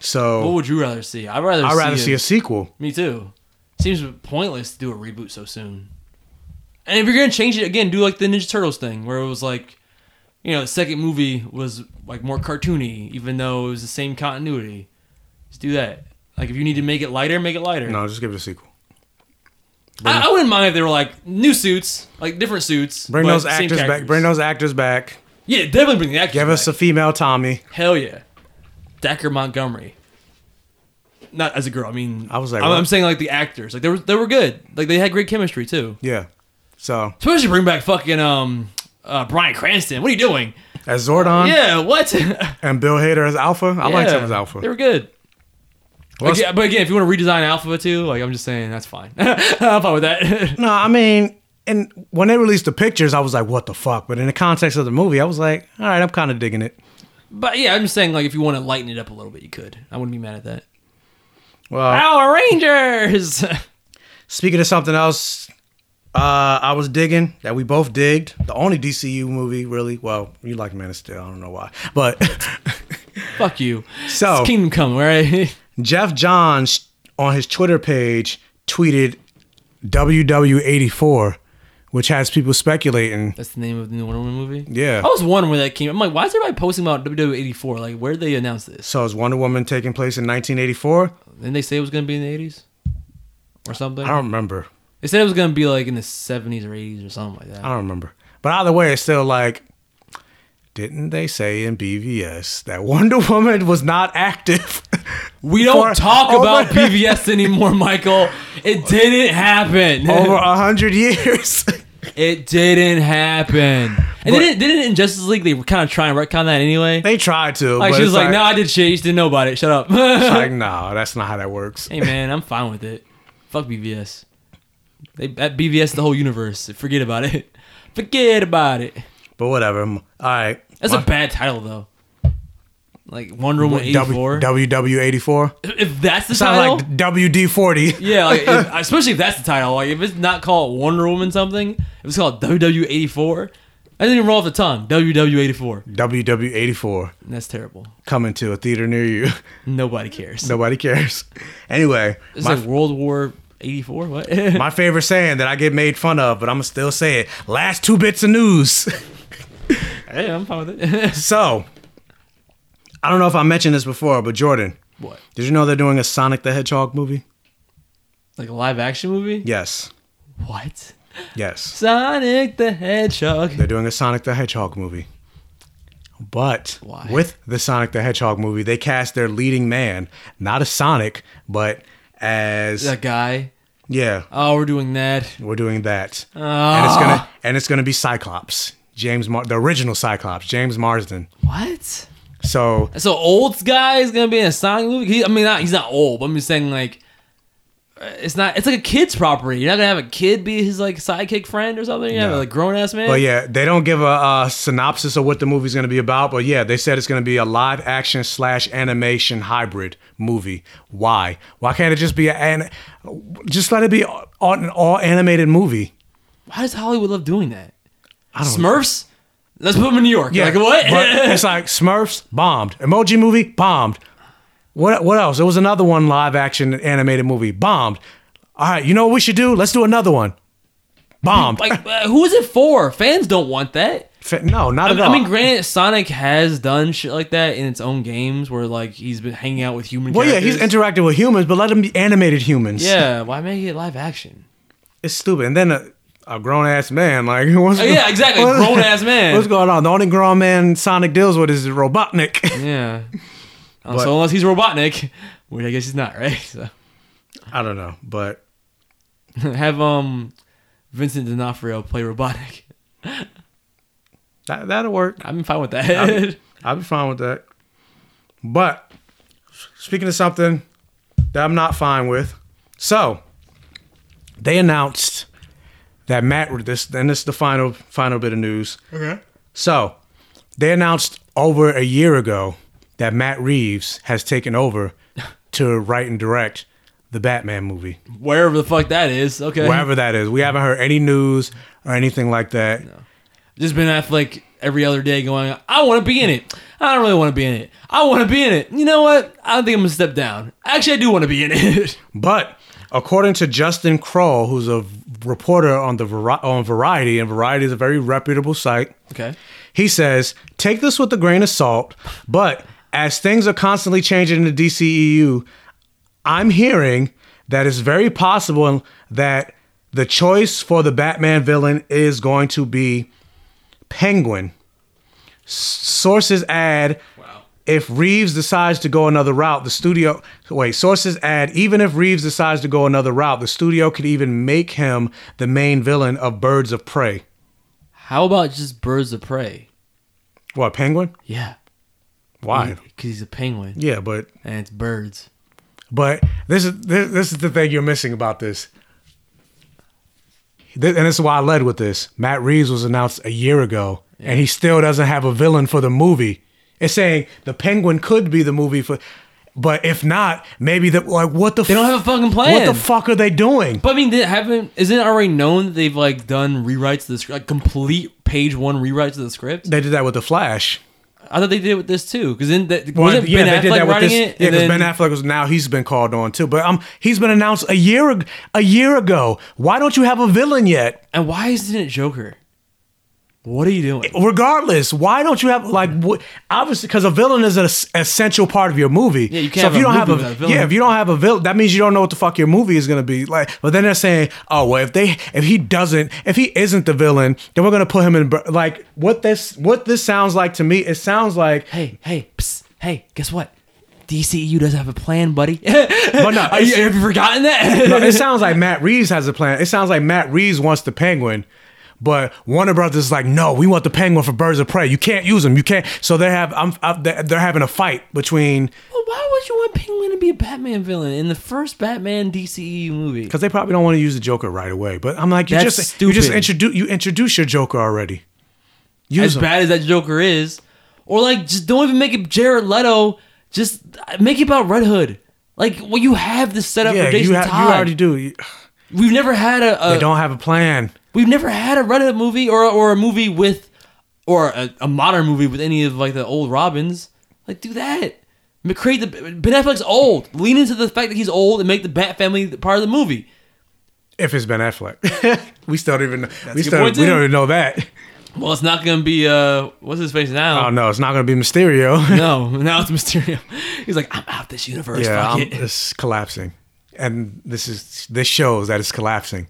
So what would you rather see? I'd rather. I'd rather see a sequel. Me too. Seems pointless to do a reboot so soon. And if you're gonna change it again, do like the Ninja Turtles thing, where it was like, you know, the second movie was like more cartoony, even though it was the same continuity. Just do that. Like if you need to make it lighter, make it lighter. No, just give it a sequel. I, I wouldn't mind if they were like new suits, like different suits. Bring those actors back. Bring those actors back. Yeah, definitely bring the actors. Give us a female Tommy. Hell yeah, Dacre Montgomery. Not as a girl. I mean, I was like, I'm. I'm saying like the actors, like they were they were good. Like they had great chemistry too. Yeah. So Especially bring back fucking um uh Bryan Cranston. What are you doing? as Zordon. Yeah, what? And Bill Hader as Alpha. I liked him as Alpha. They were good. Well, Again- but again, if you want to redesign Alpha too, like I'm just saying, that's fine. I'm fine with that. No, I mean, and when they released the pictures, I was like, what the fuck? But in the context of the movie, I was like, all right, I'm kind of digging it. but yeah, I'm just saying, like if you want to lighten it up a little bit, you could. I wouldn't be mad at that. Well, Power Rangers. speaking of something else, uh, I was digging that we both digged the only DCU movie, really. Well, you like Man of Steel. I don't know why, but Fuck you. So It's Kingdom Come, right? Geoff Johns on his Twitter page tweeted WW84, which has people speculating. That's the name of the new Wonder Woman movie. Yeah. I was wondering where that came. I'm like, why is everybody posting about WW84? Like, where did they announce this? So is Wonder Woman taking place in 1984? Didn't they say it was gonna be in the 80s or something? I don't remember. They said it was gonna be like in the 70s or 80s or something like that. I don't remember. But either way, it's still like, didn't they say in BVS that Wonder Woman was not active? We don't for talk over- about BVS anymore, Michael. It didn't happen. over a hundred years. it didn't happen. And But- didn't didn't in Justice League they were kind of trying to retcon that anyway? they tried to. Like but she was it's like, "No, I did shit. You just didn't know about it. Shut up." it's like, no, that's not how that works. hey man, I'm fine with it. Fuck BVS. They at BVS the whole universe. Forget about it. Forget about it. But whatever. All right. That's a bad title though. Like Wonder Woman eighty four. WW84. If that's the Sounds title, like WD40. yeah, like if, especially if that's the title. Like if it's not called Wonder Woman something, if it's called WW eighty four, I didn't even roll off the tongue. WW eighty four. WW84 That's terrible. coming to a theater near you. Nobody cares. Nobody cares. Anyway, It's my- like World War 84. What? My favorite saying that I get made fun of, but I'm gonna still say it. Last two bits of news. hey, I'm fine with it. so, I don't know if I mentioned this before, but Jordan, what? did you know they're doing a Sonic the Hedgehog movie? Like a live action movie? Yes. What? Yes. Sonic the Hedgehog. They're doing a Sonic the Hedgehog movie. But Why? with the Sonic the Hedgehog movie, they cast their leading man, not as Sonic, but as That guy. yeah, Oh, we're doing that. we're doing that, Oh. and it's ah. gonna and it's gonna be Cyclops, James, Mar- the original Cyclops, James Marsden. What? So So old guy is gonna be in a Sonic movie. He, I mean, not, he's not old, but I'm just saying like, uh, it's not. It's like a kid's property. You're not gonna have a kid be his like sidekick friend or something. You have a like, grown ass man. But yeah, they don't give a, uh synopsis of what the movie's going to be about. But yeah, they said it's going to be a live action slash animation hybrid movie. Why? Why can't it just be an? Just let it be an all animated movie. Why does Hollywood love doing that? I don't Smurfs. Let's put them in New York. Yeah, like what? but it's like Smurfs bombed. Emoji movie bombed. What what else? There was another one live action animated movie bombed. All right, you know what we should do? Let's do another one. Bombed. like uh, who is it for? Fans don't want that. No, not I, at all. I mean, granted, Sonic has done shit like that in its own games, where like he's been hanging out with human. well, yeah, he's interacting with humans, but let him be animated humans. Yeah, why make it live action? it's stupid. And then a, a grown ass man, like what's Oh, yeah, exactly, what- grown-ass man. What's going on? The only grown man Sonic deals with is Robotnik. Yeah. Uh, But- so unless he's Robotnik, which I guess he's not, right? So I don't know, but have um Vincent D'Onofrio play Robotnik. that that'll work. I'm fine with that. I'll, I'll be fine with that. But speaking of something that I'm not fine with, so they announced that Matt. This and this is the final final bit of news. Okay. So they announced over a year ago that Matt Reeves has taken over to write and direct the Batman movie. Wherever the fuck that is, okay. Wherever that is. We haven't heard any news or anything like that. No. Just Ben Affleck every other day going, I want to be in it. I don't really want to be in it. I want to be in it. You know what? I don't think I'm gonna step down. Actually, I do want to be in it. But according to Justin Kroll, who's a reporter on the on Variety, and Variety is a very reputable site, okay. he says, "Take this with a grain of salt, but as things are constantly changing in the DCEU, I'm hearing that it's very possible that the choice for the Batman villain is going to be Penguin. S- Sources add if Reeves decides to go another route, the studio wait, sources add even if Reeves decides to go another route, the studio could even make him the main villain of Birds of Prey. How about just Birds of Prey? What, Penguin? Yeah. Why? Because he's a penguin. Yeah, but and it's birds. But this is this, this is the thing you're missing about this. Th- And this is why I led with this. Matt Reeves was announced a year ago, and he still doesn't have a villain for the movie. It's saying the Penguin could be the movie for, but if not, maybe the like what the They don't have a fucking plan. What the fuck are they doing? But I mean, they haven't isn't it already known that they've like done rewrites to the script, like complete page one rewrites to the script? They did that with the Flash. I thought they did it with this too, because then that, Well, wasn't Ben Affleck writing this. it? Yeah, because Ben Affleck was now he's been called on too. But um, he's been announced a year a year ago. Why don't you have a villain yet? And why isn't it Joker? What are you doing? Eh, regardless, why don't you have like what, obviously because a villain is an essential part of your movie. Yeah, you can't so have if you a don't have a, a villain. yeah, if you don't have a villain, that means you don't know what the fuck your movie is gonna be like. But then they're saying, oh well, if they if he doesn't if he isn't the villain, then we're gonna put him in like what this what this sounds like to me. It sounds like hey hey psst, hey, guess what? DCU doesn't have a plan, buddy. But no, you- have you forgotten that? no, it sounds like Matt Reeves has a plan. It sounds like Matt Reeves wants the Penguin, but Warner Brothers is like, no, we want the Penguin for Birds of Prey. You can't use him. You can't. So they have, I'm, I'm, they're having a fight between Well, why would you want Penguin to be a Batman villain in the first Batman DCEU movie? because they probably don't want to use the Joker right away. But I'm like, you That's just, you just introduce, you introduce your Joker already. Use as him. bad as that Joker is, or like just don't even make it Jared Leto. Just uh, make it about Red Hood. Like, well, you have this set up yeah, for Jason you, ha- Todd. you already do. We've never had a, a they don't have a plan. We've never had a Red Hood movie or or a movie with or a, a modern movie with any of like the old Robins. Like, do that. Create the Ben Affleck's old. Lean into the fact that he's old and make the Bat family part of the movie. If it's Ben Affleck, we still don't even know. we still we don't even know that. Well, it's not gonna be uh, what's his face now? Oh no, it's not gonna be Mysterio. no, now it's Mysterio. He's like, I'm out this universe. yeah, it. it's collapsing, and this is this shows that it's collapsing.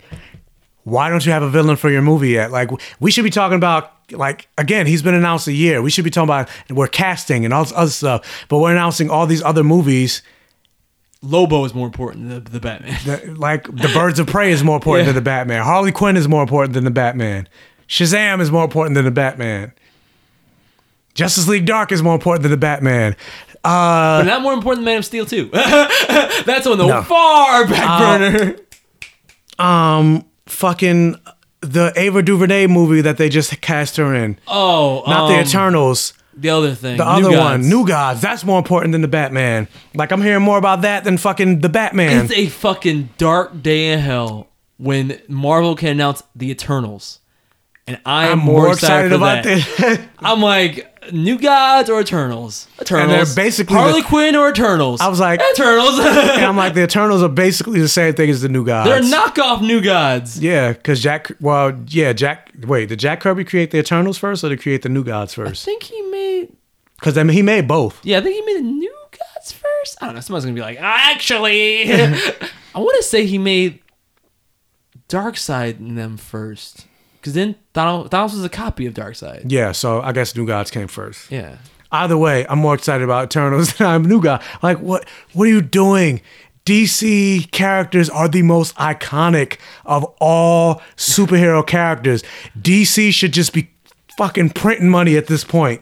Why don't you have a villain for your movie yet? Like we should be talking about like again, he's been announced a year. We should be talking about we're casting and all this other stuff, but we're announcing all these other movies. Lobo is more important than the, the Batman. The, like the Birds of Prey is more important Yeah. than the Batman. Harley Quinn is more important than the Batman. Shazam is more important than the Batman. Justice League Dark is more important than the Batman. Uh, but not more important than Man of Steel too. That's on the No. far back Uh, burner. um, fucking the Ava DuVernay movie that they just cast her in. Oh, not the um, Eternals. The other thing, The New other one, New Gods. That's more important than the Batman. Like I'm hearing more about that than fucking the Batman. It's a fucking dark day in hell when Marvel can announce the Eternals, and I am more, more excited, excited about that. I'm like New Gods or Eternals. Eternals. And they're basically Harley the- Quinn or Eternals. I was like Eternals. and I'm like the Eternals are basically the same thing as the New Gods. They're knockoff New Gods. Yeah, because Jack. Well, yeah, Jack. Wait, did Jack Kirby create the Eternals first, or did he create the New Gods first? I think he made. Because I mean, he made both. Yeah, I think he made the New Gods first. I don't know. Someone's gonna be like, actually, I want to say he made Darkseid in them first, because then Thanos, Thanos was a copy of Darkseid. Yeah, so I guess New Gods came first. Yeah. Either way, I'm more excited about Eternals than I'm New God. Like, what? What are you doing? DC characters are the most iconic of all superhero characters. DC should just be fucking printing money at this point,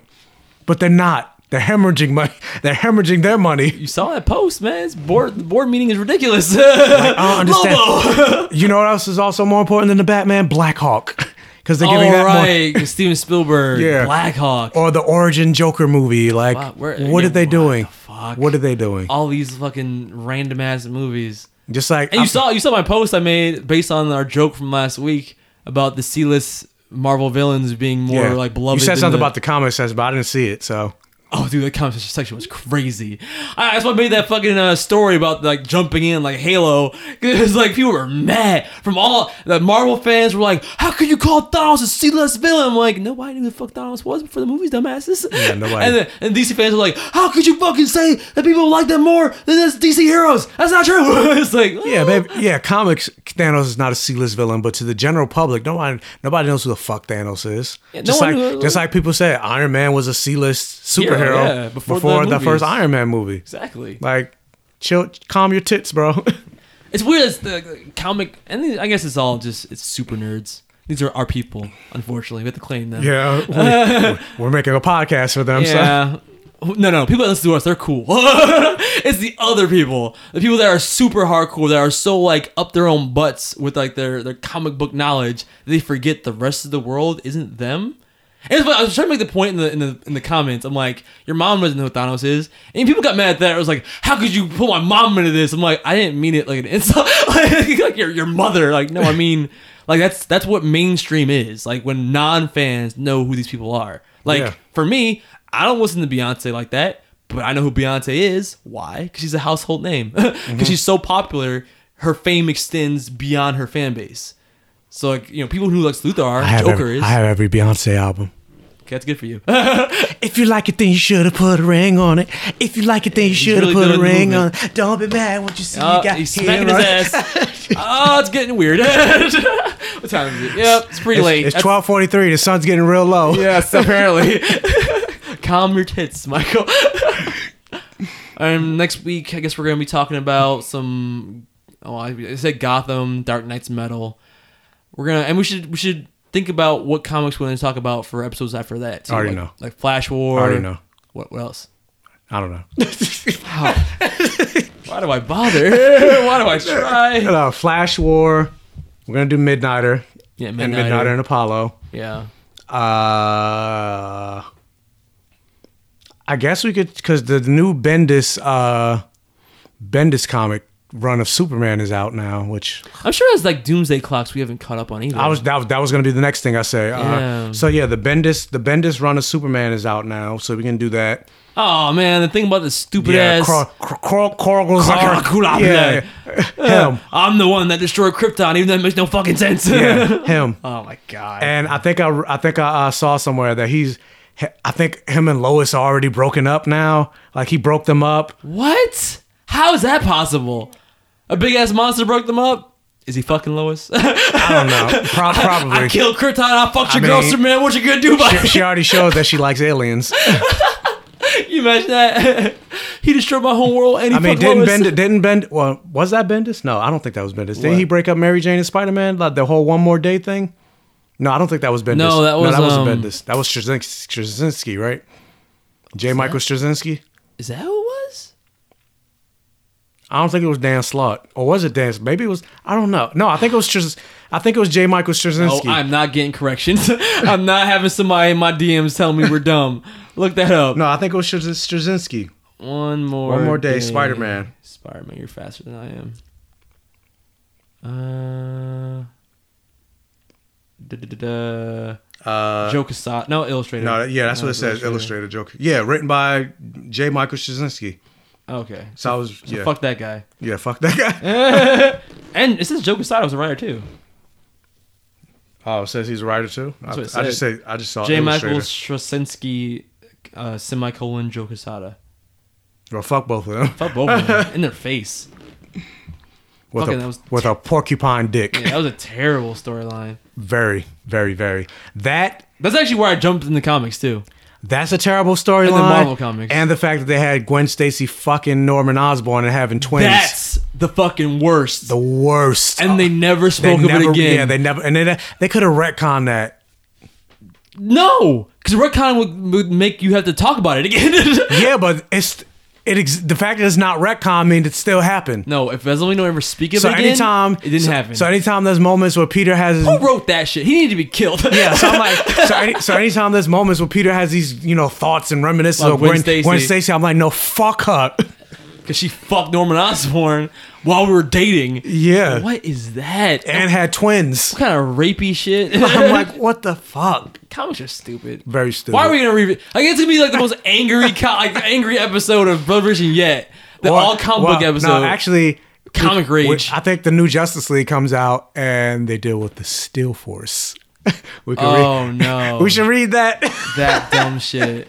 but they're not. They're hemorrhaging money. They're hemorrhaging their money. You saw that post, man. It's board. The board meeting is ridiculous. Like, I don't understand. You know what else is also more important than the Batman? Black Hawk. Because they're giving All that right, more. Steven Spielberg. Yeah. Black Hawk. Or the Origin Joker movie. Like, Fuck, where- what yeah, are they what doing? fuck? What are they doing? All these fucking random ass movies. Just like And you saw you saw my post I made based on our joke from last week about the C-list Marvel villains being more Yeah. like beloved. You said something the- about the comic section, but I didn't see it. So Oh, dude, that comment section was crazy. I, that's why I made that fucking uh, story about like jumping in like Halo. Because like people were mad from all the Marvel fans were like, "How could you call Thanos a C-list villain?" I'm like, nobody knew who the fuck Thanos was before the movies, dumbasses. Yeah, nobody. and, then, and DC fans were like, "How could you fucking say that people like them more than this DC heroes? That's not true." it's like, yeah, baby. Yeah, comics. Thanos is not a C-list villain, but to the general public, nobody nobody knows who the fuck Thanos is. Yeah, no just one like just like people say, Iron Man was a C-list Hero, yeah, before before, the the, first Iron Man movie. Exactly. Like, chill, calm your tits, bro. It's weird. It's the comic, and I guess it's all just it's super nerds. These are our people. Unfortunately, we have to claim them. yeah, we're, we're making a podcast for them. So. Yeah. No, no, people that listen to us, they're cool. it's the other people, the people that are super hardcore, that are so like up their own butts with like their their comic book knowledge, they forget the rest of the world isn't them. And it's I was trying to make the point in the in the in the comments. I'm like, your mom doesn't know who Thanos is, and people got mad at that. I was like, how could you put my mom into this? I'm like, I didn't mean it like an insult, like your your mother. Like, no, I mean, like that's that's what mainstream is. Like when non fans know who these people are. Like Yeah. for me, I don't listen to Beyonce like that, but I know who Beyonce is. Why? Because she's a household name. Because Mm-hmm. she's so popular, her fame extends beyond her fan base. So like you know, people who like Luthor are, I have, Joker every, is. I have every Beyonce album. Okay, that's good for you. If you like it, then you should have put a ring on it. If you like it, then you should have really put a ring on it. Don't be mad when you see Oh, you got he's here, smacking right? his ass. oh, it's getting weird. what time is it? Yep, it's pretty It's, late. it's twelve forty three. The sun's getting real low. Yes, apparently. Calm your tits, Michael. um, next week, I guess we're gonna be talking about some. Oh, I said Gotham, Dark Nights Metal. We're gonna, and we should we should think about what comics we're gonna talk about for episodes after that. too, Already like, know. like Flash War. I already know. What what else? I don't know. Why do I bother? Why do I try? Uh, Flash War. We're gonna do Midnighter. Yeah, and Midnighter. Midnighter and Apollo. Yeah. Uh, I guess we could because the new Bendis uh, Bendis comic run of Superman is out now, which I'm sure there's like Doomsday clocks we haven't caught up on either. I was that, was- that was going to be the next thing I say. Uh, So yeah, the Bendis the Bendis run of Superman is out now, so we can do that. Oh man, the thing about the stupid yeah, ass. Cor- Corgles- Corgula- yeah, Him. I'm the one that destroyed Krypton, even though it makes no fucking sense. Yeah, him. Oh my god. And I think I I think I uh, saw somewhere that he's I think him and Lois are already broken up now. Like he broke them up. What? How is that possible? A big ass monster broke them up? Is he fucking Lois? I don't know. Pro- probably. I killed Krypton. I fucked your I girl, mean, Superman. What you gonna do about She, it? she already showed that she likes aliens. you imagine that? he destroyed my whole world and he I mean, didn't Lois. Bend didn't Bend well was that Bendis? No, I don't think that was Bendis. Didn't he break up Mary Jane and Spider Man? Like the whole one more day thing? No, I don't think that was Bendis. No, that was, that wasn't um, Bendis. That was Straczynski, Straczynski right? J. Michael Straczynski. Is that who? I don't think it was Dan Slott, or was it Dan? Maybe it was. I don't know. No, I think it was. just. I think it was J. Michael Oh, Straczynski. I'm not getting corrections. I'm not having somebody in my DMs tell me we're dumb. Look that up. no, I think it was Straz- Straczynski. One more. One more day, Spider-Man. Spider Man, you're faster than I am. Uh. Da, da, da, da. Uh, Joe Quesada. No, illustrated. No, yeah, that's No, what it says. illustrated. Illustrator Joker. Yeah, written by J. Michael Straczynski. Okay. So I was. So yeah. fuck that guy. Yeah, fuck that guy. and it says Joe Quesada was a writer too. Oh, it says he's a writer too. I, That's what it I just say I just saw J. Michael. Straczynski, uh, semicolon Joe Quesada. Well, fuck both of them. Fuck both of them in their face. with Fucking, a that was with a porcupine dick. Yeah, that was a terrible storyline. Very, very, very. That That's actually where I jumped in the comics too. That's a terrible storyline. In the Marvel comics. and the fact that they had Gwen Stacy fucking Norman Osborn and having twins. That's the fucking worst. the worst. and they never They spoke of never, it again. Yeah, they never. And they they could have retconned that. no, because retcon would, would make you have to talk about it again. Yeah, but it's it. Ex- the fact that it's not retcon means it still happened. no, if don't ever speak of So it again, anytime it didn't so, happen. So anytime there's moments where Peter has his Who wrote that shit? He needed to be killed. Yeah, so I'm like, so, any, so anytime there's moments where Peter has these, you know, thoughts and reminiscences Like of Gwen, Stacy. Gwen Stacy, I'm like, no, fuck her. because she fucked Norman Osborn while we were dating. Yeah. What is that? and had twins. what kind of rapey shit? I'm like, what the fuck? comics are stupid. Very stupid. Why are we gonna read? I guess it's gonna be like the most angry, co- like angry episode of Blurred Vision yet. The Well- all comic well, book episode. No, actually, Comic rage. I think the new Justice League comes out and they deal with the Still Force. we can Oh, read, no. we should read that. that dumb shit.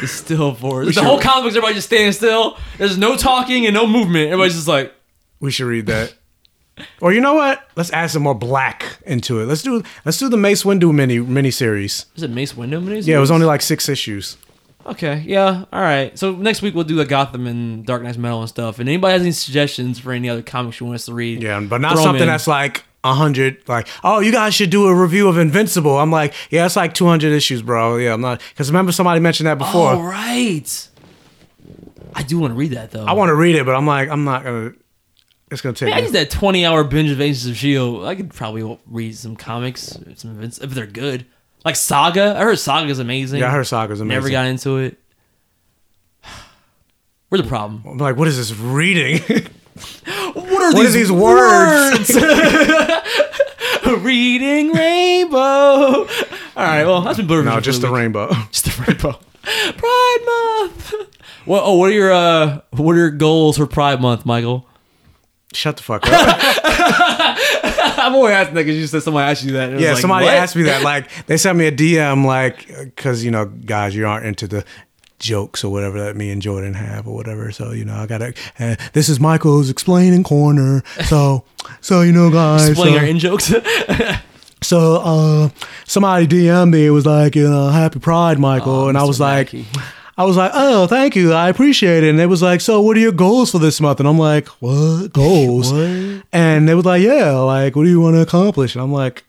The still force. The whole comic books, everybody just standing still. There's no talking and no movement. Everybody's just like, we should read that. Or you know what? Let's add some more black into it. Let's do let's do the Mace Windu mini mini series. is it Mace Windu miniseries? Yeah, it was only like six issues. Okay, yeah, all right. So next week we'll do the Gotham and Dark Night Metal and stuff. And anybody has any suggestions for any other comics you want us to read? Yeah, but not throw 'em something in. that's like a hundred. Like, oh, you guys should do a review of Invincible. I'm like, yeah, it's like two hundred issues, bro. Yeah, I'm not because remember somebody mentioned that before. All right. I do want to read that though. I want to read it, but I'm like, I'm not gonna. It's gonna take. Man, I use that 20 hour binge of Agents of Shield. I could probably read some comics, some events if they're good. Like Saga, I heard Saga's amazing. Yeah, I heard Saga's amazing. Never got into it. Where's the problem? I'm like, what is this reading? What are What are these words? Reading Rainbow. All right, well that's been Blur no, just the week. rainbow. Just the rainbow. Pride Month. What? Oh, what are your uh, what are your goals for Pride Month, Michael? Shut the fuck up. I'm only asking that because you said somebody asked you that. and it was yeah, like, somebody what? asked me that. Like, they sent me a DM, like, because you know, guys, you aren't into the jokes or whatever that me and Jordan have or whatever. So you know, I gotta. Uh, this is Michael's explaining corner. So, so you know, guys. Explain so- our in jokes. So uh somebody DM'd me, it was like, you know, happy pride, Michael. Oh, and I Mr. was like. I was like, oh, thank you. I appreciate it. And it was like, so what are your goals for this month? And I'm like, what? Goals? And they was like, yeah, like, what do you want to accomplish? And I'm like,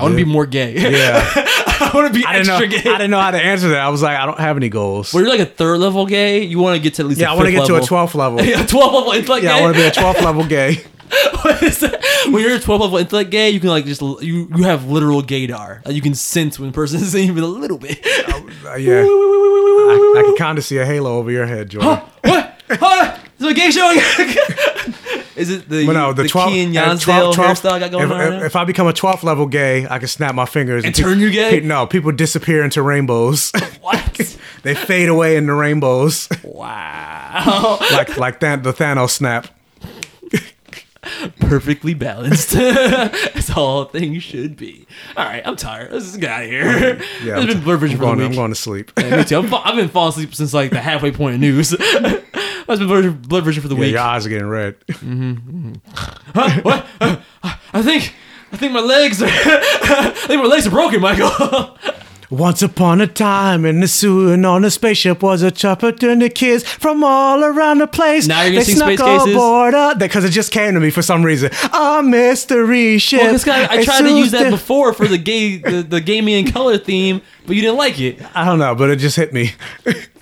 I want to be more gay. yeah. I want to be I didn't know extra gay. I didn't know how to answer that. I was like, I don't have any goals. Well, you're like a third level gay. You want to get to at least yeah, I want to get to a 12th level. yeah, 12 level intellect yeah. I want to be a 12th level gay. What is that? When you're a 12 level intellect gay, you can like just you you have literal gaydar. Like, you can sense when a person is even a little bit. Uh, yeah. I, I can kind of see a halo over your head, Jordan. what? Huh? Is a gay showing? Is it the, But no, the, the 12, Key and Yansdale 12 hairstyle I got going if, on? if, right now? if I become a 12th level gay, I can snap my fingers And peop- turn you gay? pe- no, people disappear into rainbows. What? they fade away into rainbows, wow. like like that the Thanos snap. perfectly balanced. That's all things should be. All right, I'm tired. Let's just get out of here. Yeah, it's I'm, been Blurred Vision I'm for going, the I'm going to sleep. Yeah, me too. I'm fa- I've been falling asleep since like the halfway point of news. That's been Blur, Blurred Vision for the Yeah, week. your eyes are getting red. Mm-hmm, mm-hmm. Huh? What? I think I think my legs are I think my legs are broken, Michael. Once upon a time in the and on a spaceship was a chopper and the kids from all around the place. Now you're gonna they sing snuck Space Cases? aboard because it just came to me for some reason. A mystery ship. Well, this guy, I It tried to use that the- before for the gay the, the gaming and color theme, but you didn't like it. I don't know, but it just hit me.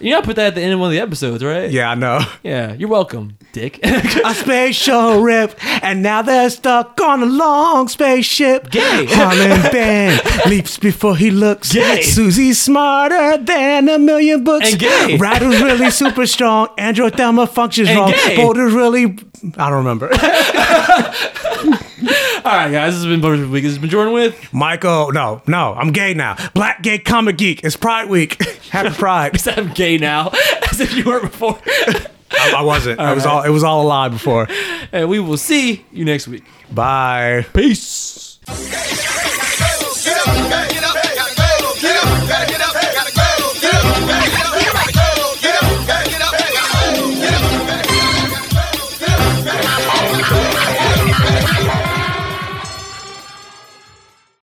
You know, I put that at the end of one of the episodes, right? Yeah, I know. Yeah, you're welcome, Dick. a spatial rip, and now they're stuck on a long spaceship. Gay. Harlan Ben leaps before he looks. Gay. Susie's smarter than a million books. And gay. Ryder's really super strong. Android Thelma functions And wrong. gay. Boulder's really. I don't remember. All right, guys, this has been Vision Week. This has been Jordan with Michael, no, no, I'm gay now. Black gay comic geek. It's Pride Week. Happy Pride. Because I'm gay now, as if you weren't before. I, I wasn't. All it was right. all. It was all a lie before. And we will see you next week. Bye. Peace.